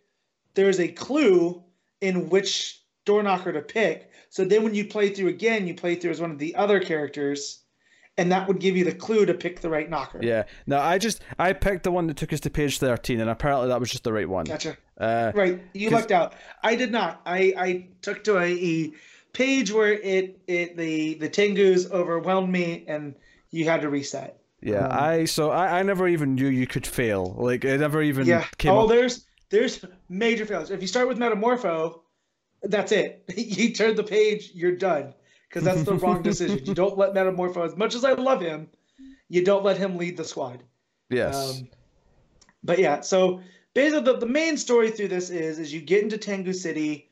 there's a clue in which door knocker to pick. So then when you play through again, you play through as one of the other characters, and that would give you the clue to pick the right knocker. Yeah. No, I just I picked the one that took us to page thirteen, and apparently that was just the right one. Gotcha. Uh, Right, you lucked out. I did not. I I took to a, a page where it it the the Tengus overwhelmed me, and you had to reset. yeah. Um, I so I, I never even knew you could fail. Like it never even Yeah. came oh, up. there's there's major failures. If you start with Metamorpho, that's it. you turn the page, you're done. Because that's the wrong decision. You don't let Metamorpho, as much as I love him, you don't let him lead the squad. Yes. Um, but yeah, so basically the, the main story through this is is you get into Tengu City,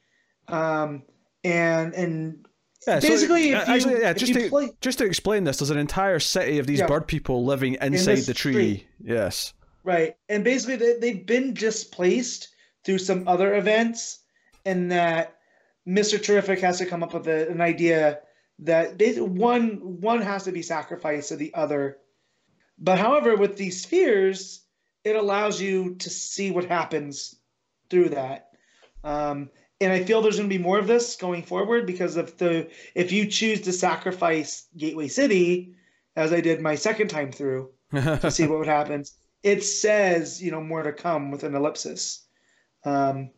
um, and and Yeah, basically uh, if you, actually, yeah, if just you to play just to explain this, there's an entire city of these Yeah. bird people living inside this the tree. tree. Yes. right, and basically they, they've been displaced through some other events, and that Mister Terrific has to come up with a, an idea that they, one one has to be sacrificed to the other. But however, with these spheres, it allows you to see what happens through that. Um, and I feel there's going to be more of this going forward because if the if you choose to sacrifice Gateway City, as I did my second time through to see what would happen, it says you know more to come with an ellipsis. Um,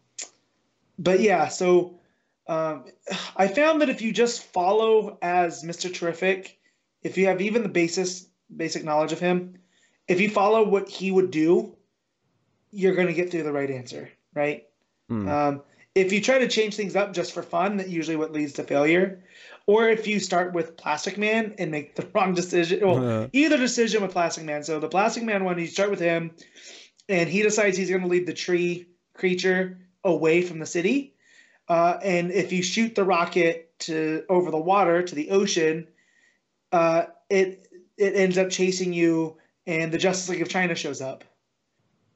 but yeah, so um, I found that if you just follow as Mr. Terrific, if you have even the basis basic knowledge of him, if you follow what he would do, you're going to get through the right answer, right? Hmm. Um, if you try to change things up just for fun, that usually what leads to failure. Or if you start with Plastic Man and make the wrong decision, well, Uh, either decision with Plastic Man. So the Plastic Man one, you start with him, and he decides he's going to lead the tree creature away from the city. Uh, and if you shoot the rocket to over the water to the ocean, uh, it it ends up chasing you, and the Justice League of China shows up,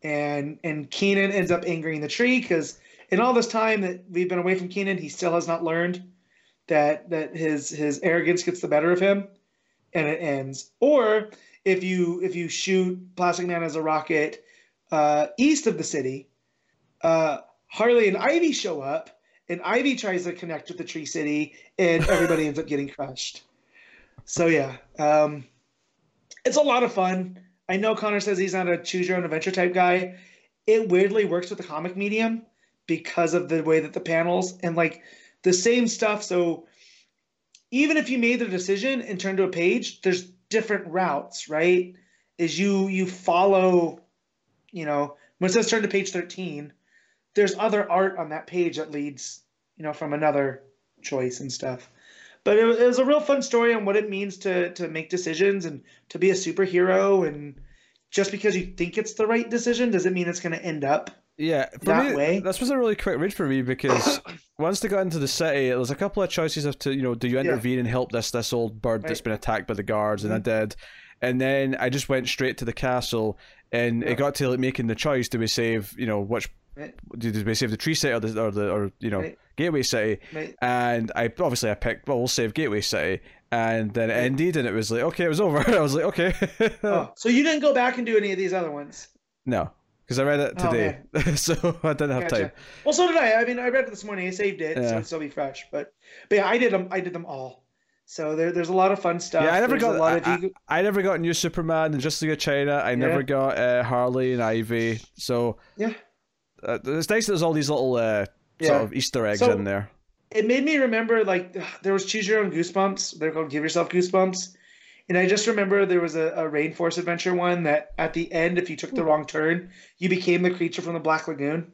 and and Kenan ends up angering the tree because in all this time that we've been away from Kenan, he still has not learned that that his his arrogance gets the better of him, and it ends. Or if you if you shoot Plastic Man as a rocket uh, east of the city, uh, Harley and Ivy show up, and Ivy tries to connect with the Tree City, and everybody ends up getting crushed. So yeah, um, it's a lot of fun. I know Connor says he's not a choose your own adventure type guy. It weirdly works with the comic medium because of the way that the panels and like the same stuff. So even if you made the decision and turned to a page, there's different routes, right? Is you you follow, you know, when it says turn to page 13, there's other art on that page that leads, you know, from another choice and stuff. But it was, it was a real fun story on what it means to to make decisions and to be a superhero. And just because you think it's the right decision doesn't mean it's going to end up Yeah, that me, way. this was a really quick read for me because once they got into the city, there was a couple of choices of to you know, do you Yeah. intervene and help this this old bird that's Right. Mm-hmm. been attacked by the guards, and I did, and then I just went straight to the castle, and Yeah. it got to like making the choice: do we save you know which Right. do do we save the tree city or the or the or you know Right. gateway city? Right. And I obviously I picked well we'll save gateway city, and then it ended, and it was like okay, it was over. I was like okay, Oh, so you didn't go back and do any of these other ones? no, because I read it Oh, today, so I didn't have Gotcha. time. Well, so did I. I mean, I read it this morning. I saved it, so Yeah. it'll still be fresh. But, but yeah, I did them. I did them all. So there, there's a lot of fun stuff. Yeah, I never There's got a lot of I, ego- I, I never got New Superman and Justice League of China. I never got uh, Harley and Ivy. So Yeah. Uh, it's nice that there's all these little uh, Yeah. sort of Easter eggs So- in there. it made me remember like there was choose your own goosebumps. They're called give yourself goosebumps. And i just remember there was a, a rainforest adventure one that at the end if you took the wrong turn you became the creature from the black lagoon.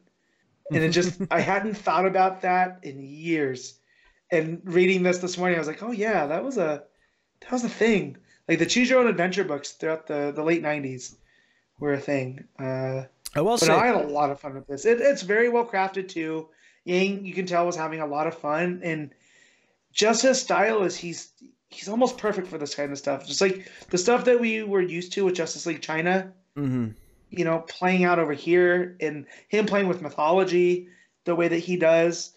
And it just i hadn't thought about that in years. And reading this this morning i was like oh yeah that was a that was a thing. Like the choose your own adventure books throughout the the late 90s were a thing. Uh I will but say, I had a lot of fun with this. It, it's very well crafted too. Yang, you can tell, was having a lot of fun, and just his style is he's he's almost perfect for this kind of stuff. Just like the stuff that we were used to with Justice League China, Mhm. you know, playing out over here, and him playing with mythology the way that he does.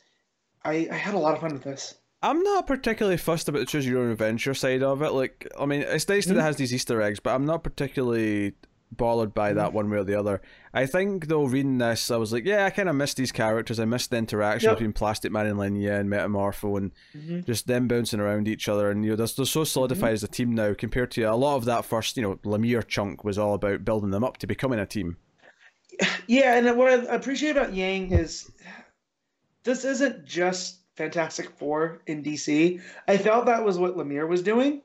I, I had a lot of fun with this. I'm not particularly fussed about the choose your own adventure side of it. Like, I mean, it's nice that it Mhm. has these Easter eggs, but I'm not particularly bothered by that one way or the other. I think though, reading this, I was like, yeah, I kind of missed these characters. I missed the interaction Yep. between Plastic Man and Linnya and Metamorpho, and Mhm. just them bouncing around each other. And you know, they're, they're so solidified as a team now compared to a lot of that first, you know, Lemire chunk was all about building them up to becoming a team. Yeah, and what I appreciate about Yang is this isn't just Fantastic Four in DC. I felt that was what Lemire was doing.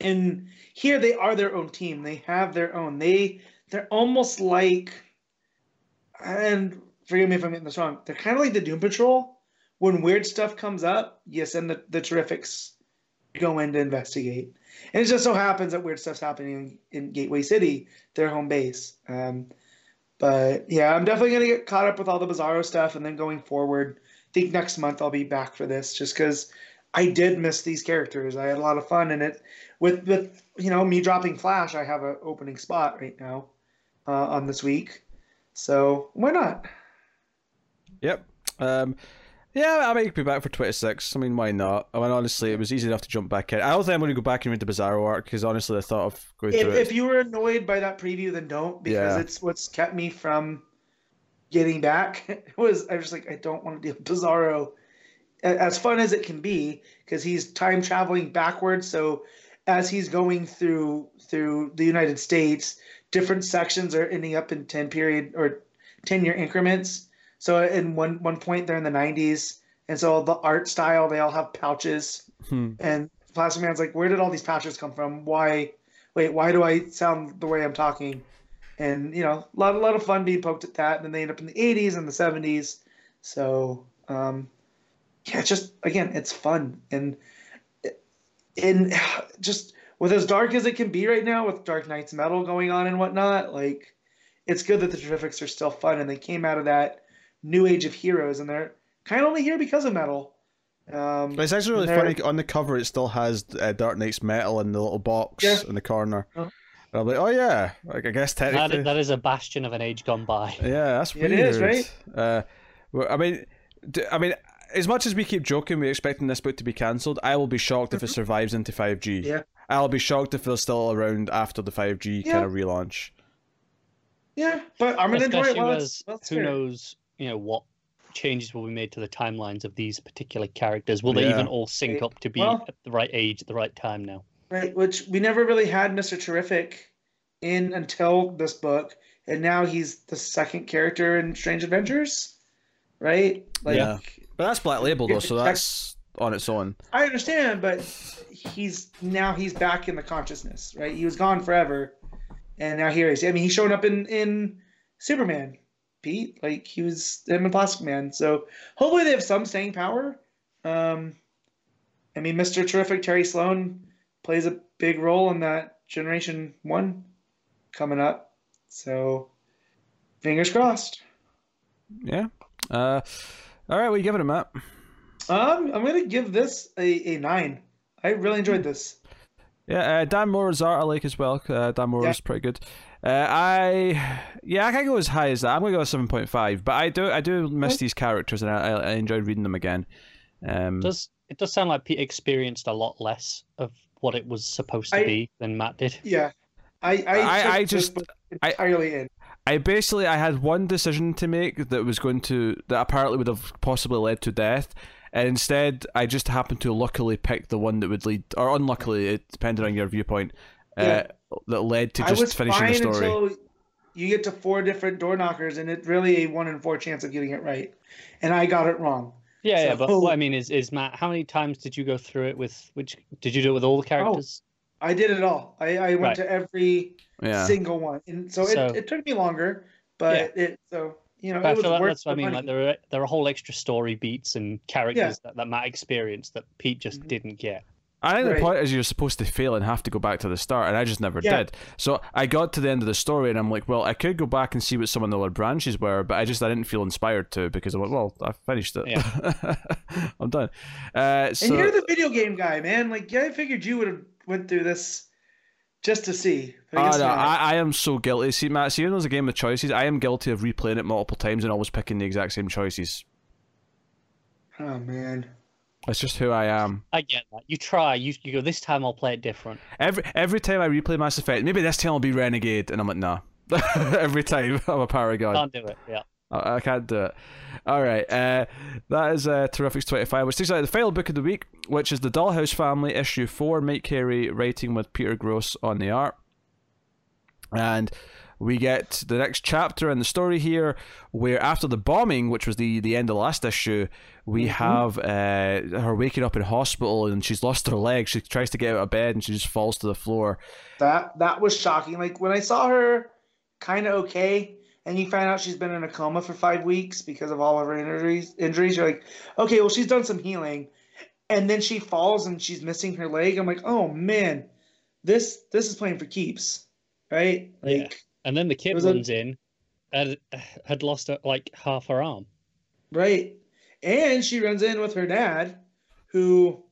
And here they are their own team. They have their own. They they're almost like and forgive me if I'm getting this wrong. They're kind of like the Doom Patrol. When weird stuff comes up, you send the, the Terrifics go in to investigate. And it just so happens that weird stuff's happening in Gateway City, their home base. Um, but yeah, I'm definitely gonna get caught up with all the Bizarro stuff, and then going forward, I think next month I'll be back for this, just because I did miss these characters. I had a lot of fun in it. With with you know me dropping Flash, I have an opening spot right now uh, on this week, so why not? Yep. Um, yeah, I might be back for 26. I mean, why not? I mean, honestly, it was easy enough to jump back in. I don't think I'm going to go back and read the Bizarro arc because honestly, I thought of going If, through if it. you were annoyed by that preview, then don't because Yeah. it's what's kept me from getting back. It was I was just like I don't want to deal with Bizarro, as fun as it can be, because he's time traveling backwards. So as he's going through through the United States, different sections are ending up in ten period or ten year increments. So in one one point they're in the nineties, and so the art style they all have pouches. Hmm. And Plastic Man's like, where did all these pouches come from? Why? Wait, why do I sound the way I'm talking? And you know, a lot, a lot of fun being poked at that. And then they end up in the 80s and the 70s. So, um, yeah, it's just again, it's fun and and just with as dark as it can be right now, with Dark Nights Metal going on and whatnot, like it's good that the Terrifics are still fun and they came out of that new age of heroes and they're kind of only here because of Metal. Um, It's actually really funny. On the cover, it still has uh, Dark Nights metal in the little box Yeah. in the corner. Oh. And I'm like, oh yeah, like, I guess That, technically, that is a bastion of an age gone by. yeah, that's It weird. is, right? Uh, well, I mean, I mean, as much as we keep joking, we're expecting this book to be cancelled. I will be shocked if it survives into 5G. Mm-hmm. Yeah. I'll be shocked if they're still around after the 5G Yeah. kind of relaunch. Yeah, but I'm gonna enjoy it. Especially Well, as it's, who fair. knows, you know, what changes will be made to the timelines of these particular characters. Will they even all sync Right. up to be Well- at the right age at the right time now? Right, which we never really had Mr. Terrific in until this book, and now he's the second character in Strange Adventures, right? Like, Yeah. But that's Black Label though, so that's on its own. I understand, but he's now he's back in the consciousness, right? He was gone forever, and now here he is. I mean, he's showing up in in Superman, Pete. Like he was him in Plastic Man. So hopefully they have some staying power. Um, I mean, Mr. Terrific Terry Sloane plays a big role in that Generation One coming up. So fingers crossed. Yeah. Uh, all right, what are you giving it, Matt? Um, I'm gonna give this a, a nine. I really enjoyed this. Yeah, uh, Dan Moore's art I like as well. Uh, Dan Moore's Yeah. pretty good. Uh, I yeah, I can't go as high as that. I'm gonna go seven point five. But I do I do miss these characters and I, I I enjoyed reading them again. Um, does it does sound like Pete experienced a lot less of what it was supposed to I- be than Matt did. Yeah, I I, I- I just- book I- entirely in. I basically I had one decision to make that was going to that apparently would have possibly led to death, and instead I just happened to luckily pick the one that would lead, or unluckily, it depended on your viewpoint, Yeah. uh, that led to I just was finishing fine the story. until you get to four different door knockers, and it's really a one in four chance of getting it right, and I got it wrong. Yeah, yeah, but So- what I mean is, is Matt, how many times did you go through it with which? Did you do it with all the characters? I did it all. I, I went Right. to every Yeah, single one, and so, So- it, it took me longer, but it so you know But it was like worth that's what I the mean. money. Like there are there are whole extra story beats and characters that, that Matt experienced that Pete just Mhm. didn't get. I think the Right. point is you're supposed to fail and have to go back to the start, and I just never Yeah. did. So I got to the end of the story, and I'm like, well, I could go back and see what some of the other branches were, but I just I didn't feel inspired to because I went, well, I finished it. I'm done. Uh, so and you're the video game guy, man. Like, yeah, I figured you would have went through this just to see. I Oh, ah, no. I, I am so guilty. See, Matt, see, when there's a game with choices, I am guilty of replaying it multiple times and always picking the exact same choices. oh man. That's just who I am. I get that. You try. You you go. This time I'll play it different. Every every time I replay Mass Effect, maybe this time I'll be Renegade, and I'm like, nah. every time I'm a Paragon. Can't do it. Yeah. I, I can't do it. All right, uh, that is uh, Terrifics 25, which takes out the final book of the week, which is The Dollhouse Family, issue 4, Mike Carey writing with Peter Gross on the art. And we get the next chapter in the story here, where after the bombing, which was the, the end of the last issue, we have uh, her waking up in hospital and she's lost her leg. She tries to get out of bed and she just falls to the floor. That that was shocking. Like when I saw her kind of okay, and you find out she's been in a coma for five weeks because of all of her injuries. Injuries. You're like, okay, well she's done some healing, and then she falls and she's missing her leg. I'm like, oh man, this this is playing for keeps, right? Yeah. Like, And then the kid was a- runs in, and had lost uh, like half her arm. right. And she runs in with her dad, who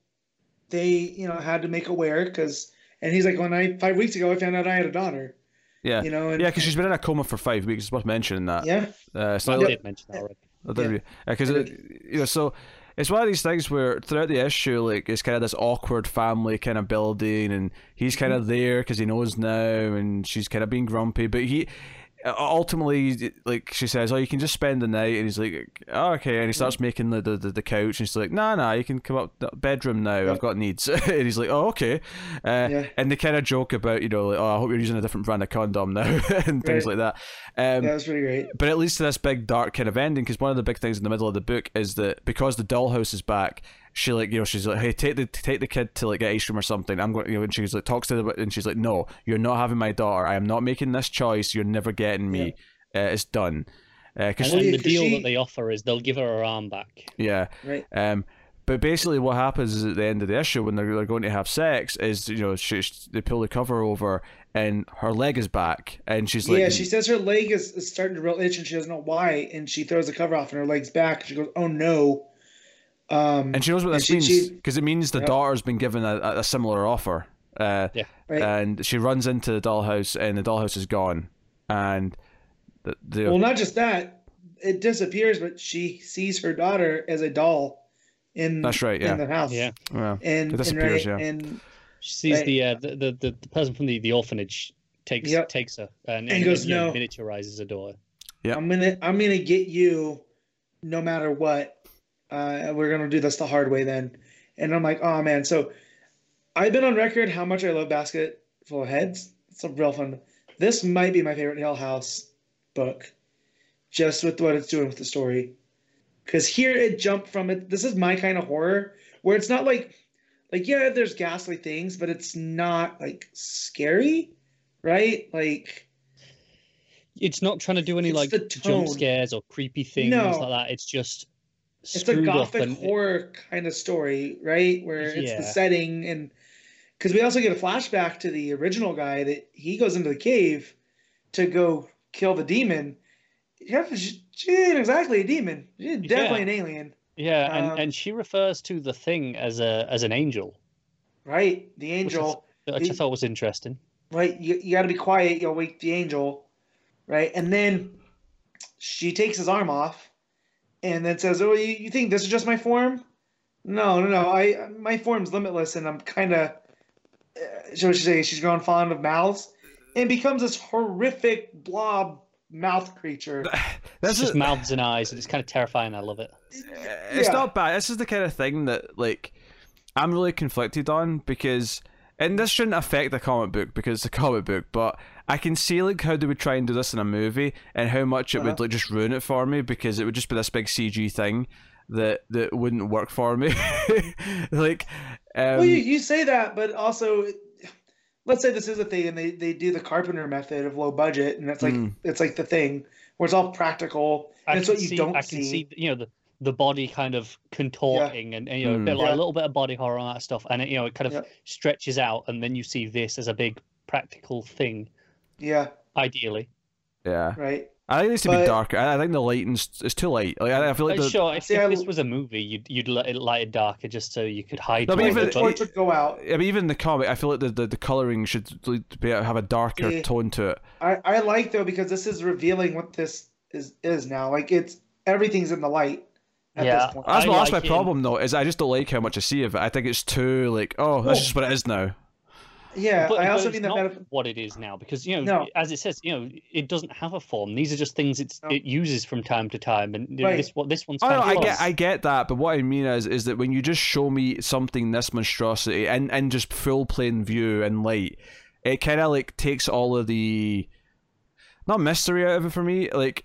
they you know had to make aware because, and he's like, when I five weeks ago I found out I had a daughter, Yeah. you know, and Yeah, because she's been in a coma for five weeks. It's worth mentioning that. yeah, Uh, it's I not like, did mention that already. I did Yeah. because you know so it's one of these things where throughout the issue like it's kind of this awkward family kind of building and he's kind Mm-hmm. of there because he knows now and she's kind of being grumpy but he ultimately like she says oh you can just spend the night and he's like oh, okay and he starts making the, the, the, couch and she's like nah nah you can come up the bedroom now Yeah. I've got needs and he's like oh okay uh, Yeah. and they kind of joke about you know like oh I hope you're using a different brand of condom now and things Right. like that um, that was pretty great. but it leads to this big dark kind of ending because one of the big things in the middle of the book is that because the dollhouse is back, she like you know she's like hey take the take the kid to like get ice cream or something. I'm going you know and she's like talks to the and she's like no you're not having my daughter. I am not making this choice. You're never getting me. Uh, it's done. Because And Well, then yeah, the 'cause deal she- that they offer is they'll give her her arm back. yeah. Right. Um, but basically, what happens is at the end of the issue when they're, they're going to have sex is you know she, she- they pull the cover over and her leg is back and she's like yeah, she says her leg is, is starting to real itch and she doesn't know why, and she throws the cover off and her leg's back. She goes, "Oh no!" Um, And she knows what And this she- means because it means the Yeah. daughter's been given a, a similar offer. Uh, Yeah. right. And she runs into the dollhouse, and the dollhouse is gone. And the, the well, not just that, it disappears, but she sees her daughter as a doll in That's right, yeah. in the house. Yeah. well, and It disappears, and, right, yeah. and She sees Right. the, uh, the, the the the person from the, the orphanage takes Yep. takes her and, And goes, yeah, "No." miniaturizes her daughter. Yeah. I'm gonna I'm gonna get you, no matter what. Uh, we're gonna do this the hard way then, and I'm like, oh man. So, I've been on record how much I love Basket Full of Heads. It's a real fun. This might be my favorite Hill House book, just with what it's doing with the story. Because here it jumped from it. This is my kind of horror where it's not like, like yeah, there's ghastly things, but it's not like scary, right? Like It's not trying to do any like jump scares or creepy things No. like that. It's just it's a gothic and horror kind of story, right? Where it's Yeah. the setting and because we also get a flashback to the original guy that he goes into the cave to go kill the demon, Yeah, she, she ain't exactly a demon. She's definitely Yeah. an alien, Yeah, and, Um, and she refers to the thing as a as an angel, right? The which I, angel. which I thought was interesting. right? You, you got to be quiet. You'll wake the angel, right? And then she takes his arm off, and then says, "Oh, you, you think this is just my form? No, no, no. I my form's limitless, and I'm kind of." Uh, so she say she's grown fond of mouths, and becomes this horrific blob mouth creature. It's This just is mouths and eyes, and it's kind of terrifying. I love it. it's Yeah. not bad. This is the kind of thing that like I'm really conflicted on because and this shouldn't affect the comic book because it's a comic book, but I can see like how they would try and do this in a movie and how much it would Uh-huh. like just ruin it for me because it would just be this big CG thing that that wouldn't work for me. like um, well, you, you say that, but also, let's say this is a thing, and they, they do the Carpenter method of low budget, and it's like Mm. it's like the thing where it's all practical, and it's what you see, don't I can see. see, you know, the the body kind of contorting and, and, you know, a, bit Mm. like, Yeah. a little bit of body horror and that stuff, and it, you know, it kind of Yeah. stretches out, and then you see this as a big practical thing, Yeah, ideally. yeah. right. I think it needs to be darker. I, I think the lighting's is too light. Like I, I feel like the, sure, if, See, if this was a movie, you'd you'd let it light it darker just so you could hide. No, but even- of the the torch would go out. I mean, even the comic, I feel like the, the, the coloring should be have a darker Yeah. tone to it. I, I like though because this is revealing what this is is now. Like it's everything's in the light at Yeah. this point. That's, I my that's my like problem though. Is I just don't like how much I see of it. I think it's too like, oh, that's Well- just what it is now. Yeah, But, I but also it's mean that not what it is now because you know, No. as it says, you know, it doesn't have a form. These are just things it's No. it uses from time to time, and Right. this what this one's Oh no, I get, I get that, but what I mean is, is that when you just show me something this monstrosity and and just full plain view and light, it kind of like takes all of the, not mystery out of it for me. Like,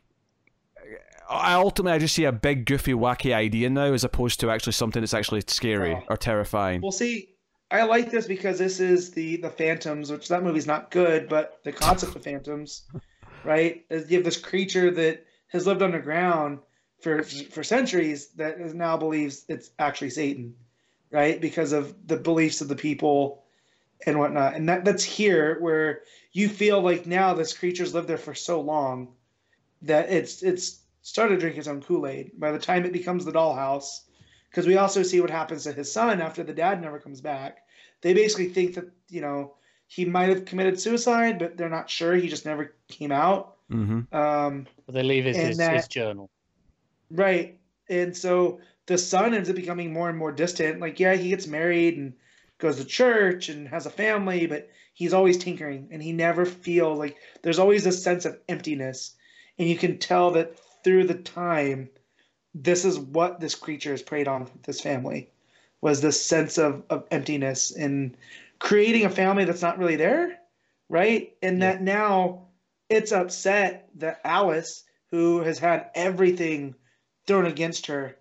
I ultimately I just see a big goofy wacky idea now, as opposed to actually something that's actually scary Oh. or terrifying. Well, see, I like this because this is the the Phantoms, which that movie's not good, but the concept of Phantoms, right? Is you have this creature that has lived underground for for centuries that is now believes it's actually Satan, right? Because of the beliefs of the people and whatnot, and that that's here where you feel like now this creature's lived there for so long that it's it's started drinking own Kool Aid. By the time it becomes the dollhouse, because we also see what happens to his son after the dad never comes back. They basically think that you know he might have committed suicide, but they're not sure. He just never came out. Mm-hmm. Um, But they leave his, his, that- his journal. right, and so the son ends up becoming more and more distant. Like, yeah, he gets married and goes to church and has a family, but he's always tinkering, and he never feels like there's always this sense of emptiness, and you can tell that through the time this is what this creature has preyed on this family was this sense of, of emptiness and creating a family that's not really there right? And Yeah. that now it's upset that alice who has had everything thrown against her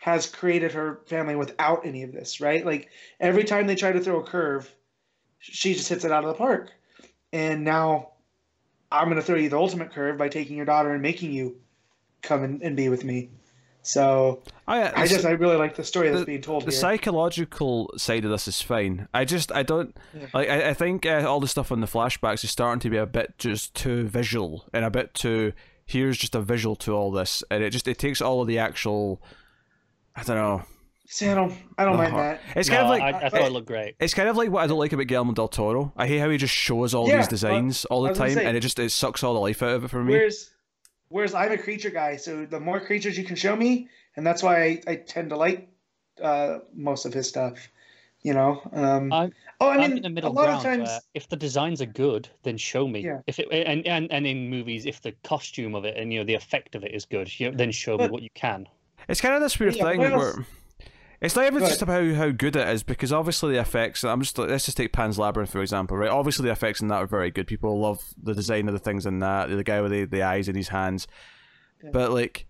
has created her family without any of this right? Like every time they try to throw a curve she just hits it out of the park. And now i'm going to throw you the ultimate curve by taking your daughter and making you come and, and be with me so I, I just I really like the story that's the- being told the here. psychological side of this is fine. I just I don't Yeah. like I, I think uh, all the stuff on the flashbacks is starting to be a bit just too visual and a bit too here's just a visual to all this and it just it takes all of the actual I don't know. See, I don't I don't the mind heart- that. It's kind of like I, I thought it looked great. it's kind of like what I don't like about Guillermo del Toro. I hate how he just shows all Yeah, these designs all the I was gonna time say- and it just it sucks all the life out of it for me. Whereas whereas I'm a creature guy, so the more creatures you can show me, and that's why I, I tend to like uh, most of his stuff. You know. Um, I'm- oh, I I'm mean, in the a lot ground of times. if the designs are good, then show me. Yeah. If it and, and and in movies, if the costume of it and you know the effect of it is good, you know, then show me what you can. It's kind of this weird Yeah, thing what else- where it's not even Go just about how good it is because obviously the effects. I'm just let's just take Pan's Labyrinth for example, right? Obviously the effects in that are very good. People love the design of the things in that. The guy with the, the eyes in his hands, but like.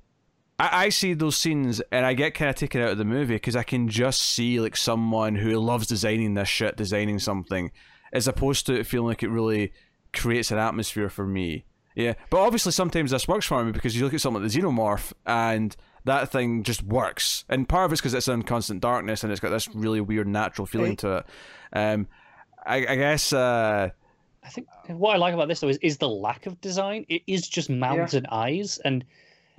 I, I see those scenes and I get kind of taken out of the movie because I can just see like someone who loves designing this shit designing something, as opposed to it feeling like it really creates an atmosphere for me. Yeah, but obviously sometimes this works for me because you look at something like the Xenomorph and that thing just works. And part of it's because it's in constant darkness and it's got this really weird natural feeling to it. Um, I, I guess uh, I think what I like about this though is, is the lack of design. It is just mouths and eyes, and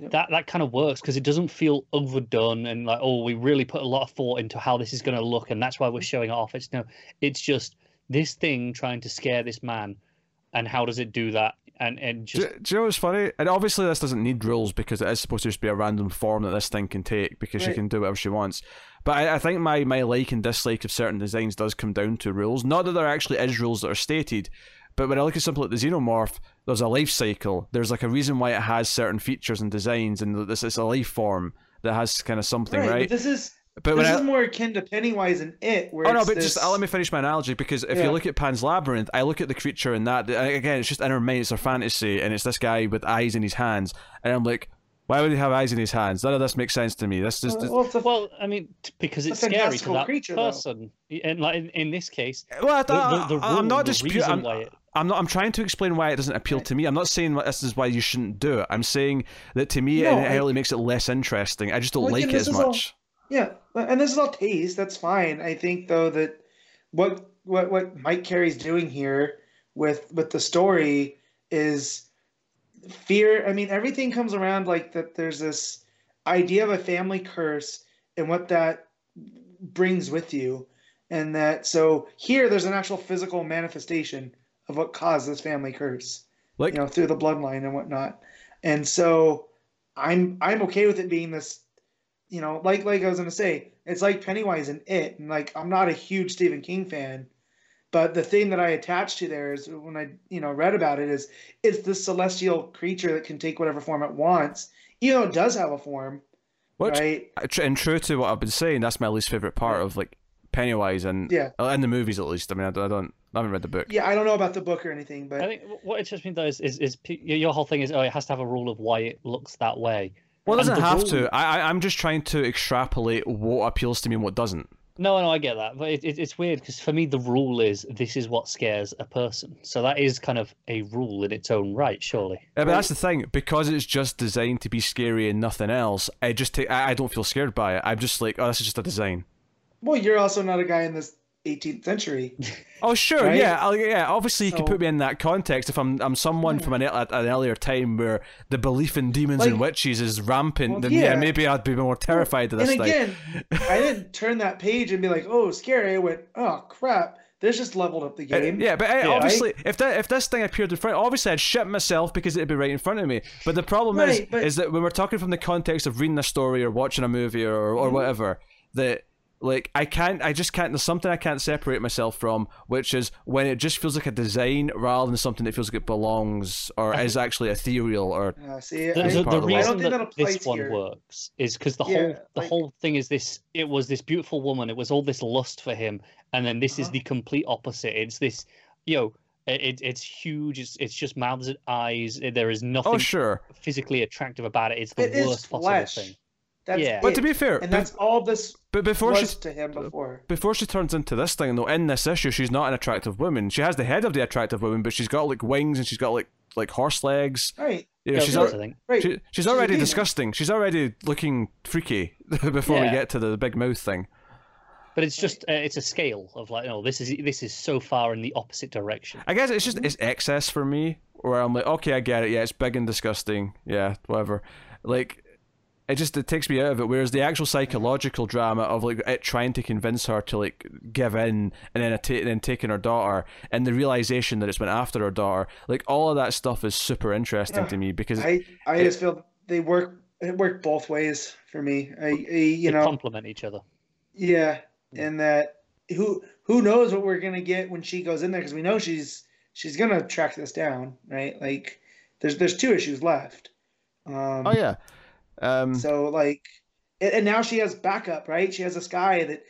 Yep. that that kind of works because it doesn't feel overdone and like oh we really put a lot of thought into how this is going to look, and that's why we're showing it off. It's no, it's just this thing trying to scare this man, and how does it do that? And and Do, just do you know what's funny? And obviously, this doesn't need rules because it is supposed to just be a random form that this thing can take because she can do whatever she wants. But I, I think my, my like and dislike of certain designs does come down to rules. Not that there actually is rules that are stated, but when I look at something like the Xenomorph, there's a life cycle. There's like a reason why it has certain features and designs, and this it's a life form that has kind of something, right, right? But this is But when this I, is more akin to Pennywise and It. Where Oh no, but this... just uh, let me finish my analogy because if Yeah. you look at Pan's Labyrinth, I look at the creature in that. and Again, it's just in our mind, it's our fantasy, and it's this guy with eyes in his hands, and I'm like, why would he have eyes in his hands? None of this makes sense to me. This is Well, it's a- well, I mean, because it's scary to that creature, though. person, and like in, in this case, well, I, the, the, the I, rule, am not the disputing. I'm, it, I'm not. I'm trying to explain why it doesn't appeal to me. I'm not saying this is why you shouldn't do it. I'm saying that to me, No, it I- inherently makes it less interesting. I just don't Well, like yeah, it as is all- much. Yeah, and this is all taste. That's fine. I think though that what what what Mike Carey's doing here with with the story is fear. I mean, everything comes around like that. There's this idea of a family curse and what that brings with you, and that so here there's an actual physical manifestation of what caused this family curse Like, you know through the bloodline and whatnot and so i'm i'm okay with it being this you know like like i was gonna say it's like pennywise and it and like i'm not a huge stephen king fan but the thing that i attach to there is when i you know read about it is it's this celestial creature that can take whatever form it wants even though it does have a form which, right uh, and true to what I've been saying, that's my least favorite part of like Pennywise and Yeah. Uh, and the movies at least. I mean, I don't, I don't, I haven't read the book. yeah i don't know about the book or anything but I think what interests me though is, is is your whole thing is oh it has to have a rule of why it looks that way. Well, it doesn't have rule- to. I, I, I'm just trying to extrapolate what appeals to me and what doesn't. No, no, I get that, but it, it, it's weird because for me the rule is this is what scares a person. So that is kind of a rule in its own right, surely. Yeah, but that's the thing. Because it's just designed to be scary and nothing else, I just take. I, I don't feel scared by it. I'm just like, oh, this is just a design. well you're also not a guy in this 18th century Oh sure, Right? yeah, I'll, yeah. Obviously, you can put me in that context if I'm I'm someone from an, an earlier time where the belief in demons and witches is rampant. Well, then yeah. yeah. maybe I'd be more terrified of this and thing. again, I didn't turn that page and be like, "Oh, scary." I went, "Oh, crap." This just leveled up the game. Yeah, but uh, Yeah. obviously, if that if this thing appeared in front, obviously I'd shit myself because it'd be right in front of me. But the problem is, but- is that when we're talking from the context of reading a story or watching a movie or or Mm-hmm. whatever, that like I can't, I just can't. There's something I can't separate myself from, which is when it just feels like a design rather than something that feels like it belongs or is actually ethereal or. Uh, see, The, I, the, the of the I reason don't think that that applies this one here. works is because the Yeah, whole the like- whole thing is this. It was this beautiful woman. It was all this lust for him, and then this is Uh-huh. the complete opposite. It's this, you know, it, it, it's huge. It's it's just mouths and eyes. There is nothing Oh sure, physically attractive about it. It's the It is worst possible thing. That's Yeah. but to be fair, and be- that's all this but before was she to him before. before she turns into this thing though in this issue she's not an attractive woman. She has the head of the attractive woman but she's got like wings and she's got like like horse legs. Right, you know, Yeah, she's that's al- the right. she, she's She's already disgusting. She's already looking freaky before we get to the big mouth thing. But it's just uh, it's a scale of like, no this is this is so far in the opposite direction. i guess it's just it's excess for me where i'm like okay i get it. Yeah it's big and disgusting. Yeah whatever. Like it just it takes me out of it whereas the actual psychological drama of like it trying to convince her to like give in and then, ta- and then taking her daughter and the realization that it's went after her daughter like all of that stuff is super interesting Yeah. to me because I I it- just feel they work. It worked both ways for me. I, I you they know complement each other. yeah, and that who who knows what we're gonna get when she goes in there because we know she's she's gonna track this down, right? Like there's there's two issues left. Um, oh yeah um So like, and, and now she has backup, right? She has this guy that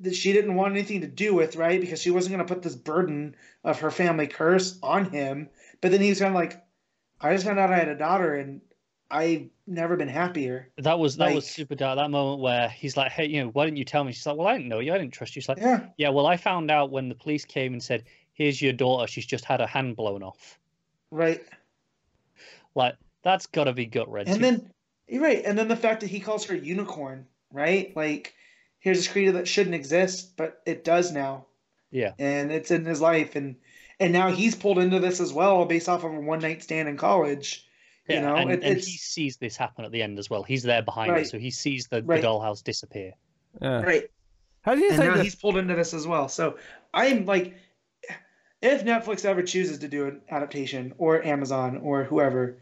that she didn't want anything to do with, right? Because she wasn't going to put this burden of her family curse on him. But then he's kind of like, I just found out I had a daughter, and I've never been happier. That was that was super dark. That moment where he's like, "Hey, you know, why didn't you tell me?" She's like, "Well, I didn't know you. I didn't trust you." She's like, Yeah, "Yeah, well, I found out when the police came and said, here's your daughter. She's just had her hand blown off.' right. Like that's got to be gut wrenching." And then you're right. And then the fact that he calls her unicorn, right? Like, here's this creature that shouldn't exist, but it does now. Yeah. and it's in his life, and and now he's pulled into this as well, based off of a one night stand in college. Yeah, you know, and, it, and he sees this happen at the end as well. He's there behind Right. it, so he sees the, Right. the dollhouse disappear. Yeah. right. How do you and think? now that- he's pulled into this as well. So I'm like, if Netflix ever chooses to do an adaptation, or Amazon, or whoever,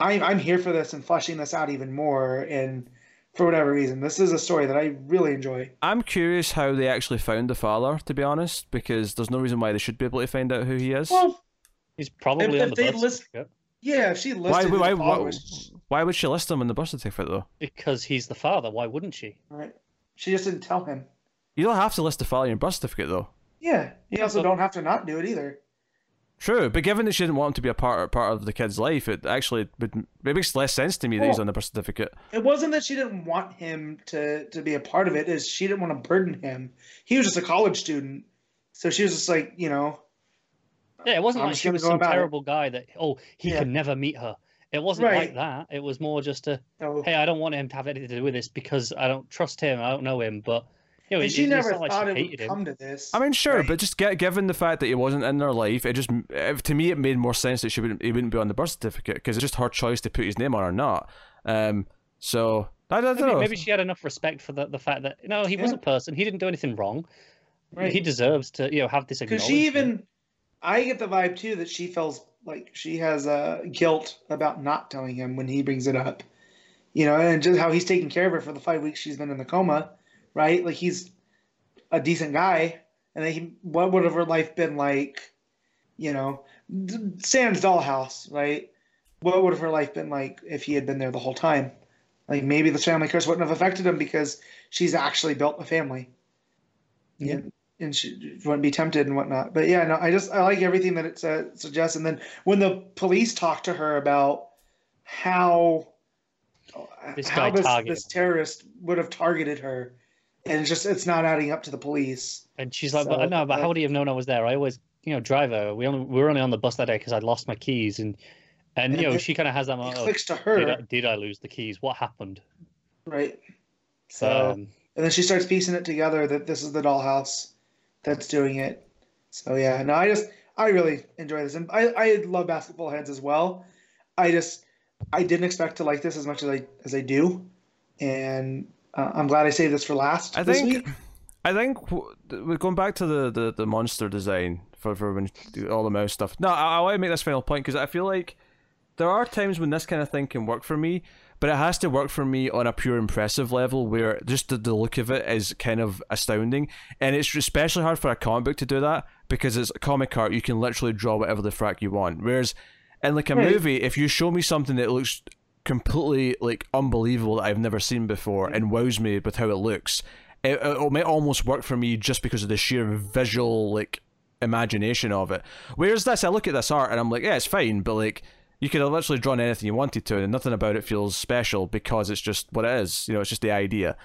I'm I'm here for this and fleshing this out even more. And for whatever reason, this is a story that I really enjoy. I'm curious how they actually found the father, to be honest, because there's no reason why they should be able to find out who he is. Well, He's probably If- on if the they birth list- certificate yeah, if she listed why, who why, the why, why would she list him in the birth certificate, though? because he's the father. Why wouldn't she? right, she just didn't tell him. You don't have to list the father in your birth certificate, though. Yeah, you also don't have to not do it either. True, but given that she didn't want him to be a part part of the kid's life, it actually would, it makes less sense to me that he's on the birth certificate. It wasn't that she didn't want him to to be a part of it; is she didn't want to burden him. He was just a college student, so she was just like, you know, Yeah, it wasn't I'm like she was go some about it. terrible guy that oh he Yeah. can never meet her. It wasn't Right. like that. It was more just a oh, hey, I don't want him to have anything to do with this because I don't trust him. I don't know him, but you know, and it- she it's never not like thought she it would him. come to this. I mean, sure, Right. but just get, given the fact that he wasn't in their life, it just if, to me it made more sense that she wouldn't he wouldn't be on the birth certificate because it's just her choice to put his name on or not. Um, so I, I don't Maybe, know. maybe she had enough respect for the, the fact that no, he was a person. He didn't do anything wrong. Right. He deserves to you know have this because acknowledgement. she even, I get the vibe too that she feels like she has uh, guilt about not telling him when he brings it up, you know, and just how he's taking care of her for the five weeks she's been in the coma, right? Like he's a decent guy, and then he, what would have her life been like, you know, Sam's dollhouse, right? What would have her life been like if he had been there the whole time? Like maybe the family curse wouldn't have affected him because she's actually built a family. Yeah. And, and she wouldn't be tempted and whatnot. But yeah, no, I just I like everything that it sa- suggests. And then when the police talk to her about how This how guy this, this terrorist would have targeted her, and it's just it's not adding up to the police. And she's like, So, but no, but how would he have known I was there? I always, you know, drive her. We only we were only on the bus that day because I'd lost my keys, and and you know it- she kind of has that moment. Clicks to did, her, I, did I lose the keys? What happened? right? So Um, and then she starts piecing it together that this is the dollhouse that's doing it. So yeah, no, I just I really enjoy this, and I I love basketball heads as well. I just I didn't expect to like this as much as I as I do, and uh, I'm glad I saved this for last. I this think week. I think we're going back to the, the, the monster design for for when all the mouse stuff. No, I, I want to make this final point because I feel like there are times when this kind of thing can work for me, but it has to work for me on a pure impressive level where just the, the look of it is kind of astounding, and it's especially hard for a comic book to do that because it's a comic art. You can literally draw whatever the frack you want, whereas in like a Right. movie, if you show me something that looks completely like unbelievable that I've never seen before and wows me with how it looks, it, it might almost work for me just because of the sheer visual like imagination of it. Whereas this, I look at this art and I'm like, yeah, it's fine, but like you could have literally drawn anything you wanted to, and nothing about it feels special because it's just what it is. You know, it's just the idea.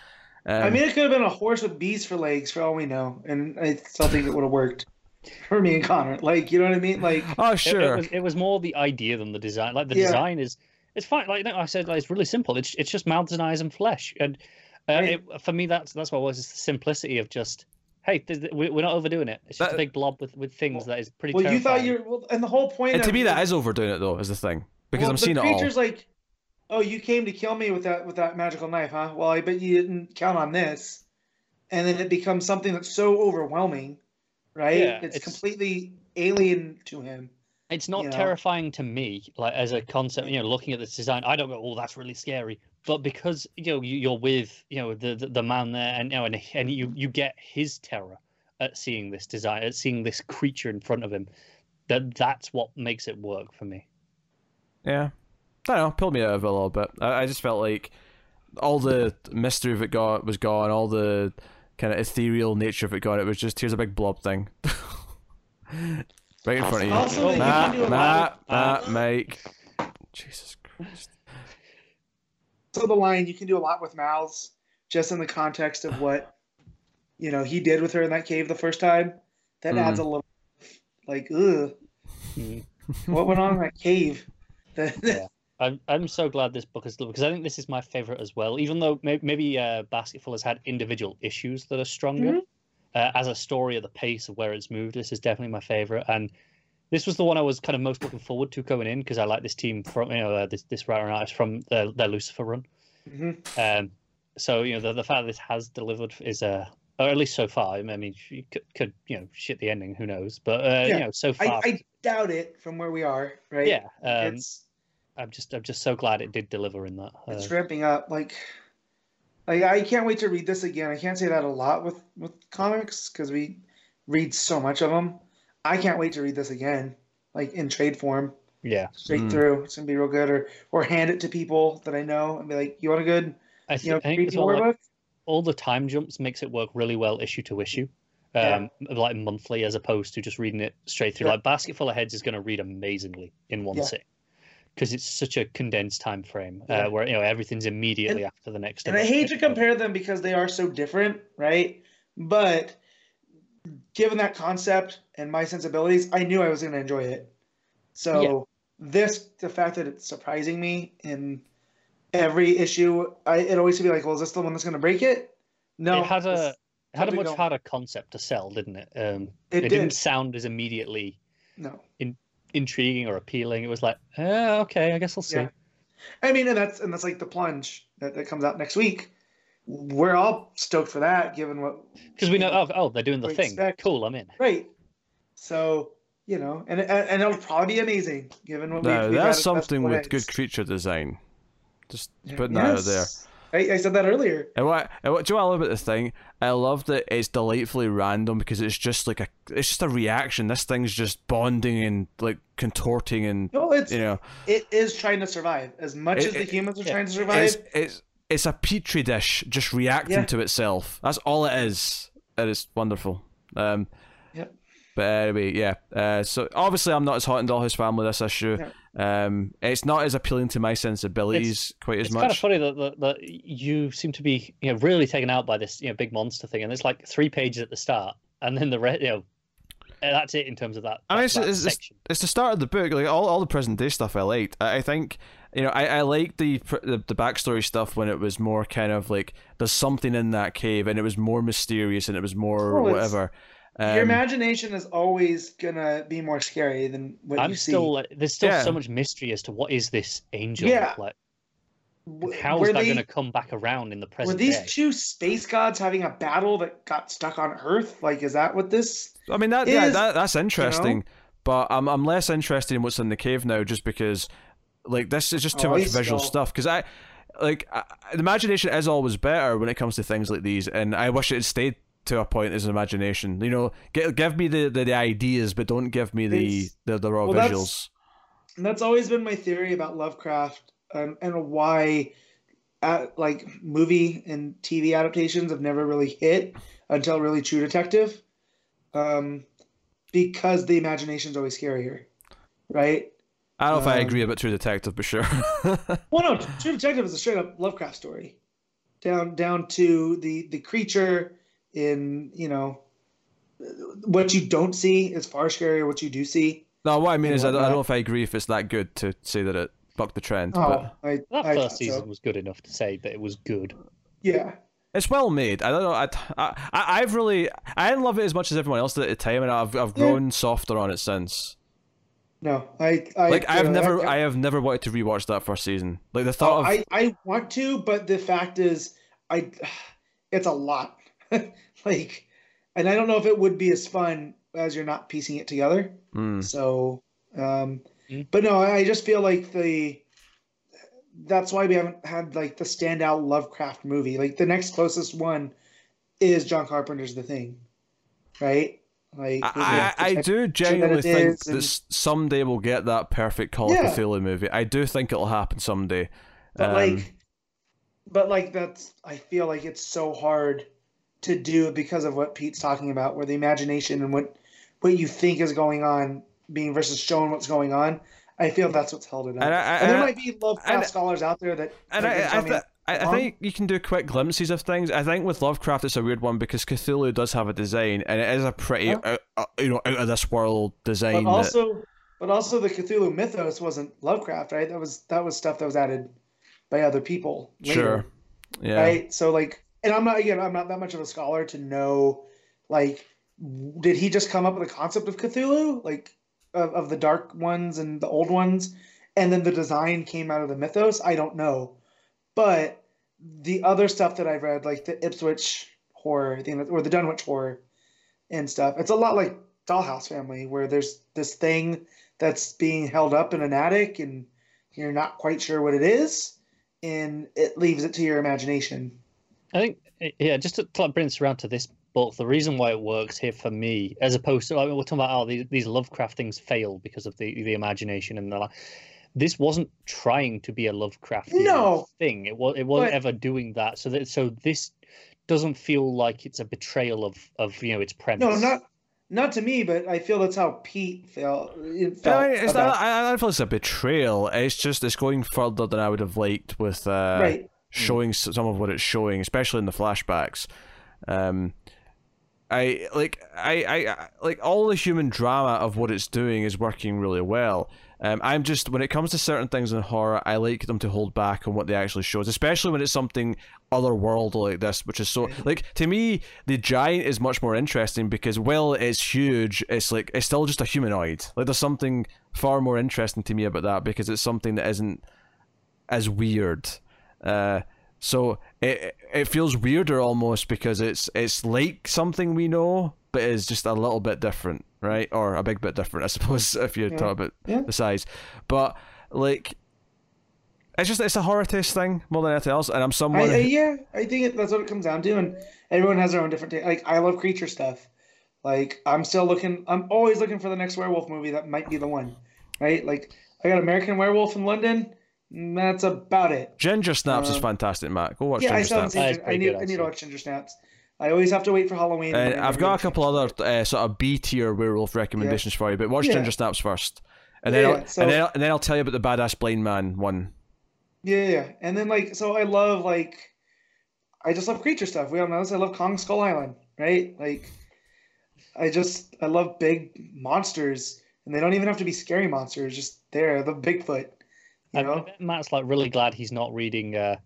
Um, I mean, it could have been a horse with bees for legs, for all we know, and I still think it would have worked for me and Connor. Like, you know what I mean? Like, oh it- sure, it, was, it was more the idea than the design. Like the Yeah. design is, it's fine. Like I said, like, it's really simple. It's it's just mouths and eyes and flesh. And uh, Right. it, for me, that's that's what it was. It's the simplicity of just, hey, th- th- we- we're not overdoing it. It's just That- a big blob with with things that is pretty. well, you thought you were, well, and the whole point. and to me that is overdoing it though. Is the thing because well, I'm seeing it all. creature's like, oh, you came to kill me with that with that magical knife, huh? Well, I bet you didn't count on this, and then it becomes something that's so overwhelming, right? Yeah, it's, it's- completely alien to him. It's not you know? terrifying to me, like as a concept. You know, mm. looking at this design, I don't go, "Oh, that's really scary." But because you know you- you're with you know the the, the man there, and you know, and, and you you get his terror at seeing this design, at seeing this creature in front of him. That that's what makes it work for me. Yeah. I don't know, pulled me out of it a little bit. I, I just felt like all the mystery of it got was gone, all the kind of ethereal nature of it gone. It was just here's a big blob thing. right in front of you. Also, that you Matt, can do a lot Matt, with- Matt, Mike. Jesus Christ. So the line you can do a lot with mouths, just in the context of what, you know, he did with her in that cave the first time. That Mhm. adds a little, like, ugh, what went on in that cave? Yeah. I'm I'm so glad this book is because I think this is my favorite as well. Even though may, maybe uh, Basketful has had individual issues that are stronger, Mhm. Uh, as a story at the pace of where it's moved, this is definitely my favorite. And this was the one I was kind of most looking forward to going in because I like this team from you know uh, this this writer and artist from their, their Lucifer run. hmm Um, so you know the, the fact that this has delivered is a, or at least so far. I mean, you could, could you know shit the ending, who knows? But uh, Yeah. you know, so I, far, I doubt it from where we are, right? yeah. Um, it's I'm just I'm just so glad it did deliver in that. Uh, it's ramping up. Like, like I can't wait to read this again. I can't say that a lot with with comics because we read so much of them. I can't wait to read this again, like in trade form, yeah, straight Mm. through. It's gonna be real good, or or hand it to people that I know and be like, "You want a good, I, you know, I think creepy horror like, book?" all the time jumps makes it work really well issue to issue. Yeah. Um, like monthly as opposed to just reading it straight through. Yeah. Like Basketful of Heads is going to read amazingly in one Yeah. sitting because it's such a condensed time frame Yeah. uh, where you know everything's immediately after the next. And I hate to compare them because they are so different, right? But given that concept and my sensibilities, I knew I was going to enjoy it. So this, the fact that it's surprising me in every issue, I it always to be like, well, is this the one that's going to break it? No, it had a it had a much harder concept to sell, didn't it? Um, It it, didn't sound as immediately no. Intriguing or appealing. It was like, eh, okay, I guess I'll see. Yeah. I mean, and that's and that's like the plunge that, that comes out next week. We're all stoked for that, given what Because we know, oh, oh, they're doing the thing. expect- Cool, I'm in. Right. So you know, and and, and it'll probably be amazing given what No, we've, we've that's something with good creature design. Just Yeah, putting that out there. Yes. I, I said that earlier. And what, and what do you know what I love about this thing? I love that it's delightfully random because it's just like a it's just a reaction. This thing's just bonding and like contorting and No, it's you know it is trying to survive as much It- as the it- humans are yeah. trying to survive. it's it's it's a petri dish just reacting Yeah. to itself. That's all it is. It is wonderful. Um, Yep. But anyway, yeah. Uh, so obviously, I'm not as hot in Dollhouse Family this issue. Um, it's not as appealing to my sensibilities quite as It's much. It's kind of funny that, that, that you seem to be you know really taken out by this you know big monster thing, and it's like three pages at the start, and then the rest you know and that's it in terms of that. I mean, it's, that it's, it's, it's the start of the book. Like all, all the present day stuff, I liked. I, I think you know, I, I liked the, the the backstory stuff when it was more kind of like there's something in that cave, and it was more mysterious, and it was more it's- whatever. Um, Your imagination is always gonna be more scary than what I'm you see. still like, there's still Yeah. so much mystery as to what is this angel Yeah. like. How were is that they- going to come back around in the present? Were these day? two space gods having a battle that got stuck on Earth? Like, is that what this? I mean that yeah that that's interesting, but I'm I'm less interested in what's in the cave now, just because like this is just too Oh, much visual still- stuff. Because I like I, the imagination is always better when it comes to things like these, and I wish it had stayed to a point is imagination. You know, give give me the, the, the ideas, but don't give me the the, the raw well, that's- visuals. And that's always been my theory about Lovecraft, um, and why, uh, like movie and TV adaptations have never really hit until really True Detective, um, because the imagination's always scarier, right? I don't know if I um, agree about True Detective, but sure. Well, no, True Detective is a straight up Lovecraft story, down down to the the creature in you know what you don't see is far scarier. What you do see. no, what I mean is I don't, I don't know if I agree if it's that good to say that it bucked the trend. Oh, But I, That I first season so. was good enough to say that it was good. Yeah, It's well made. I don't know. I, I, I've really, I didn't love it as much as everyone else did at the time, and I've, I've Yeah. grown softer on it since. no, I, I Like I've uh, never, I, I have never wanted to rewatch that first season. Like the oh, thought of, I, I want to, but the fact is, I, it's a lot. like, and I don't know if it would be as fun as you're not piecing it together. Mm. So, um, Mm. but no, I just feel like the that's why we haven't had like the standout Lovecraft movie. Like the next closest one is John Carpenter's The Thing, right? Like I, I, I do genuinely it think is, that someday we'll get that perfect Call of Cthulhu movie. I do think it'll happen someday. but Um, like, but like that's I feel like it's so hard to do because of what Pete's talking about, where the imagination and what what you think is going on being versus showing what's going on. I feel that's what's held it up. And I- and there I- might be Lovecraft scholars out there that and I, I, th- I, think you can do quick glimpses of things. I think with Lovecraft, it's a weird one because Cthulhu does have a design, and it is a pretty, Yeah. uh, uh, you know, out of this world design. But that- also, but also the Cthulhu mythos wasn't Lovecraft, right? That was that was stuff that was added by other people later, sure, yeah. right? So like, and I'm not again, I'm not that much of a scholar to know like did he just come up with a concept of Cthulhu, like of, of the dark ones and the old ones, and then the design came out of the mythos? I don't know, but the other stuff that I've read, like the Ipswich horror thing, or the Dunwich horror and stuff, it's a lot like Dollhouse Family, where there's this thing that's being held up in an attic, and you're not quite sure what it is, and it leaves it to your imagination. I think, yeah, just to, to bring this around to this book, the reason why it works here for me, as opposed to like we're talking about, oh, these, these Lovecraft things fail because of the the imagination and the like. This wasn't trying to be a Lovecraft No. thing. It was it wasn't But- ever doing that. So that so this doesn't feel like it's a betrayal of of you know its premise. No, not not to me, but I feel that's how Pete felt. It I, felt mean, it's about- not, I, I don't feel it's a betrayal. It's just it's going further than I would have liked with uh, right. Showing s- some of what it's showing, especially in the flashbacks. Um, I like I, I like all the human drama of what it's doing is working really well. Um, I'm just when it comes to certain things in horror, I like them to hold back on what they actually shows, especially when it's something otherworldly like this, which is so like to me the giant is much more interesting because while it's huge, it's like it's still just a humanoid. Like there's something far more interesting to me about that because it's something that isn't as weird. Uh, so it it feels weirder almost because it's it's like something we know, but it's just a little bit different, right? Or a big bit different, I suppose, if you Yeah. talk about Yeah. the size. But like, it's just it's a horror taste thing more than anything else. And I'm I, someone. I, who- yeah, I think that's what it comes down to, and everyone has their own different. Like I love creature stuff. Like I'm still looking. I'm always looking for the next werewolf movie that might be the one, right? Like I got American Werewolf in London. That's about it. Ginger Snaps is Um, fantastic, Matt. Go watch yeah, Ginger haven't Snaps. seen. That is Gin- I need. I need to watch Ginger Snaps. I always have to wait for Halloween. And I I've got a couple other uh, sort of B tier werewolf recommendations for you, but watch Yeah. Ginger Snaps first, and then Yeah, I'll, yeah, so- and then I'll, and then I'll tell you about the badass blind man one. Yeah, yeah, and then like so, I love like, I just love creature stuff. We all know this. I love Kong Skull Island, right? Like, I just I love big monsters, and they don't even have to be scary monsters. Just there, the Bigfoot. You I know? Matt's like really glad he's not reading uh,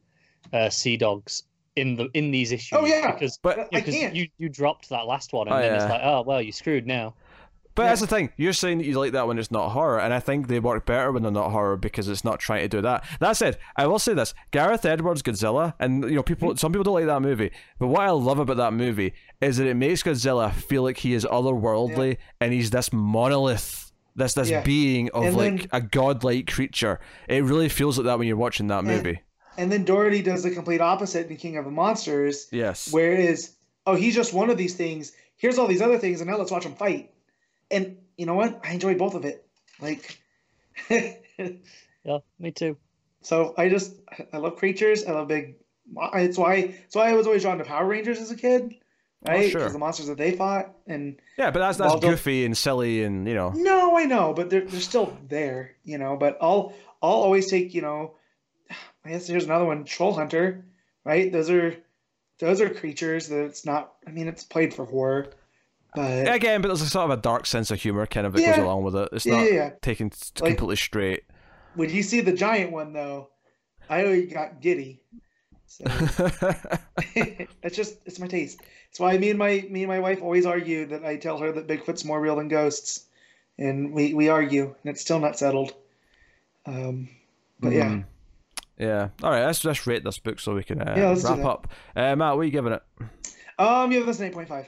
uh, Sea Dogs in the in these issues. Oh, yeah. because But I because can't. you you dropped that last one and Oh, then it's like oh well you're screwed now. But Yeah. that's the thing. You're saying that you like that when it's not horror, and I think they work better when they're not horror because it's not trying to do that. That said, I will say this: Gareth Edwards' Godzilla, and you know, people. Some people don't like that movie, but what I love about that movie is that it makes Godzilla feel like he is otherworldly, and he's this monolith, this this Yeah. being of And like then- a godlike creature. It really feels like that when you're watching that movie. And then Dougherty does the complete opposite in King of the Monsters, yes. whereas oh he's just one of these things. Here's all these other things, and now let's watch him fight. And you know what? I enjoy both of it. Like. Yeah, me too. So I just I love creatures. I love big. It's why it's why I was always drawn to Power Rangers as a kid, Oh, right? Oh, sure. Because the monsters that they fought. And yeah, but that's that's Well, don't- goofy and silly, and you know. no, I know, but they're they're still there, you know. But I'll I'll always take you know. I guess here's another one, Troll Hunter, right? Those are those are creatures that it's not. I mean, it's played for horror, but Again, but there's a sort of a dark sense of humor kind of that goes along with it. It's yeah, not yeah, yeah. taken Like- completely straight. When you see the giant one though, I always got giddy. So. it's just it's my taste. It's why me and my me and my wife always argue that I tell her that Bigfoot's more real than ghosts, and we we argue, and it's still not settled. Um, but yeah, Mm. Yeah. All right. Let's let's rate this book so we can uh, Yeah, wrap up. Uh, Matt, what are you giving it? um, you have this an eight point five.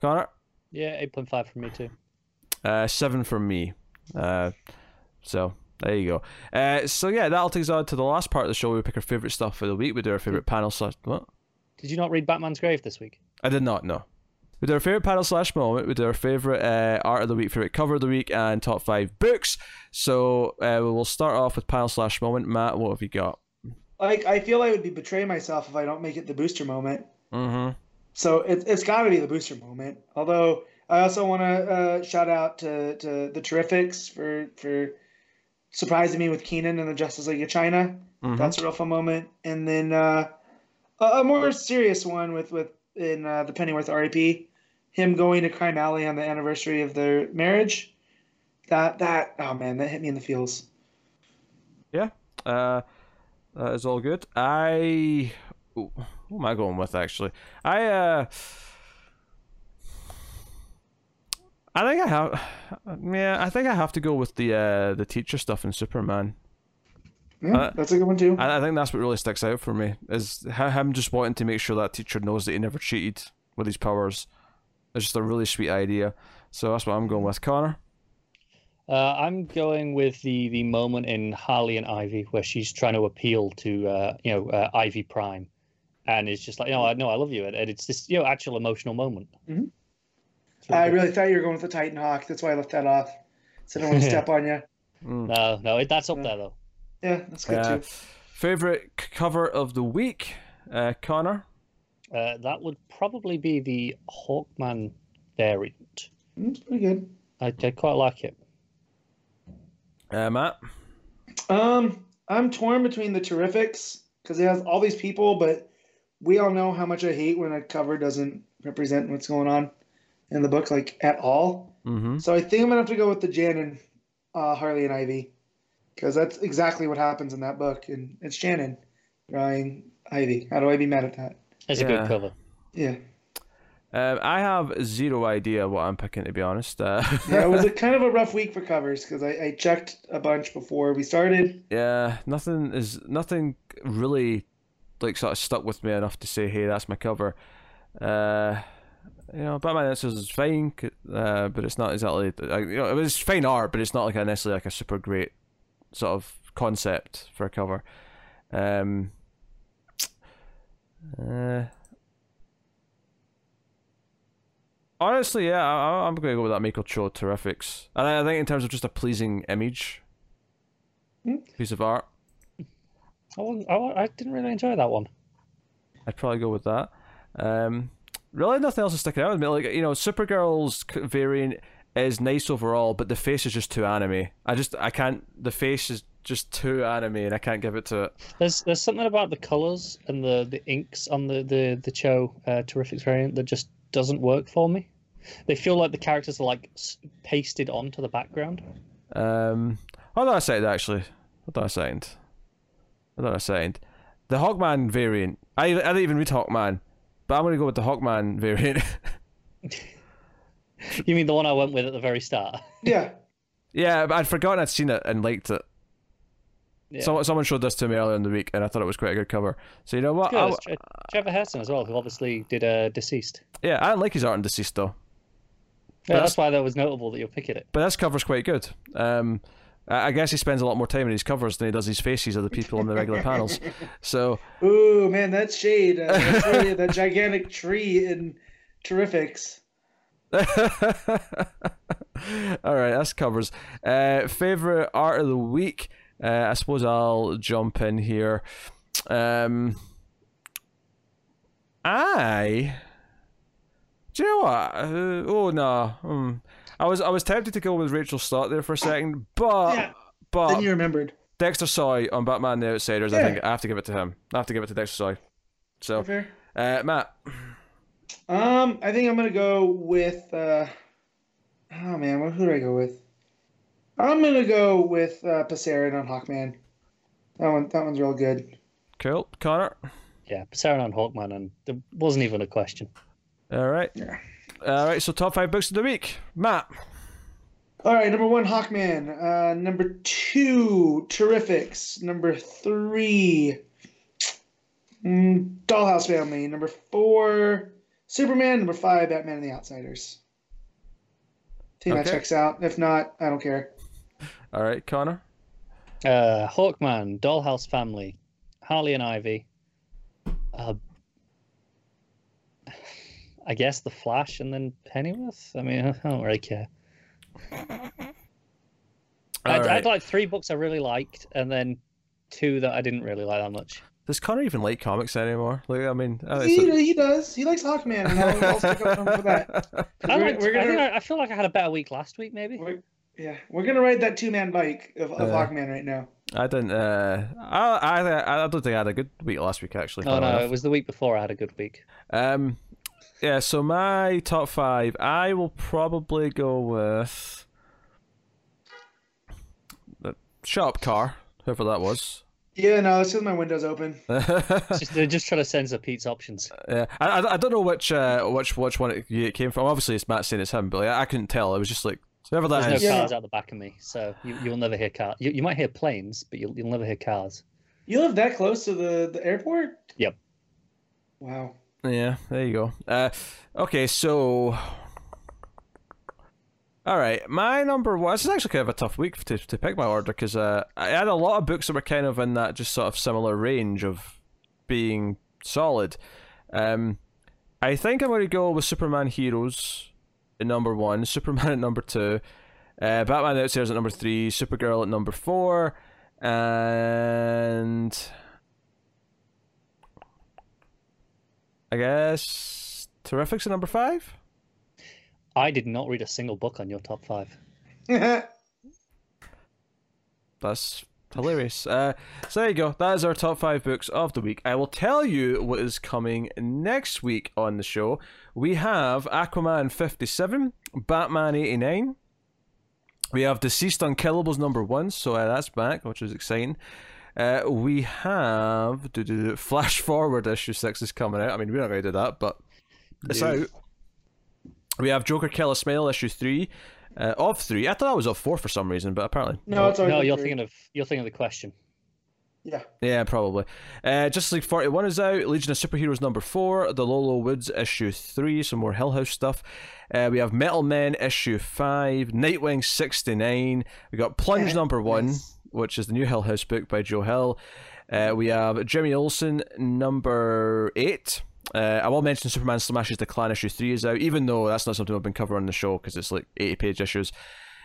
Connor, Yeah, eight point five from me too. uh, seven from me. Uh, so there you go. Uh, so yeah, that'll take us on to the last part of the show. We pick our favorite stuff for the week. We do our favorite panel slash. What? Did you not read Batman's Grave this week? I did not know. We do our favorite panel slash moment. We do our favorite uh, art of the week, favorite cover of the week, and top five books. So uh, we will start off with panel slash moment. Matt, what have you got? Like I feel I would be betray myself if I don't make it the booster moment. Mm-hmm. So it, it's got to be the booster moment. Although I also want to uh, shout out to, to the Terrifics for for surprising me with Kenan and the Justice League of China. Mhm. That's a real fun moment. And then uh, a, a more serious one with with in uh, the Pennyworth RIP, him going to Crime Alley on the anniversary of their marriage. That that oh man, that hit me in the feels. Yeah, uh, that is all good. I. Ooh, who am I going with actually? I uh. I think I have. Yeah, I think I have to go with the uh, the teacher stuff in Superman. Yeah, Uh, that's a good one too. I, I think that's what really sticks out for me is ho- him just wanting to make sure that teacher knows that he never cheated with his powers. It's just a really sweet idea. So that's what I'm going with, Connor. Uh, I'm going with the the moment in Harley and Ivy where she's trying to appeal to uh, you know uh, Ivy Prime, and it's just like no, I know I love you, and it's this you know actual emotional moment. Mhm. It's really I really thought you were going with the Titan Hawk. That's why I left that off. So I don't want to step on you. Mm. no, no, it, that's up Yeah. there though. Yeah, that's good Uh, too. favorite cover of the week, uh, Connor. Uh, that would probably be the Hawkman variant. Mm, It's pretty good. I, I quite like it. Uh, Matt. Um, I'm torn between the Terrifics because it has all these people, but we all know how much I hate when a cover doesn't represent what's going on in the book, like at all. Mm-hmm. So I think I'm gonna have to go with the Jan and uh, Harley and Ivy because that's exactly what happens in that book, and it's Shannon drawing Ivy. How do I be mad at that? It's a good cover. Yeah, Um, I have zero idea what I'm picking to be honest. Uh, yeah. It was a kind of a rough week for covers because I, I checked a bunch before we started. yeah, nothing is nothing really like sort of stuck with me enough to say, hey, that's my cover. Uh, you know, Batman Answers is fine, uh, but it's not exactly. uh, You know, it was fine art, but it's not like a necessarily like a super great sort of concept for a cover. Um. Uh, honestly, yeah, I, I'm going to go with that Michael Cho Terrifics, and I, I think in terms of just a pleasing image, Hmm. piece of art, I, I, I didn't really enjoy that one. I'd probably go with that. Um, really, nothing else is sticking out with me. Like you know, Supergirl's variant is nice overall, but the face is just too anime. I just I can't. The face is just too anime, and I can't give it to it. There's there's something about the colors and the, the inks on the the the Cho uh, Terrifics variant that just doesn't work for me. They feel like the characters are like pasted onto the background. Um, hold on a second, actually. Hold on a second. Hold on a second. The Hawkman variant. I I didn't even read Hawkman, but I'm gonna go with the Hawkman variant. You mean the one I went with at the very start? Yeah, yeah, but I'd forgotten I'd seen it and liked it. Yeah. So, someone showed this to me earlier in the week, and I thought it was quite a good cover. So you know what? Good. I Tre- Trevor Hairsine as well, who obviously did uh, DCeased. yeah, I didn't like his art in DCeased though. Yeah, That's- that's why that was notable that you're picking it. But this cover's quite good. Um, I I guess he spends a lot more time in his covers than he does his faces of the people in the regular panels. So Ooh, man, that shade. Uh, that's really that gigantic tree in Terrifics. All right, that's covers. Uh, favorite art of the week. Uh, I suppose I'll jump in here. Um, I. Do you know what? Uh, oh no. Hmm. I was I was tempted to go with Rachel Stott there for a second, but Yeah. but Then you remembered. Dexter Soy on Batman: The Outsiders. I think I have to give it to him. I have to give it to Dexter Soy. So, Fair. uh, Matt. Um, I think I'm gonna go with. Uh, oh man, who do I go with? I'm gonna go with uh, Pasarin on Hawkman. That one, that one's real good. Cool, Connor. Yeah, Sarah on Hawkman, and there wasn't even a question. All right. Yeah. All right. So top five books of the week, Matt. All right, number one, Hawkman. Uh, number two, Terrifics. Number three, mm, Dollhouse Family. Number four, Superman. Number five, Batman and the Outsiders. think that checks out. If not, I don't care. All right, Connor. Uh, Hawkman, Dollhouse Family, Harley and Ivy. Uh, I guess the Flash and then Pennyworth. I mean, I don't really care. I'd, right. I'd like three books I really liked, and then two that I didn't really like that much. Does Connor even like comics anymore? Like, I mean, uh, He, it's he does. He likes Hawkman, and I'll, I'll stick up for him for that. 'Cause I, we're- we're gonna- I, I feel like I had a better week last week, maybe. We're, yeah, we're gonna ride that two man bike of, of Yeah. Hawkman right now. I didn't. Uh, I, I I don't think I had a good week last week actually. No, funnily no, enough. it was the week before I had a good week. Um, yeah. So my top five, I will probably go with the shut up car, whoever that was. Yeah, no, it's just my windows open. Just, they're just trying to censor Pete's options. Yeah, I, I, I don't know which uh, which which one it, it came from. Obviously, it's Matt saying it's him, but like, I couldn't tell. It was just like whoever that There's is. no Yeah. cars out the back of me, so you, you'll never hear cars. You, you might hear planes, but you'll, you'll never hear cars. You live that close to the, the airport? Yep. Wow. Yeah, there you go. Uh, okay, so. All right, my number one. This is actually kind of a tough week to, to pick my order because uh, I had a lot of books that were kind of in that just sort of similar range of being solid. Um, I think I'm going to go with Superman Heroes at number one, Superman at number two, uh, Batman Outsiders at number three, Supergirl at number four, and I guess Terrifics at number five. I did not read a single book on your top five. That's hilarious. Uh, so there you go. That is our top five books of the week. I will tell you what is coming next week on the show. We have Aquaman 57, Batman 89. We have DCeased Unkillables number one, so uh, that's back, which is exciting. Uh, we have do, do, do, Flash Forward issue six is coming out. I mean, we're not going to do that, but it's No. out. We have Joker Killer Smile issue three uh, of three. I thought it was of four for some reason, but apparently no, it's No, you're three. thinking of you're thinking of the question. Yeah. Yeah, probably. Uh, Justice League 41 is out. Legion of Superheroes number 4. The Low Low Woods issue 3. Some more Hill House stuff. Uh, we have Metal Men issue 5. Nightwing 69. We got Plunge Yeah, number 1, nice. Which is the new Hill House book by Joe Hill. Uh, we have Jimmy Olsen number 8. Uh, I will mention Superman Smashes the Klan issue 3 is out, even though that's not something I've been covering on the show because it's like 80 page issues.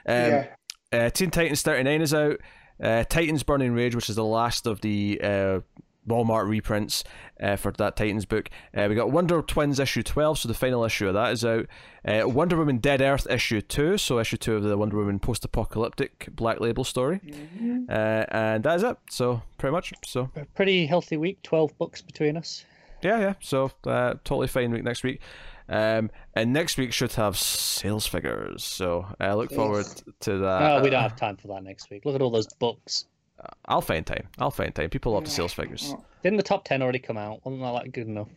Um, yeah. uh, Teen Titans 39 is out. Uh, Titans Burning Rage, which is the last of the uh, Walmart reprints uh, for that Titans book. Uh, we got Wonder Twins issue 12, so the final issue of that is out. Uh, Wonder Woman Dead Earth issue 2, so issue 2 of the Wonder Woman post apocalyptic black label story. Mhm. Uh, and that is it. So, pretty much. So, A pretty healthy week. Twelve books between us. yeah, yeah. So, uh, totally fine week next week. Um, and next week should have sales figures. So, I look forward to that. oh, we don't have time for that next week. Look at all those books. I'll find time. I'll find time. People love the sales figures. Didn't the top ten already come out? Wasn't that like, good enough?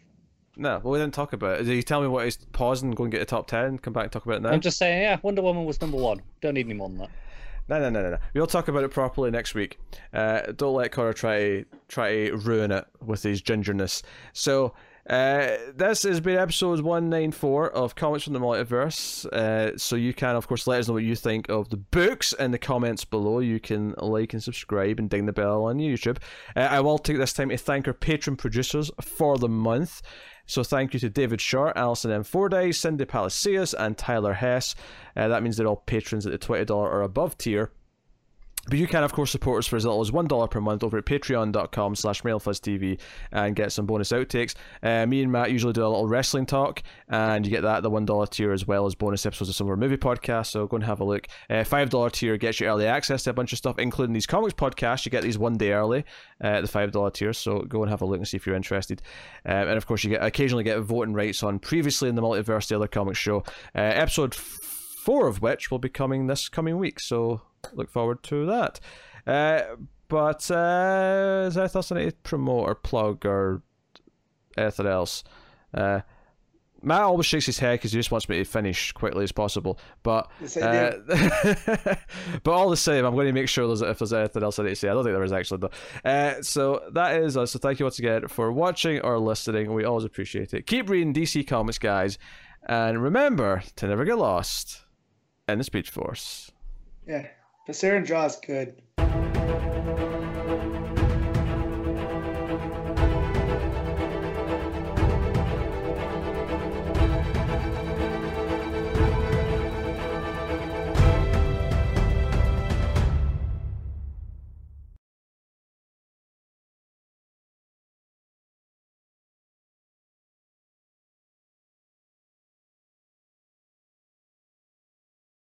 No, well, we didn't talk about it. Did you tell me what is pause and go and get the top 10, come back and talk about it now? I'm just saying, yeah, Wonder Woman was number one. Don't need any more than that. No, no, no, no, no. We'll talk about it properly next week. Uh, don't let Connor try try to ruin it with his gingerness. So, uh, this has been episode 194 of Comics from the Multiverse. Uh, so, you can, of course, let us know what you think of the books in the comments below. You can like and subscribe and ding the bell on YouTube. Uh, I will take this time to thank our patron producers for the month. So thank you to David Short, Alison M. Fordyce, Cindy Palacios, and Tyler Hess. Uh, that means they're all patrons at the $20 or above tier. But you can, of course, support us for as little as $1 per month over at patreon.com slash mailfuzztv and get some bonus outtakes. Uh, me and Matt usually do a little wrestling talk, and you get that at the $1 tier as well as bonus episodes of some of our movie podcasts, so go and have a look. Uh, $5 tier gets you early access to a bunch of stuff, including these comics podcasts. You get these one day early uh, at the $5 tier, so go and have a look and see if you're interested. Um, and of course, you get occasionally get voting rights on previously in the multiverse, the other comics show. Uh, episode four of which will be coming this coming week, so look forward to that. Uh, but uh, is there anything I need to promote or plug or anything else? Uh, Matt always shakes his head because he just wants me to finish quickly as possible. But uh, but all the same, I'm going to make sure there's, if there's anything else I need to say. I don't think there is actually though. Uh, so that is us. So thank you once again for watching or listening. We always appreciate it. Keep reading DC Comics, guys, and remember to never get lost in the Speed Force. Yeah. Passera draw is good.